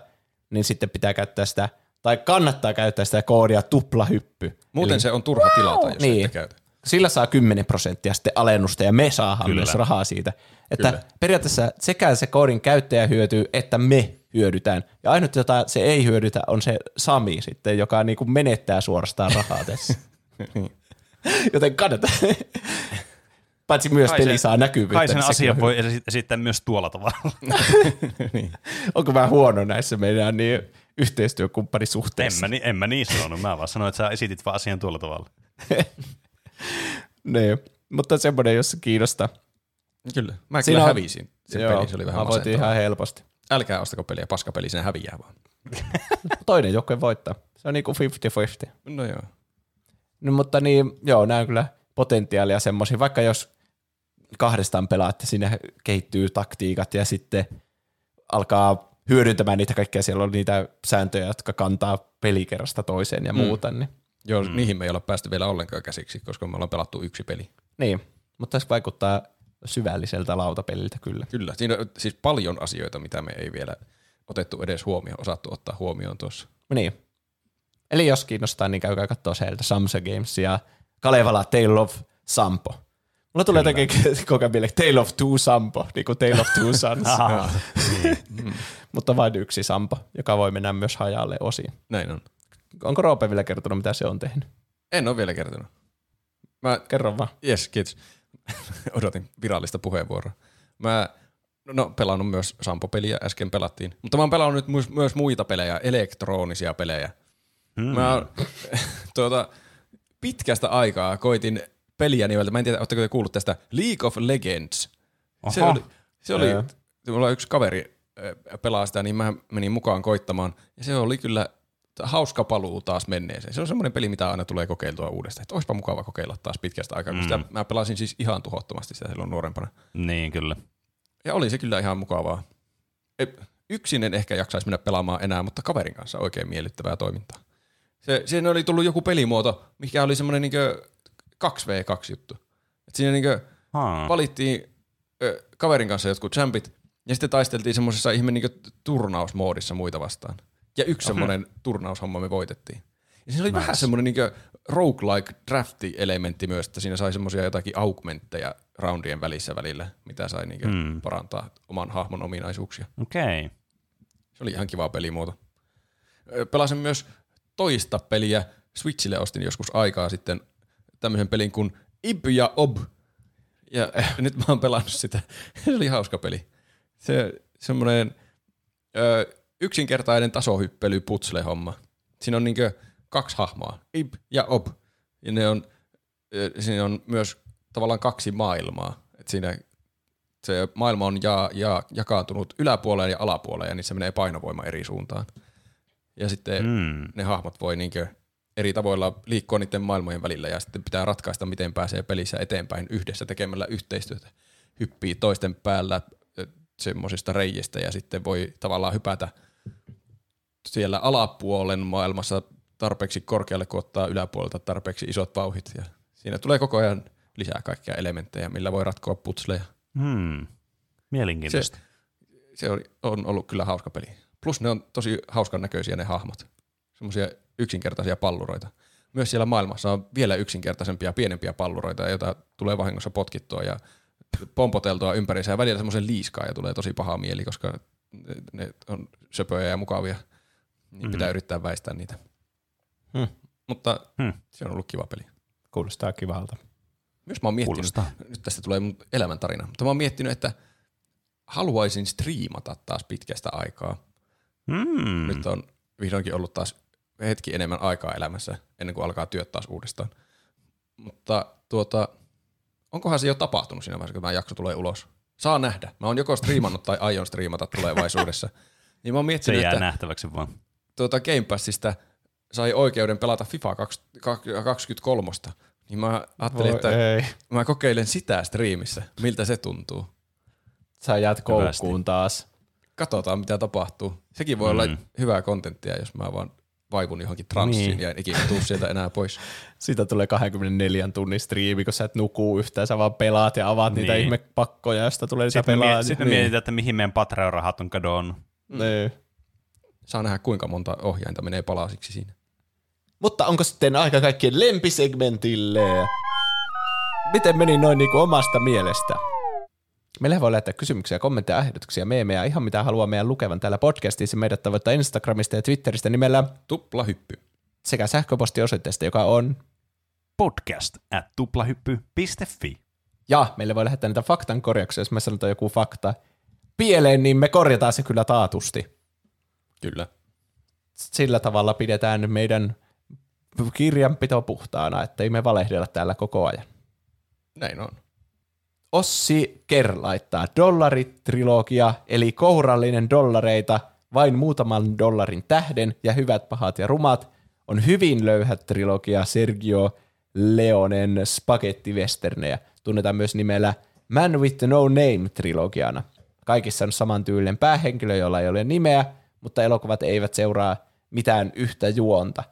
niin sitten pitää käyttää sitä, tai kannattaa käyttää sitä koodia tuplahyppy. Muuten Eli se on turha tilata, jos Niin. ette käytä. sillä saa 10 prosenttia sitten alennusta ja me saadaan Kyllä. myös rahaa siitä. Että Kyllä. periaatteessa sekä se koodin käyttäjä hyötyy, että me hyödytään. Ja ainut, jota se ei hyödytä, on se Sami sitten, joka niinku menettää suorastaan rahaa tässä. Joten kannattaa. Paitsi myös Kai peli se- saa näkyvyyttä. Kai sen niin on voi esi- esittää myös tuolla tavalla. hyvä. Onko vähän huono näissä meidän niin en, yhteistyökumppanisuhteissa? mä, ni- en mä niin sanonut, mä vaan sanoin, että sä esitit vaan asian tuolla tavalla. Niin. Mutta semmoinen, jos se kiinnostaa. Kyllä. Mä Siinä kyllä on- hävisin sen Joo, pelin, se oli vähän mä ihan helposti. Älkää ostako peliä, paskapeli, sen häviää vaan. Toinen joukkue voittaa. Se on niinku 50-50. No joo. No, mutta niin, joo, nämä on kyllä potentiaalia semmoisia, vaikka jos kahdestaan pelaatte, siinä kehittyy taktiikat ja sitten alkaa hyödyntämään niitä kaikkea, siellä on niitä sääntöjä, jotka kantaa pelikerrasta toiseen ja Mm. muuta, niin, Joo, mm. niihin me ei olla päästy vielä ollenkaan käsiksi, koska me ollaan pelattu yksi peli. niin. mutta se vaikuttaa syvälliseltä lautapeliltä kyllä. Kyllä, siinä on siis paljon asioita, mitä me ei vielä otettu edes huomioon, osattu ottaa huomioon tuossa. Niin. Eli jos kiinnostaa, niin käykää katsoa sieltä Samsa Games ja Kalevala Tale of Sampo. Mulla tulee jotenkin koko ajan mieleen Tale of Two Sampo, niin kuin Tale of Two Sons. Aha, mutta vain yksi Sampo, joka voi mennä myös hajalle osiin. Näin on. Onko Roope vielä kertonut, mitä se on tehnyt? En ole vielä kertonut. Mä, Kerro vaan. yes, kiitos. Odotin virallista puheenvuoroa. Mä no, pelannut myös Sampo-peliä, äsken pelattiin. Mutta mä oon pelannut nyt myös, myös muita pelejä, elektronisia pelejä. Hmm. Mä tuota, pitkästä aikaa koitin peliä nimeltä, mä en tiedä, oletteko te kuullut tästä, League of Legends. Se Oho. oli, se oli Joo. mulla yksi kaveri pelaa sitä, niin mä menin mukaan koittamaan. Ja se oli kyllä hauska paluu taas menneeseen. Se on semmoinen peli, mitä aina tulee kokeiltua uudestaan. Että olisipa mukava kokeilla taas pitkästä aikaa, kun Mm. sitä, mä pelasin siis ihan tuhottomasti sitä silloin nuorempana. Niin, kyllä. Ja oli se kyllä ihan mukavaa. Yksin en ehkä jaksaisi mennä pelaamaan enää, mutta kaverin kanssa oikein miellyttävää toimintaa. Se, siinä oli tullut joku pelimuoto, mikä oli semmoinen niin 2v2 juttu. Et siinä niin valittiin ö, kaverin kanssa jotkut champit, ja sitten taisteltiin semmoisessa ihme niin turnausmoodissa muita vastaan. Ja yksi semmoinen turnaushomma me voitettiin. Ja siinä oli nice. vähän semmoinen niin roguelike drafti-elementti myös, että siinä sai semmoisia jotakin augmentteja roundien välissä välillä, mitä sai niin Mm. parantaa oman hahmon ominaisuuksia. Okei. Okay. Se oli ihan kiva pelimuoto. Pelasin myös toista peliä. Switchille ostin joskus aikaa sitten tämmöisen pelin kuin Ib ja Ob. Ja nyt mä oon pelannut sitä. Se oli hauska peli. Se semmoinen ö, yksinkertainen tasohyppely putsle homma. Siinä on niinkö kaksi hahmoa, Ib ja Ob. Ja ne on, ö, siinä on myös tavallaan kaksi maailmaa. Et siinä se maailma on ja, ja, jakaantunut yläpuoleen ja alapuoleen, ja niissä menee painovoima eri suuntaan. Ja sitten mm. Ne hahmot voi niinkö eri tavoilla liikkua niiden maailmojen välillä, ja sitten pitää ratkaista, miten pääsee pelissä eteenpäin yhdessä tekemällä yhteistyötä. Hyppii toisten päällä semmoisista reijistä, ja sitten voi tavallaan hypätä siellä alapuolen maailmassa tarpeeksi korkealle, kun ottaa yläpuolelta tarpeeksi isot vauhit. Ja siinä tulee koko ajan lisää kaikkia elementtejä, millä voi ratkoa putsleja. Hmm. Mielenkiintoista. se on, on ollut kyllä hauska peli. Plus ne on tosi hauskan näköisiä ne hahmot. Semmoisia yksinkertaisia palluroita. Myös siellä maailmassa on vielä yksinkertaisempia, pienempiä palluroita, joita tulee vahingossa potkittua ja pompoteltua ympäriinsä ja välillä semmoisen liiskaa ja tulee tosi paha mieli, koska ne, on söpöjä ja mukavia. Niin Mhm. mm-hmm. pitää yrittää väistää niitä. Hmm. Mutta Hmm. se on ollut kiva peli. Kuulostaa kivalta. Myös mä oon miettinyt, Kuulostaa. nyt tästä tulee mun elämäntarina, mutta mä oon miettinyt, että haluaisin striimata taas pitkästä aikaa. Hmm. Nyt on vihdoinkin ollut taas hetki enemmän aikaa elämässä ennen kuin alkaa työt taas uudestaan. Mutta tuota, onkohan se jo tapahtunut siinä vaiheessa, kun tämä jakso tulee ulos? Saa nähdä. Mä oon joko striimannut tai aion striimata tulevaisuudessa. Niin mä oon Se miettinyt, jää että nähtäväksi vaan. tuota Game Passista sai oikeuden pelata FIFA 23. Niin mä ajattelin, että ei. mä kokeilen sitä striimissä, miltä se tuntuu. Sä jäät Hyvästi. koukkuun taas. Katsotaan, mitä tapahtuu. Sekin voi mm. olla Mm. hyvää kontenttia, jos mä vaan vaivun johonkin transsiin Niin. ja en ikinä tuu sieltä enää pois. Siitä tulee 24 tunnin striimi, kun sä et nukuu yhtään, sä vaan pelaat ja avaat niitä Niin. ihmepakkoja, josta tulee lisää Sitten me, pelaajia. miet- sit me Niin. mietitään, että mihin meidän Patreon-rahat on kadonnut. Niin. Saa nähdä, kuinka monta ohjainta menee palasiksi siinä. Mutta onko sitten aika kaikkien lempisegmentille? Miten meni noin niin kuin omasta mielestä? Meille voi lähettää kysymyksiä, kommentteja, ehdotuksia, meemejä, ihan mitä haluaa meidän lukevan täällä podcastissa. Meidät tavoittaa Instagramista ja Twitteristä nimellä Tupla hyppy. sekä sähköpostiosoitteesta, joka on Podcast at tuplahyppy.fi. Ja meille voi lähettää niitä faktan korjauksia, jos me sanotaan joku fakta pieleen, niin me korjataan se kyllä taatusti. Kyllä. Sillä tavalla pidetään meidän kirjanpito puhtaana, ettei me valehdella täällä koko ajan. Näin on. Ossi Ker laittaa dollaritrilogia, eli kourallinen dollareita, vain muutaman dollarin tähden ja hyvät, pahat ja rumat, on hyvin löyhät trilogia Sergio Leonen Spaghetti Westernejä. Tunnetaan myös nimellä Man with No Name trilogiana. Kaikissa on samantyylinen päähenkilö, jolla ei ole nimeä, mutta elokuvat eivät seuraa mitään yhtä juonta.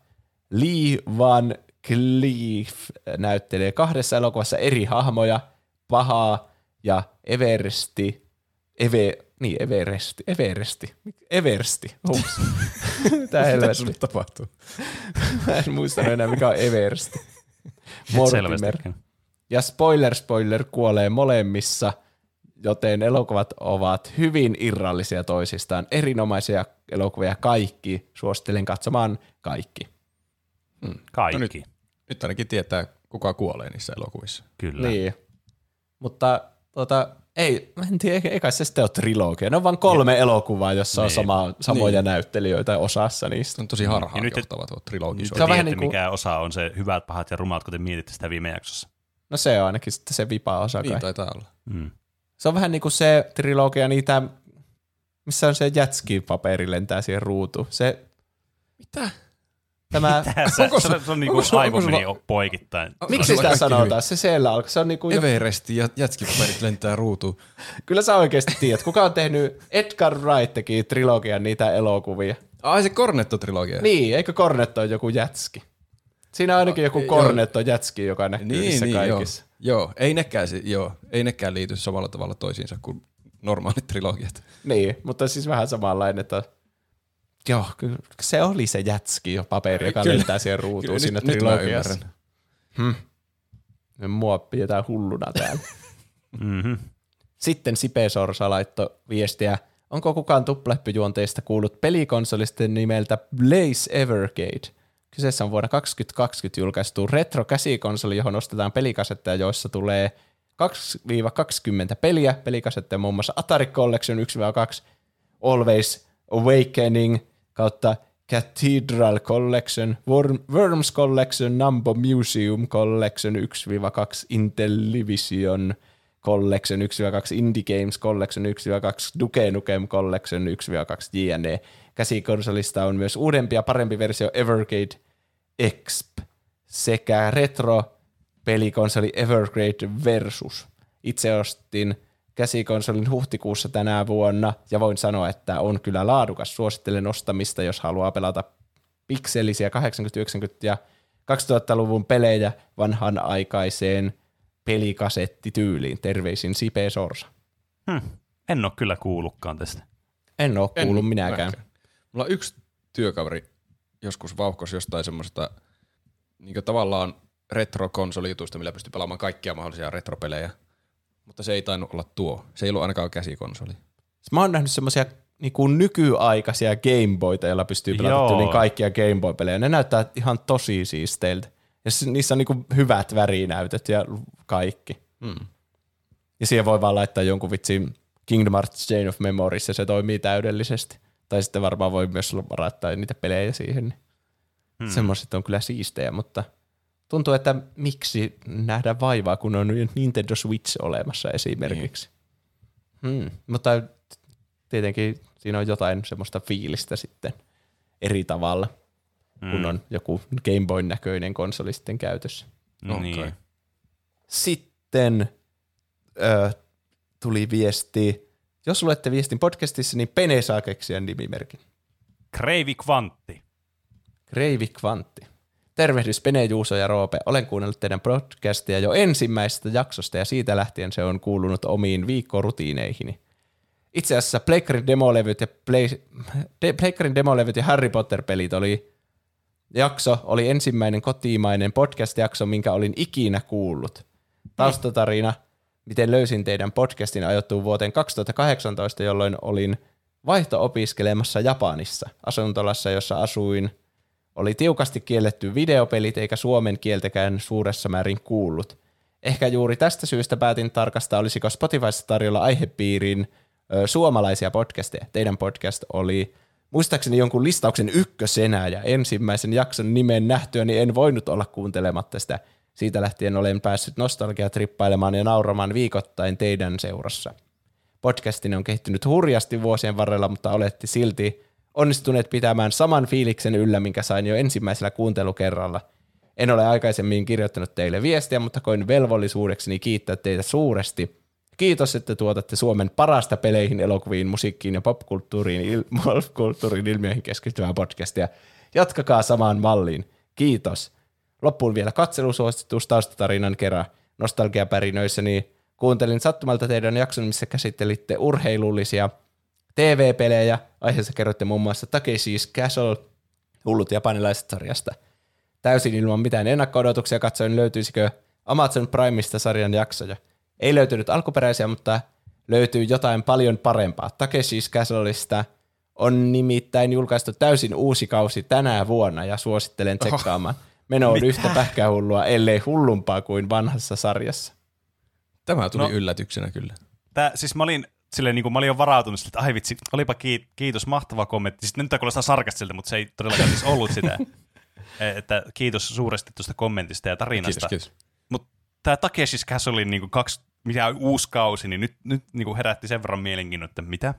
Lee Van Cleef näyttelee kahdessa elokuvassa eri hahmoja, pahaa ja Everesti, Eve, niin Everesti, Everesti, Eversti, ups. Mitä helvetti. sulle tapahtuu? Mä en muista enää mikä on Eversti. Mortimer. Ja spoiler spoiler kuolee molemmissa, joten elokuvat ovat hyvin irrallisia toisistaan. Erinomaisia elokuvia kaikki. Suosittelen katsomaan kaikki. Kaikki. No nyt. Nyt ainakin tietää, kuka kuolee niissä elokuvissa. Kyllä. Niin. Mutta tota, ei, mä en tiedä, eikä se sitten ole trilogia. Ne on vain kolme elokuvaa, jossa on Niin. sama, samoja näyttelijöitä osassa niistä. On tosi harhaan Ja nyt- johtava tuo Nyt trilogisointi. Se on vähän tiedätte, niin kuin- mikä osa on se hyvät, pahat ja rumat, kuten mietitte sitä viime jaksossa. No se on ainakin sitten se vipa-osa kai. Niin taitaa olla. Mm. Se on vähän niin kuin se trilogia niitä, missä on se jätski-paperi lentää siihen ruutuun. Se, Mitä? Tämä, Tässä, Onko se, se- se on niinku onko se- aivo onko meni sulla- poikittain. miksi sitä sanotaan? Se siellä alkaa. Se on niin kuin, Everesti ja jätskipaperit lentää ruutuun. kyllä sä oikeasti tiedät. Kuka on tehnyt, Edgar Wright teki trilogian niitä elokuvia. Ai se Cornetto-trilogia. Niin, eikö Cornetto ole joku jätski? Siinä on ainakin joku joo. Cornetto jätski, joka näkyy niin, niissä niin joo. kaikissa. joo. Ei nekään, se- joo. Ei nekään liity samalla tavalla toisiinsa kuin normaalit trilogiat. Niin, mutta siis vähän samanlainen, että joo, kyllä se oli se jätski jo paperi, joka Kyllä. lentää siihen ruutuun Kyllä, siinä nyt, trilogiassa. ymmärrän. Mua pidetään hulluna täällä. Mm-hmm. Sitten Sipe Sorsa laittoi viestiä, onko kukaan tuplehyppyjuonteista kuullut pelikonsolisten nimeltä Blaze Evergate? Kyseessä on vuonna 2020 julkaistu retro-käsikonsoli, johon ostetaan pelikasetteja, joissa tulee 2-20 peliä. Pelikasetteja muun muassa Atari Collection 1-2, Always Awakening kautta Cathedral Collection, Worm, Worms Collection, Nambo Museum Collection 1-2, Intellivision Collection 1-2, Indie Games Collection 1-2, Duke Nukem Collection 1-2 JNE. Käsikonsolista on myös uudempi ja parempi versio Evergrade Exp sekä retro pelikonsoli Evergrade Versus. Itse ostin käsikonsolin huhtikuussa tänä vuonna ja voin sanoa, että on kyllä laadukas. Suosittelen ostamista, jos haluaa pelata pikselisiä 80-, 90- ja 2000-luvun pelejä vanhan aikaiseen pelikasettityyliin. Terveisin Sipe Sorsa. Hm. En ole kyllä kuullutkaan tästä. En ole En kuullut minäkään. Mulla on yksi työkaveri joskus vauhkos jostain semmoista niin tavallaan retro-konsolijutusta, millä pystyy pelaamaan kaikkia mahdollisia retropelejä. Mutta se ei tainnut olla tuo. Se ei ollut ainakaan käsikonsoli. Mä oon nähnyt semmoisia niinku nykyaikaisia Gameboyta, joilla pystyy pelaamaan tyyliin kaikkia Gameboy-pelejä. Ne näyttää ihan tosi siisteiltä. Ja niissä on niinku hyvät värinäytöt ja kaikki. Hmm. Ja siihen voi vaan laittaa jonkun vitsi Kingdom Hearts Chain of Memories ja se toimii täydellisesti. Tai sitten varmaan voi myös varattaa niitä pelejä siihen. Hmm. Semmoiset on kyllä siistejä, mutta tuntuu, että miksi nähdä vaivaa, kun on Nintendo Switch olemassa esimerkiksi. Niin. Hmm. Mutta tietenkin siinä on jotain semmoista fiilistä sitten eri tavalla, Mm. kun on joku Game Boyn näköinen konsoli sitten käytössä. No niin. Sitten ö, tuli viesti, jos luette viestin podcastissa, niin Pene saa keksiä nimimerkin. Kreivi Kvantti. Kreivi Kvantti. Tervehdys Pene, Juuso ja Roope. Olen kuunnellut teidän podcastia jo ensimmäisestä jaksosta ja siitä lähtien se on kuulunut omiin viikkorutiineihini. Itse asiassa Pleikkarin demolevyt ja, Play, de, demolevyt ja Harry Potter-pelit oli jakso oli ensimmäinen kotimainen podcast-jakso, minkä olin ikinä kuullut. Taustatarina, miten löysin teidän podcastin ajoittuu vuoteen 2018, jolloin olin vaihto-opiskelemassa Japanissa, asuntolassa, jossa asuin. Oli tiukasti kielletty videopelit eikä suomen kieltäkään suuressa määrin kuullut. Ehkä juuri tästä syystä päätin tarkastaa, olisiko Spotifyssa tarjolla aihepiiriin ö, suomalaisia podcasteja. Teidän podcast oli muistaakseni jonkun listauksen ykkösenä ja ensimmäisen jakson nimen nähtyä, niin en voinut olla kuuntelematta sitä. Siitä lähtien olen päässyt nostalgiatrippailemaan ja nauramaan viikoittain teidän seurassa. Podcastini on kehittynyt hurjasti vuosien varrella, mutta olette silti onnistuneet pitämään saman fiiliksen yllä, minkä sain jo ensimmäisellä kuuntelukerralla. En ole aikaisemmin kirjoittanut teille viestiä, mutta koin velvollisuudekseni kiittää teitä suuresti. Kiitos, että tuotatte Suomen parasta peleihin, elokuviin, musiikkiin ja popkulttuuriin, il- ilmiöihin keskittyvää podcastia. Jatkakaa samaan malliin. Kiitos. Loppuun vielä katselusuositus taustatarinan kerran nostalgiapärinöissäni. Kuuntelin sattumalta teidän jakson, missä käsittelitte urheilullisia TV-pelejä. Aiheessa kerroitte muun muassa Takeshi's Castle, hullut japanilaiset sarjasta. Täysin ilman mitään ennakko-odotuksia katsoin löytyisikö Amazon Primeista sarjan jaksoja. Ei löytynyt alkuperäisiä, mutta löytyy jotain paljon parempaa. Takeshi's Castleista on nimittäin julkaistu täysin uusi kausi tänä vuonna ja suosittelen tsekkaamaan. Meno on yhtä pähkähullua, ellei hullumpaa kuin vanhassa sarjassa. Tämä tuli No. no. yllätyksenä kyllä. Tää, siis mä olin, silleen, niin kuin, mä olin jo varautunut sille, että ai vitsi, olipa kiit- kiitos, mahtava kommentti. Sitten nyt tämä kuulostaa sarkastiselta, mutta se ei todellakaan siis ollut sitä. E, että kiitos suuresti tuosta kommentista ja tarinasta. Kiitos, kiitos. tämä Takeshi's Castlein niin kaksi, mikä on uusi kausi, niin nyt, nyt niin kuin herätti sen verran mielenkiinnon, että mitä?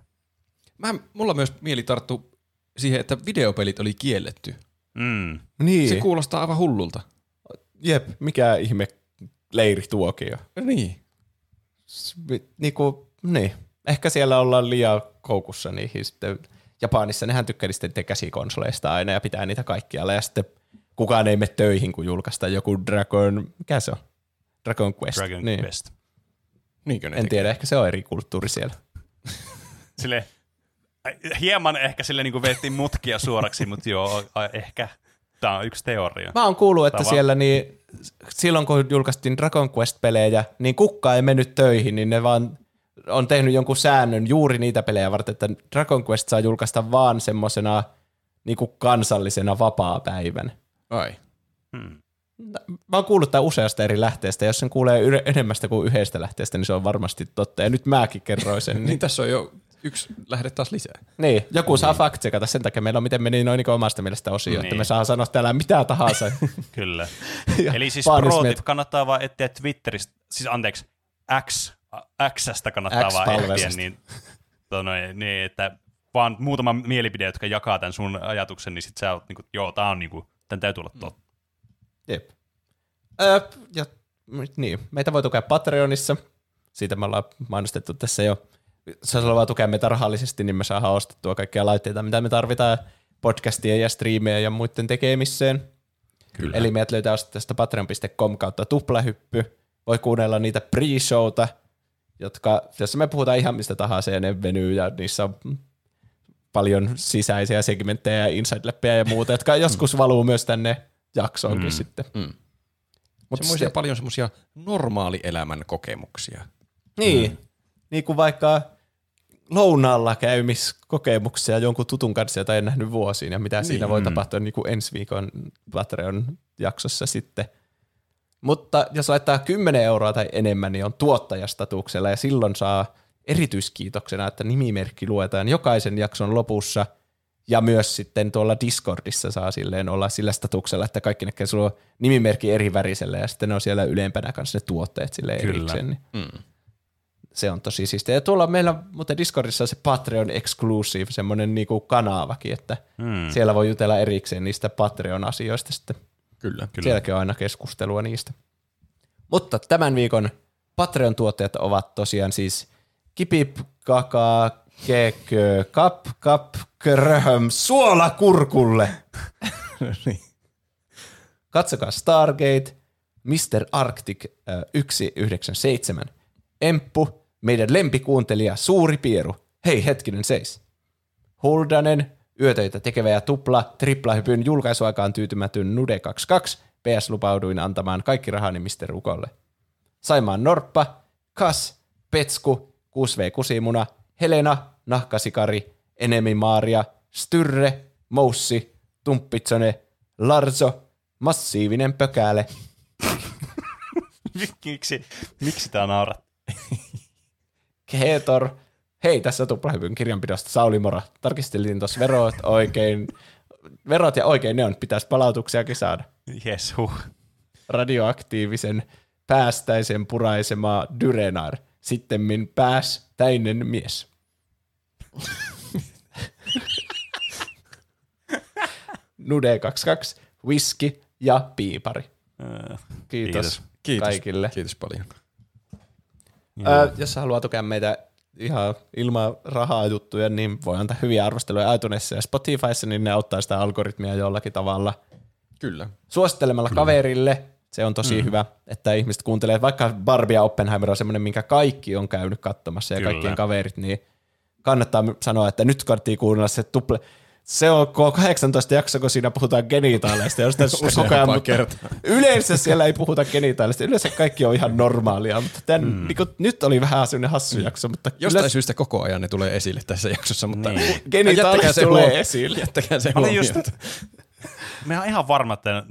Mä, mulla myös mieli tarttu siihen, että videopelit oli kielletty. Mm. Niin, Se kuulostaa aivan hullulta. jep, mikä ihme leirituokio. Niin. S- vi- Niinku, niin. Ehkä siellä ollaan liian koukussa niihin sitten. Japanissa nehän tykkää sitten käsikonsoleista aina ja pitää niitä kaikkialla ja sitten kukaan ei mene töihin, kun julkaistaan joku Dragon, mikä se on? Dragon Quest. Dragon niin. Quest. Niinkö ne En tekee? tiedä, ehkä se on eri kulttuuri siellä. Sille, hieman ehkä sille niin kuin vettiin mutkia suoraksi, mutta joo, ehkä. Tämä on yksi teoria. Mä oon kuullut, että Tava- siellä niin, silloin kun julkaistiin Dragon Quest-pelejä, niin kukka ei mennyt töihin, niin ne vaan on tehnyt jonkun säännön juuri niitä pelejä varten, että Dragon Quest saa julkaista vaan semmosena niin kansallisena vapaa-päivänä. Ai. Hmm. Mä oon kuullut tämän useasta eri lähteestä, jos sen kuulee yle- enemmästä kuin yhdestä lähteestä, niin se on varmasti totta. Ja nyt mäkin kerroin sen. Niin niin, tässä on jo yksi lähde taas lisää. niin, joku saa fact sen takia meillä on miten meni noin niin omasta mielestä osio, niin. että Niin. me saa sanoa täällä mitä tahansa. Kyllä. Eli siis pro kannattaa vaan etsiä Twitteristä, siis anteeksi, X, Xstä kannattaa vaan X-palvelusta. niin, to, noin, niin, että vaan muutama mielipide, jotka jakaa tämän sun ajatuksen, niin sit sä oot niinku, joo, tää on niinku, tän täytyy olla totta. Jep. Öö, ja, niin, meitä voi tukea Patreonissa. Siitä me ollaan mainostettu tässä jo. Jos haluaa tukea meitä rahallisesti, niin me saadaan ostettua kaikkia laitteita, mitä me tarvitaan podcastien ja striimejä ja muiden tekemiseen. Kyllä. Eli meidät löytää tästä patreon.com kautta tuplahyppy. Voi kuunnella niitä pre-showta, jotka, jossa me puhutaan ihan mistä tahansa ja ne venyy ja niissä on paljon sisäisiä segmenttejä ja inside ja muuta, jotka joskus valuu myös tänne jaksoonkin mm. sitten. Mm. Mutta Semmoisia paljon semmoisia normaalielämän kokemuksia. Niin, mm. niin kuin vaikka lounaalla käymiskokemuksia jonkun tutun kanssa, jota en nähnyt vuosiin, ja mitä niin. siinä voi tapahtua niin kuin ensi viikon Patreon-jaksossa sitten. Mutta jos laittaa 10 euroa tai enemmän, niin on tuottajastatuksella, ja silloin saa erityiskiitoksena, että nimimerkki luetaan jokaisen jakson lopussa, ja myös sitten tuolla Discordissa saa silleen olla sillä statuksella, että kaikki näkee sulla nimimerkki eri värisellä, ja sitten ne on siellä ylempänä kanssa ne tuotteet silleen Kyllä. erikseen. Niin Mm. se on tosi siistiä. Ja tuolla meillä muuten Discordissa on se Patreon Exclusive, semmoinen niinku kanavakin, että Hmm. siellä voi jutella erikseen niistä Patreon-asioista sitten. Kyllä. Kyllä. Sielläkin on aina keskustelua niistä. Mutta tämän viikon Patreon-tuotteet ovat tosiaan siis Kipip, Kaka, Kekö, Kap, Kap, Kröhöm, Suolakurkulle. niin. Katsokaa Stargate, Mr. Arctic äh, 197, Emppu, meidän lempikuuntelija Suuri Pieru, hei hetkinen seis. Huldanen, yötöitä tekevä ja tupla, triplahypyn julkaisuaikaan tyytymätön Nude 22, PS lupauduin antamaan kaikki rahani Mr. Ukolle. Saimaan Norppa, Kas, Petsku, 6V Kusimuna, Helena, Nahkasikari, Enemi Maaria, Styrre, Moussi, Tumppitsone, Larzo, Massiivinen Pökäle, miksi, miksi tää naurat? Keetor, hei tässä tuplahypyn kirjanpidosta Sauli Mora. Tarkistelin tuossa verot oikein, verot ja oikein ne on, pitäisi palautuksiakin saada. Jes, huh. Radioaktiivisen päästäisen puraisema Dyrenar, sittemmin päästäinen mies. Nude 22, whisky ja piipari. Äh, Kiitos, Kiitos. Kiitos. kaikille. Kiitos paljon. Ää, jos haluaa tukea meitä ihan ilman rahaa juttuja, niin voi antaa hyviä arvosteluja iTunesissa ja Spotifyssa, niin ne auttaa sitä algoritmia jollakin tavalla. Kyllä. Suosittelemalla Kyllä. kaverille, se on tosi mm. hyvä, että ihmiset kuuntelee, vaikka Barbie ja Oppenheimer on semmoinen, minkä kaikki on käynyt katsomassa ja Kyllä. kaikkien kaverit, niin kannattaa sanoa, että nyt kannattaa kuunnella se tuple, se on K18 jakso, kun siinä puhutaan genitaaleista, josta sitä koko ajan, mutta yleensä siellä ei puhuta genitaaleista. Yleensä kaikki on ihan normaalia, mutta tämän, mm. niin kuin, nyt oli vähän sellainen hassu jakso, mutta Jostain kyllä syystä koko ajan ne tulee esille tässä jaksossa, mutta Niin. genitaaliset se tulee huomioon. esille. Jättäkää se huomioon. just, mä oon ihan varma, että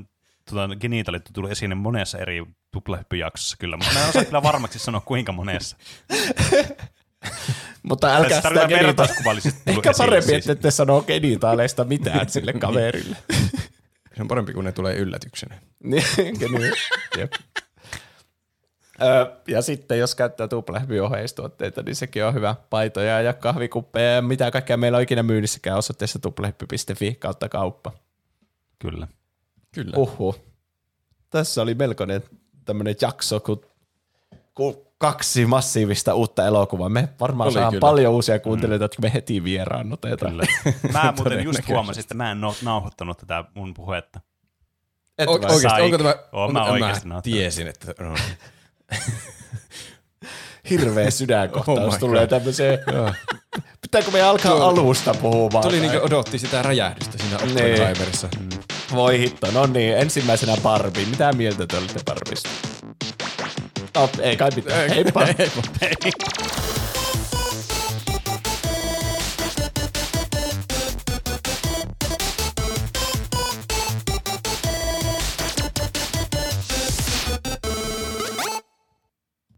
tuota, genitaalit tuli esiin monessa eri tuplahyppyjaksossa kyllä, mutta mä en osaa kyllä varmaksi sanoa kuinka monessa. Mutta Tässä älkää sitä tarvitaan genita- vertauskuvallisesti tullut Ehkä parempi, siis. että ette sano genitaaleista mitään sille kaverille. Se on parempi, kun ne tulee yllätyksenä. niin, niin. Jep. Öö, ja sitten jos käyttää Tuplahypyn oheistuotteita, niin sekin on hyvä. Paitoja ja kahvikuppeja ja mitä kaikkea meillä on ikinä myynnissäkään osoitteessa tuplahyppy.fi kautta kauppa. Kyllä. Kyllä. Uhu. Tässä oli melkoinen tämmöinen jakso, kun, kun kaksi massiivista uutta elokuvaa. Me varmaan Oli saadaan kyllä. paljon uusia kuuntelijoita, jotka me heti vieraannutetaan. Mä muuten just huomasin, että mä en ole nauhoittanut tätä mun puhetta. Et O- oikeasti, Sai- onko tämä... Oon mä oikeasti mä tiesin, että... No. Hirveä sydänkohtaus Oh tulee tämmöiseen. Pitääkö me alkaa Tuo- alusta puhumaan? Tuli tai- niinku odotti sitä räjähdystä siinä Niin. Oppenheimerissa. Voi hitto, no niin, ensimmäisenä Barbie. Mitä mieltä te olitte Barbista? No, ei kai mitään. Heippa. Heippa.